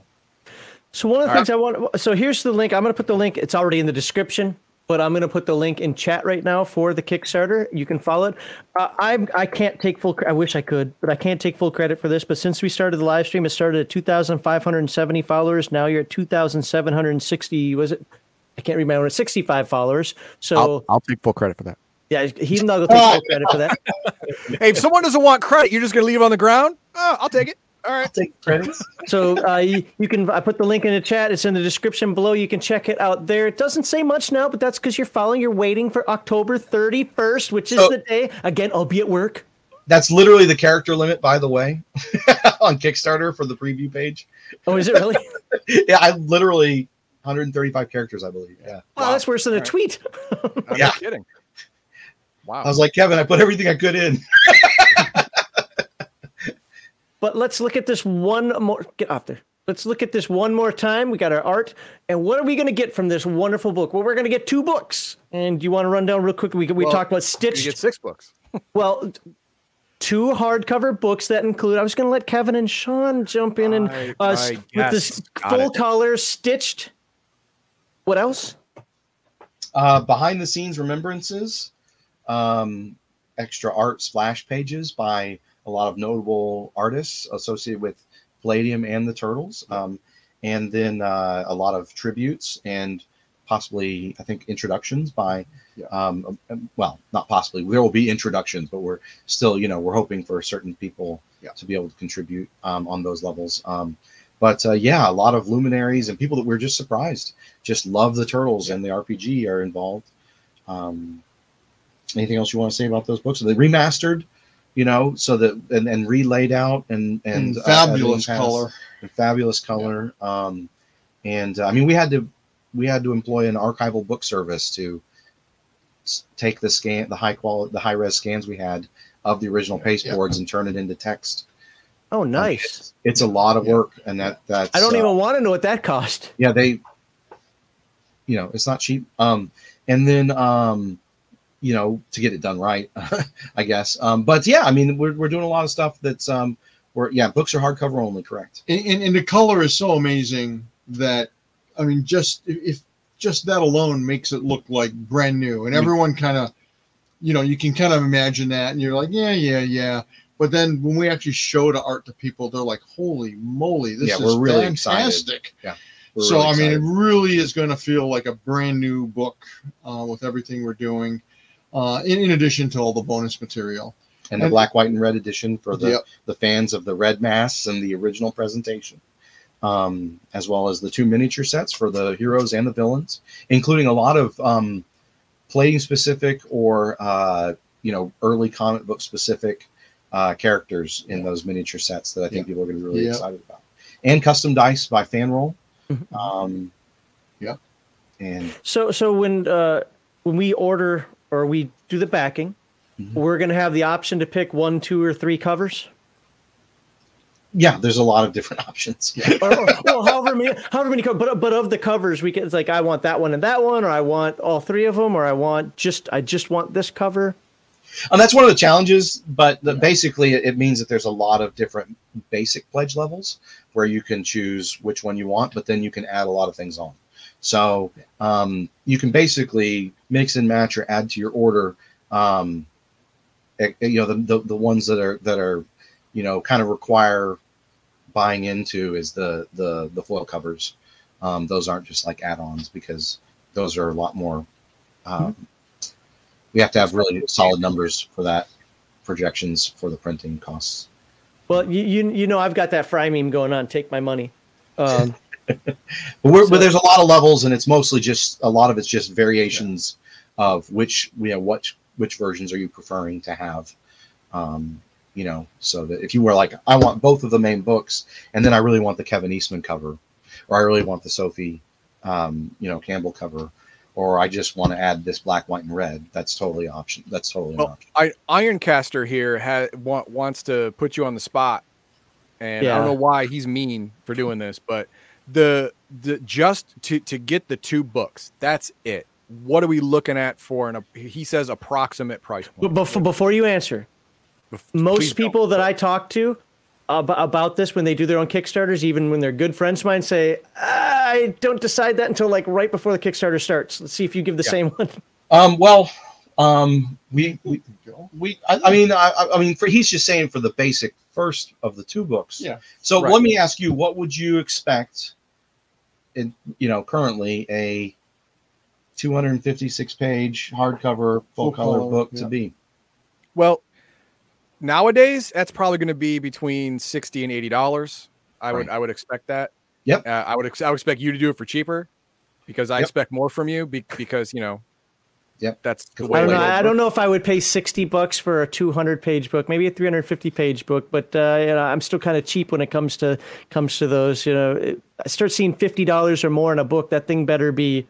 So one of the All things I want. So here's the link. I'm going to put the link. It's already in the description, but I'm going to put the link in chat right now for the Kickstarter. You can follow it. Uh, I'm. I can't take full. I wish I could, but I can't take full credit for this. But since we started the live stream, it started at 2,570 followers. Now you're at 2,760. Was it? I can't remember. 65 followers. So I'll, I'll take full credit for that yeah, he's not going to take full credit for that. <laughs> hey if someone doesn't want credit you're just going to leave it on the ground oh, i'll take it all right take credits So uh, you, you can. I put the link in the chat. It's in the description below. You can check it out there. It doesn't say much now, but that's because you're following. You're waiting for October 31st, which is So- the day. Again, I'll be at work. that's literally the character limit by the way <laughs> on kickstarter for the preview page Oh, is it really? <laughs> yeah, I literally 135 characters, I believe. Yeah. Wow, that's worse than a All right. tweet. i'm Yeah. kidding wow I was like, Kevin, I put everything I could in. <laughs> But let's look at this one more. Get off there. Let's look at this one more time. We got our art, and what are we going to get from this wonderful book? Well, we're going to get two books. And you want to run down real quick? We we Well, talked about you Stitched. get six books <laughs> Well, two hardcover books that include. I was going to let Kevin and Sean jump in and I- uh, I with this. Got full it. color stitched. What else? Uh, behind the scenes remembrances, um, extra art splash pages by a lot of notable artists associated with Palladium and the Turtles, um, and then uh, a lot of tributes and possibly, I think, introductions by. Yeah. Um, um, well, not possibly. There will be introductions, but we're still, you know, we're hoping for certain people Yeah. to be able to contribute um, on those levels. Um, but uh, yeah, a lot of luminaries and people that we're just surprised just love the turtles and the RPG are involved. Um, anything else you want to say about those books? Are they remastered? You know, so that and, and relaid out and and In uh, fabulous everything has- color. in fabulous color. Um, and uh, I mean, we had to we had to employ an archival book service to take the scan, the high quality, the high res scans we had of the original pasteboards Yeah. and turn it into text. Oh, Um, nice. it's, it's a lot of Yeah. work, and that that's I don't uh, even want to know what that cost. yeah they you know it's not cheap um and then um you know to get it done right <laughs> i guess um but yeah i mean we're, we're doing a lot of stuff that's um we're yeah books are hardcover only correct and, and, and the color is so amazing that I mean, just if just that alone makes it look like brand new, and everyone kind of, you know, you can kind of imagine that, and you're like, yeah, yeah, yeah. But then when we actually show the art to people, they're like, holy moly, this Yeah, is we're really excited. fantastic. We're so really I mean, it really is going to feel like a brand new book uh, with everything we're doing. Uh, in, in addition to all the bonus material, and the and- black white and red edition for the Yep. the fans of the red masks and the original presentation um as well as the two miniature sets for the heroes and the villains including a lot of um plating specific or uh you know early comic book specific uh characters in those miniature sets that i think people are going to be really Yeah. excited about and custom dice by fanroll Mhm. um Yep. and So so when uh when we order or we do the backing, Mhm. we're gonna have the option to pick one, two, or three covers. yeah there's a lot of different <laughs> options or, or- well, however many, however many, but but of the covers, we can. It's like I want that one and that one, or I want all three of them, or I want just I just want this cover. And that's one of the challenges, but the, basically it, it means that there's a lot of different basic pledge levels where you can choose which one you want, but then you can add a lot of things on. So um, you can basically mix and match or add to your order. Um, eh, eh, you know the, the the ones that are that are you know kind of require buying into is the the the foil covers. Um, those aren't just like add-ons because those are a lot more. Um, we have to have really solid numbers for that projections for the printing costs. Well, you you, you know I've got that fry meme going on. Take my money. Um, <laughs> But, So- but there's a lot of levels, and it's mostly just a lot of it's just variations of which you know what which versions are you preferring to have. Um, you know, so that if you were like, I want both of the main books, and then I really want the Kevin Eastman cover, or I really want the Sophie, um, you know, Campbell cover, or I just want to add this black, white, and red. That's totally option. That's totally an Well, option. I, Ironcaster here ha, wa- wants to put you on the spot, and I don't know why he's mean for doing this, but the the just to to get the two books, that's it. What are we looking at for? An he says approximate price but point. before before you answer, Bef- most please don't. people that I talk to ab- about this when they do their own Kickstarters, even when they're good friends of mine, say I don't decide that until like right before the Kickstarter starts. Let's see if you give the Yeah. same one. Um, well, um, we, we we I, I mean I, I- I mean for he's just saying for the basic first of the two books Yeah. so Right. let me ask you what would you expect in you know currently a 256 page hardcover full Full color color, book yeah. to be Well, nowadays that's probably going to be between sixty and eighty dollars. I would I would expect that. Yep. Uh, I would ex- I would expect you to do it for cheaper because I Yep. expect more from you be- because you know. Yep. That's the I way. I don't know. I don't know if I would pay sixty bucks for a two hundred page book, maybe a three hundred fifty page book, but uh, you know, I'm still kind of cheap when it comes to comes to those. You know, It- I start seeing fifty dollars or more in a book. That thing better be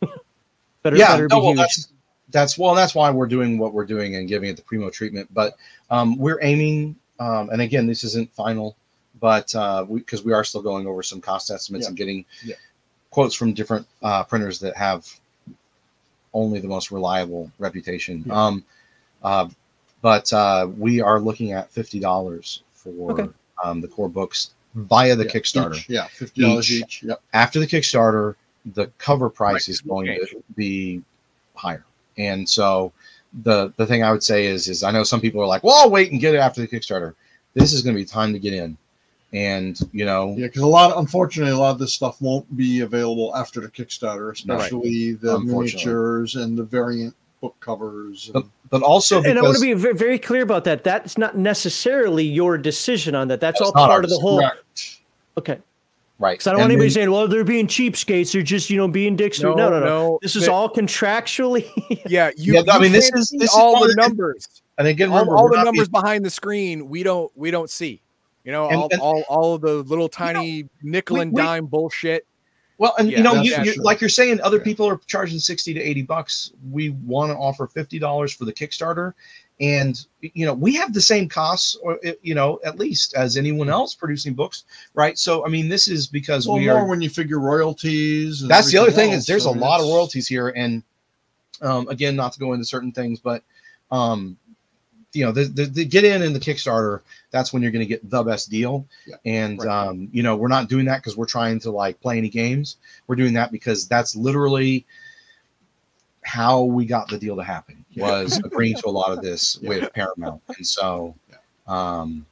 <laughs> better yeah better no, be well, huge. that's that's well that's why we're doing what we're doing and giving it the primo treatment but um, we're aiming um, and again this isn't final but uh, because we, are still going over some cost estimates Yeah. and getting Yeah. quotes from different uh, printers that have only the most reliable reputation Yeah. um, uh, but uh, we are looking at $50 for Okay. um, the core books via the Yeah, kickstarter each, yeah, fifty dollars Each. each. Yep. after the Kickstarter, the cover price Right, is going change. to be higher. And so the the thing I would say is is I know some people are like, well, I'll wait and get it after the Kickstarter. This is going to be time to get in, and you know, Yeah, because a lot, unfortunately, a lot of this stuff won't be available after the Kickstarter, especially the miniatures and the variant book covers. but And, but also and I want to be very, very clear about that. That's not necessarily your decision on that. That's, That's all not part of the whole. Correct. Okay. right. Because I don't And want anybody then- saying, "Well, they're being cheapskates. They're just you know being dicks." No, no, no. This is They- all contractually. <laughs> Yeah, you. Yeah, I mean, this is- this all one the numbers. and again, all, remember, all we're the numbers being- behind the screen we don't we don't see you know And- all, and- all all the little tiny nickel and we- dime bullshit Well, and Yeah, you know, you, you, like you're saying, other Yeah. people are charging sixty to eighty bucks. We want to offer fifty dollars for the Kickstarter, and you know, we have the same costs, or uh, you know, at least as anyone else producing books, right? So, I mean, this is because well, we more are. when you figure royalties. and That's the other everything thing else, is there's so a lot of royalties here, and um, again, not to go into certain things, but um, you know, the, the, the get in in the Kickstarter, that's when you're going to get the best deal. Yeah, and right. um, you know, we're not doing that because we're trying to like play any games. We're doing that because that's literally how we got the deal to happen was agreeing to a lot of this <laughs> Yeah. with Paramount, and so um,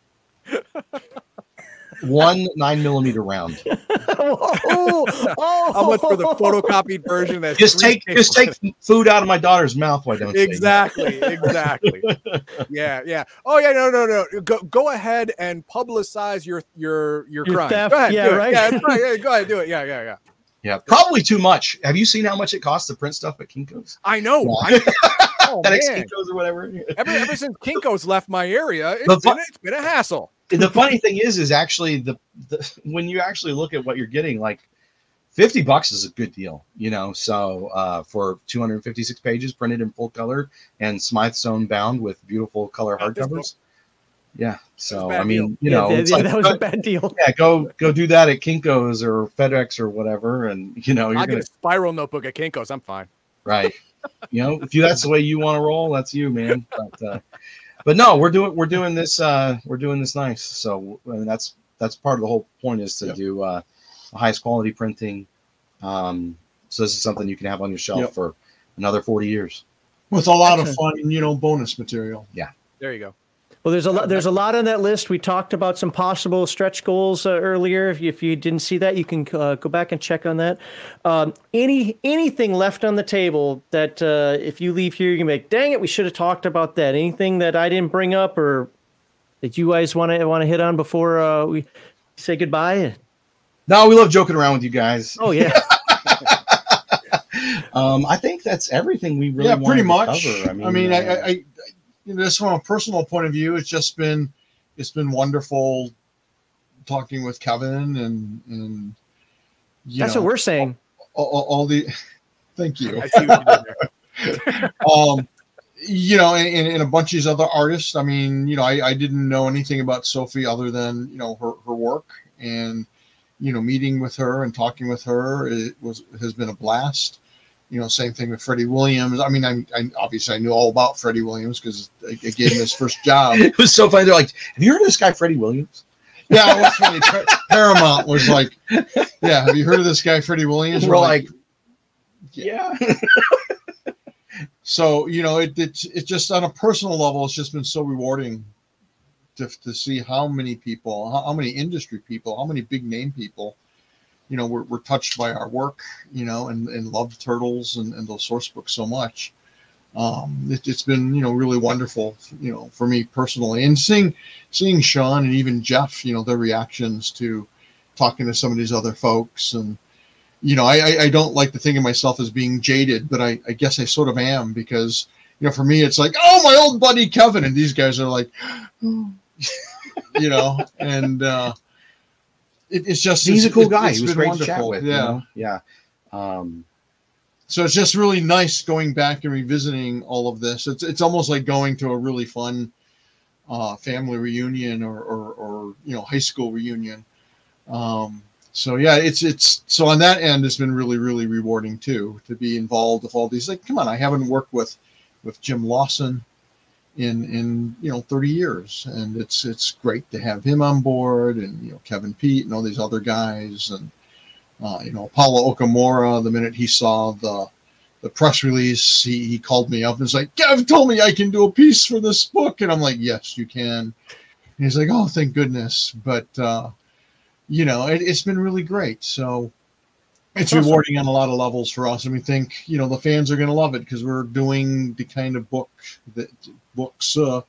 one nine millimeter round. <laughs> oh, oh, how much for the photocopied version that's Just three take just take food out of my daughter's mouth. Why don't exactly <laughs> exactly yeah yeah oh yeah no no no go go ahead and publicize your your your, Your crime theft, go ahead yeah, right. yeah, right. yeah go ahead do it yeah yeah yeah Yeah, probably too much. Have you seen how much it costs to print stuff at Kinko's? i know Yeah. I, <laughs> oh, At ex. Kinko's or whatever. ever, ever since kinko's left my area it's The been, it's been a hassle the funny thing is, is actually the, the when you actually look at what you're getting, like fifty bucks is a good deal, you know. So uh, for 256 pages printed in full color and Smyth sewn bound with beautiful color hardcovers. Yeah. So I mean, deal. you know, that, it's yeah, like, that was a bad deal. <laughs> yeah, go go do that at Kinko's or FedEx or whatever, and you know you're i'll gonna get a spiral notebook at kinko's i'm fine right you know if you that's the way you want to roll that's you man but uh but no we're doing we're doing this uh we're doing this nice so I mean, that's that's part of the whole point is to Yep. do uh the highest quality printing um so this is something you can have on your shelf Yep. for another 40 years with a lot of fun, you know, bonus material. Yeah, there you go Well, there's a lot. There's a lot on that list. We talked about some possible stretch goals uh, earlier. If you, if you didn't see that, you can uh, go back and check on that. Um, any anything left on the table that uh, if you leave here, you can make. Dang it, we should have talked about that. Anything that I didn't bring up or that you guys want to want to hit on before uh, we say goodbye? no we love joking around with you guys Oh yeah, <laughs> <laughs> um i think that's everything we really yeah, pretty to much. cover. I mean, I, uh, I, I, you know, just from a personal point of view, it's just been, it's been wonderful talking with Kevin and and you that's know, what we're saying. all, all, all the. <laughs> Thank you. i see what you <laughs> um, you know, and, and, and a bunch of these other artists. I mean, you know, I, I didn't know anything about Sophie other than you know her her work, and you know, meeting with her and talking with her it was has been a blast. You know, same thing with Freddie Williams. I mean, I, I obviously I knew all about Freddie Williams because I, I gave him his first job. <laughs> it was so funny they're like have you heard of this guy freddie williams Yeah, it was funny. Paramount was like, "Yeah, have you heard of this guy, Freddie Williams?" we're like yeah so you know it, it's it's just on a personal level it's just been so rewarding to, to see how many people how, how many industry people how many big name people you know were, were touched by our work you know and, and loved turtles and, and those source books so much um it, it's been you know really wonderful you know for me personally and seeing seeing sean and even jeff you know their reactions to talking to some of these other folks and you know, I, I, don't like to think of myself as being jaded, but I, I guess I sort of am because, you know, for me, it's like, oh, my old buddy Kevin. And these guys are like, <gasps> <gasps> you know, and uh, it, it's just, he's a cool guy. it's He was great to chat with. Yeah. You know? Yeah. Um, So it's just really nice going back and revisiting all of this. It's, it's almost like going to a really fun uh, family reunion or, or, or, you know, high school reunion. Um, so yeah, it's it's so on that end, it's been really really rewarding too to be involved with all these. Like, come on, I haven't worked with with Jim Lawson in in you know 30 years, and it's it's great to have him on board, and you know Kevin Pete and all these other guys, and uh, you know Apollo Okamura. The minute he saw the the press release, he, he called me up and was like, Kev told me I can do a piece for this book, and I'm like, yes, you can. And he's like, oh, thank goodness, but. uh you know, it, it's been really great. So it's Awesome. rewarding on a lot of levels for us, and we think you know the fans are going to love it because we're doing the kind of book that books uh,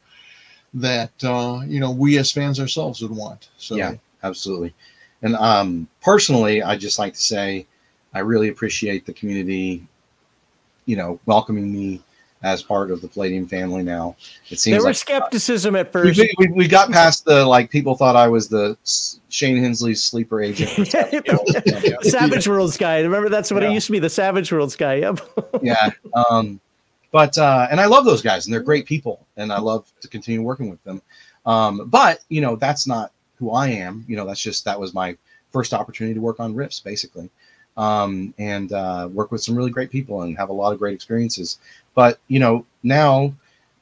that uh, you know we as fans ourselves would want. So Yeah. absolutely. And um, personally, I just like to say, I really appreciate the community, you know, welcoming me as part of the Palladium family. Now it seems There was like skepticism at first. we, we got past the like people thought I was the Shane Hensley's sleeper agent. <laughs> Savage Worlds guy. Remember that's what Yeah. it used to be, the Savage Worlds guy. Yep. <laughs> yeah. Um, but uh, and I love those guys, and they're great people, and I love to continue working with them. Um, but you know, that's not who I am. You know, that's just that was my first opportunity to work on Rifts, basically, um, and uh, work with some really great people and have a lot of great experiences. But you know, now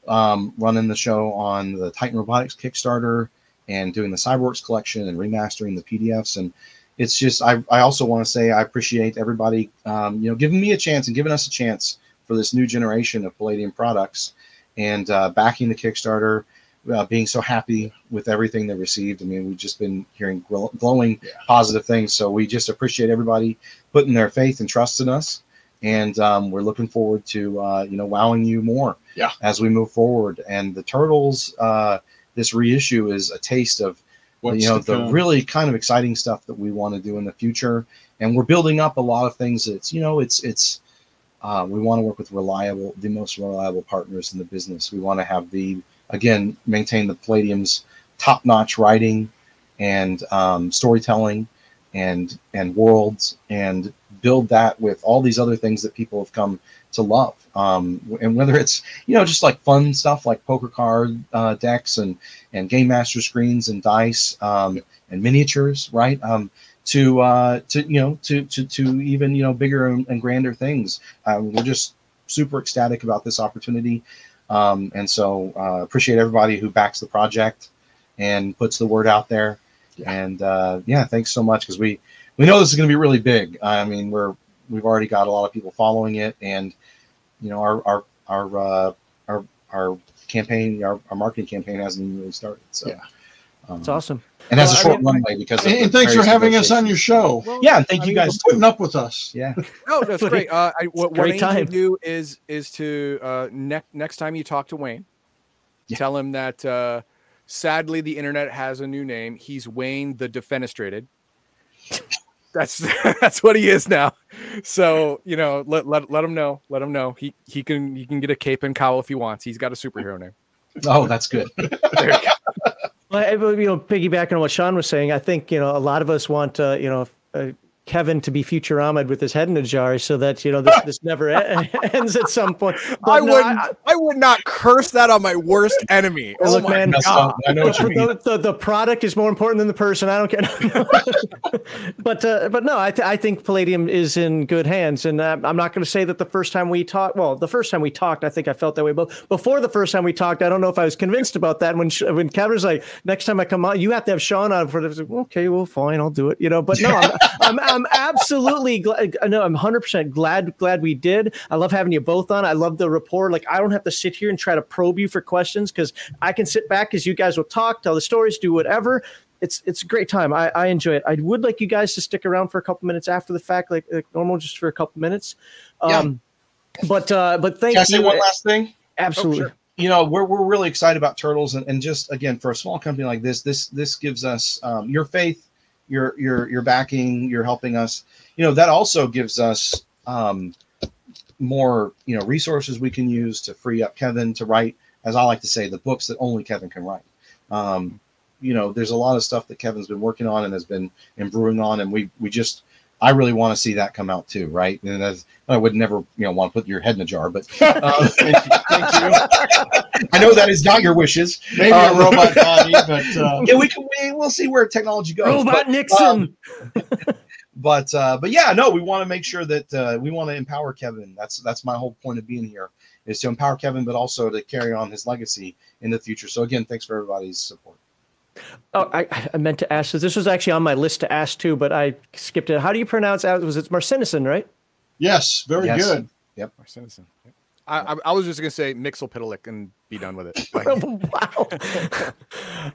um, running the show on the Titan Robotics Kickstarter and doing the Cyberworks collection and remastering the PDFs and it's just I, I also want to say I appreciate everybody um, you know giving me a chance and giving us a chance for this new generation of Palladium products and uh, backing the Kickstarter, uh, being so happy with everything they received. I mean, we've just been hearing glow- glowing Yeah. positive things. So we just appreciate everybody putting their faith and trust in us. And um, we're looking forward to uh, you know wowing you more Yeah. as we move forward. And the Turtles, uh, this reissue is a taste of What's you know to the really kind of exciting stuff that we want to do in the future and we're building up a lot of things that's you know it's it's uh, we want to work with reliable the most reliable partners in the business we want to have the again maintain the palladium's top-notch writing and um, storytelling and and worlds and build that with all these other things that people have come to love. Um, and whether it's you know just like fun stuff like poker card uh, decks and and game master screens and dice um, and miniatures right? Um, to uh, to you know to to to even you know bigger and, and grander things. Um, we're just super ecstatic about this opportunity. Um, and so uh, appreciate everybody who backs the project and puts the word out there and uh, yeah thanks so much because we we know this is going to be really big i mean we're we've already got a lot of people following it and you know our our our uh, our our campaign our, our marketing campaign hasn't even really started so Yeah. um, It's awesome. and has a Well, I short mean- runway because of And, and thanks for having us on your negotiations. show. yeah and thank I you mean, guys for putting up with us. yeah <laughs> No, that's great. Uh, I, what, what great I need time. to do is is to uh, next next time you talk to Wayne, Yeah. tell him that uh, sadly the internet has a new name. He's Wayne the Defenestrated. That's <laughs> that's what he is now. So you know, let, let let him know. Let him know. He he can he can get a cape and cowl if he wants. He's got a superhero name. oh that's good <laughs> There you go. Well, well, you know, piggybacking on what Sean was saying, I think you know a lot of us want uh, you know uh, Kevin to be Futurama with his head in a jar, so that you know this, this never <laughs> ends at some point. <laughs> But I no, would I, I would not curse that on my worst enemy. Oh look, my man, God. i know what you the, mean the, the product is more important than the person. I don't care. <laughs> but uh, but no, I, th- I think Palladium is in good hands, and uh, I'm not going to say that the first time we talked. Well, the first time we talked, I think I felt that way. But before the first time we talked, I don't know if I was convinced about that. When Sh- when Kevin was like, "Next time I come on, you have to have Sean on for this." Like, okay, well, fine, I'll do it. You know, but no, I'm I'm, I'm absolutely glad. No, I'm 100 percent glad glad we did. I love having you both on. I love the rapport. Like I don't have to sit here and try to probe you for questions because I can sit back as you guys will talk, tell the stories, do whatever. It's it's a great time. I, I enjoy it. I would like you guys to stick around for a couple minutes after the fact, like, like normal, just for a couple minutes. Yeah. Um, but uh, but thank you. can i say you. one last thing Absolutely. sure. you know we're, we're really excited about turtles and, and just again for a small company like this this this gives us um, your faith your your your backing you're helping us. You know that also gives us um, more you know resources we can use to free up kevin to write as i like to say the books that only kevin can write. Um, you know there's a lot of stuff that kevin's been working on and has been and brewing on and we we just i really want to see that come out too right and as i would never you know want to put your head in a jar but <laughs> uh, thank you, thank you. I know that is not your wishes. Maybe Um, a robot <laughs> body, but uh, Yeah, we can. We, we'll see where technology goes. Robot but, Nixon. um, <laughs> but uh, but yeah, no, we want to make sure that uh, we want to empower Kevin. That's that's my whole point of being here is to empower Kevin, but also to carry on his legacy in the future. So again, thanks for everybody's support. Oh, I, I meant to ask this. This was actually on my list to ask too, but I skipped it. How do you pronounce it? Was it Marcinison, right? yes, very Yes. good. Yep, citizen. I, I, I was just gonna say Mixelpidalic and be done with it. <laughs> Like, wow. <laughs>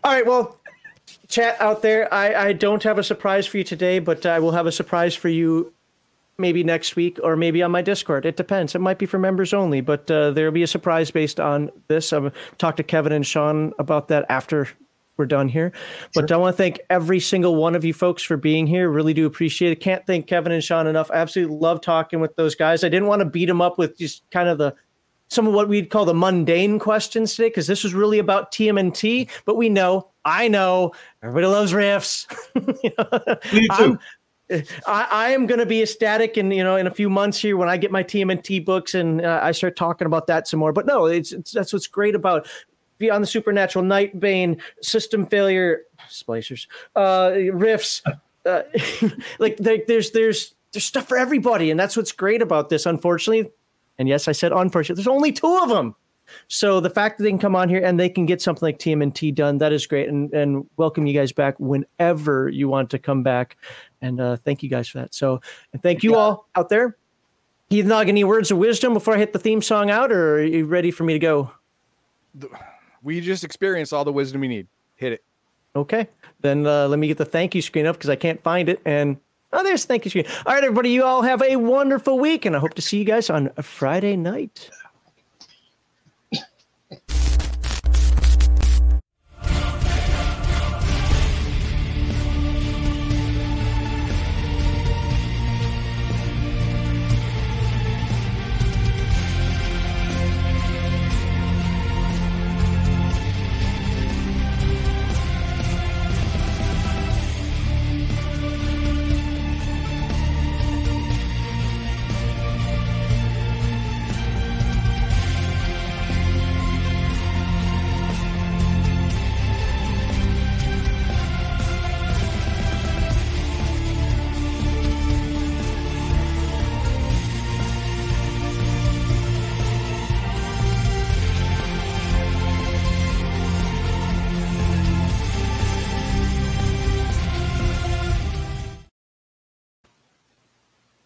All right. Well, chat out there, I, I don't have a surprise for you today, but I will have a surprise for you maybe next week or maybe on my Discord. It depends. It might be for members only, but uh, there'll be a surprise based on this. I've talked to Kevin and Sean about that after we're done here. But I want to thank every single one of you folks for being here. Really do appreciate it. Can't thank Kevin and Sean enough. I absolutely love talking with those guys. I didn't want to beat them up with just kind of the some of what we'd call the mundane questions today because this was really about TMNT. But we know, I know, everybody loves Rifts. you <laughs> know, Me too. I, I am going to be ecstatic in you know in a few months here when I get my TMNT books and uh, I start talking about that some more. But no, it's, it's that's what's great about Beyond the Supernatural, Nightbane, System Failure, Splicers, uh, Rifts. Uh, <laughs> like there, there's there's there's stuff for everybody, and that's what's great about this. Unfortunately, and yes, I said unfortunately, there's only two of them. So the fact that they can come on here and they can get something like TMNT done, that is great. And and welcome you guys back whenever you want to come back. And uh, thank you guys for that. So and thank you all out there. Heathen Dog, any words of wisdom before I hit the theme song out, or are you ready for me to go? We just experienced all the wisdom we need. Hit it. Okay, then uh, let me get the thank you screen up because I can't find it. And oh, there's thank you screen. All right, everybody, you all have a wonderful week, and I hope to see you guys on a Friday night.